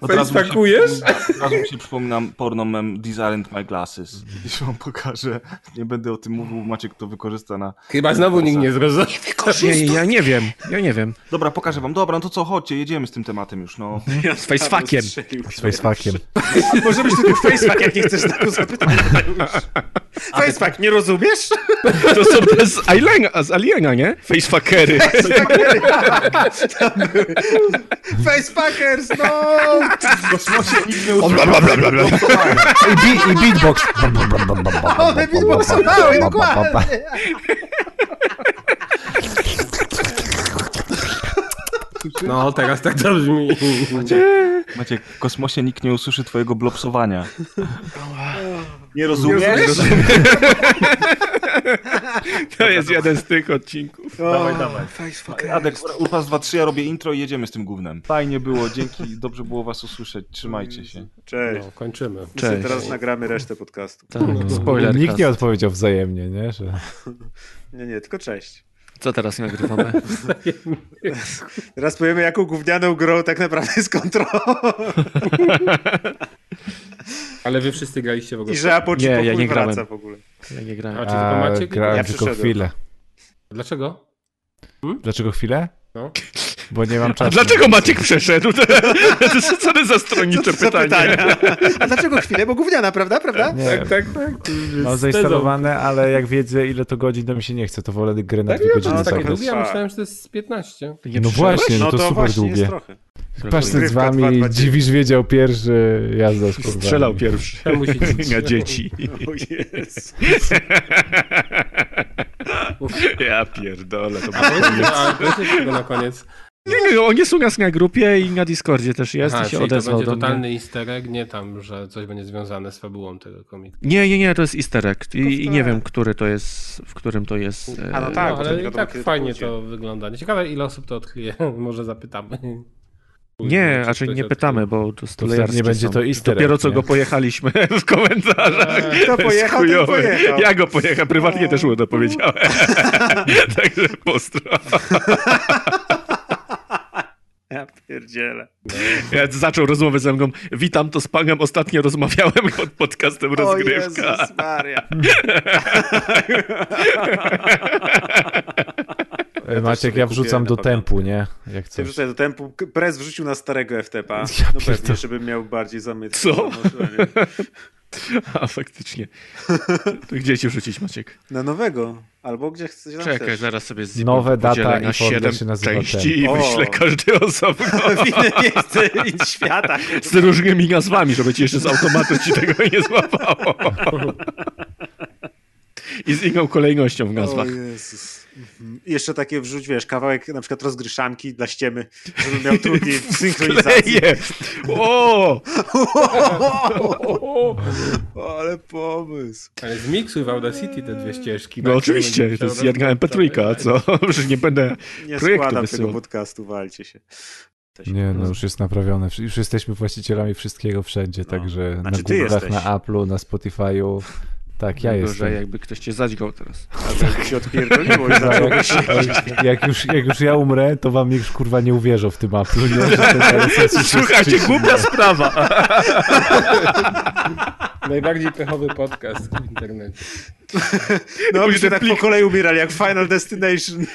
Od razu się Od razu mi się przypominam porno mem These aren't my glasses. Jeśli wam pokażę, nie będę o tym mówił, Maciek to wykorzysta na... Chyba znowu nikt nie zrozumie. Nie, ja nie wiem, ja nie wiem. Dobra, pokażę wam. Dobra, no to co, chodźcie, jedziemy z tym tematem już, no. Z facefuckiem. Z facefuckiem. Może być tylko facefuck, jak nie chcesz taką zapytać. Facefuck, nie rozumiesz? To są te z Aliena, z Aliena nie? Facefuckery. Facefuckers, no! W kosmosie nikt nie bla. I, be, i beatbox. One beatboxowały, dokładnie. No, teraz tak to brzmi. Maciek, w kosmosie nikt nie usłyszy twojego blopsowania. Nie rozumiesz? To jest jeden z tych odcinków. Dawaj, dawaj. Adek, Urpas 2-3, ja robię intro i jedziemy z tym gównem. Fajnie było, dzięki, dobrze było was usłyszeć, trzymajcie się. Cześć. No, kończymy. Cześć. Teraz nagramy resztę podcastu. Tak, spoiler. Nikt nie odpowiedział wzajemnie, nie? Że... Nie, nie, tylko cześć. Co teraz nagrywamy? Teraz powiemy, jaką gównianą grą tak naprawdę jest Control. Ale wy wszyscy graliście w ogóle. I że Apoczy Nie, ja nie grałem. wraca w ogóle. Ja nie A grałem. czy tylko A, macie? grałem Ja tylko przyszedłem. chwilę. Dlaczego? Dlaczego chwilę? No. Bo nie mam A czasu. dlaczego Maciek przeszedł? To jest co to za stronnicze pytanie? A dlaczego chwilę? Bo gówniana, prawda? Prawda? Nie, Tak, tak, tak. mam zainstalowane, ale jak wiedzę ile to godzin, to mi się nie chce, to wolę grę na Tak, dwie ja godziny no, takie tak długie, ja myślałem, że to jest z 15. No właśnie, no to, super właśnie długie. jest trochę. Patrz z wami, 2.20. dziwisz wiedział pierwszy, jazda z kurwami. Strzelał pierwszy. Dziwić? Na dzieci. O jest. Ja pierdolę. To A a tego na koniec. Nie, nie, on jest u nas na grupie i na Discordzie też jest Aha, i się czyli to odezwał będzie do mnie. totalny easter egg, nie tam, że coś będzie związane z fabułą tego komiksu. Nie, nie, nie, to jest easter egg I, i nie wiem, który to jest, w którym to jest. e, A no tak, no, to ale i tak to fajnie pójdzie. to wygląda. Ciekawe ile osób to odkryje, może zapytamy. Nie, Czy a czy ktoś nie pytamy, bo to To stulejarskie nie będzie to easter Dopiero co nie? go pojechaliśmy w komentarzach. Kto To pojechał, chujowe. pojechał. Ja go pojechałem, prywatnie też mu to powiedziałem. Także postro. Ja pierdzielę. Ja zaczął rozmowę ze mną. Witam, to z panem ostatnio rozmawiałem pod podcastem O Rozgrywka. Jezus Maria. E, Maciek, ja wrzucam do tempu, nie? Jak Ja coś. wrzucę do tempu. Prez wrzucił na starego FTP-a. Ja No pewnie, żebym miał bardziej zamysł. Co? A faktycznie. To gdzie ci wrzucić, Maciek? Na nowego. Albo gdzie chcesz. tam Czekaj, chcesz. zaraz sobie z Nowe data i na folder 7 się nazywa części i ten. wyślę O. każdy osobno. W inne miejsce świata. Z różnymi nazwami, żeby ci jeszcze z automatu ci tego nie złapało. I z inną kolejnością w nazwach. O Jezus. Mhm. Jeszcze takie wrzuć, wiesz, kawałek na przykład rozgryszanki dla ściemy, żebym miał trudniej w synchronizacji. O! Ale pomysł. Ale zmiksuj w Audacity te dwie ścieżki. No tak? oczywiście, to jest jedna robić MP3, co? Przecież nie będę Nie składam wysyłał. tego podcastu, walcie się. Nie, no już jest naprawione. Już jesteśmy właścicielami wszystkiego wszędzie, także Znaczy, na Google'ach, na Apple'u, na Spotify'u. Tak, ja Gorzej, jestem. jakby ktoś cię zadźgał teraz. Albo jakby się odpierdoliło i Tak, zacząłbyś jak, jak, już, jak już ja umrę, to wam już kurwa nie uwierzą w tym Apple'u, nie? Że Słuchajcie, głupia sprawa. Najbardziej pechowy podcast w internecie. No, byśmy tak po kolei umierali, jak Final Destination.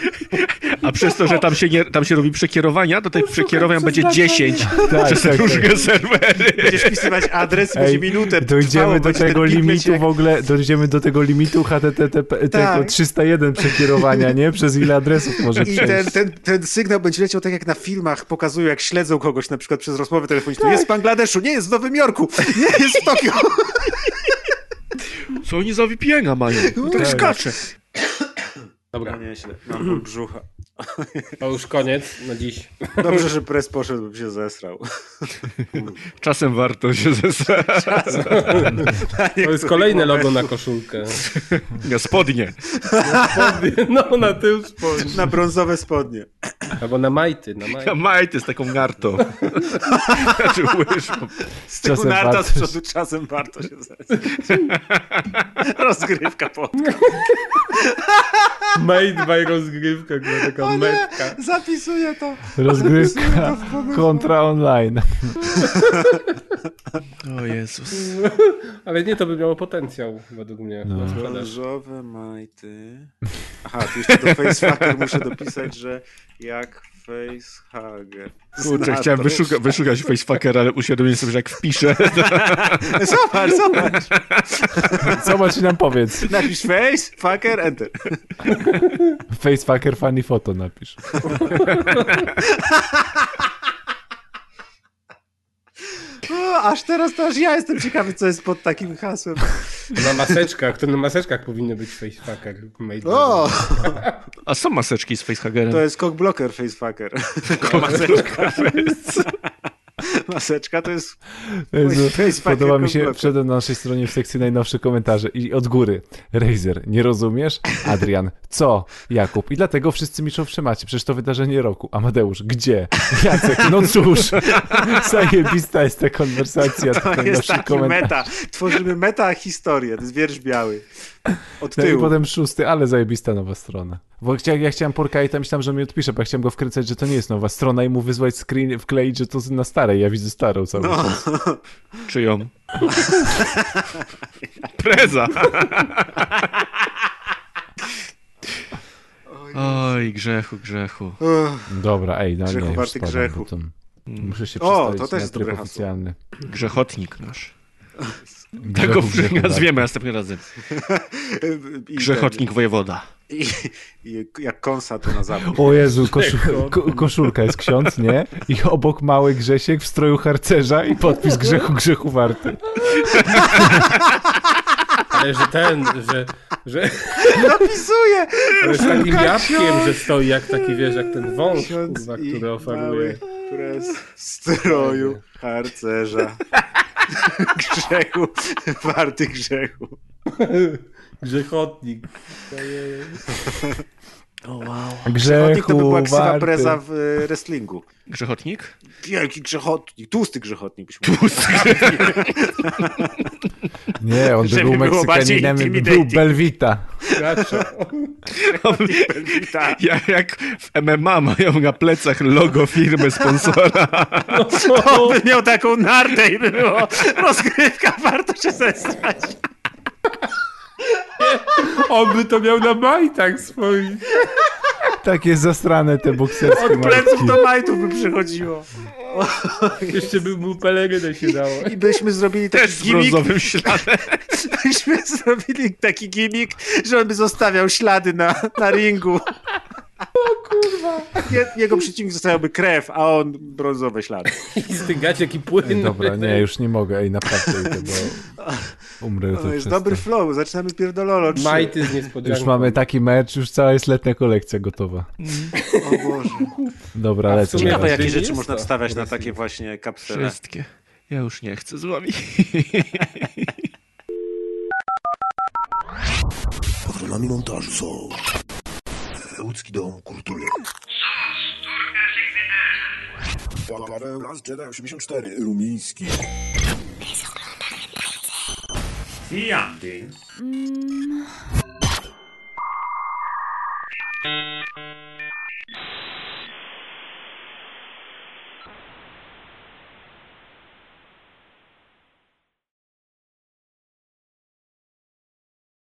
A przez to, że tam się, nie, tam się robi przekierowania, to tych przekierowań będzie 10 Tak, przez tak, różne serwery. Będziesz wpisywać adres Ej, będzie minutę dojdziemy trwało, do tego limitu jak- w ogóle, dojdziemy do tego limitu HTTP, tego Tak. 301 przekierowania, nie? Przez ile adresów może I przejść. ten, ten, ten sygnał będzie leciał tak jak na filmach pokazują, jak śledzą kogoś na przykład przez rozmowę telefoniczną. Jest w Bangladeszu, nie jest w Nowym Jorku, nie jest w Tokio. Co oni za VPN-a mają? No tak skacze. Dobra, nieźle, mam brzucha. To już koniec na dziś. Dobrze, że pres poszedł, bym się zesrał. Czasem warto się zesrać. To jest kolejne logo na koszulkę. Na spodnie. No, na tył spodnie. Na brązowe spodnie. Albo na majty, na majty. Na majty z taką gartą. Znaczy łyżką. Z tyłu Czasem narta z warto. przodu, czasem warto się zesrać. Rozgrywka po. Made by rozgrywka, która taka metka. Zapisuję to. Rozgrywka kontra online. O Jezus. Ale nie, to by miało potencjał, według mnie. No. majty. Aha, tu jeszcze do facehacker muszę dopisać, że jak facehugger. Kurczę, chciałem to. wyszuka, wyszukać facefucker, ale uświadomiłem sobie, że jak wpiszę, Zobacz, zobacz. Zobacz i nam powiedz. Napisz face, fucker, enter. Facefucker funny foto napisz. O, aż teraz to aż ja jestem ciekawy, co jest pod takim hasłem. Na maseczkach, to na maseczkach powinny być facefucker. O, a są maseczki z facehagerem. to jest cockblocker facefucker. Maseczka. Maseczka to jest facefucker Podoba mi się, wszedłem na naszej stronie w sekcji najnowsze komentarze i od góry. Razer, nie rozumiesz? Adrian, co? Jakub. I dlatego wszyscy milczą w szemacie. Przecież to wydarzenie roku. Amadeusz, gdzie? Jacek, no cóż. Zajebista jest ta konwersacja. To jest taki komentarzy. meta. Tworzymy meta historię. To jest wiersz biały. Od No i tyłu. potem szósty, ale zajebista nowa strona. Bo chcia, ja chciałem porka i tam myślałem, że mi odpisze, bo ja chciałem go wkręcać, że to nie jest nowa strona i mu wysłać screen, wkleić, że to na starej. Ja widzę starą cały No. czas. Czyją? Preza. Oj, grzechu, grzechu. Dobra, ej, no Grzechu nie, warty spadam, grzechu. to- Muszę się O, to też jest hasło. oficjalny. Grzechotnik nasz. Tego nazwiemy następnym razem. Grzechotnik wojewoda. I, I jak konsa to na zapach. O Jezu, koszu, ko, koszulka jest ksiądz, nie? I obok mały Grzesiek w stroju harcerza i podpis grzechu, grzechu warty. Ale że ten, że, że, Napisuję! że z takim jabłkiem, że stoi jak taki, wiesz, jak ten wąż, kurwa, który oferuje. mały Pres w stroju harcerza. grzechu, warty grzechu. Grzechotnik. Grzechotnik to by była ksywa warty. preza w e, wrestlingu. Grzechotnik? Wielki grzechotnik, tłusty grzechotnik byśmy Nie, on by był Meksykaninem, by był intimidating. Belvita. Belvita. Jak, w MMA mają na plecach logo firmy sponsora. On by miał taką nartę i by było rozgrywka, warto się zestrać. On by to miał na majtach swoich. Takie zastrane te bokserskie Od pleców do majtów by przychodziło. Jeszcze by mu pelerynę się dało. I byśmy zrobili taki Też z brązowym śladem. byśmy zrobili taki gimmick, że on by zostawiał ślady na, na ringu. O kurwa. Jego przeciwnik zostawiałby krew, a on brązowe ślady. I stygać jaki płyn. Ej, dobra, nie, już nie mogę, ej, naprawdę bo umrę To jutro jest dobry to. flow, zaczynamy pierdololo. Majty z niespodzianką. Już mamy taki mecz, już cała jest letnia kolekcja gotowa. O Boże. Dobra, sumie Ciekawe, jakie rzeczy można to. wstawiać na takie właśnie kapsele. Wszystkie. Ja już nie chcę z wami. Patronami montażu są 打つ気だこれとや Para raz Jedi 84 Rumiński. Bez I Andy. Mm.